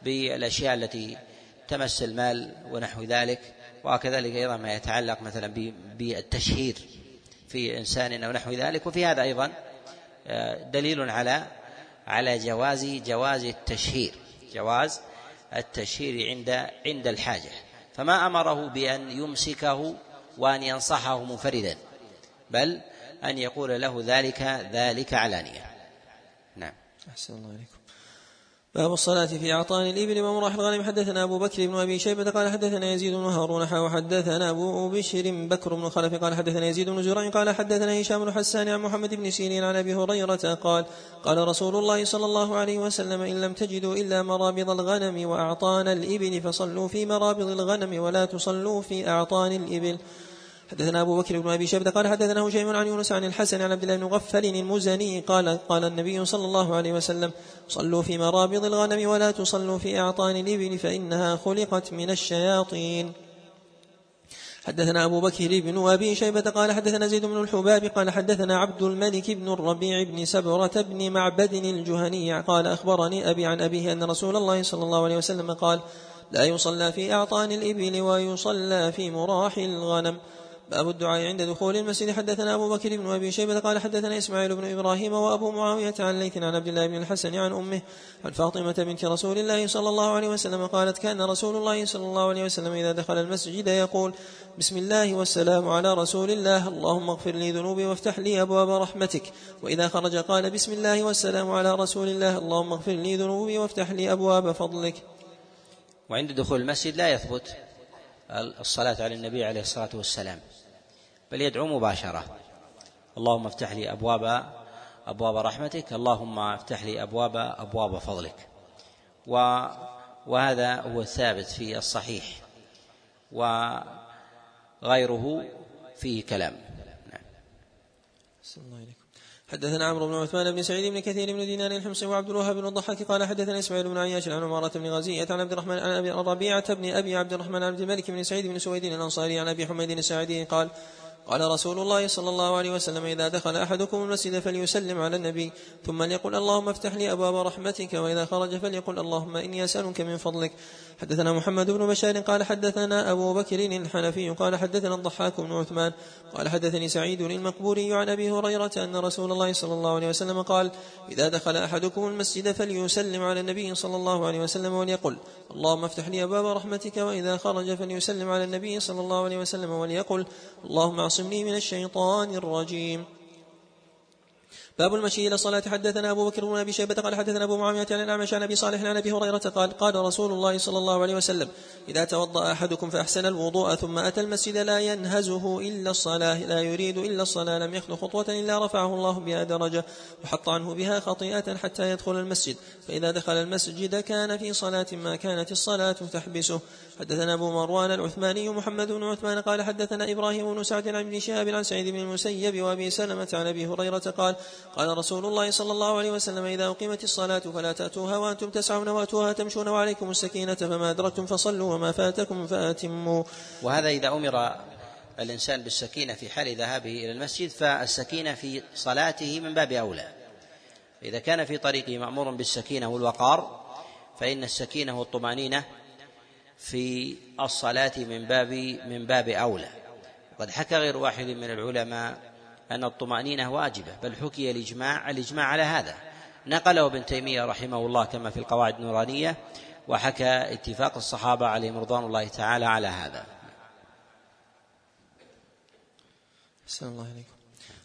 بالأشياء التي تمس المال ونحو ذلك وكذلك أيضا ما يتعلق مثلا بالتشهير في إنسان أو نحو ذلك. وفي هذا أيضا آه، دليل على على جواز جواز التشهير جواز التشهير عند عند الحاجة. فما أمره بأن يمسكه وأن ينصحه منفردا بل أن يقول له ذلك ذلك علانية. نعم. أحسن الله عليكم باب الصلاة في أعطان الإبل ومراح الغنم حدثنا أبو بكر بن أبي شيبة قال حدثنا يزيد بن هارون حا وحدثنا أبو بشر بكر بن خلف. قال حدثنا يزيد بن زرع قال حدثنا هشام بن حسان عن محمد بن سيرين عن أبي هريرة قال قال رسول الله صلى الله عليه وسلم إن لم تجدوا إلا مرابض الغنم وأعطان الإبل فصلوا في مرابض الغنم ولا تصلوا في أعطان الإبل. حدثنا أبو بكر بن أبي شيبة قال حدثنا هشيم عن يونس عن الحسن عن عبد الله بن غفل المزني قال قال النبي صلى الله عليه وسلم صلوا في مرابض الغنم ولا تصلوا في أعطان الإبل فإنها خلقت من الشياطين. حدثنا أبو بكر بن أبي شيبة قال حدثنا زيد بن الحباب قال حدثنا عبد الملك بن الربيع بن سبرة بن معبد الجهني قال أخبرني أبي عن أبيه أن رسول الله صلى الله عليه وسلم قال لا يصلى في أعطان الإبل ويصلى في مراح الغنم. باب الدعاء عند دخول المسجد. حدثنا أبو بكر بن أبي شيبة قال حدثنا إسماعيل بن إبراهيم وأبو معاوية عن ليث عن عبد الله بن الحسن عن أمه عن فاطمة بنت رسول الله صلى الله عليه وسلم قالت كان رسول الله صلى الله عليه وسلم إذا دخل المسجد يقول بسم الله والسلام على رسول الله اللهم اغفر لي ذنوبي وافتح لي أبواب رحمتك. وإذا خرج قال بسم الله والسلام على رسول الله اللهم اغفر لي ذنوبي وافتح لي أبواب فضلك. وعند دخول المسجد لا يثبت. الصلاة على النبي عليه الصلاة والسلام. بل يدعو مباشرة. اللهم افتح لي أبواب أبواب رحمتك. اللهم افتح لي أبواب أبواب فضلك. و وهذا هو الثابت في الصحيح. وغيره فيه كلام. الله عليكم. حدثنا عمرو بن عثمان بن سعيد بن كثير بن دينار الحمصي وعبد الوهاب بن الضحاك قال حدثنا إسماعيل بن عياش عن عمارة بن غزية عن عبد الرحمن عن ربيعة بن أبي عبد الرحمن عبد الملك بن سعيد بن سويد الأنصاري عن أبي حميد الساعدي قال قال رسول الله صلى الله عليه وسلم إذا دخل أحدكم المسجد فليسلم على النبي ثم ليقل اللهم افتح لي أبواب رحمتك وإذا خرج فليقل اللهم إني أسألك من فضلك. حدثنا محمد بن بشار قال حدثنا أبو بكر الحنفي قال حدثنا الضحاك بن عثمان قال حدثني سعيد المقبوري عن أبي هريرة أن رسول الله صلى الله عليه وسلم قال إذا دخل أحدكم المسجد فليسلم على النبي صلى الله عليه وسلم وليقل اللهم افتح لي أبواب رحمتك وإذا خرج فليسلم على النبي صلى الله عليه وسلم وليقل اللهم اعصمني من الشيطان الرجيم. باب المشي إلى الصلاة. حدثنا أبو بكر بن أبي شيبة قال حدثنا أبو معاوية عن الأعمش عن أبي صالح عن أبي هريرة قال قال رسول الله صلى الله عليه وسلم إذا توضأ أحدكم فأحسن الوضوء ثم أتى المسجد لا ينهزه إلا الصلاة لا يريد إلا الصلاة لم يخطو خطوة إلا رفعه الله بها درجة وحط عنه بها خطيئة حتى يدخل المسجد. فإذا دخل المسجد كان في صلاة ما كانت الصلاة تحبسه. حدثنا أبو مروان العثماني محمد بن عثمان قال حدثنا إبراهيم بن سعد عن ابن شهاب عن سعيد بن المسيب وأبي سلمة عن أبي هريرة قال قال رسول الله صلى الله عليه وسلم إذا أقيمت الصلاة فلا تأتوها وأنتم تسعون وأتوها تمشون وعليكم السكينة فما أدركتم فصلوا وما فاتكم فأتموا. وهذا إذا أمر الإنسان بالسكينة في حال ذهابه إلى المسجد فالسكينة في صلاته من باب أولى. إذا كان في طريقه مأمور بالسكينة والوقار فإن السكينة والطمأنينة في الصلاة من باب من باب أولى. قد حكى غير واحد من العلماء أن الطمأنينة واجبة بل حكي الإجماع الإجماع على هذا. نقله ابن تيمية رحمه الله كما في القواعد النورانية وحكى اتفاق الصحابة عليهم رضوان الله تعالى على هذا. السلام الله عليكم.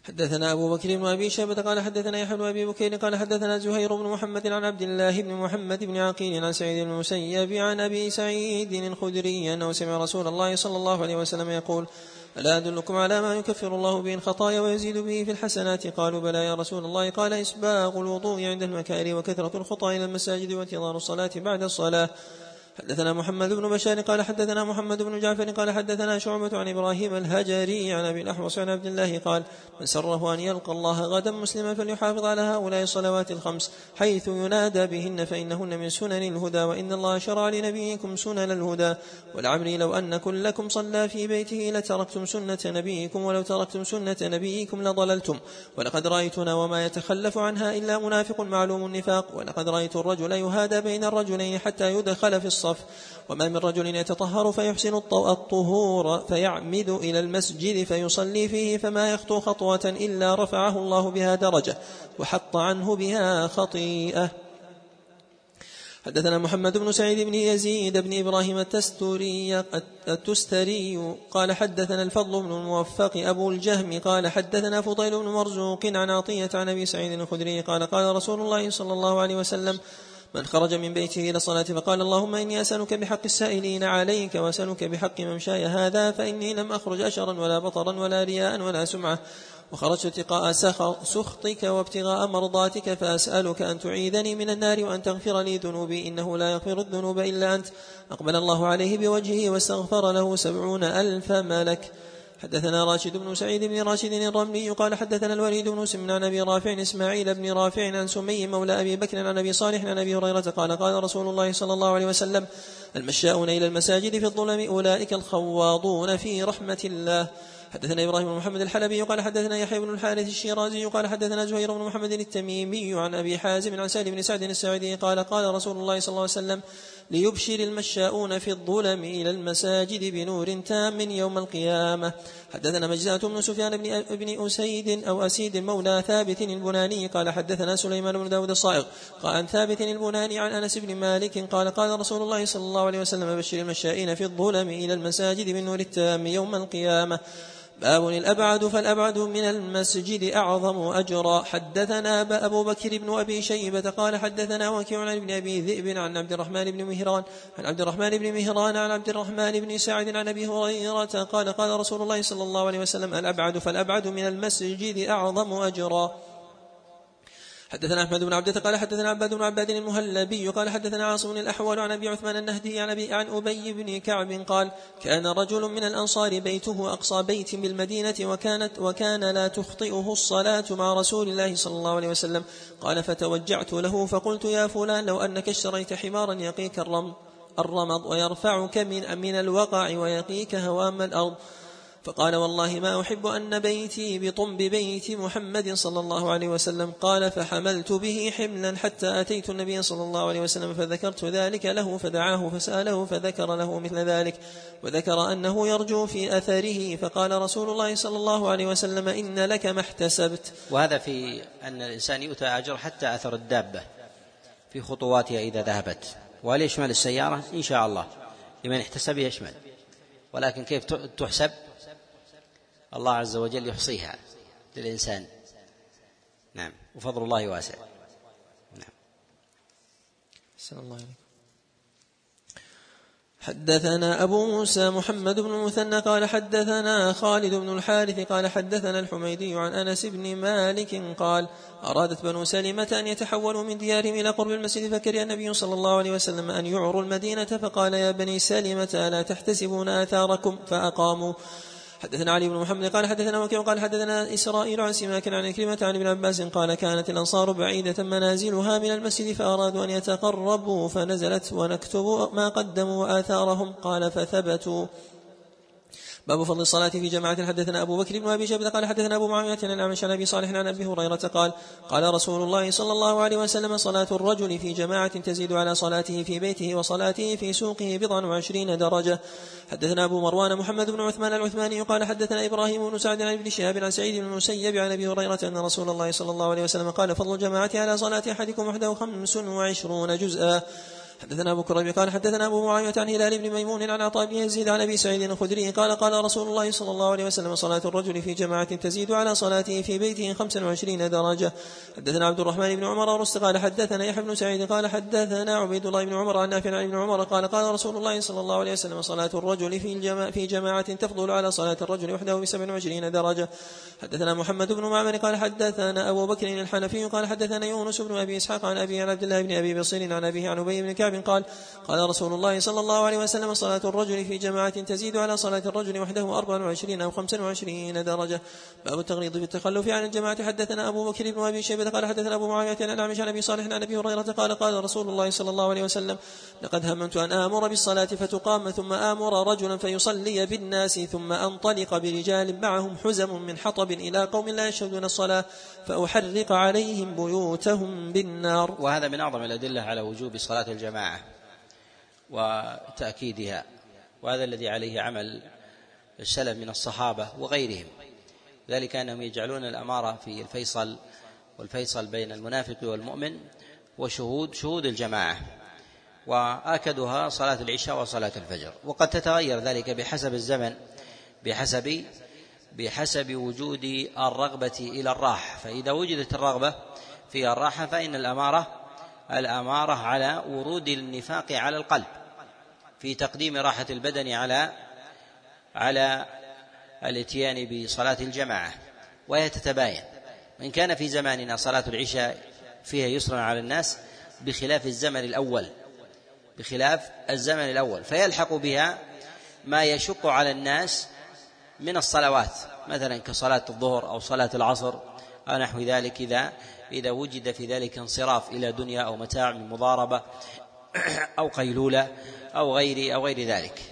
حدثنا أبو بكر بن أبي شيبة قال حدثنا يحيى بن أبي بكير قال حدثنا زهير بن محمد عن عبد الله بن محمد بن عقيل عن سعيد بن المسيب عن أبي سعيد الخدري أنه سمع رسول الله صلى الله عليه وسلم يقول ألا أدلكم على ما يكفر الله به الخطايا ويزيد به في الحسنات؟ قالوا بلى يا رسول الله. قال إسباغ الوضوء عند المكاره وكثرة الخطى إلى المساجد وانتظار الصلاة بعد الصلاة. حدثنا محمد بن بشار قال حدثنا محمد بن جعفر قال حدثنا شعبة عن إبراهيم الهجري عن أبي الأحوص عن عبد الله قال من سره أن يلقى الله غدا مسلما فليحافظ على هؤلاء الصلوات الخمس حيث ينادى بهن فإنهن من سنن الهدى وإن الله شرع لنبيكم سنن الهدى. والعمر لو أن كلكم صلى في بيته لتركتم سنة نبيكم ولو تركتم سنة نبيكم لضللتم. ولقد رأيتنا وما يتخلف عنها إلا منافق معلوم النفاق. ولقد رأيت الرجل يهادى بين الرجلين حتى يدخل في الصف. وما من رجل يتطهر فيحسن الطهور فيعمد إلى المسجد فيصلي فيه فما يخطو خطوة إلا رفعه الله بها درجة وحط عنه بها خطيئة. حدثنا محمد بن سعيد بن يزيد بن إبراهيم التستوري التستري قال حدثنا الفضل بن الموفق أبو الجهم قال حدثنا فضيل بن مرزوق عن عطية عن أبي سعيد الخدري قال قال رسول الله صلى الله عليه وسلم من خرج من بيته إلى الصلاة فقال اللهم إني أسألك بحق السائلين عليك وأسألك بحق ممشاي هذا فإني لم أخرج أشرا ولا بطرا ولا رياء ولا سمعة. وخرجت اتقاء سخطك وابتغاء مرضاتك فأسألك أن تعيذني من النار وأن تغفر لي ذنوبي. إنه لا يغفر الذنوب إلا أنت. أقبل الله عليه بوجهه واستغفر له سبعون ألف ملك. حدثنا راشد بن سعيد بن راشد الرملي قال حدثنا الوليد بن سمن عن أبي رافع إسماعيل بن رافع عن سمي مولى أبي بكر عن أبي صالح عن أبي هريرة قال قال رسول الله صلى الله عليه وسلم المشاؤون إلى المساجد في الظلم أولئك الخواضون في رحمة الله. حدثنا إبراهيم بن محمد الحلبي قال حدثنا يحيى بن الحارث الشيرازي قال حدثنا زهير بن محمد التميمي عن أبي حازم عن سالم بن سعد الساعدي قال قال رسول الله صلى الله عليه وسلم ليبشر المشاؤون في الظلم إلى المساجد بنور تام يوم القيامة. حدثنا مجزاة بن سفيان بن, بن أسيد أو أسيد مولى ثابت البناني قال حدثنا سليمان بن داود الصائغ. قال عن ثابت البناني عن أنس بن مالك قال قال رسول الله صلى الله عليه وسلم بشر المشائين في الظلم إلى المساجد بالنور التام يوم القيامة. باب الأبعد فالأبعد من المسجد أعظم أجرا. حدثنا أبو بكر بن أبي شيبة قال حدثنا وكيع عن ابن أبي ذئب عن عبد الرحمن بن مهران عن عبد الرحمن بن مهران عن عبد الرحمن بن سعد عن أبي هريرة قال قال رسول الله صلى الله عليه وسلم الأبعد فالأبعد من المسجد أعظم أجرا. حدثنا أحمد بن عبدة قال حدثنا عباد بن عباد المهلبي قال حدثنا عاصم الأحول عن أبي عثمان النهدي عن أبي عن أبي بن كعب قال كان رجل من الأنصار بيته أقصى بيت بالمدينة وكانت وكان لا تخطئه الصلاة مع رسول الله صلى الله عليه وسلم. قال فتوجعت له فقلت يا فلان لو أنك اشتريت حمارا يقيك الرمض الرمض ويرفعك من من الوقع ويقيك هوام الأرض. فقال والله ما أحب أن بيتي بطنب بيت محمد صلى الله عليه وسلم. قال فحملت به حملا حتى أتيت النبي صلى الله عليه وسلم فذكرت ذلك له فدعاه فسأله فذكر له مثل ذلك وذكر أنه يرجو في أثره. فقال رسول الله صلى الله عليه وسلم إن لك ما احتسبت. وهذا في أن الإنسان يؤتى أجر حتى أثر الدابة في خطواتها إذا ذهبت. وهل يشمل السيارة؟ إن شاء الله. لمن احتسب يشمل. ولكن كيف تحسب؟ الله عز وجل يحصيها للإنسان. نعم. وفضل الله واسع. نعم. الله عليكم حدثنا أبو موسى محمد بن المثنى قال حدثنا خالد بن الحارث قال حدثنا الحميدي عن أنس بن مالك قال أرادت بنو سلمة أن يتحولوا من ديارهم إلى قرب المسجد فكره النبي صلى الله عليه وسلم أن يعروا المدينة فقال يا بني سلمة ألا تحتسبون آثاركم؟ فأقاموا. حدثنا علي بن محمد قال حدثنا وكيع قال حدثنا إسرائيل عن سماك عن كلمة عن ابن عباس قال كانت الأنصار بعيدة منازلها من المسجد فأرادوا أن يتقربوا فنزلت ونكتب ما قدموا وآثارهم قال فثبتوا باب فضل الصلاة في جماعة. حدثنا أبو بكر بن أبي شيبة قال حدثنا أبو معاوية عن الأعمش عن أبي صالح عن أبي هريرة قال قال رسول الله صلى الله عليه وسلم صلاة الرجل في جماعة تزيد على صلاته في بيته وصلاته في سوقه بضع وعشرين درجة. حدثنا أبو مروان محمد بن عثمان العثماني قال حدثنا إبراهيم بن سعد عن ابن شهاب عن سعيد بن المسيب عن أبي هريرة أن رسول الله صلى الله عليه وسلم قال فضل الجماعة على صلاة أحدكم وحده خمس وعشرون جزءا. حدثنا أبو كريم قال حدثنا أبو معاوية عن هلال بن ميمون عن عطاء بن يزيد عن أبي سعيد الخدري قال قال رسول الله صلى الله عليه وسلم صلاة الرجل في جماعة تزيد على صلاته في بيته خمسا وعشرين درجة. حدثنا عبد الرحمن بن عمر ورست قال حدثنا يحيى بن سعيد قال حدثنا عبيد الله بن عمر عن نافع عن ابن عمر قال قال رسول الله صلى الله عليه وسلم صلاة الرجل في الجماعة في جماعة تفضل على صلاة الرجل وحده بسبع وعشرين درجة. حدثنا محمد بن معمر قال حدثنا أبو بكر الحنفي قال حدثنا يونس بن أبي إسحاق عن ابي عن عبد الله بن أبي بصير عن أبيه عن أبي بن كعب قال قال رسول الله صلى الله عليه وسلم صلاة الرجل في جماعة تزيد على صلاة الرجل وحده أربع وعشرين أو خمسا وعشرين درجة. باب التغليظ في التخلف عن الجماعة. حدثنا أبو بكر بن أبي شيبة قال حدثنا أبو معاوية عن أعمش عن أبي صالح عن أبي هريرة قال قال رسول الله صلى الله عليه وسلم لقد هممت أن آمر بالصلاة فتقام ثم آمر رجلا فيصلي بالناس ثم أنطلق برجال معهم حزم من حطب إلى قوم لا يشهدون الصلاة فأحرق عليهم بيوتهم بالنار. وهذا من أعظم الأدلة على وجوب صلاة الجماعة. وتأكيدها وهذا الذي عليه عمل السلف من الصحابة وغيرهم. ذلك أنهم يجعلون الأمارة في الفيصل والفيصل بين المنافق والمؤمن وشهود شهود الجماعة وآكدها صلاة العشاء وصلاة الفجر. وقد تتغير ذلك بحسب الزمن بحسب بحسب وجود الرغبة إلى الراحة. فإذا وجدت الرغبة في الراحة فإن الأمارة الأمارة على ورود النفاق على القلب في تقديم راحة البدن على على الاتيان بصلاة الجماعة وهي تتباين. وإن كان في زماننا صلاة العشاء فيها يسرا على الناس بخلاف الزمن الأول بخلاف الزمن الأول فيلحق بها ما يشق على الناس من الصلوات مثلا كصلاة الظهر أو صلاة العصر أو نحو ذلك إذا إذا وجد في ذلك انصراف إلى دنيا أو متاع من مضاربة أو قيلولة أو غير أو غير ذلك.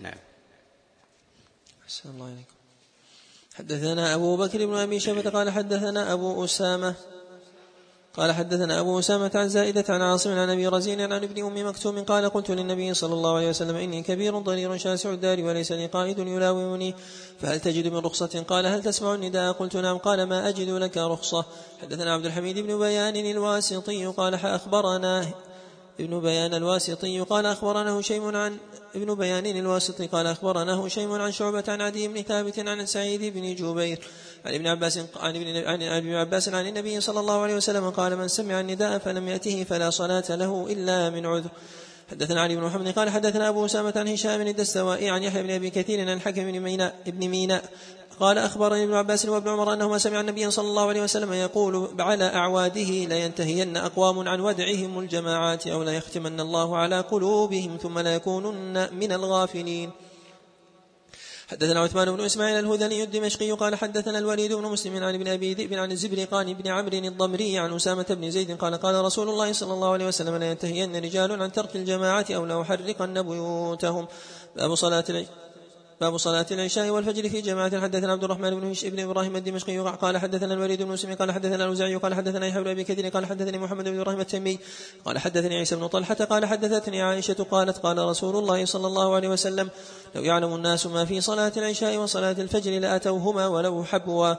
نعم. أحسن الله عليكم حدثنا أبو بكر بن أبي شيبة قال حدثنا أبو أسامة قال حدثنا أبو أسامة عن زائدة عن عاصم عن أبي رزين عن ابن أم مكتوم قال قلت للنبي صلى الله عليه وسلم إني كبير ضرير شاسع الدار وليس لي قائد يلاومني فهل تجد من رخصة؟ قال هل تسمع النداء؟ قلت نعم. قال ما أجد لك رخصة. حدثنا عبد الحميد بن بيان الواسطي قال أخبرنا ابن بيان الواسطي قال أخبرنا هشيم عن ابن بيان الواسطي قال أخبرنا هشيم عن شعبة عن عدي بن ثابت عن سعيد بن جبير عن ابن عباس عن ابن عن ابن عباس عن النبي صلى الله عليه وسلم قال من سمع النداء فلم يأته فلا صلاة له إلا من عذر. حدثنا علي بن محمد قال حدثنا أبو أسامة عن هشام الدستوائي عن يحيى بن أبي كثير عن الحكم بن ميناء ابن ميناء قال أخبرني ابن عباس وابن عمر انهما سمع النبي صلى الله عليه وسلم يقول على أعواده لينتهين أقوام عن ودعهم الجماعات أو ليختمن الله على قلوبهم ثم لا يكونن من الغافلين. حدثنا عثمان بن إسماعيل الهذلي الدمشقي قال حدثنا الوليد بن مسلم عن ابن أبي ذئب عن الزبرقان بن عمرو الضمري عن أسامة بن زيد قال قال رسول الله صلى الله عليه وسلم لا ينتهين رجال عن ترك الجماعة أو لاحرقن بيوتهم. باب صلاة باب صلاة العشاء والفجر في جماعة. حدثنا عبد الرحمن بن بن إبراهيم الدمشقي قال حدثنا الوليد بن مسلم قال حدثنا الاوزاعي قال حدثنا يحيى بن أبي كثير قال حدثني محمد بن إبراهيم التيمي قال حدثني عيسى بن طلحة قال حدثتني عائشة قالت قال رسول الله صلى الله عليه وسلم لو يعلم الناس ما في صلاة العشاء وصلاة الفجر لأتوهما ولو حبوا.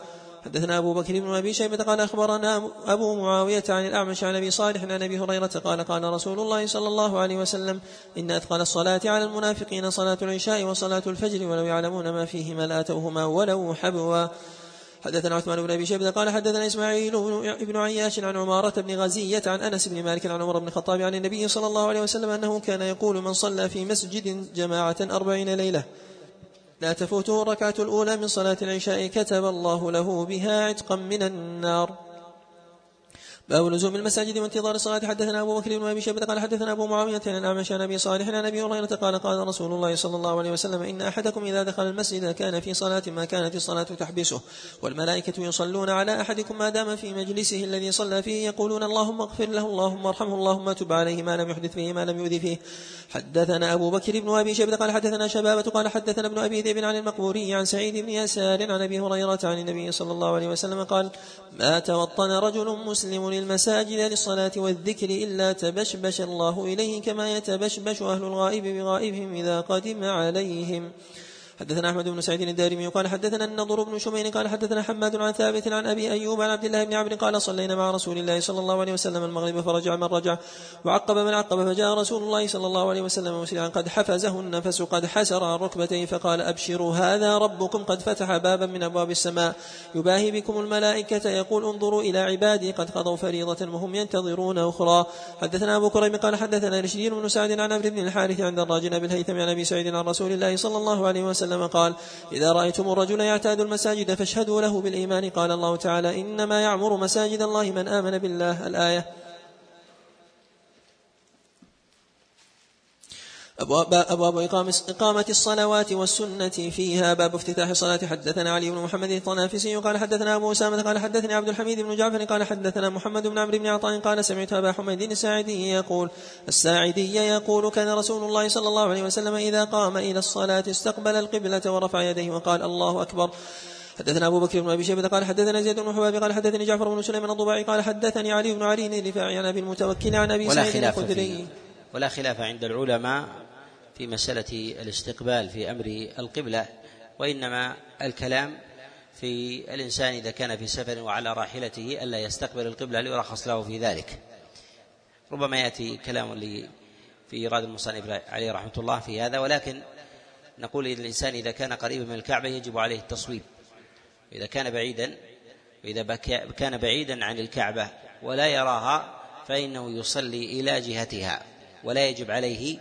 حدثنا أبو بكر بن أبي شيبة قال أخبرنا أبو معاوية عن الأعمش عن أبي صالح عن أبي هريرة قال قال رسول الله صلى الله عليه وسلم إن أثقل الصلاة على المنافقين صلاة العشاء وصلاة الفجر ولو يعلمون ما فيهما لآتوهما ولو حبوا. حدثنا عثمان بن أبي شيبة قال حدثنا إسماعيل بن عياش عن عمارة بن غزية عن أنس بن مالك عن عمر بن الخطاب عن النبي صلى الله عليه وسلم أنه كان يقول من صلى في مسجد جماعة أربعين ليلة لا تفوته الركعة الأولى من صلاة العشاء كتب الله له بها عتقا من النار. باب لزوم المساجد وانتظار الصلاة. حدثنا أبو بكر بن أبي شيبة قال حدثنا أبو معاوية عن الأعمش عن أبي صالح عن أبي هريرة قال قال رسول الله صلى الله عليه وسلم إن أحدكم إذا دخل المسجد كان في صلاة ما كانت الصلاة تحبسه. والملائكة يصلون على أحدكم ما دام في مجلسه الذي صلى فيه يقولون اللهم اغفر له اللهم ارحمه اللهم تب عليه ما لم يحدث فيه ما لم يؤذي فيه. حدثنا أبو بكر بن أبي شيبة قال حدثنا شبابة قال حدثنا ابن أبي ذئب عن المقبوري عن سعيد بن يسار عن أبي هريرة عن النبي صلى الله عليه وسلم قال ما توطن رجل مسلم للمساجد للصلاة والذكر إلا تبشبش الله إليه كما يتبشبش أهل الغائب بغائبهم إذا قدم عليهم. حدثنا أحمد بن سعيد الدارمي قال حدثنا النضر بن شمين قال حدثنا حماد عن ثابت عن أبي أيوب عن عبد الله بن عمرو قال صلينا مع رسول الله صلى الله عليه وسلم المغرب فرجع من رجع وعقب من عقب فجاء رسول الله صلى الله عليه وسلم مسرعا قد حفزه النفس قد حسر عن ركبتيه فقال أبشروا هذا ربكم قد فتح بابا من أبواب السماء يباهي بكم الملائكة يقول انظروا إلى عبادي قد قضوا فريضة وهم ينتظرون أخرى حدثنا أبو كريم قال حدثنا رشدين بن سعد عن عمرو بن الحارث عند الراجل بالهيثم عن أبي سعيد عن رسول الله صلى الله عليه وسلم وسلم قال إذا رأيتم الرجل يعتاد المساجد فاشهدوا له بالإيمان. قال الله تعالى إنما يعمر مساجد الله من آمن بالله. الآية أبواب, أبواب إقامة الصلوات والسنة فيها. باب افتتاح الصلاة. حدثنا علي بن محمد الطنافسي قال حدثنا أبو أسامة قال حدثني عبد الحميد بن جعفر قال حدثنا محمد بن عمرو بن عطاء قال سمعت أبا حميد الساعدي يقول الساعدي يقول كان رسول الله صلى الله عليه وسلم إذا قام إلى الصلاة استقبل القبلة ورفع يديه وقال الله أكبر. حدثنا أبو بكر بن أبي شيبة قال حدثنا زيد بن حباب قال حدثني جعفر بن سليمان الضباعي قال حدثني علي بن علي الرفاعي عن أبي المتوكل عن أبي سعيد الخدري. ولا خلاف عند العلماء في مسألة الاستقبال في أمر القبلة وإنما الكلام في الإنسان إذا كان في سفر وعلى راحلته ألا يستقبل القبلة ليرخص له في ذلك. ربما يأتي كلام في إيراد المصنف عليه رحمة الله في هذا ولكن نقول إن الإنسان إذا كان قريبا من الكعبة يجب عليه التصويب. إذا كان بعيدا وإذا كان بعيدا عن الكعبة ولا يراها فإنه يصلي إلى جهتها ولا يجب عليه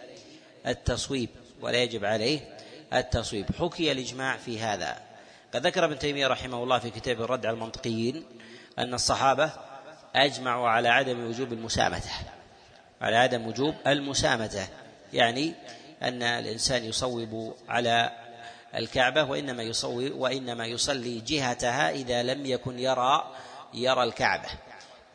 التصويب ولا يجب عليه التصويب. حكي الإجماع في هذا. قد ذكر ابن تيمية رحمه الله في كتاب الرد على المنطقيين أن الصحابة أجمعوا على عدم وجوب المسامته على عدم وجوب المسامته يعني أن الإنسان يصوب على الكعبة وإنما يصوي وإنما يصلي جهتها إذا لم يكن يرى يرى الكعبة.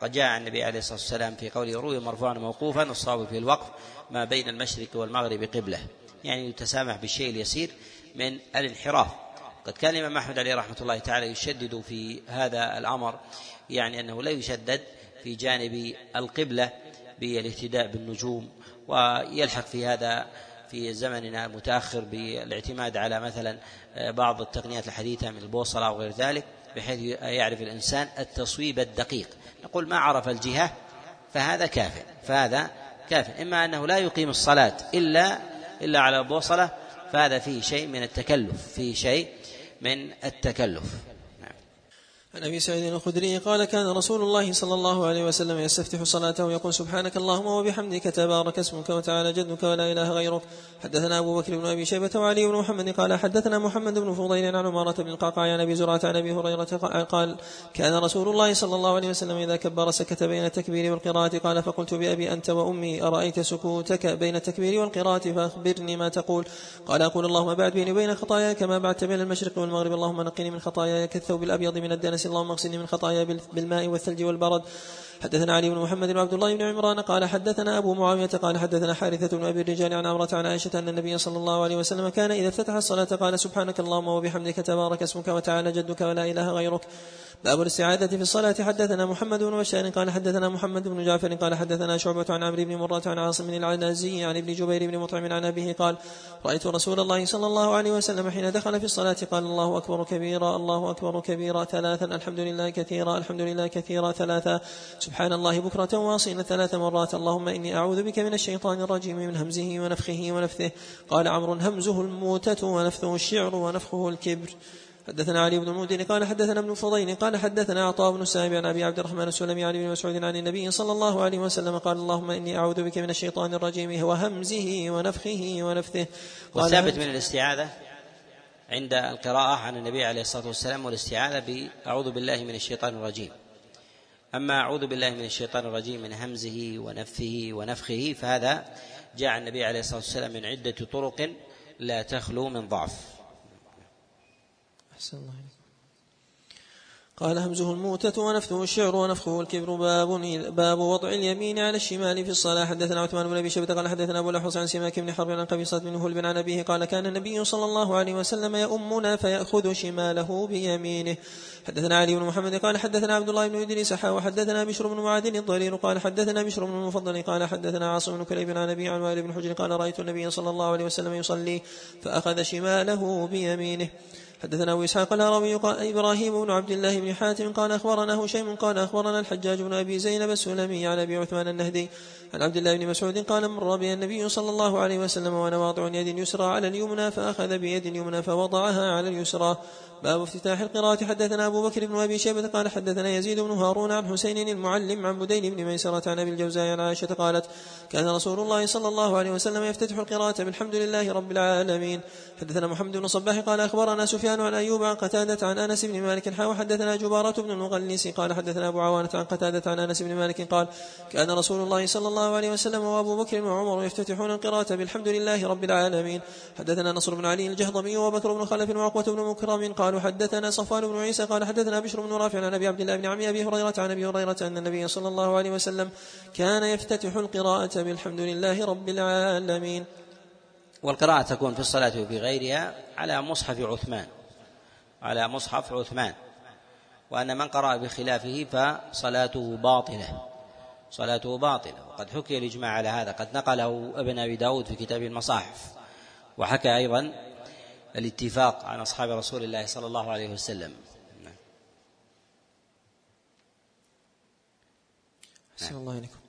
قد جاء النبي عليه الصلاة والسلام في قوله روي مرفوعا موقوفا الصواب في الوقف. ما بين المشرق والمغرب قبلة. يعني يتسامح بالشيء اليسير من الانحراف. قد كان الإمام أحمد عليه رحمة الله تعالى يشدد في هذا الأمر يعني أنه لا يشدد في جانب القبلة بالاهتداء بالنجوم ويلحق في هذا في زمننا المتاخر بالاعتماد على مثلا بعض التقنيات الحديثة من البوصلة أو غير ذلك بحيث يعرف الإنسان التصويب الدقيق. نقول ما عرف الجهة فهذا كاف فهذا كاف إما أنه لا يقيم الصلاة إلا إلا على البوصله فهذا فيه شيء من التكلف فيه شيء من التكلف. عن أبي سعيد الخدري قال كان رسول الله صلى الله عليه وسلم يستفتح صلاته يقول سبحانك اللهم وبحمدك تبارك اسمك وتعالى جدك ولا إله غيرك. حدثنا أبو بكر بن أبي شيبة وعلي بن محمد قال حدثنا محمد بن فضيل عن عمارة بن القعقاع عن أبي زرعة عن أبي هريرة قال كان رسول الله صلى الله عليه وسلم إذا كبر سكت بين التكبير والقراءة قال فقلت بأبي أنت وأمي أرأيت سكوتك بين التكبير والقراءة فأخبرني ما تقول. قال أقول اللهم بعد بيني وبين خطاياي كما بعدت بين المشرق والمغرب. اللهم نقني من خطاياي كالثوب الأبيض من الدنس الناس اللهم اغسلني من خطايا بالماء والثلج والبرد. حدثنا علي بن محمد وعبد الله بن عمران قال حدثنا أبو معاوية قال حدثنا حارثة بن أبي الرجال عن عمرة عن عائشة أن النبي صلى الله عليه وسلم كان إذا افتتح الصلاة قال سبحانك اللهم وبحمدك تبارك اسمك وتعالى جدك ولا إله غيرك. باب الاستعاذة في الصلاة. حدثنا محمد بن بشار قال حدثنا محمد بن جعفر قال حدثنا شعبة عن عمرو بن مرة عن عاصم العنازي عن ابن جبير بن مطعم عن أبيه قال رأيت رسول الله صلى الله عليه وسلم حين دخل في الصلاة قال الله أكبر كبيرا الله أكبر كبيرا ثلاثا الحمد لله كثيرا الحمد لله كثيرا ثلاثا. سبحان الله بكرة واصيلا ثلاث مرات. اللهم إني أعوذ بك من الشيطان الرجيم من همزه ونفخه ونفثه. قال عمرو همزه الموتة ونفثه الشعر ونفخه الكبر. حدثنا علي بن المدين قال حدثنا ابن فضيل قال حدثنا عطاء بن السائب عن أبي عبد الرحمن السلمي عن ابن مسعود عن النبي صلى الله عليه وسلم قال اللهم إني أعوذ بك من الشيطان الرجيم وهمزه ونفخه ونفثه. والثابت من الاستعاذة عند القراءة عن النبي عليه الصلاة والسلام والاستعاذة بأعوذ بالله من الشيطان الرجيم. أما أعوذ بالله من الشيطان الرجيم من همزه ونفثه ونفخه فهذا جاء النبي عليه الصلاة والسلام من عدة طرق لا تخلو من ضعف. أحسن الله قال همزه الموتة ونفثه الشعر ونفخه الكبر. باب باب وضع اليمين على الشمال في الصلاة. حدثنا عثمان بن أبي شبة قال حدثنا أبو الأحوص عن سماك بن حرب عن قبيصة بن هلب عن أبيه قال كان النبي صلى الله عليه وسلم يؤمنا فيأخذ شماله بيمينه. حدثنا علي بن محمد قال حدثنا عبد الله بن إدريس حا وحدثنا بشر بن معاذ الضرير قال حدثنا بشر بن المفضل قال حدثنا عاصم بن كليب عن أبي عن وائل بن حجر قال رأيت النبي صلى الله عليه وسلم يصلي فأخذ شماله بيمينه. حدثنا ابو اسحاق الهروي قال إبراهيم بن عبد الله بن حاتم قال أخبرنا هشيم قال أخبرنا الحجاج بن أبي زينب السلمي عن أبي عثمان النهدي عن عبد الله بن مسعود قال مر بي النبي صلى الله عليه وسلم وأنا واضع يد يسرى على اليمنى فأخذ بيد اليمنى فوضعها على اليسرى. باب افتتاح القراءة. حدثنا أبو بكر بن أبي شيبة قال حدثنا يزيد بن هارون عن حسين المعلم عن بدين بن ميسرة عن أبي الجوزاء عن عائشة قالت كان رسول الله صلى الله عليه وسلم يفتتح القراءة بالحمد لله رب العالمين. حدثنا محمد بن صباح قال أخبرنا سفيان عن أيوب عن قتادة عن أنس بن مالك حا وحدثنا جبارة بن المغلس قال حدثنا أبو عوانة عن قتادة عن أنس بن مالك قال كان رسول الله صلى الله عليه وسلم وأبو بكر وعمر يفتتحون القراءة بالحمد لله رب العالمين. حدثنا نصر بن علي الجهضمي وبكر بن خلف وعقوة بن مكرم قالوا حدثنا صفوان بن عيسى قال حدثنا بشر بن رافع عن أبي عبد الله بن عم أبي هريرة عن أبي هريرة أن النبي صلى الله عليه وسلم كان يفتتح القراءة بالحمد لله رب العالمين. والقراءة تكون في الصلاة وفي غيرها على مصحف عثمان على مصحف عثمان. وأن من قرأ بخلافه فصلاته باطلة صلاته باطلة. وقد حكي الإجماع على هذا قد نقله ابن أبي داود في كتاب المصاحف. وحكى أيضا الاتفاق عن أصحاب رسول الله صلى الله عليه وسلم نعم. الله عليكم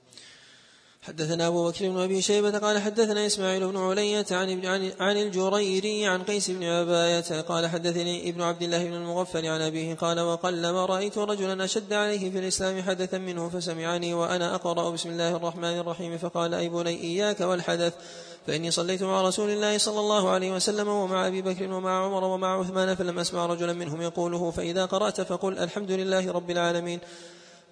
حدثنا أبو بكر بن أبي شيبة قال حدثنا إسماعيل بن علية عن عن عن الجريري عن قيس بن عباية قال حدثني ابن عبد الله بن المغفل عن أبيه قال وقلما رأيت رجلا أشد عليه في الإسلام حدثا منه فسمعني وأنا أقرأ بسم الله الرحمن الرحيم فقال أي بني إياك والحدث فإني صليت مع رسول الله صلى الله عليه وسلم ومع أبي بكر ومع عمر ومع عثمان فلم أسمع رجلا منهم يقوله فإذا قرأت فقل الحمد لله رب العالمين.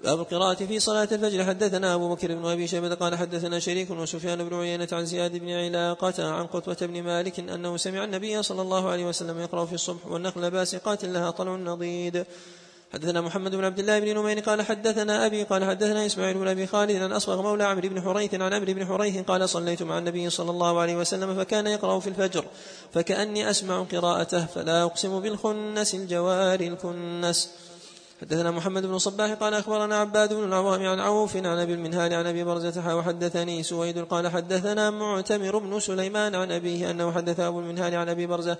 باب القراءة في صلاة الفجر. حدثنا أبو بكر بن أبي شيبة قال حدثنا شريك وسفيان بن عيينة عن زياد بن علاقة عن قتوة بن مالك أنه سمع النبي صلى الله عليه وسلم يقرأ في الصبح والنخل باسقات لها طلع نضيد. حدثنا محمد بن عبد الله بن نمير قال حدثنا أبي قال حدثنا إسماعيل بن أبي خالد عن أصبغ مولى عمرو بن حريث عن عمرو بن حريث قال صليت مع النبي صلى الله عليه وسلم فكان يقرأ في الفجر فكأني أسمع قراءته فلا أقسم بالخنس الجوار الكنس. حدثنا محمد بن صباح قال أخبرنا عباد بن العوام عن عوف عن أبي المنهال عن أبي برزة وحدثني سويد قال حدثنا معتمر بن سليمان عن أبيه أنه حدث أبو المنهال عن أبي برزة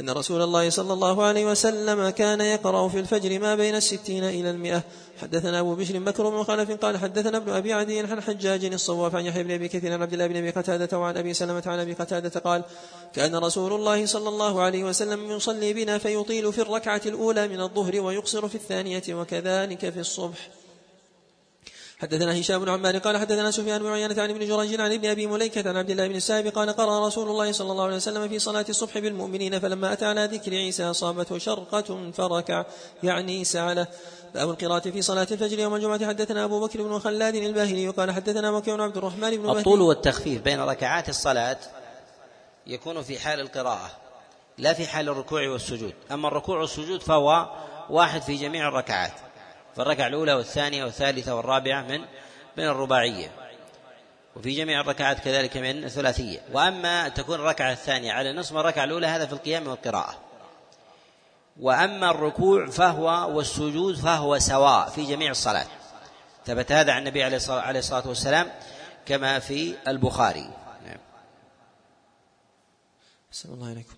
أن رسول الله صلى الله عليه وسلم كان يقرأ في الفجر ما بين الستين إلى المئة. حدثنا أبو بشر بكر بن خلف قال حدثنا ابن أبي عدي عن حجاج الصواف عن يحيى بن أبي كثير عن عبد الله بن أبي قتادة وعن أبي سلمة عن أبي قتادة قال كان رسول الله صلى الله عليه وسلم يصلي بنا فيطيل في الركعة الأولى من الظهر ويقصر في الثانية وكذلك في الصبح. حدثنا هشام بن عمار قال حدثنا سفيان بن عيينة عن ابن جريج عن ابن أبي مليكة عن عبد الله بن السائب قال قرأ رسول الله صلى الله عليه وسلم في صلاة الصبح بالمؤمنين فلما أتى على ذكر عيسى أصابته شرقة فركع يعني سعله باب القراءة في صلاة الفجر يوم الجمعة. حدثنا أبو بكر بن خلاد الباهلي قال حدثنا وكيع عبد الرحمن بن الطول والتخفيف بين ركعات الصلاة يكون في حال القراءة لا في حال الركوع والسجود. أما الركوع والسجود فهو واحد في جميع الركعات. فالركعة الأولى والثانية والثالثة والرابعة من من الرباعية. وفي جميع الركعات كذلك من الثلاثية. وأما تكون الركعة الثانية على نصف الركعة الأولى هذا في القيام والقراءة. وأما الركوع فهو والسجود فهو سواء في جميع الصلاة. ثبت هذا عن النبي عليه الصلاة والسلام كما في البخاري. نعم. الله عليكم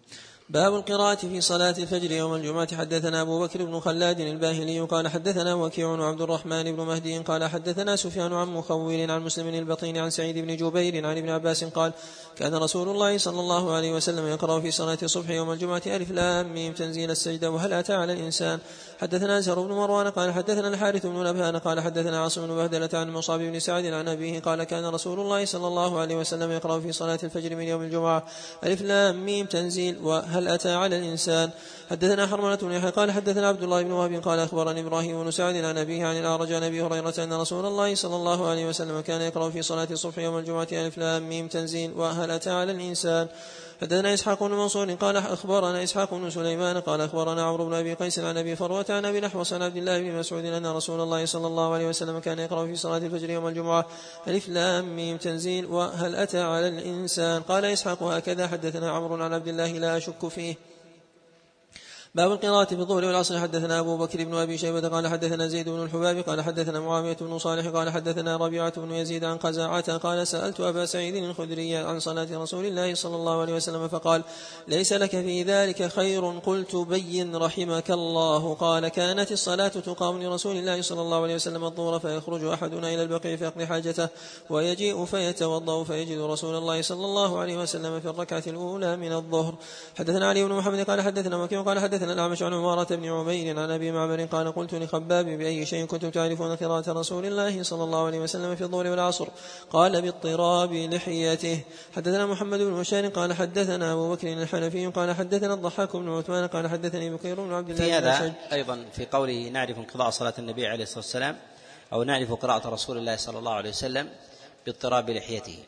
باب القراءة في صلاة الفجر يوم الجمعة. حدثنا أبو بكر بن خلاد الباهلي قال حدثنا وكيع وعبد الرحمن بن مهدي قال حدثنا سفيان عن مخول عن مسلم البطين عن سعيد بن جبير عن ابن عباس قال كان رسول الله صلى الله عليه وسلم يقرأ في صلاة الصبح يوم الجمعة ألف لام ميم تنزيل السجدة وهل أتى على الإنسان حدثنا زهر بن مروان قال حدثنا الحارث بن نبهان قال حدثنا عاصم بن بهدلة عن مصعب بن سعد عن أبيه قال كان رسول الله صلى الله عليه وسلم يقرأ في صلاة الفجر من يوم الجمعة. ألف لام ميم تنزيل وهل أتى على الإنسان؟ حدثنا حرملة بن يحيى قال حدثنا عبد الله بن وهب قال أخبرني إبراهيم بن سعد عن أبيه عن الأعرج عن أبي هريرة أن رسول الله صلى الله عليه وسلم كان يقرأ في صلاة الصبح يوم الجمعة. ألف لام ميم تنزيل وهل أتى على الإنسان؟ حدثنا إسحاق بن منصور قال أخبرنا إسحاق بن سليمان قال أخبرنا عمرو بن أبي قيس عن أبي فروة عن أبي الاحوص عن عبد الله بن مسعود أن رسول الله صلى الله عليه وسلم كان يقرأ في صلاة الفجر يوم الجمعة ألف لام ميم تنزيل وهل أتى على الإنسان قال إسحاق هكذا حدثنا عمرو عن عبد الله لا أشك فيه باب القراءة في الظهر والعصر. حدثنا أبو بكر بن أبي شيبة قال حدثنا زيد بن الحباب قال حدثنا معاوية بن صالح قال حدثنا ربيعة بن يزيد عن قزاعة قال سألت أبا سعيد الخدري عن صلاة رسول الله صلى الله عليه وسلم فقال ليس لك في ذلك خير؟ قلت بين رحمك الله. قال كانت الصلاة تقام لرسول الله صلى الله عليه وسلم الظهر فيخرج أحدنا إلى البقيع فيقضي حاجته ويجيء فيتوضأ فيجد رسول الله صلى الله عليه وسلم في الركعة الأولى من الظهر. حدثنا علي بن محمد قال حدثنا مكي قال حدثنا حدثنا الأعمش عن عمارة بن عمير عن أبي معمر قال قلت لخباب بأي شيء كنتم تعرفون قراءة رسول الله صلى الله عليه وسلم في الظهر والعصر؟ قال باضطراب لحيته. حدثنا محمد بن بشار قال حدثنا أبو بكر الحنفي قال حدثنا الضحاك بن عثمان قال حدثني بكير بن عبد الله في هذا أيضا في قوله نعرف انقضاء صلاة النبي عليه الصلاة والسلام أو نعرف قراءة رسول الله صلى الله عليه وسلم باضطراب لحيته.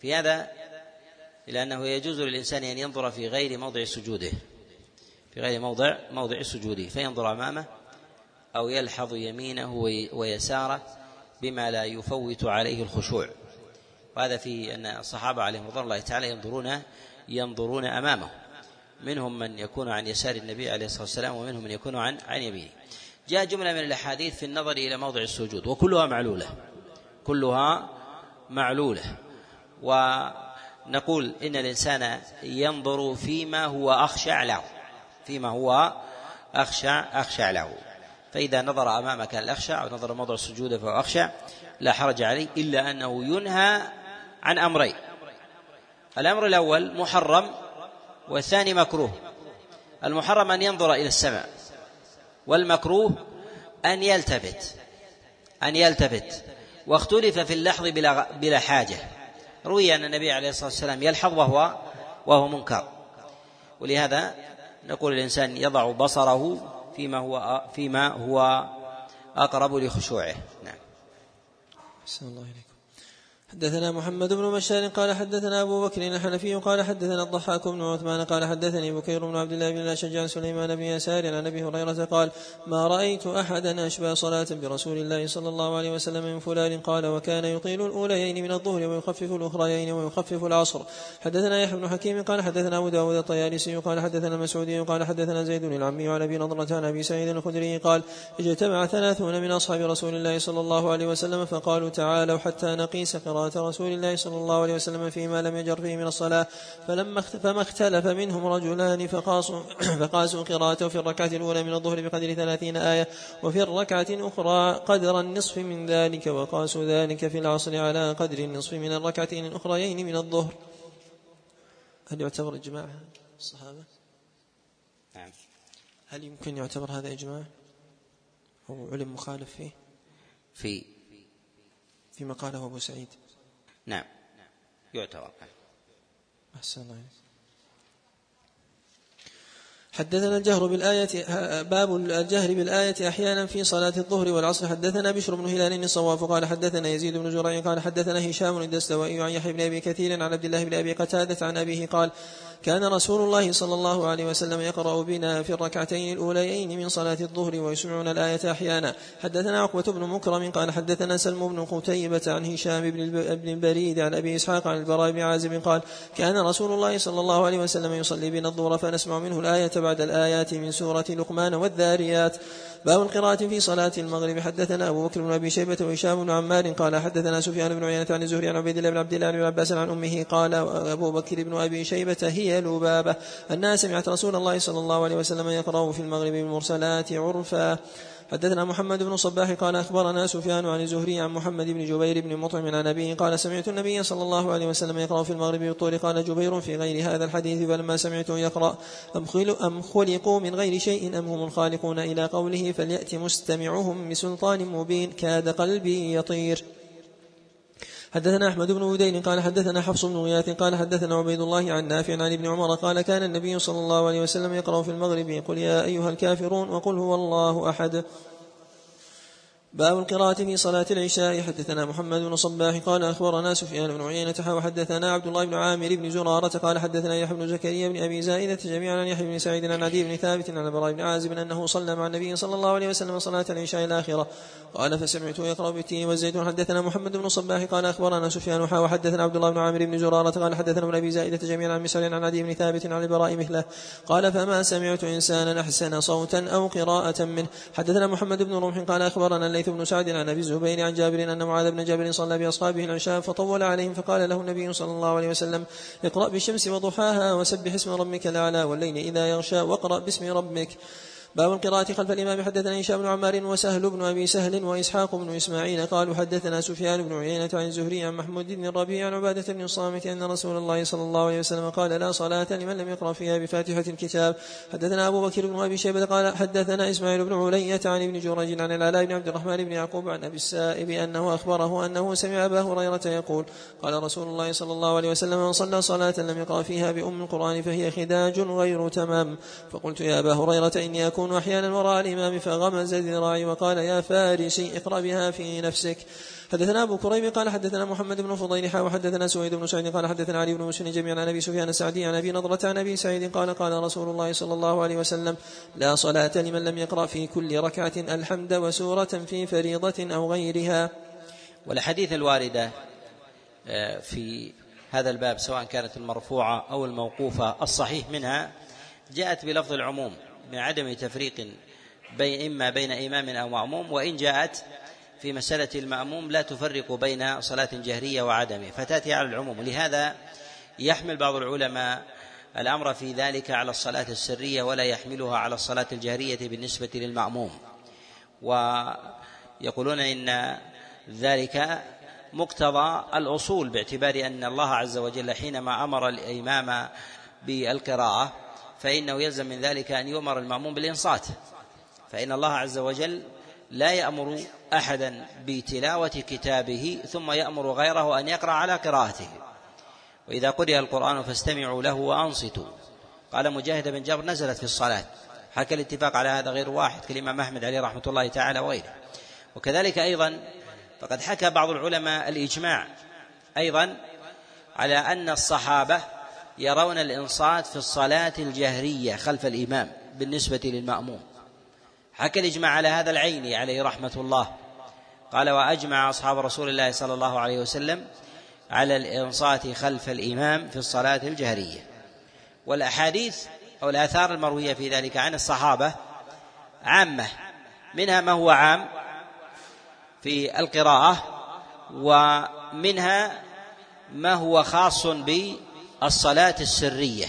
في هذا إلى أنه يجوز للإنسان أن ينظر في غير موضع سجوده. في غير موضع موضع سجوده فينظر أمامه أو يلحظ يمينه ويساره بما لا يفوت عليه الخشوع. وهذا في أن الصحابة عليهم رضوان الله تعالى ينظرون ينظرون أمامه. منهم من يكون عن يسار النبي عليه الصلاة والسلام ومنهم من يكون عن عن يمينه. جاء جملة من الأحاديث في النظر إلى موضع السجود وكلها معلولة. كلها معلولة. ونقول إن الإنسان ينظر فيما هو أخشع له فيما هو أخشع أخشع له. فإذا نظر أمامك الأخشع أو نظر موضع السجود فهو أخشع لا حرج عليه إلا أنه ينهى عن أمرين. الأمر الأول محرم والثاني مكروه. المحرم أن ينظر إلى السماء والمكروه أن يلتفت أن يلتفت. واختلف في اللحظ بلا, بلا حاجة. روي أن النبي عليه الصلاة والسلام يلحظ وهو وهو منكر. ولهذا نقول الإنسان يضع بصره فيما هو فيما هو أقرب لخشوعه. نعم. الله إليكم حدثنا محمد بن بشار قال حدثنا أبو بكر الحنفي قال حدثنا الضحاك بن عثمان قال حدثني بكير بن عبد الله بن عن سليمان بن يسار عن أبي هريرة قال ما رأيت أحدا أشبه صلاة برسول الله صلى الله عليه وسلم من فلان قال وكان يطيل الأوليين من الظهر ويخفف الأخريين ويخفف العصر. حدثنا يحيى بن حكيم قال حدثنا أبو داود الطيالسي قال حدثنا المسعودي قال حدثنا زيد العمي عن أبي نضرة عن أبي سعيد الخدري قال اجتمع ثلاثون من أصحاب رسول الله صلى الله عليه وسلم فقالوا تعالوا حتى نقيس قراءة قراءة رسول الله صلى الله عليه وسلم فيما لم يجر فيه من الصلاة فلما فما اختلف منهم رجلان فقاسوا, فقاسوا قراءته في الركعة الأولى من الظهر بقدر ثلاثين آية وفي الركعة الأخرى قدر النصف من ذلك وقاسوا ذلك في العصر على قدر النصف من الركعتين الأخريين من الظهر هل يعتبر إجماع الصحابة؟ نعم هل يمكن يعتبر هذا إجماع؟ أو علم مخالف فيه؟ في فيما قاله أبو سعيد نعم. يعتبر. أحسن الله حدثنا الجهر بالآية باب الجهر بالآية أحيانا في صلاة الظهر والعصر. حدثنا بشر بن هلال الصواف قال حدثنا يزيد بن زريع قال حدثنا هشام الدستوائي عن يحيى بن أبي كثير عن عبد الله بن أبي قتادة عن أبيه قال كان رسول الله صلى الله عليه وسلم يقرأ بنا في الركعتين الأوليين من صلاة الظهر ويسمعون الآية أحيانا. حدثنا عقبة بن مكرم قال حدثنا سلم بن قتيبة عن هشام بن البريد عن أبي إسحاق عن البراء بن عازب قال كان رسول الله صلى الله عليه وسلم يصلي بنا الظهر فنسمع منه الآية بعد الآيات من سورة لقمان والذاريات. باب القراءة في صلاة المغرب. حدثنا أبو بكر بن أبي شيبة وهشام بن عمار قال حدثنا سفيان بن عيينة عن الزهري عن عبيد الله بن عبد الله بن عباس عن أمه قال أبو بكر بن أبي شيبة هي لبابة. أنها سمعت رسول الله صلى الله عليه وسلم يقرأ في المغرب بالمرسلات عرفا. حدثنا محمد بن صباح قال أخبرنا سفيان عن الزهري عن محمد بن جبير بن مطعم عن أبيه قال سمعت النبي صلى الله عليه وسلم يقرأ في المغرب بالطول قال جبير في غير هذا الحديث فلما سمعته يقرأ. أم خلقوا من غير شيء أم هم الخالقون؟ إلى قوله فليأت مستمعهم بسلطان مبين. كاد قلبي يطير. حدثنا أحمد بن بدين قال حدثنا حفص بن غياث قال حدثنا عبيد الله عن نافع عن ابن عمر قال كان النبي صلى الله عليه وسلم يقرأ في المغرب يقول يا أيها الكافرون وقل هو الله أحد. باب القراءة في صلاة العشاء. حدثنا محمد بن صباح قال أخبرنا سفيان بن عيينة وحدثنا عبد الله بن عامر بن زرارة قال حدثنا يحيى بن زكريا بن أبي زائدة جميعا عن يحيى بن سعيد عن عدي بن ثابت عن البراء بن عازب أنه صلى مع النبي صلى الله عليه وسلم صلاة العشاء الآخرة. قال فسمعته يقرأ بالتين والزيتون حدثنا محمد بن صباح قال أخبرنا سفيان حا وحدثنا عبد الله بن عامر بن زرارة قال حدثنا ابن أبي زائدة جميعا عن مسعر عن عدي بن ثابت عن البراء مثله. قال فما سمعت إنسانا أحسن صوتا أو قراءة منه. حدثنا محمد بن رمح قال أخبرنا الليث بن سعد عن أبي الزبير عن جابر أن معاذ بن جبل صلى بأصحابه العشاء فطول عليهم فقال له النبي صلى الله عليه وسلم اقرأ بالشمس وضحاها وسبح اسم ربك الأعلى والليل إذا يغشى واقرأ باسم ربك باب القراءة خلف الإمام. حدثنا هشام بن عمار وسهل بن أبي سهل وإسحاق بن إسماعيل قالوا حدثنا سفيان بن عيينة عن الزهري عن محمود بن الربيع عن عبادة بن الصامت أن رسول الله صلى الله عليه وسلم قال لا صلاة لمن لم يقرأ فيها بفاتحة الكتاب. حدثنا أبو بكر بن أبي شيبة قال حدثنا إسماعيل بن علية عن ابن جريج عن العلاء بن عبد الرحمن بن يعقوب عن أبي السائب أنه أخبره أنه سمع أبا هريرة يقول قال رسول الله صلى الله عليه وسلم من صلى صلاة لم يقرأ فيها بأم القرآن فهي خداج غير تمام. فقلت يا أبا هريرة إني أكون أحيانا وراء الإمام فغمز ذراعي وقال يا فارسي اقرأ بها في نفسك. حدثنا أبو كريم قال حدثنا محمد بن فضيل حا وحدثنا سويد بن سعيد قال حدثنا علي بن مسلم جميعا عن أبي سفيان السعدي عن أبي نضرة عن أبي سعيد قال قال رسول الله صلى الله عليه وسلم لا صلاة لمن لم يقرأ في كل ركعة الحمد وسورة في فريضة أو غيرها. والأحاديث الواردة آه، في هذا الباب سواء كانت المرفوعة أو الموقوفة الصحيح منها جاءت بلفظ العموم. من عدم تفريق بين إما بين إمام أو مأموم وإن جاءت في مسألة المأموم لا تفرق بين صلاة جهرية وعدمه فتأتي على العموم. لهذا يحمل بعض العلماء الأمر في ذلك على الصلاة السرية ولا يحملها على الصلاة الجهرية بالنسبة للمأموم. ويقولون إن ذلك مقتضى الأصول باعتبار أن الله عز وجل حينما أمر الإمام بالقراءة فإنه يلزم من ذلك أن يؤمر المأموم بالإنصات. فإن الله عز وجل لا يأمر أحدا بتلاوة كتابه ثم يأمر غيره أن يقرأ على قراءته. وإذا قرئ القرآن فاستمعوا له وأنصتوا. قال مجاهد بن جبر نزلت في الصلاة. حكى الاتفاق على هذا غير واحد كالإمام أحمد عليه رحمة الله تعالى وغيره. وكذلك أيضا فقد حكى بعض العلماء الإجماع أيضا على أن الصحابة يرون الإنصات في الصلاة الجهرية خلف الإمام بالنسبة للمأموم. حكى الإجماع على هذا العيني عليه رحمة الله. قال وأجمع أصحاب رسول الله صلى الله عليه وسلم على الإنصات خلف الإمام في الصلاة الجهرية. والأحاديث أو الآثار المروية في ذلك عن الصحابة عامة منها ما هو عام في القراءة ومنها ما هو خاص بالصلاة السرية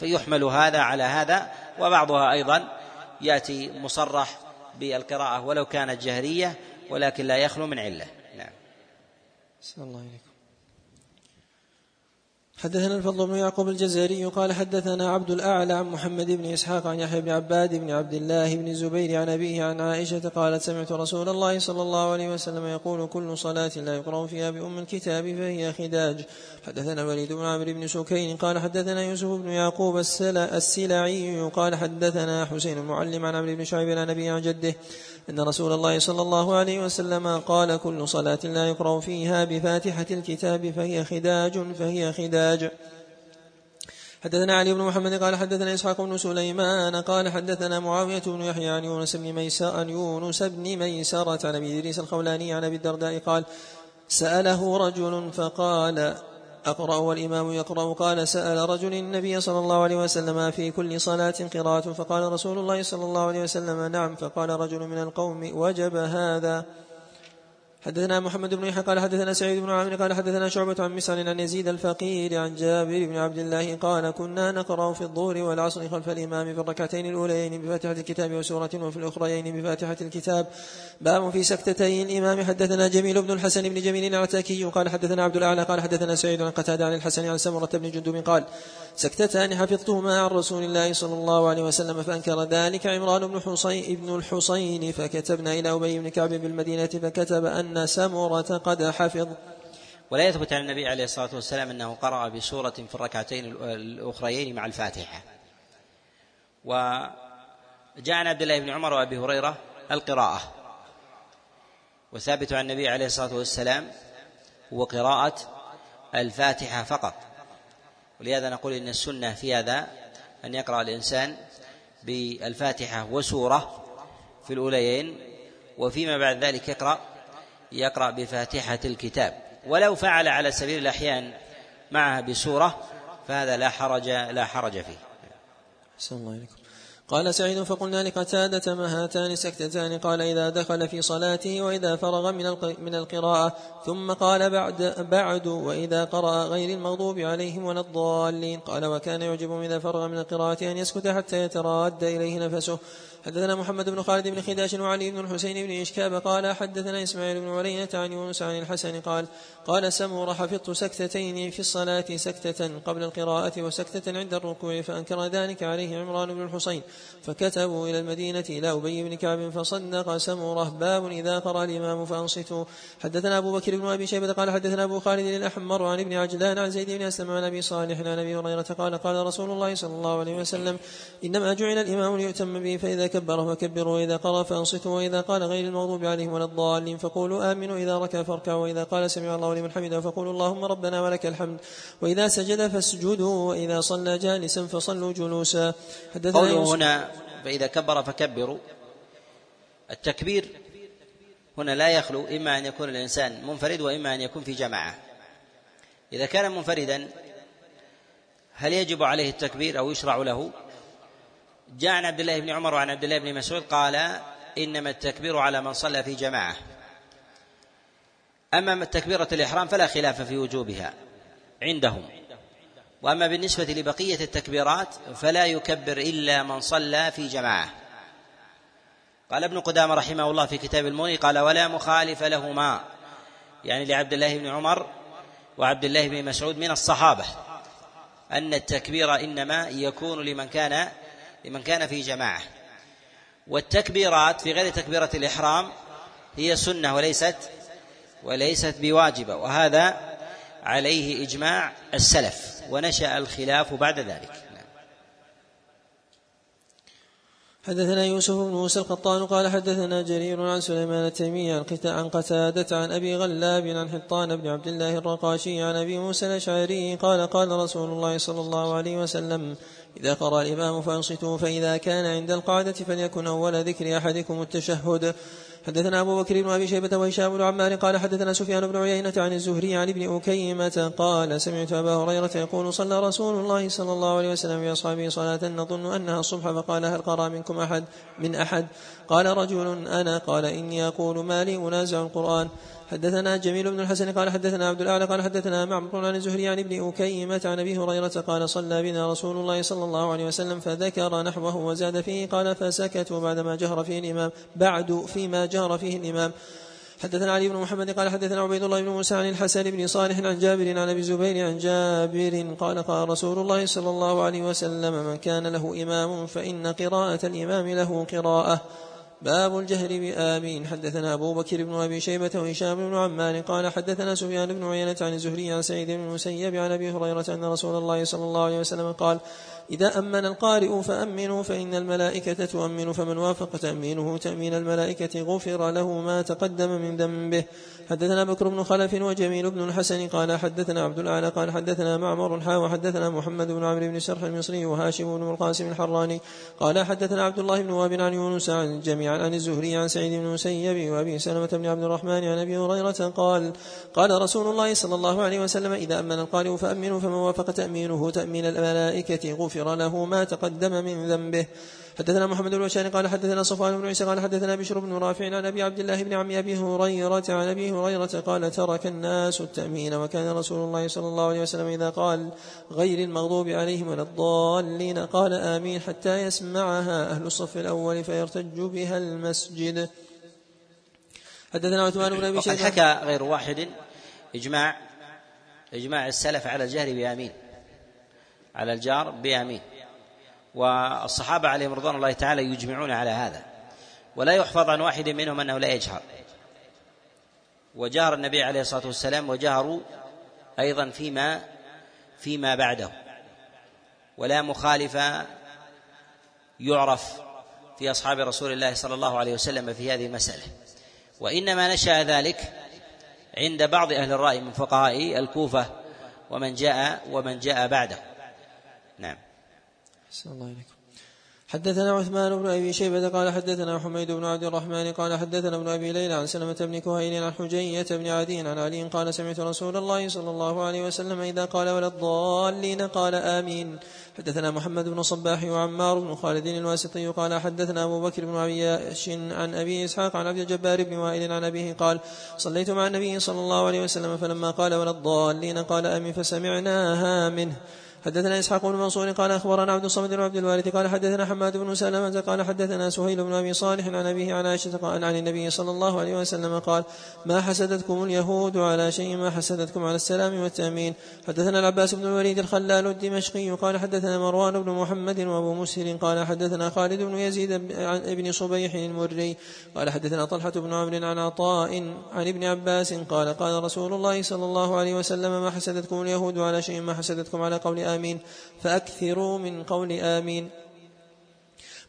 فيحمل هذا على هذا وبعضها أيضا يأتي مصرح بالقراءة ولو كانت جهرية ولكن لا يخلو من علة. نعم. الله إليكم حدثنا الفضل بن يعقوب الجزائري قال حدثنا عبد الأعلى عن محمد بن إسحاق عن يحيى بن عباد بن عبد الله بن الزبير عن أبيه عن عائشة قالت سمعت رسول الله صلى الله عليه وسلم يقول كل صلاة لا يقرأ فيها بأم الكتاب فهي خداج. حدثنا الوليد بن عمرو بن سكين قال حدثنا يوسف بن يعقوب السلعي قال حدثنا حسين المعلم عن عمرو بن شعيب عن أبيه عن جده أن رسول الله صلى الله عليه وسلم قال كل صلاة لا يقرأ فيها بفاتحة الكتاب فهي خداج فهي خداج. حدثنا علي بن محمد قال حدثنا إسحاق بن سليمان قال حدثنا معاوية بن يحيى عن يونس بن ميسرة عن يونس بن ميسرة عن أبي إدريس الخولاني عن أبي الدرداء قال سأله رجل فقال أقرأ والإمام يقرأ. قال سأل رجل النبي صلى الله عليه وسلم في كل صلاة قراءة فقال رسول الله صلى الله عليه وسلم نعم. فقال رجل من القوم وجب هذا. حدثنا محمد بن يحيى قال حدثنا سعيد بن عامر قال حدثنا شعبة عن مسعر عن يزيد الفقير عن جابر بن عبد الله قال كنا نقرأ في الظهر والعصر خلف الإمام في الركعتين الأوليين بفاتحة الكتاب وسورة وفي الأخريين بفاتحة الكتاب. باب في سكتتي الإمام. حدثنا جميل بن الحسن بن جميل العتاكي قال حدثنا عبد الأعلى قال حدثنا سعيد عن قتادة عن الحسن عن سمرة بن جندب قال سكتتان حفظتهما عن رسول الله صلى الله عليه وسلم فأنكر ذلك عمران بن حصين ابن الحصين فكتبنا إلى أبي بن كعب بالمدينة فكتب أن سمرة قد حفظ. ولا يثبت عن النبي عليه الصلاة والسلام أنه قرأ بسورة في الركعتين الأخريين مع الفاتحة. وجاء عن عبد الله بن عمر وأبي هريرة القراءة. وثابت عن النبي عليه الصلاة والسلام هو قراءة الفاتحة فقط. ولهذا نقول إن السنة في هذا أن يقرأ الإنسان بالفاتحة وسورة في الأوليين وفيما بعد ذلك يقرأ يقرأ بفاتحة الكتاب. ولو فعل على سبيل الأحيان معها بسورة فهذا لا حرج لا حرج فيه. الله عليكم. قال سعيد فقلنا لقتادة ما هاتان سكتتان قال إذا دخل في صلاته وإذا فرغ من من القراءة. ثم قال بعد بعد وإذا قرأ غير المغضوب عليهم ولا الضالين. قال وكان يعجبهم إذا فرغ من القراءة أن يسكت حتى يتراد إليه نفسه. حدثنا محمد بن خالد بن خداش وعلي بن الحسين بن إشكاب قال حدثنا إسماعيل بن علينة عن يونس عن الحسن قال قال سمور حفظت سكتتين في الصلاة سكتة قبل القراءة وسكتة عند الركوع فأنكر ذلك عليه عمران بن الحسين فكتبوا إلى المدينة إلى أبي بن كعب فصدق سمره باب إذا قرأ الإمام فأنصتوا. حدثنا أبو بكر بن أبي شيبة قال حدثنا أبو خالد الأحمر عن ابن عجلان عن زيد بن أسلم عن أبي صالح عن أبي هريرة قال قال رسول الله صلى الله عليه وسلم إنما جعل الإمام ليؤتم به فإذا كبر فكبروا وإذا قرأ فأنصتوا وإذا قال غير المغضوب عليهم ولا الضالين فقولوا آمنوا إذا ركع فاركعوا وإذا قال سمع الله لمن حمده فقولوا اللهم ربنا ولك الحمد وإذا سجد فاسجدوا وإذا صلى جالسا فصلوا جلوسا. حدثنا قوله هنا فإذا كبر فكبروا. التكبير هنا لا يخلو إما أن يكون الإنسان منفرد وإما أن يكون في جماعة. إذا كان منفردا هل يجب عليه التكبير أو يشرع له؟ جاء عن عبد الله بن عمر وعن عبد الله بن مسعود قال إنما التكبير على من صلى في جماعة. أما تكبيرة الإحرام فلا خلاف في وجوبها عندهم. وأما بالنسبة لبقية التكبيرات فلا يكبر إلا من صلى في جماعة. قال ابن قدامة رحمه الله في كتاب الموني قال ولا مخالف لهما. يعني لعبد الله بن عمر وعبد الله بن مسعود من الصحابة أن التكبير إنما يكون لمن كان لمن كان في جماعة. والتكبيرات في غير تكبيرة الإحرام هي سنة وليست وليست بواجبة. وهذا عليه إجماع السلف ونشأ الخلاف بعد ذلك. حدثنا يوسف بن موسى القطان قال حدثنا جرير عن سليمان التيمي عن قتادة عن أبي غلاب عن حطان بن عبد الله الرقاشي عن أبي موسى الأشعري قال قال رسول الله صلى الله عليه وسلم إذا قرأ الإمام فأنصتوا فإذا كان عند القعدة فليكن أول ذكر أحدكم التشهد. حدثنا أبو بكر بن أبي شيبة وهشام بن عمار قال حدثنا سفيان بن عيينة عن الزهري عن ابن أكيمة قال سمعت أبا هريرة يقول صلى رسول الله صلى الله عليه وسلم بأصحابه صلاة نظن أنها الصبح فقال هل قرأ منكم أحد؟ من أحد. قال رجل أنا قال إني أقول ما لي أنازع القرآن. حدثنا جميل بن الحسن قال حدثنا عبد الأعلى قال حدثنا معمر عن الزهري عن ابن أكيمة عن أبي هريرة قال صلى بنا رسول الله صلى الله عليه وسلم فذكر نحوه وزاد فيه قال فسكتوا بعدما جهر فيه الإمام بعد فيما جهر فيه الإمام. حدثنا علي بن محمد قال حدثنا عبيد الله بن موسى عن الحسن بن صالح عن جابر عن أبي زبير عن جابر قال قال رسول الله صلى الله عليه وسلم من كان له إمام فإن قراءة الإمام له قراءة. باب الجهر بآمين. حدثنا أبو بكر بن أبي شيبة وهشام بن عمار قال حدثنا سفيان بن عيينة عن الزهري عن سعيد بن المسيب عن أبي هريرة أن رسول الله صلى الله عليه وسلم قال إذا أمن القارئ فأمنوا فإن الملائكة تؤمن فمن وافق تأمينه تأمين الملائكة غفر له ما تقدم من ذنبه. حدثنا بكر بن خلف وجميل بن الحسن قال حدثنا عبد الأعلى قال حدثنا معمر حا وحدثنا محمد بن عمرو بن سرح المصري وهاشم بن القاسم الحراني قال حدثنا عبد الله بن واب عن يونس عن جميعا عن الزهري عن سعيد بن المسيب وأبي سلمة بن عبد الرحمن عن أبي هريرة قال قال رسول الله صلى الله عليه وسلم إذا أمن القارئ فأمنوا فمن وافق تأمينه تأمين الملائكة غفر له ما تقدم من ذنبه حدثنا محمد بن بشار قال حدثنا صفوان بن عيسى قال حدثنا بشر بن رافع عن أبي عبد الله بن عم أبي هريرة عن أبي هريرة قال ترك الناس التأمين وكان رسول الله صلى الله عليه وسلم إذا قال غير المغضوب عليهم ولا الضالين قال آمين حتى يسمعها أهل الصف الأول فيرتج بها المسجد. حدثنا عثمان بن أبي شيبة. حكى غير واحد. إجماع إجماع السلف على الجهر بآمين. على الجار بآمين. والصحابة عليهم رضوان الله تعالى يجمعون على هذا. ولا يحفظ عن واحد منهم أنه لا يجهر. وجهر النبي عليه الصلاة والسلام وجهروا أيضا فيما فيما بعده. ولا مخالف يعرف في أصحاب رسول الله صلى الله عليه وسلم في هذه المسألة. وإنما نشأ ذلك عند بعض أهل الرأي من فقهاء الكوفة ومن جاء ومن جاء بعده. نعم. أحسن الله إليكم. حدثنا عثمان بن أبي شيبة قال حدثنا حميد بن عبد الرحمن قال حدثنا ابن أبي ليلى عن سلمة بن كهيل عن حجية بن عدي عن علي قال سمعت رسول الله صلى الله عليه وسلم إذا قال ولا الضالين قال آمين. حدثنا محمد بن صباح وعمار بن خالد الواسطي قال حدثنا أبو بكر بن عياش عن أبي إسحاق عن عبد الجبار بن وائل عن أبيه قال صليت مع النبي صلى الله عليه وسلم فلما قال ولا الضالين قال آمين فسمعناها منه. حدثنا إسحاق بن منصور قال أخبرنا عبد الصمد بن عبد الوارث قال حدثنا حماد بن سلمة قال حدثنا سهيل بن أبي صالح عن أبيه عن عائشة قال عن النبي صلى الله عليه وسلم قال ما حسدتكم اليهود على شيء ما حسدتكم على السلام والتأمين. حدثنا العباس بن الوليد الخلال الدمشقي قال حدثنا مروان بن محمد وأبو مسهر قال حدثنا خالد بن يزيد بن صبيح المري قال حدثنا طلحة بن عمرو عن عطاء عن ابن عباس قال قال رسول الله صلى الله عليه وسلم ما حسدتكم اليهود على شيء ما حسدتكم على قول آمين. فأكثروا من قول آمين.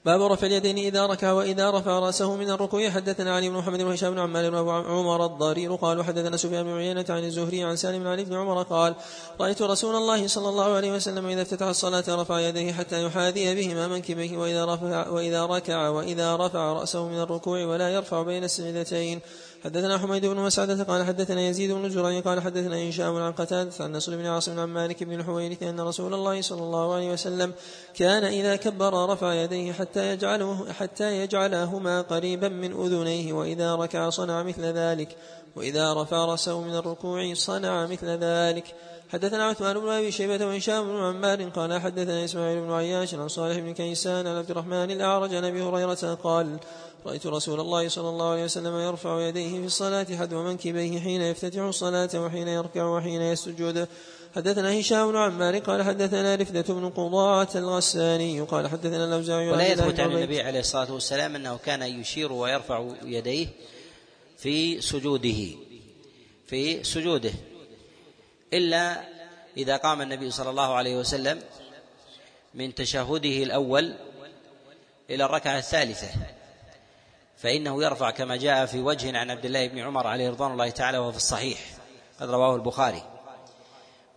باب رفع اليدين إذا ركع وإذا رفع رأسه من الركوع. حدثنا علي بن محمد بن هشام بن عمار بن عمر الضرير قال وحدثنا سفيان بن عيينة عن الزهري عن سالم بن علي بن عمر قال رأيت رسول الله صلى الله عليه وسلم إذا افتتح الصلاة رفع يديه حتى يحاذي بهما منكبيه وإذا رفع وإذا ركع وإذا رفع رأسه من الركوع ولا يرفع بين السجدتين. حدثنا حميد بن مسعدة قال حدثنا يزيد بن زرع قال حدثنا هشام عن قتادة عن نصر بن عاصم عن مالك بن الحويرث أن رسول الله صلى الله عليه وسلم كان إذا كبر رفع يديه حتى يجعله حتى يجعلهما قريبا من أذنيه وإذا ركع صنع مثل ذلك. وإذا رفع رأسه من الركوع صنع مثل ذلك. حدثنا عثمان بن أبي شيبة وهشام بن عمار قال حدثنا إسماعيل بن عياش عن صالح بن كيسان عن عبد الرحمن الأعرج عن أبي هريرة قال رأيت رسول الله صلى الله عليه وسلم يرفع يديه في الصلاة حذو منكبيه حين يفتتح الصلاة وحين يركع وحين يسجد. حدثنا هشام بن عمار قال حدثنا رفدة بن قضاعة الغساني قال حدثنا الأوزاعي ولا يثبت عن النبي عليه الصلاة والسلام أنه كان يشير ويرفع يديه في سجوده في سجوده. إلا إذا قام النبي صلى الله عليه وسلم من تشهده الأول إلى الركعة الثالثة فإنه يرفع كما جاء في وجه عن عبد الله بن عمر عليه رضوان الله تعالى وهو في الصحيح قد رواه البخاري.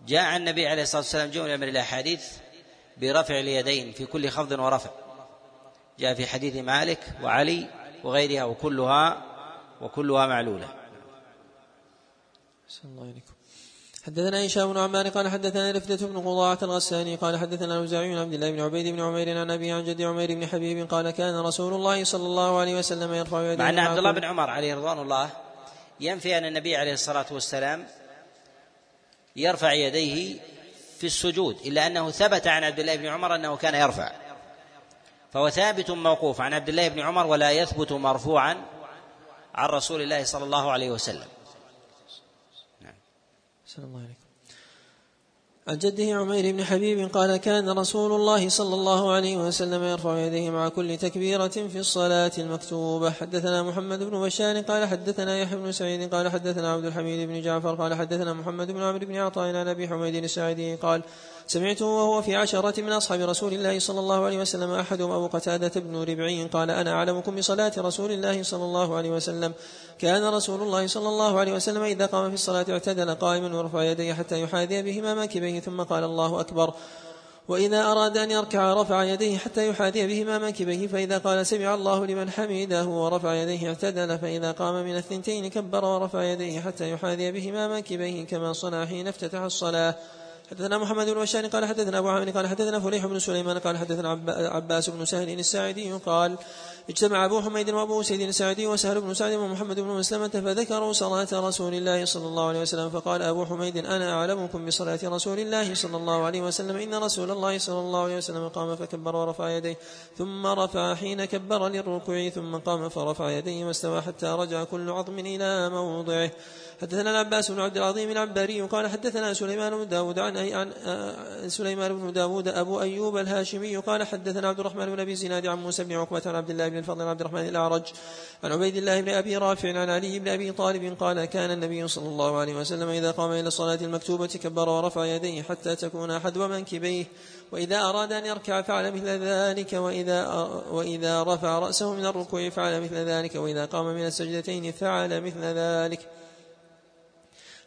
جاء عن النبي عليه الصلاة والسلام جملة من الأحاديث برفع اليدين في كل خفض ورفع. جاء في حديث مالك وعلي وغيرها وكلها وكلها معلولة. الله عليكم حدثنا هشام بن عمار قال حدثنا رفدة بن قضاعة الغساني قال حدثنا الأوزاعي بن عبد الله بن عبيد بن عمير عن أبي عن جد عمير بن حبيب قال كان رسول الله صلى الله عليه وسلم يرفع يديه مع أن عبد الله بن عمر عليه رضوان الله ينفي أن النبي عليه الصلاة والسلام يرفع يديه في السجود إلا أنه ثبت عن عبد الله بن عمر أنه كان يرفع. فهو ثابت موقوف عن عبد الله بن عمر ولا يثبت مرفوعا عن رسول الله صلى الله عليه وسلم. الله عليكم. عن جده عمير بن حبيب قال كان رسول الله صلى الله عليه وسلم يرفع يديه مع كل تكبيرة في الصلاة المكتوبة. حدثنا محمد بن بشار قال حدثنا يحيى بن سعيد قال حدثنا عبد الحميد بن جعفر قال حدثنا محمد بن عمرو بن عطاء عن أبي حميد الساعدي قال سمعته وهو في عشرة من أصحاب رسول الله صلى الله عليه وسلم أحدهم أبو قتادة بن ربعي قال أنا أعلمكم بصلاة رسول الله صلى الله عليه وسلم. كان رسول الله صلى الله عليه وسلم إذا قام في الصلاة اعتدل قائما ورفع يديه حتى يحاذي بهما منكبيه ثم قال الله أكبر. وإذا أراد أن يركع رفع يديه حتى يحاذي بهما منكبيه فإذا قال سمع الله لمن حمده ورفع يديه اعتدل فإذا قام من الثنتين كبر ورفع يديه حتى يحاذي بهما منكبيه كما صنع حين افتتح الصلاة. حدثنا محمد بن بشار قال حدثنا أبو عامر قال حدثنا فليح بن سليمان قال حدثنا عباس بن سهل الساعدي قال اجتمع أبو حميد وأبو سيد الساعدي وسهل بن سعد ومحمد بن مسلمة فذكروا صلاة رسول الله صلى الله عليه وسلم فقال أبو حميد أنا أعلمكم بصلاة رسول الله صلى الله عليه وسلم إن رسول الله صلى الله عليه وسلم قام فكبر ورفع يديه ثم رفع حين كبر للركوع ثم قام فرفع يديه واستوى حتى رجع كل عظم إلى موضعه حدثنا العباس بن عبد العظيم العنبري قال حدثنا سليمان بن داود عن, عن سليمان بن داود أبو أيوب الهاشمي قال حدثنا عبد الرحمن بن أبي زناد عن موسى بن عقبة عن عبد الله بن الفضل عبد الرحمن الأعرج عن عبيد الله بن أبي رافع عن علي بن أبي طالب قال كان النبي صلى الله عليه وسلم إذا قام إلى الصلاة المكتوبة كبر ورفع يديه حتى تكون حدو منكبيه وإذا أراد أن يركع فعل مثل ذلك وإذا وإذا رفع رأسه من الركوع فعل مثل ذلك وإذا قام من السجدتين فعل مثل ذلك.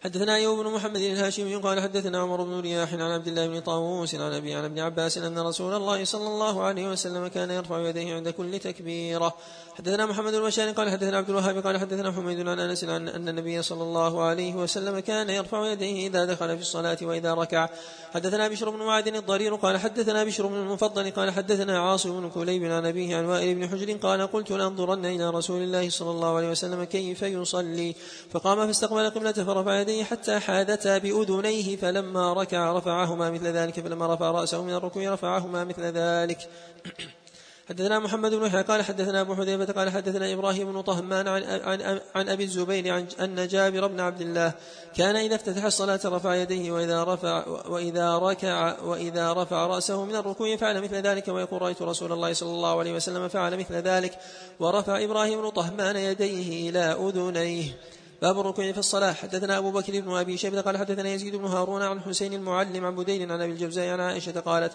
حدثنا أيوب بن محمد الهاشمي قال حدثنا عمر بن رياح عن عبد الله بن طاووس عن ابي عن ابن عباس أن رسول الله صلى الله عليه وسلم كان يرفع يديه عند كل تكبيرة. حدثنا محمد بن قال حدثنا عبد الوهاب قال حدثنا حميد عن أنس عن أن النبي صلى الله عليه وسلم كان يرفع يديه إذا دخل في الصلاة وإذا ركع. حدثنا بشر بن معاذ الضرير قال حدثنا بشر بن المفضل قال حدثنا عاصم بن كليب عن أبيه عن وائل بن حجر قال قلت لأنظرن إلى رسول الله صلى الله عليه وسلم كيف يصلي. فقام فاستقبل القبله فرفع يديه حتى حادتا بأذنيه فلما ركع رفعهما مثل ذلك فلما رفع رأسه من الركوع رفعهما مثل ذلك. حدثنا محمد بن يحيى قال حدثنا أبو حذيفة قال حدثنا إبراهيم بن طهمان عن, عن, عن أبي الزبير عن أن جابر بن عبد الله كان إذا افتتح الصلاة رفع يديه وإذا رفع وإذا ركع وإذا رفع رأسه من الركوع فعل مثل ذلك ويقول رأيت رسول الله صلى الله عليه وسلم فعل مثل ذلك ورفع إبراهيم بن طهمان يديه إلى أذنيه. باب الركوع في الصلاة. حدثنا أبو بكر بن أبي شيبة قال حدثنا يزيد بن هارون عن حسين المعلم عن بديل عن أبي الجوزاء عن عائشة قالت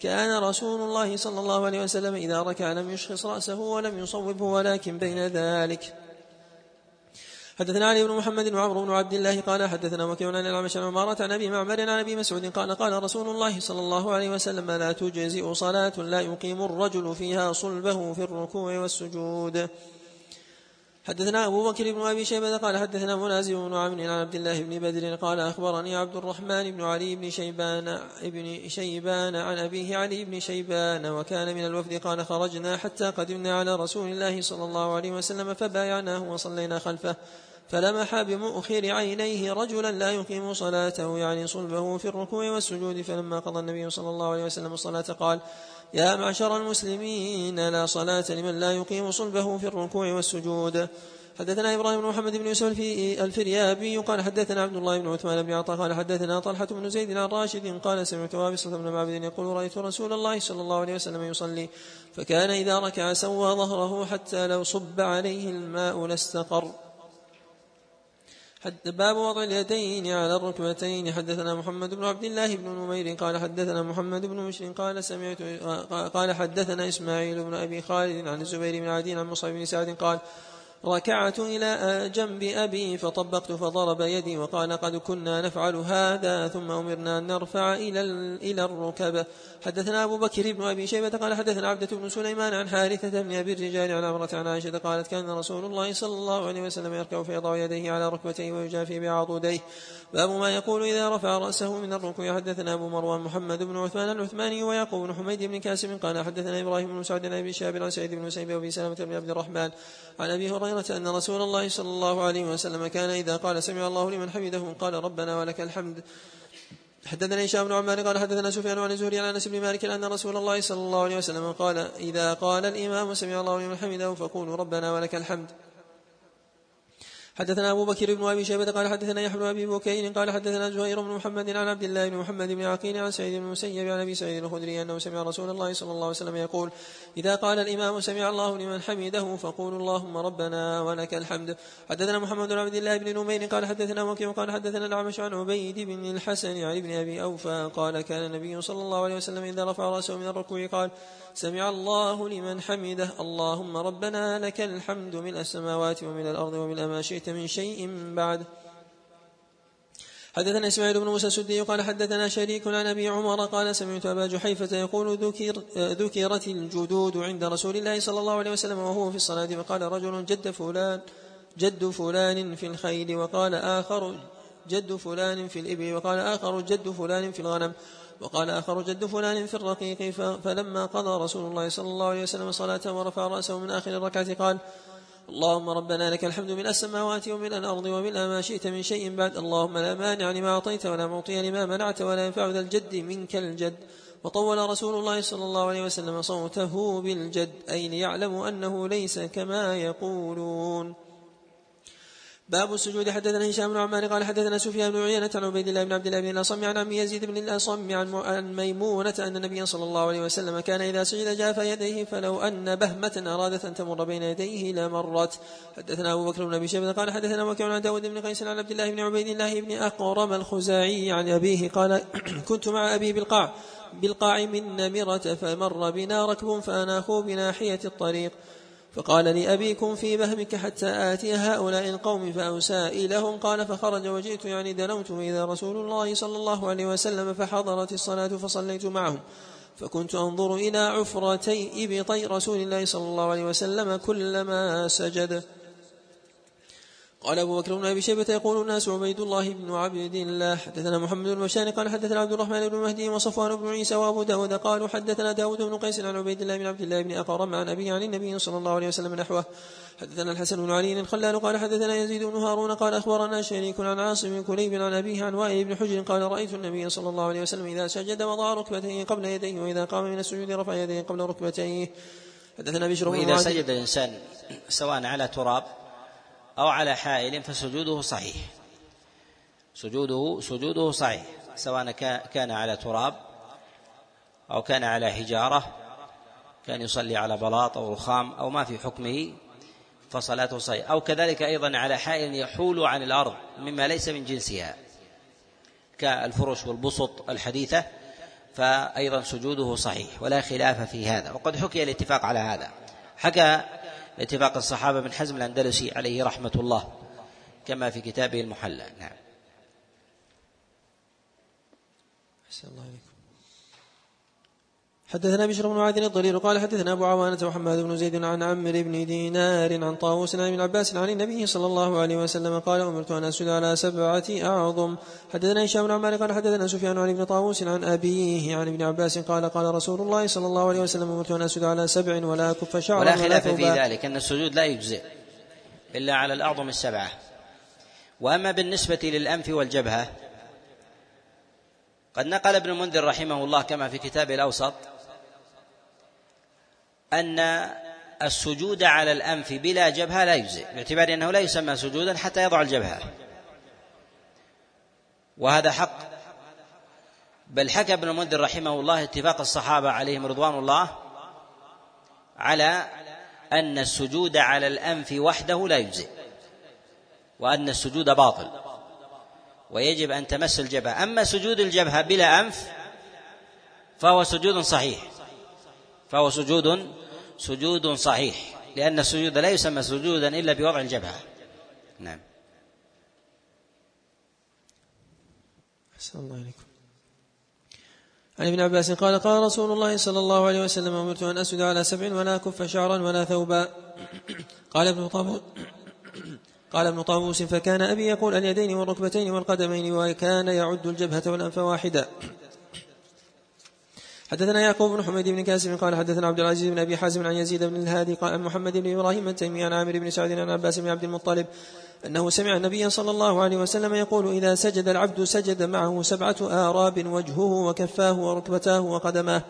كان رسول الله صلى الله عليه وسلم إذا ركع لم يشخص رأسه ولم يصوبه ولكن بين ذلك. حدثنا علي بن محمد وعمر بن عبد الله قال حدثنا وكيع عن الأعمش عن عمارة عن أبي معمر عن أبي مسعود قال قال رسول الله صلى الله عليه وسلم لا تجزئ صلاة لا يقيم الرجل فيها صلبه في الركوع والسجود. حدثنا أبو بكر بن أبي شيبة قال حدثنا منازع بن عمرو عن عبد الله بن بدر قال أخبرني عبد الرحمن بن علي بن شيبان ابن شيبان عن أبيه علي بن شيبان وكان من الوفد قال خرجنا حتى قدمنا على رسول الله صلى الله عليه وسلم فبايعناه وصلينا خلفه فلمح بمؤخر عينيه رجلا لا يقيم صلاته يعني صلبه في الركوع والسجود. فلما قضى النبي صلى الله عليه وسلم الصلاة قال يا معشر المسلمين لا صلاة لمن لا يقيم صلبه في الركوع والسجود. حدثنا إبراهيم بن محمد بن يوسف الفريابي قال حدثنا عبد الله بن عثمان بن عطاء قال حدثنا طلحة بن زيد عن راشد قال سمعت وابصة بن معبد يقول رأيت رسول الله صلى الله عليه وسلم يصلي فكان إذا ركع سوى ظهره حتى لو صب عليه الماء لاستقر. حتى باب وضع اليدين على الركبتين. حدثنا محمد بن عبد الله بن نمير قال حدثنا محمد بن مشر قال سمعت قال حدثنا إسماعيل بن أبي خالد عن الزبير بن عدي عن مصعب بن سعد قال ركعت إلى جنب أبي فطبقت فضرب يدي وقال قد كنا نفعل هذا ثم أمرنا أن نرفع إلى إلى الركب. حدثنا أبو بكر بن أبي شيبة قال حدثنا عبدة بن سليمان عن حارثة بن أبي الرجال عن عمرة عن عائشة قالت كان رسول الله صلى الله عليه وسلم يركع فيضع يديه على ركبتيه ويجافي بعضديه. باب ما يقول إذا رفع رأسه من الركوع. حدثنا أبو مروان محمد بن عثمان العثماني ويعقوب بن حميد بن كاسم قال حدثنا إبراهيم بن سعد بن أبي شهاب عن سعيد بن مسيب وأبي سلمة بن عبد الرحمن عن أبي هريرة أن رسول الله صلى الله عليه وسلم كان إذا قال سمع الله لمن حمده قال ربنا ولك الحمد. حدثنا هشام بن عمار قال حدثنا سفيان عن الزهري عن أنس بن مالك أن رسول الله صلى الله عليه وسلم قال إذا قال الإمام سمع الله لمن حمده فقولوا ربنا ولك الحمد. حدثنا أبو بكر بن أبي شيبة قال حدثنا يحيى بن أبي بكير قال حدثنا زهير بن محمد عن عبد الله بن محمد بن عقيل عن سعيد بن المسيب عن أبي سعيد الخدري أنه سمع رسول الله صلى الله عليه وسلم يقول إذا قال الإمام سمع الله لمن حمده فقولوا اللهم ربنا ولك الحمد. حدثنا محمد بن عبد الله بن نمير قال حدثنا وكيع قال حدثنا الأعمش عن عبيد بن الحسن عن ابن أبي أوفى قال كان النبي صلى الله عليه وسلم إذا رفع رأسه من الركوع قال سمع الله لمن حمده. اللهم ربنا لك الحمد من السماوات ومن الأرض ومن ما شئت من شيء بعد. حدثنا إسماعيل بن موسى السدي قال حدثنا شريك عن أبي عمر قال سمعت أبا جحيفة يقول ذكر ذكرت الجدود عند رسول الله صلى الله عليه وسلم وهو في الصلاة فقال رجل جد فلان جد فلان في الخيل وقال اخر جد فلان في الإبل وقال آخر جد فلان في الغنم. وقال آخر جد فلان في الرقيق فلما قضى رسول الله صلى الله عليه وسلم صلاته ورفع رأسه من آخر الركعة قال اللهم ربنا لك الحمد من السماوات ومن الأرض ومن ما شئت من شيء بعد اللهم لا مانع لما أعطيت ولا معطي لما منعت ولا ينفع ذا الجد منك الجد. وطول رسول الله صلى الله عليه وسلم صوته بالجد أي ليعلموا أنه ليس كما يقولون. باب السجود. حدثنا هشام بن عمار قال حدثنا سفيان بن عيينة عن عبيد الله بن عبد الله بن الأصم عن عم يزيد بن الأصم عن ميمونة أن النبي صلى الله عليه وسلم كان إذا سجد جاف يديه فلو أن بهمة أرادت أن تمر بين يديه لمرت حدثنا أبو بكر بن أبي شيبة قال حدثنا وكيع عن داود بن قيس عن عبد الله بن عبيد الله بن أقرم الخزاعي عن أبيه قال كنت مع أبي بالقاع. بالقاع من نمرة فمر بنا ركب فأناخوا بناحية الطريق. فقال لأبيكم في بهمك حتى آتي هؤلاء القوم فأسائلهم قال فخرج وجئت يعني دنوت إذا رسول الله صلى الله عليه وسلم فحضرت الصلاة فصليت معهم. فكنت أنظر إلى عفرتي إبطي رسول الله صلى الله عليه وسلم كلما سجد. قال أبو بكر بن أبي شيبة يقول الناس عبيد الله بن عبد الله. حدثنا محمد بن بشار قال حدثنا عبد الرحمن بن مهدي وصفوان بن عيسى وأبو داود قالوا حدثنا داود بن قيس عن عبيد الله بن عبد الله بن أقرم عن أبي عن النبي صلى الله عليه وسلم نحوه. حدثنا الحسن بن علي الخلال قال حدثنا يزيد بن هارون قال أخبرنا شريك عن عاصم بن كليب عن أبيه عن وائل بن حجر قال رأيت النبي صلى الله عليه وسلم إذا سجد وضع ركبتيه قبل يديه وإذا قام من السجود رفع يديه قبل ركبتيه. حدثنا بشر وإذا سجد الإنسان سواء على تراب أو على حائل فسجوده صحيح. سجوده سجوده صحيح سواء كان على تراب أو كان على حجارة كان يصلي على بلاط أو رخام أو ما في حكمه فصلاته صحيح. أو كذلك أيضا على حائل يحول عن الأرض مما ليس من جنسها كالفرش والبسط الحديثة فأيضا سجوده صحيح ولا خلاف في هذا. وقد حكي الاتفاق على هذا. حكى اتفاق الصحابة بن حزم الأندلسي عليه رحمة الله كما في كتابه المحلى. نعم. أحسن الله عليكم حدثنا بشر بن عادل الضرير قال حدثنا أبو عوانة وحماد بن زيد عن عمرو بن دينار عن طاووس عن ابن عباس عن النبي صلى الله عليه وسلم قال أمرت أن أسجد على سبعة أعظم. حدثنا هشام بن عمار قال حدثنا سفيان عن ابن طاووس عن أبيه عن ابن عباس قال قال رسول الله صلى الله عليه وسلم أمرت أن أسجد على سبع ولا كف شعر ولا خلاف في ذلك أن السجود لا يجزئ إلا على الأعظم السبعة. وأما بالنسبة للأنف والجبهة قد نقل ابن المنذر رحمه الله كما في كتابه الأوسط أن السجود على الأنف بلا جبهة لا يجزئ باعتبار أنه لا يسمى سجودا حتى يضع الجبهة. وهذا حق. بل حكى ابن المنذر رحمه الله اتفاق الصحابة عليهم رضوان الله على أن السجود على الأنف وحده لا يجزئ وأن السجود باطل ويجب أن تمس الجبهة. أما سجود الجبهة بلا أنف فهو سجود صحيح فهو سجود سجود صحيح لأن السجود لا يسمى سجودا إلا بوضع الجبهة. نعم. أحسن الله عليكم عن ابن عباس قال قال رسول الله صلى الله عليه وسلم أمرت أن أسجد على سبع ولا كف شعرا ولا ثوبا. قال ابن طاووس قال ابن طاووس فكان أبي يقول اليدين والركبتين والقدمين وكان يعد الجبهة والأنف واحدا حدثنا يعقوب بن حميد بن كاسم قال حدثنا عبد العزيز بن أبي حازم عن يزيد بن الهادي قال عن محمد بن إبراهيم التيمي عن عامر بن سعد عن عباس بن عبد المطلب أنه سمع النبي صلى الله عليه وسلم يقول إذا سجد العبد سجد معه سبعة آراب وجهه وكفاه وركبتاه وقدماه.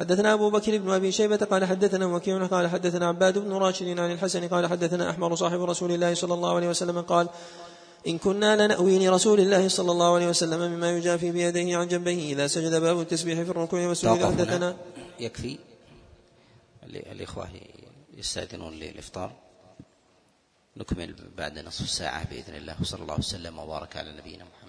حدثنا أبو بكر بن أبي شيبة قال حدثنا وكيع قال حدثنا عباد بن راشد عن الحسن قال حدثنا أحمر صاحب رسول الله صلى الله عليه وسلم قال إن كنا لنأوي لرسول الله صلى الله عليه وسلم مما يجافي بيديه عن جنبيه إذا سجد باب التسبيح في الركوع والسجود حدثنا يكفي؟ الإخوة يستأذنون للإفطار. نكمل بعد نصف ساعة بإذن الله وصلى الله وسلم وبارك على نبينا محمد.